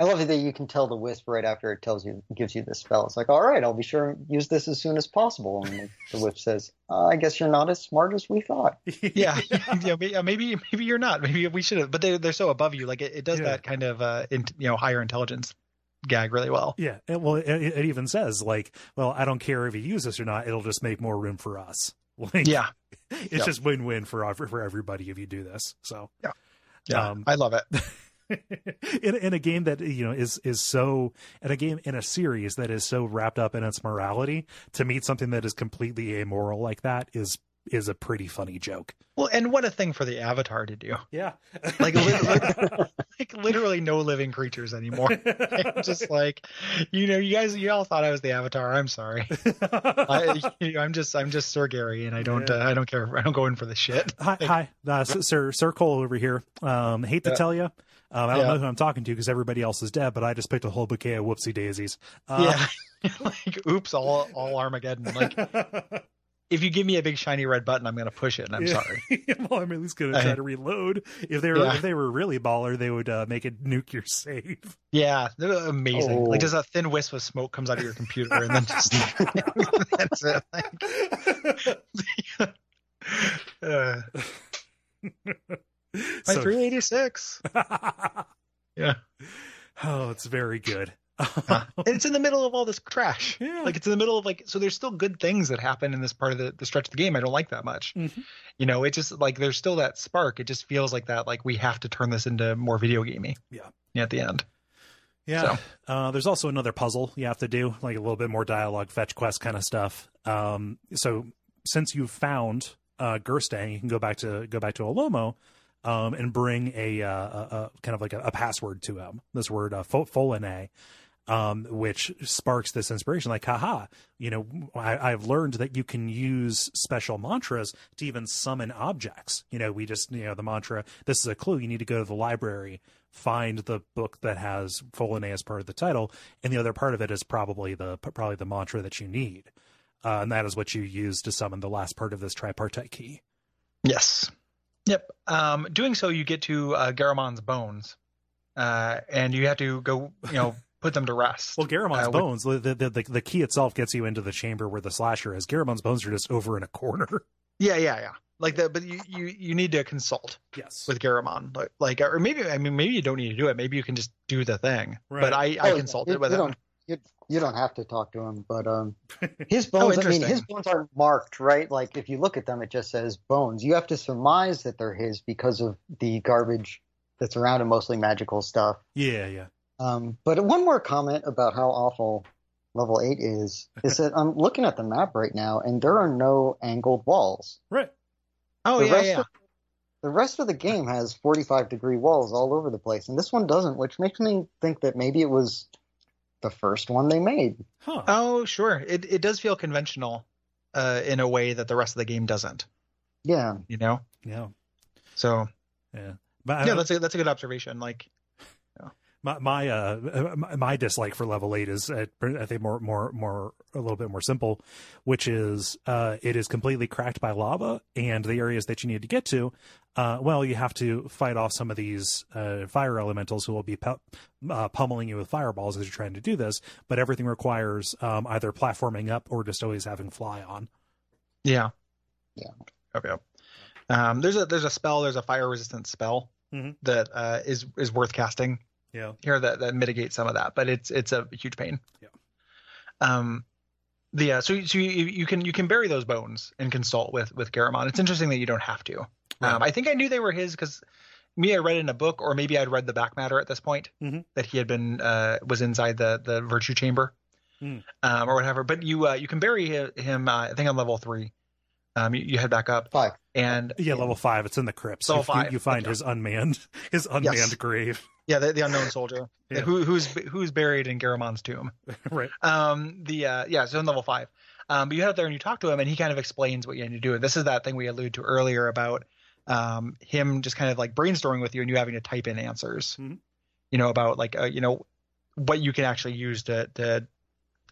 I love it that you can tell the wisp right after it tells you, gives you the spell. It's like, all right, I'll be sure and use this as soon as possible. And the wisp says, uh, I guess you're not as smart as we thought. yeah, yeah, maybe maybe you're not. Maybe we should have. But they they're so above you. Like it, it does Yeah. that kind of uh, in, you know higher intelligence gag really well. Yeah, and, well, it, it even says like, "Well, I don't care if you use this or not; it'll just make more room for us." Like, Yeah, it's Yeah. just win-win for for for everybody if you do this. So, yeah, Um, I love it. In in a game that you know is is so in a game in a series that is so wrapped up in its morality, to meet something that is completely amoral like that is is a pretty funny joke. Well, and what a thing for the Avatar to do. Yeah, Like, literally, like literally no living creatures anymore. just like, you know, you guys, you all thought I was the Avatar. I'm sorry. I, I'm just, I'm just Sir Gary, and I don't, Yeah. uh, I don't care. I don't go in for the shit. hi, hi, uh, Sir Sir Cole over here. Um, hate to Yeah. tell you, um, I don't Yeah. know who I'm talking to because everybody else is dead, but I just picked a whole bouquet of whoopsie daisies. Uh, yeah. like, oops, all, all Armageddon. Like, if you give me a big shiny red button, I'm gonna push it, and I'm Yeah. sorry. well, I'm at least gonna try to reload. If they were Yeah. if they were really baller, they would uh, make it nuke your save. Yeah, they're amazing. Oh. Like, just a thin wisp of smoke comes out of your computer, and then just that's it. Like, uh, my So- 386. Yeah. oh, it's very good. Uh, and it's in the middle of all this trash. Yeah. Like it's in the middle of like so there's still good things that happen in this part of the, the stretch of the game I don't like that much. Mhm. You know, it just like there's still that spark. It just feels like that like we have to turn this into more video gamey. Yeah. At the end. Yeah. Uh, there's also another puzzle you have to do, like a little bit more dialogue, fetch quest kind of stuff. Um, so since you've found uh, Gurstang, you can go back to go back to Olomo um, and bring a, uh, a, a kind of like a, a password to him. This word uh, fo- Folene, um, which sparks this inspiration. Like, haha, you know, I, I've learned that you can use special mantras to even summon objects. You know, we just you know the mantra. This is a clue. You need to go to the library find the book that has Folene as part of the title, and the other part of it is probably the probably the mantra that you need, uh, and that is what you use to summon the last part of this tripartite key. Yes. Yep. Um, doing so, you get to uh, Garamon's bones, uh, and you have to go, you know, put them to rest. Well, Garamon's Uh, with- bones, the, the the the key itself gets you into the chamber where the slasher is. Garamon's bones are just over in a corner. yeah, yeah, yeah. Like that, but you, you you need to consult Yes. with Garamon, like, like, or maybe I mean maybe you don't need to do it. Maybe you can just do the thing. Right. But I I Oh, consulted you, with you him. Don't, you, you don't have to talk to him, but um, his bones. I mean, his bones aren't marked, right? Like if you look at them, it just says bones. You have to surmise that they're his because of the garbage that's around him, mostly magical stuff. yeah, yeah. Um, but one more comment about how awful level eight is is that I'm looking at the map right now, and there are no angled walls. Right. Oh the yeah, rest yeah. Of, the rest of the game has 45 degree walls all over the place, and this one doesn't, which makes me think that maybe it was the first one they made. Huh. Oh sure, it it does feel conventional, uh, in a way that the rest of the game doesn't. Yeah. You know. yeah. So Yeah. But yeah, that's a that's a good observation. Like my my uh my, my dislike for level eight is uh, I think more more more a little bit more simple, which is uh it is completely cracked by lava and the areas that you need to get to, uh well you have to fight off some of these uh fire elementals who will be pu- uh, pummeling you with fireballs as you're trying to do this, but everything requires um either platforming up or just always having fly on. Yeah. Yeah. Yep, yep. Um, there's a there's a spell. There's a fire resistant spell Mhm. that uh, is is worth casting Yeah. here that that mitigates some of that, but it's it's a huge pain. Yeah. Um. The uh, so so you, you can you can bury those bones and consult with with Garamon. It's interesting that you don't have to. Um, I think I knew they were his because me, I read in a book, or maybe I'd read the back matter at this point Mhm. that he had been uh, was inside the the virtue chamber, Mm. um, or whatever. But you uh, you can bury him. Uh, I think on level three. Um, you, you head back up, Five. and Yeah, level five. It's in the crypts. Level you, you- five, you find okay. his unmanned his unmanned Yes. grave. Yeah, the, the unknown soldier Yeah. who, who's who's buried in Garamon's tomb. right. Um, the uh, yeah, so in level five. Um, but you head up there and you talk to him, and he kind of explains what you need to do. And this is that thing we alluded to earlier about um, him just kind of like brainstorming with you, and you having to type in answers. Mhm. You know about like uh, you know what you can actually use to to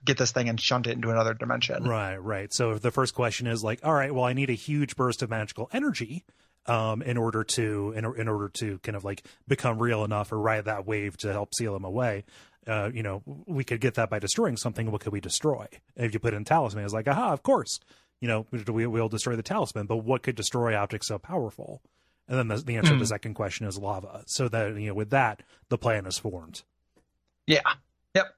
get this thing and shunt it into another dimension. Right, right. So the first question is like, all right, well, I need a huge burst of magical energy um, in order to in, in order to kind of like become real enough or ride that wave to help seal him away. Uh, you know, we could get that by destroying something. What could we destroy? And if you put in talisman, it's like, aha, of course. You know, we, we'll destroy the talisman, but what could destroy objects so powerful? And then the, the answer to the Mm. second question is lava. So that you know, with that, the plan is formed. Yeah. Yep.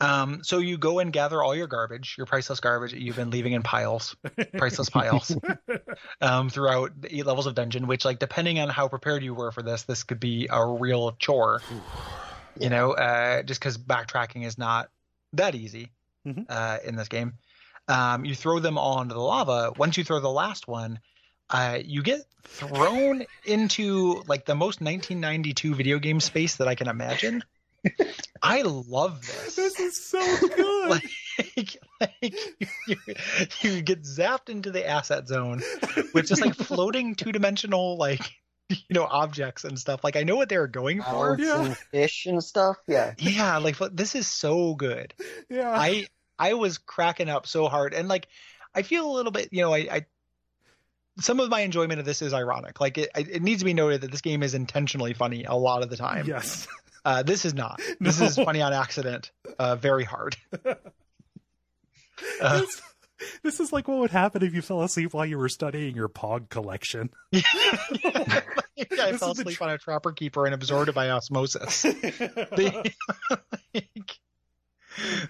Um, so you go and gather all your garbage, your priceless garbage that you've been leaving in piles, priceless piles, um, throughout the eight levels of dungeon. Which, like, depending on how prepared you were for this, this could be a real chore. You know, uh, just because backtracking is not that easy Mhm. uh, in this game. Um, you throw them all into the lava. Once you throw the last one, uh, you get thrown into like the most 1992 video game space that I can imagine. I love this. this is so good. like, like you, you get zapped into the asset zone with just like floating two dimensional like you know objects and stuff. Like I know what they were going for. Yeah. and fish and stuff. Yeah. Yeah, like this is so good. yeah. I I was cracking up so hard, and like I feel a little bit, you know, I. I some of my enjoyment of this is ironic. Like it, it needs to be noted that this game is intentionally funny a lot of the time. yes. Uh, this is not. This No. is funny on accident. Uh, very hard. Uh, this, is like what would happen if you fell asleep while you were studying your pog collection. yeah, I This fell asleep tr- on a trapper keeper and absorbed it by osmosis. the, like,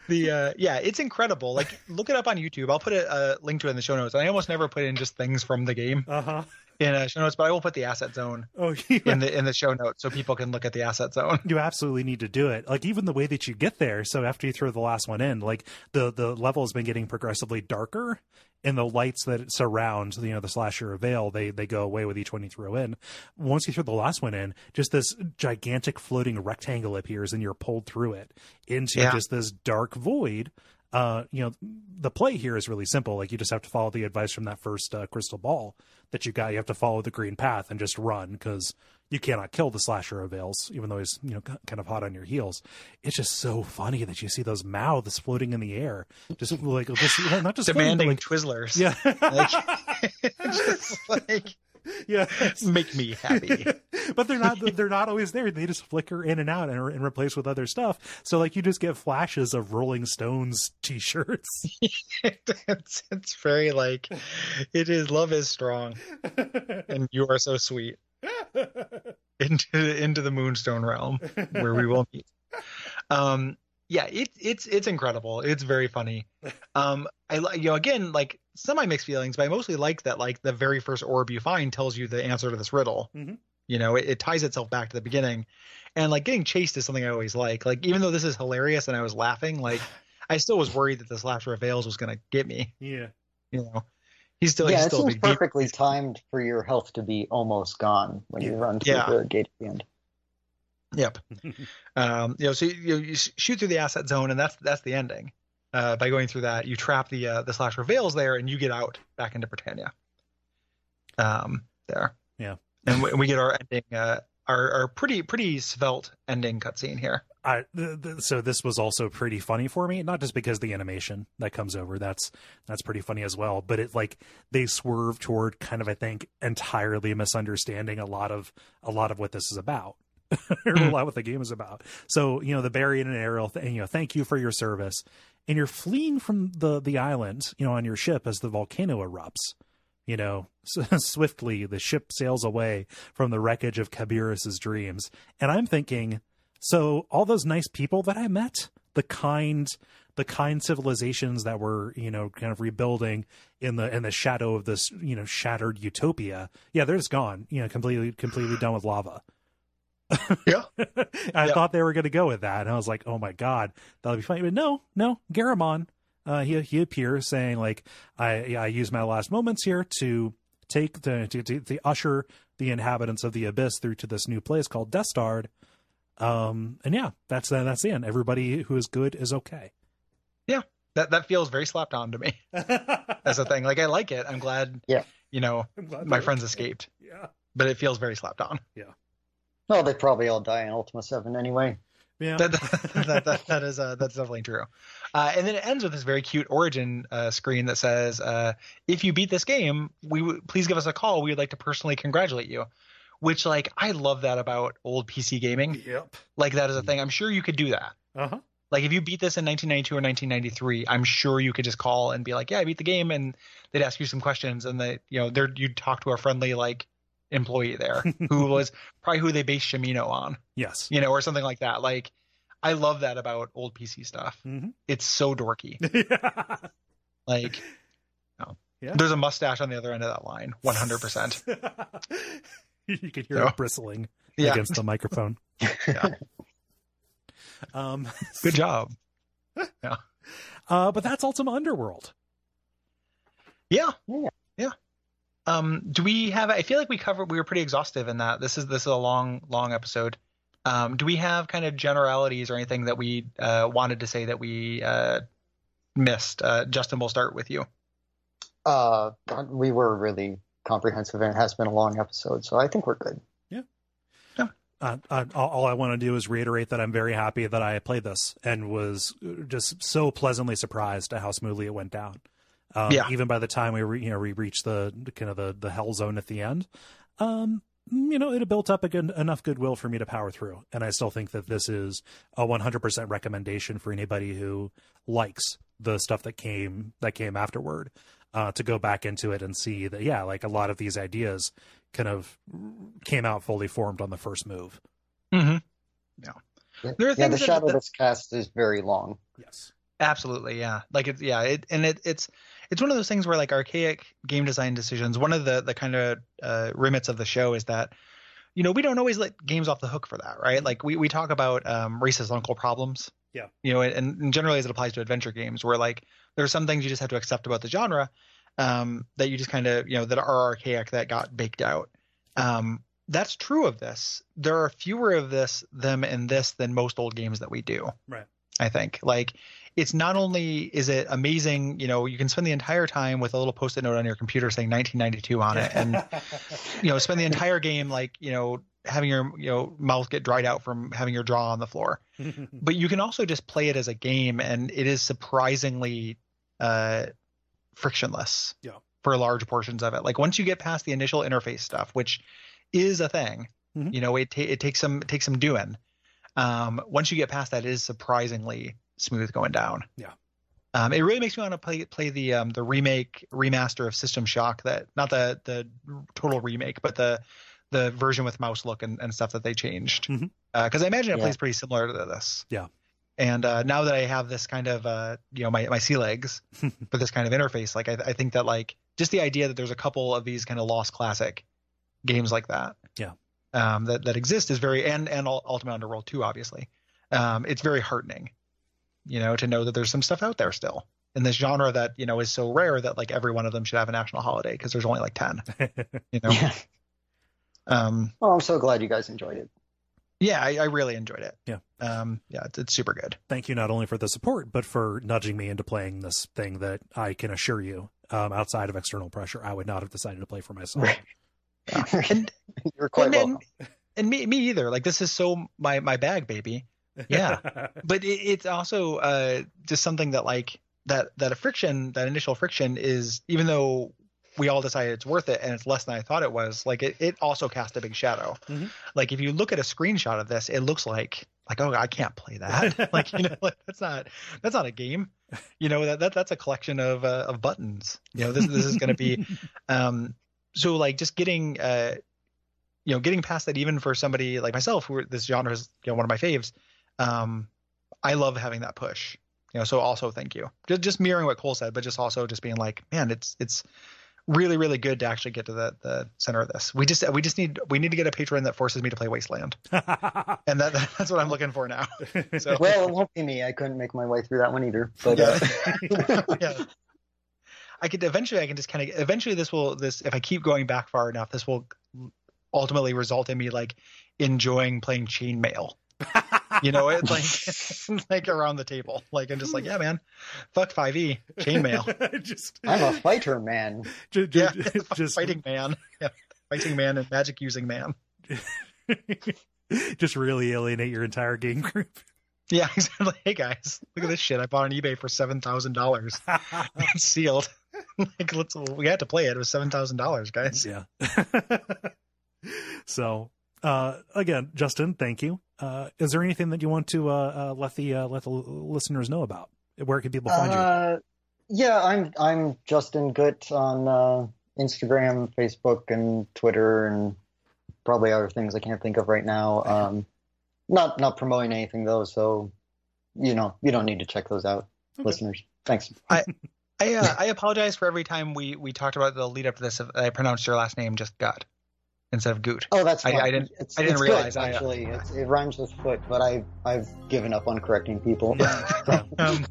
the uh, yeah, it's incredible. Like, look it up on YouTube. I'll put a, a link to it in the show notes. I almost never put in just things from the game uh huh. In uh, show notes, but I will put the asset zone Oh, yeah. in the in the show notes so people can look at the asset zone. you absolutely need to do it. Like even the way that you get there. So after you throw the last one in, like the the level has been getting progressively darker, and the lights that surround you know the slasher veil they they go away with each one you throw in. Once you throw the last one in, just this gigantic floating rectangle appears, and you're pulled through it into Yeah. just this dark void. Uh, you know, the play here is really simple. Like you just have to follow the advice from that first uh, crystal ball that you got. You have to follow the green path and just run because you cannot kill the slasher of veils, even though he's you know kind of hot on your heels. It's just so funny that you see those mouths floating in the air, just like just not just floating, Demanding Twizzlers. yeah, Like, just like yeah. make me happy. but they're not they're not always there. They just flicker in and out and, are- and replace with other stuff. So like you just get flashes of Rolling Stones t-shirts. it's, it's very like it is love is strong and you are so sweet into into the moonstone realm where we will meet um yeah it, it's it's incredible it's very funny um i you know again like semi mixed feelings but i mostly like that like the very first orb you find tells you the answer to this riddle Mhm. you know it, it ties itself back to the beginning and like getting chased is something i always like like even though this is hilarious and i was laughing like i still was worried that this laughter of veils was going to get me yeah. you know he's still yeah, he's it still seems big deep perfectly timed for your health to be almost gone when you run through Yeah. the gate at the end. Yep. um, you know, so you, you shoot through the asset zone, and that's that's the ending. Uh, by going through that, you trap the uh, the slasher veils there, and you get out back into Britannia. Um, there. Yeah. And we, we get our ending, uh, our our pretty pretty svelte ending cutscene here. I, th- th- so this was also pretty funny for me, not just because the animation that comes over that's that's pretty funny as well, but it like they swerve toward kind of I think entirely misunderstanding a lot of a lot of what this is about. or hmm. a lot what the game is about. So, you know, the Barry and Arial, th- you know, thank you for your service. And you're fleeing from the the island, you know, on your ship as the volcano erupts. You know, swiftly the ship sails away from the wreckage of Cabirus's dreams. And I'm thinking, so all those nice people that I met, the kind, the kind civilizations that were you know kind of rebuilding in the in the shadow of this you know shattered utopia yeah they're just gone you know completely completely done with lava Yeah. i Yeah. thought they were going to go with that and i was like oh my god that'll be funny but no no garamon uh he he appears saying like i i use my last moments here to take the to, to, to usher the inhabitants of the abyss through to this new place called Destard. Um, and yeah, that's uh, that's the end. Everybody who is good is okay. Yeah. That that feels very slapped on to me as a thing. Like I like it. I'm glad. Yeah. You know, my friends escaped, Yeah, but it feels very slapped on. No, they probably all die in Ultima Seven anyway. yeah. That that, that, that is uh, that's definitely true. Uh, and then it ends with this very cute origin uh, screen that says, uh, "If you beat this game, we w- please give us a call. We would like to personally congratulate you." Which, like, I love that about old PC gaming. Yep. Like that is a thing. I'm sure you could do that. Uh huh. Like if you beat this in 1992 or 1993, I'm sure you could just call and be like, "Yeah, I beat the game," and they'd ask you some questions, and they, you know, they're you'd talk to a friendly like employee there who was probably who they based Shimino on, Yes. you know, or something like that. Like, I love that about old PC stuff. Mhm. It's so dorky. Like, no. Yeah. there's a mustache on the other end of that line, 100. percent you could hear So- it bristling Yeah, against the microphone. Yeah. Um, good job. Yeah. Uh, but that's Ultima Underworld. Yeah. Yeah. Yeah. Um, do we have? I feel like we covered. We were pretty exhaustive in that. This is this is a long, long episode. Um, do we have kind of generalities or anything that we uh, wanted to say that we uh, missed? Uh, Justin, we'll start with you. Uh, we were really comprehensive, and it has been a long episode, so I think we're good. Uh, uh, all, all I want to do is reiterate that I'm very happy that I played this and was just so pleasantly surprised at how smoothly it went down. Um, Yeah. Even by the time we re, you know we reached the kind of the the hell zone at the end, um, you know it had built up a good, enough goodwill for me to power through, and I still think that this is a 100% recommendation for anybody who likes the stuff that came that came afterward. Uh, to go back into it and see that yeah, like a lot of these ideas kind of came out fully formed on the first move. Mm-hmm. Yeah. Yeah, There are yeah things the that- shadow that- of this cast is very long. Yes. Absolutely, yeah. Like it's yeah, it and it it's it's one of those things where like archaic game design decisions. One of the the kind of uh, remits of the show is that you know we don't always let games off the hook for that, right? Like we we talk about um, racist uncle problems. Yeah. You know, and, and generally as it applies to adventure games, where like there are some things you just have to accept about the genre um, that you just kind of you know that are archaic that got baked out. Um, that's true of this. There are fewer of this them in this than most old games that we do. Right. I think like it's not only is it amazing, you know, you can spend the entire time with a little post-it note on your computer saying 1992 on it, and you know, spend the entire game like you know having your you know mouth get dried out from having your jaw on the floor. But you can also just play it as a game, and it is surprisingly uh, frictionless. Yeah. For large portions of it, like once you get past the initial interface stuff, which is a thing, Mhm. you know, it ta- it takes some it takes some doing. Um, once you get past that, it is surprisingly smooth going down. Yeah. Um, it really makes me want to play play the um, the remake remaster of System Shock that not the the total remake, but the the version with mouse look and, and stuff that they changed. Because I imagine it Yeah. plays pretty similar to this. Yeah. And uh, now that I have this kind of uh, you know my my sea legs for this kind of interface, like I, I think that like just the idea that there's a couple of these kind of lost classic games like that. Yeah. Um, that that exist is very and and Ul- Ultima Underworld too, obviously. Um, it's very heartening, you know, to know that there's some stuff out there still in this genre that you know is so rare that like every one of them should have a national holiday because there's only like ten. You know. Yeah. Um, Oh, I'm so glad you guys enjoyed it. yeah, I, I really enjoyed it. Yeah. Um, yeah, it's, it's super good. Thank you not only for the support, but for nudging me into playing this thing that I can assure you, um, outside of external pressure, I would not have decided to play for myself. Right. And You're quite and, welcome. and, and me me either. Like this is so my my bag, baby. Yeah. but it, it's also uh, just something that like that that a friction that initial friction is even though we all decided it's worth it and it's less than I thought it was like it, it also cast a big shadow Mhm. like if you look at a screenshot of this it looks like like oh I can't play that like you know like that's not that's not a game you know that, that that's a collection of uh, of buttons you know this this is going to be um so like just getting uh you know getting past that even for somebody like myself who this genre is you know one of my faves um i love having that push You know, so also thank you. Just just mirroring what Cole said, but just also just being like, man, it's it's really really good to actually get to the the center of this. We just we just need we need to get a patron that forces me to play Wasteland, and that that's what I'm looking for now. So Well, it won't be me. I couldn't make my way through that one either. But uh, yeah. I could eventually I can just kind of eventually this will this if I keep going back far enough this will ultimately result in me like enjoying playing chainmail. You know, it's like like around the table. Like I'm just like, yeah, man, fuck 5e chainmail. just, I'm a fighter, man. ju- Yeah, ju- just, fighting man, yeah, fighting man and magic using man. just really alienate your entire game group. Yeah, exactly. Hey guys, look at this shit I bought on eBay for seven thousand dollars. It's sealed. like let's we had to play it. It was seven thousand dollars, guys. yeah. so, uh, again, Justin, thank you. Uh, is there anything that you want to uh, uh, let the uh, let the listeners know about? Where can people find you? Uh, yeah, I'm I'm Justin Gutt on uh, Instagram, Facebook, and Twitter, and probably other things I can't think of right now. Um, not not promoting anything though, so you know you don't need to check those out, Okay. listeners. Thanks. I uh, I apologize for every time we we talked about the lead up to this. I pronounced your last name just Gut instead of Goot. Oh, that's I- fine. I didn't- It's, I didn't it's realize good, I, uh, actually. It's, it rhymes with foot, but I I've given up on correcting people. Um,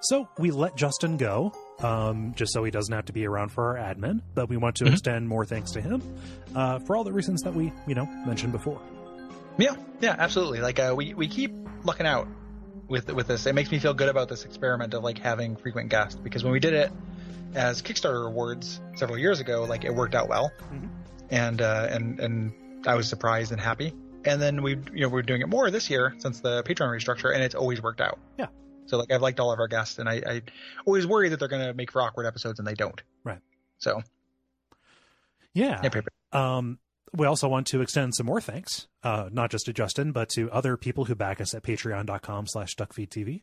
So we let Justin go, um, just so he doesn't have to be around for our admin. But we want to Mhm. extend more thanks to him uh, for all the reasons that we, you know, mentioned before. yeah, yeah, absolutely. Like uh, we we keep looking out with with this. It makes me feel good about this experiment of like having frequent guests because when we did it as Kickstarter rewards several years ago, like it worked out well, Mhm. and uh, and and I was surprised and happy. And then we you know we're doing it more this year since the Patreon restructure, and it's always worked out. Yeah. So like I've liked all of our guests, and I, I always worry that they're going to make for awkward episodes, and they don't. Right. So Yeah. yeah, paper. Um, we also want to extend some more thanks, uh, not just to Justin, but to other people who back us at patreon.com slash duckfeedtv.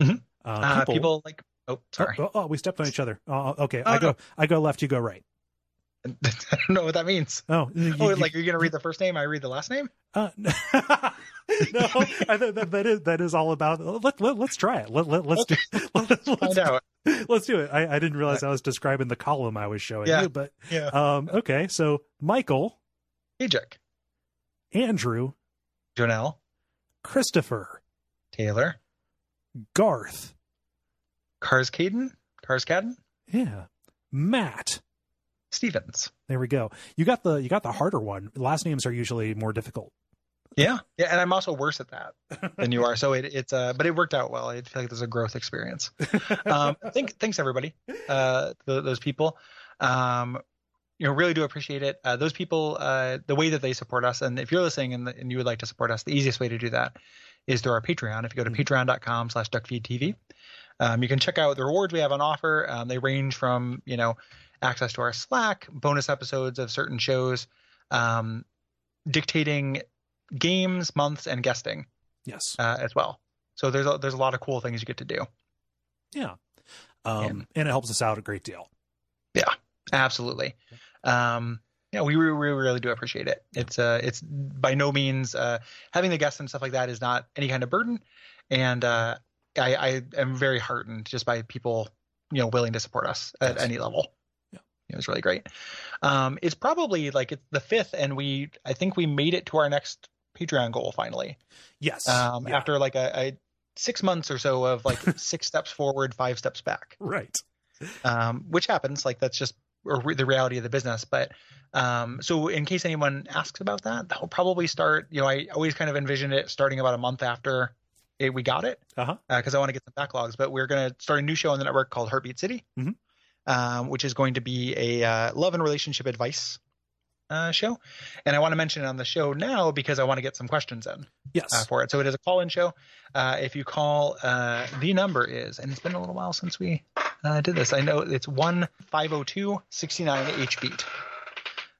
Mhm. Uh, Uh, people, like oh sorry, Oh, oh, we stepped on each other. Oh, okay. Oh, I go, no. I go left, you go right. I don't know what that means. Oh, you- Oh, you- like you're gonna read the first name, I read the last name. Uh, no, I th- that, that is that is all about. Let, let us try it. Let, let let's do let, Find let's, out. let's do it. I, I didn't realize I was describing the column I was showing Yeah. you, but Yeah. um, okay. So Michael, Ajak, Andrew, Jonelle, Christopher, Taylor, Garth, Cars Cadden, yeah, Matt. Stevens. There we go. You got the you got the harder one. Last names are usually more difficult. Yeah, yeah, and I'm also worse at that than you are. So it, it's uh, but it worked out well. I feel like there's a growth experience. Um, thank, thanks everybody, uh, th- those people. Um, you know, really do appreciate it. Uh, those people, uh, the way that they support us, and if you're listening and, and you would like to support us, the easiest way to do that is through our Patreon. If you go to Mhm. patreon.com slash duckfeedtv, um, you can check out the rewards we have on offer. Um, they range from, you know, access to our Slack, bonus episodes of certain shows, um, dictating games, months, and guesting yes. uh, as well. So there's a, there's a lot of cool things you get to do. Yeah. Um, and it helps us out a great deal. Yeah, absolutely. Um, yeah, we really, really, really do appreciate it. It's uh, it's by no means uh, having the guests and stuff like that is not any kind of burden, and uh, I, I am very heartened just by people, you know, willing to support us at Yes. any level. It was really great. Um, it's probably like it's the fifth, and we I think we made it to our next Patreon goal finally. Yes. Um, Yeah. after like a, a six months or so of like six steps forward, five steps back Right. um, which happens. Like that's just re- the reality of the business. But um, so in case anyone asks about that, they'll probably start. You know, I always kind of envisioned it starting about a month after it, we got it Uh-huh. because I want to get some backlogs. But we're going to start a new show on the network called Heartbeat City, Mhm. Um, which is going to be a uh, love and relationship advice. Uh, show, and I want to mention it on the show now because I want to get some questions in Yes. uh, for it. So it is a call-in show. Uh, if you call, uh, the number is, and it's been a little while since we uh, did this. I know it's one five zero two sixty nine H beat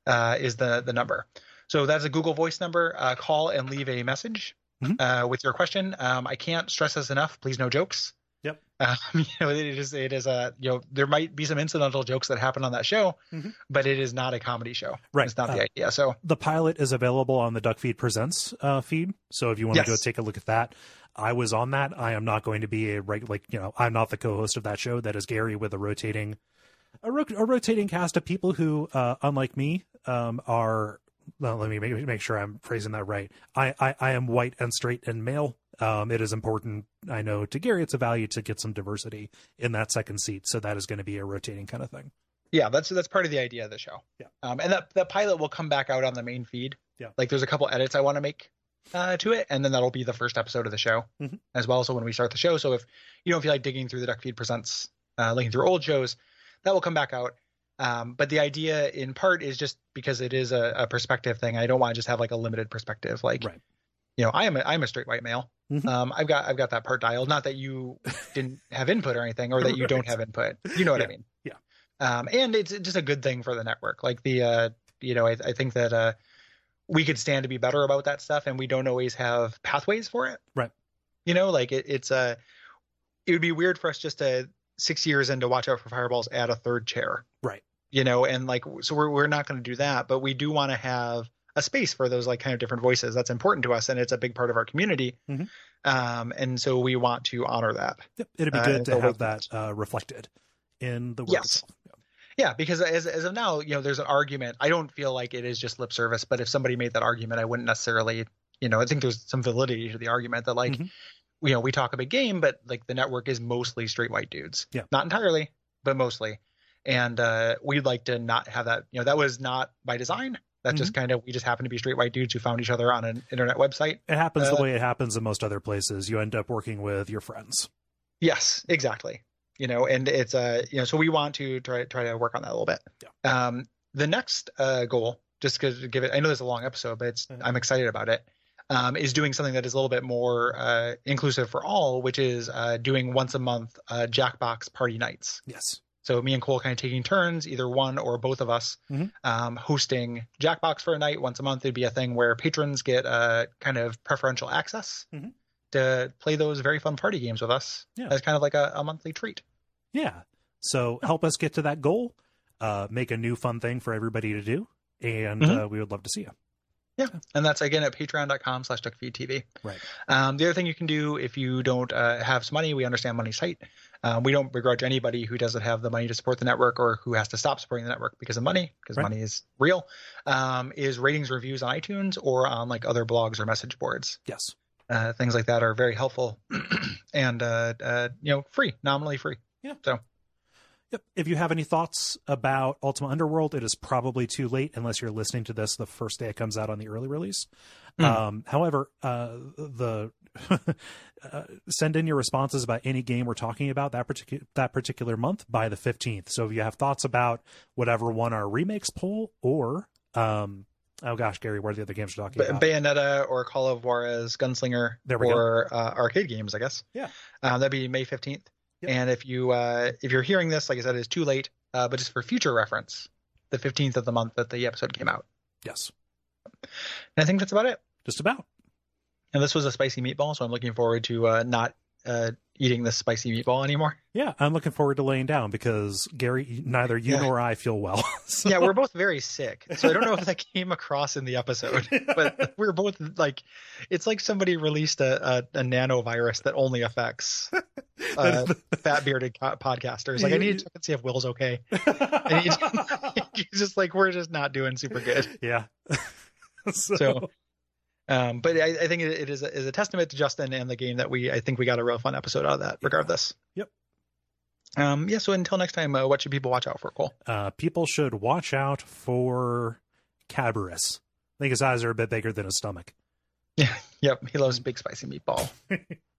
uh, is the the number. So that's a Google Voice number. Uh, call and leave a message. Mhm. uh, with your question. Um, I can't stress this enough. Please, no jokes. Yep. Um, you know, it is it is a you know there might be some incidental jokes that happen on that show, Mhm. but it is not a comedy show. Right. It's not Uh, the idea. So the pilot is available on the Duckfeed Presents uh, feed. So if you want to go take a look at that, I was on that. I am not going to be a right like you know I'm not the co-host of that show. That is Gary with a rotating a, ro- a rotating cast of people who, uh, unlike me, um, are. Well, let me make, make sure I'm phrasing that right. I, I, I am white and straight and male. Um, it is important. I know to Gary, it's a value to get some diversity in that second seat. So that is going to be a rotating kind of thing. yeah, that's that's part of the idea of the show. Yeah. Um, and that that pilot will come back out on the main feed. Yeah. Like there's a couple edits I want to make uh, to it, and then that'll be the first episode of the show Mhm. as well. So when we start the show, so if you don't feel like digging through the Duck Feed presents, uh, looking through old shows, that will come back out. Um, but the idea in part is just because it is a, a perspective thing. I don't want to just have like a limited perspective. Like, Right. you know, I am a, I'm a straight white male. Mhm. Um, I've got I've got that part dialed. Not that you didn't have input or anything, or that you don't have input. You know what I mean? Yeah. Um, and it's just a good thing for the network. Like the, uh, you know, I, I think that uh, we could stand to be better about that stuff, and we don't always have pathways for it. Right. You know, like it, it's uh, it would be weird for us just to six years in to Watch Out for Fireballs add a third chair. Right. You know, and like so we're we're not going to do that, but we do want to have a space for those like kind of different voices. That's important to us, and it's a big part of our community. Mhm. Um, and so we want to honor that. Yep. It'd be Uh, good and to have that uh, reflected in the work Yes. itself. Yeah, because as as of now, you know, there's an argument. I don't feel like it is just lip service, but if somebody made that argument, I wouldn't necessarily, you know, I think there's some validity to the argument that like, Mhm. you know, we talk a big game, but like the network is mostly straight white dudes. Yeah. Not entirely, but mostly. And uh, we'd like to not have that. You know, that was not by design. That just Mm-hmm. kind of we just happened to be straight white dudes who found each other on an internet website. It happens Uh, the way it happens in most other places. You end up working with your friends. Yes, exactly. You know, and it's uh, you know, so we want to try try to work on that a little bit. Yeah. Um, the next uh goal, just to give it, I know there's a long episode, but it's Mhm. I'm excited about it. Um, is doing something that is a little bit more uh inclusive for all, which is uh doing once a month uh Jackbox party nights. Yes. So me and Cole kind of taking turns, either one or both of us, Mhm. um, hosting Jackbox for a night once a month. It'd be a thing where patrons get a kind of preferential access Mhm. to play those very fun party games with us Yeah. as kind of like a, a monthly treat. Yeah. So help us get to that goal. Uh, make a new fun thing for everybody to do, and Mhm. uh, we would love to see you. Yeah, and that's again at patreon.com slash duckfeedtv. Right. Um, the other thing you can do if you don't uh, have some money, we understand money's tight. Um, we don't begrudge anybody who doesn't have the money to support the network or who has to stop supporting the network because of money, because Right. money is real. Um, is ratings, reviews on iTunes or on like other blogs or message boards. Yes. Uh, things like that are very helpful and uh, uh, you know free, nominally free. Yeah. So Yep. If you have any thoughts about Ultima Underworld, it is probably too late unless you're listening to this the first day it comes out on the early release. Mm. Um, however, uh, the uh, send in your responses about any game we're talking about that particular that particular month by the 15th. So if you have thoughts about whatever won our remakes poll or um, oh gosh, Gary, what are the other games we're talking about? Bayonetta or Call of Juarez Gunslinger There we go. or uh, arcade games, I guess. Yeah. Uh, that'd be May 15th. Yep. And if you uh, if you're hearing this, like I said, it's too late, uh, but just for future reference, the 15th of the month that the episode came out. yes, And I think that's about it. just about. And this was a spicy meatball, so I'm looking forward to uh, not uh, eating this spicy meatball anymore. Yeah, I'm looking forward to laying down because Gary, neither you Yeah. nor I feel well. So- Yeah, we're both very sick, so I don't know if that came across in the episode, but we're both like, it's like somebody released a, a, a nanovirus that only affects uh, fat bearded co- podcasters. Like, I need to check and see if Will's okay. And he's, he's just like, we're just not doing super good. yeah. so, So, um, but I, I think it, it is a, is a testament to Justin and the game that we, I think we got a real fun episode out of that, regardless. Yep. Um, yeah. So until next time, uh, what should people watch out for, Cole? uh, people should watch out for Cabirus. I think his eyes are a bit bigger than his stomach. Yeah. Yep. He loves big spicy meatball.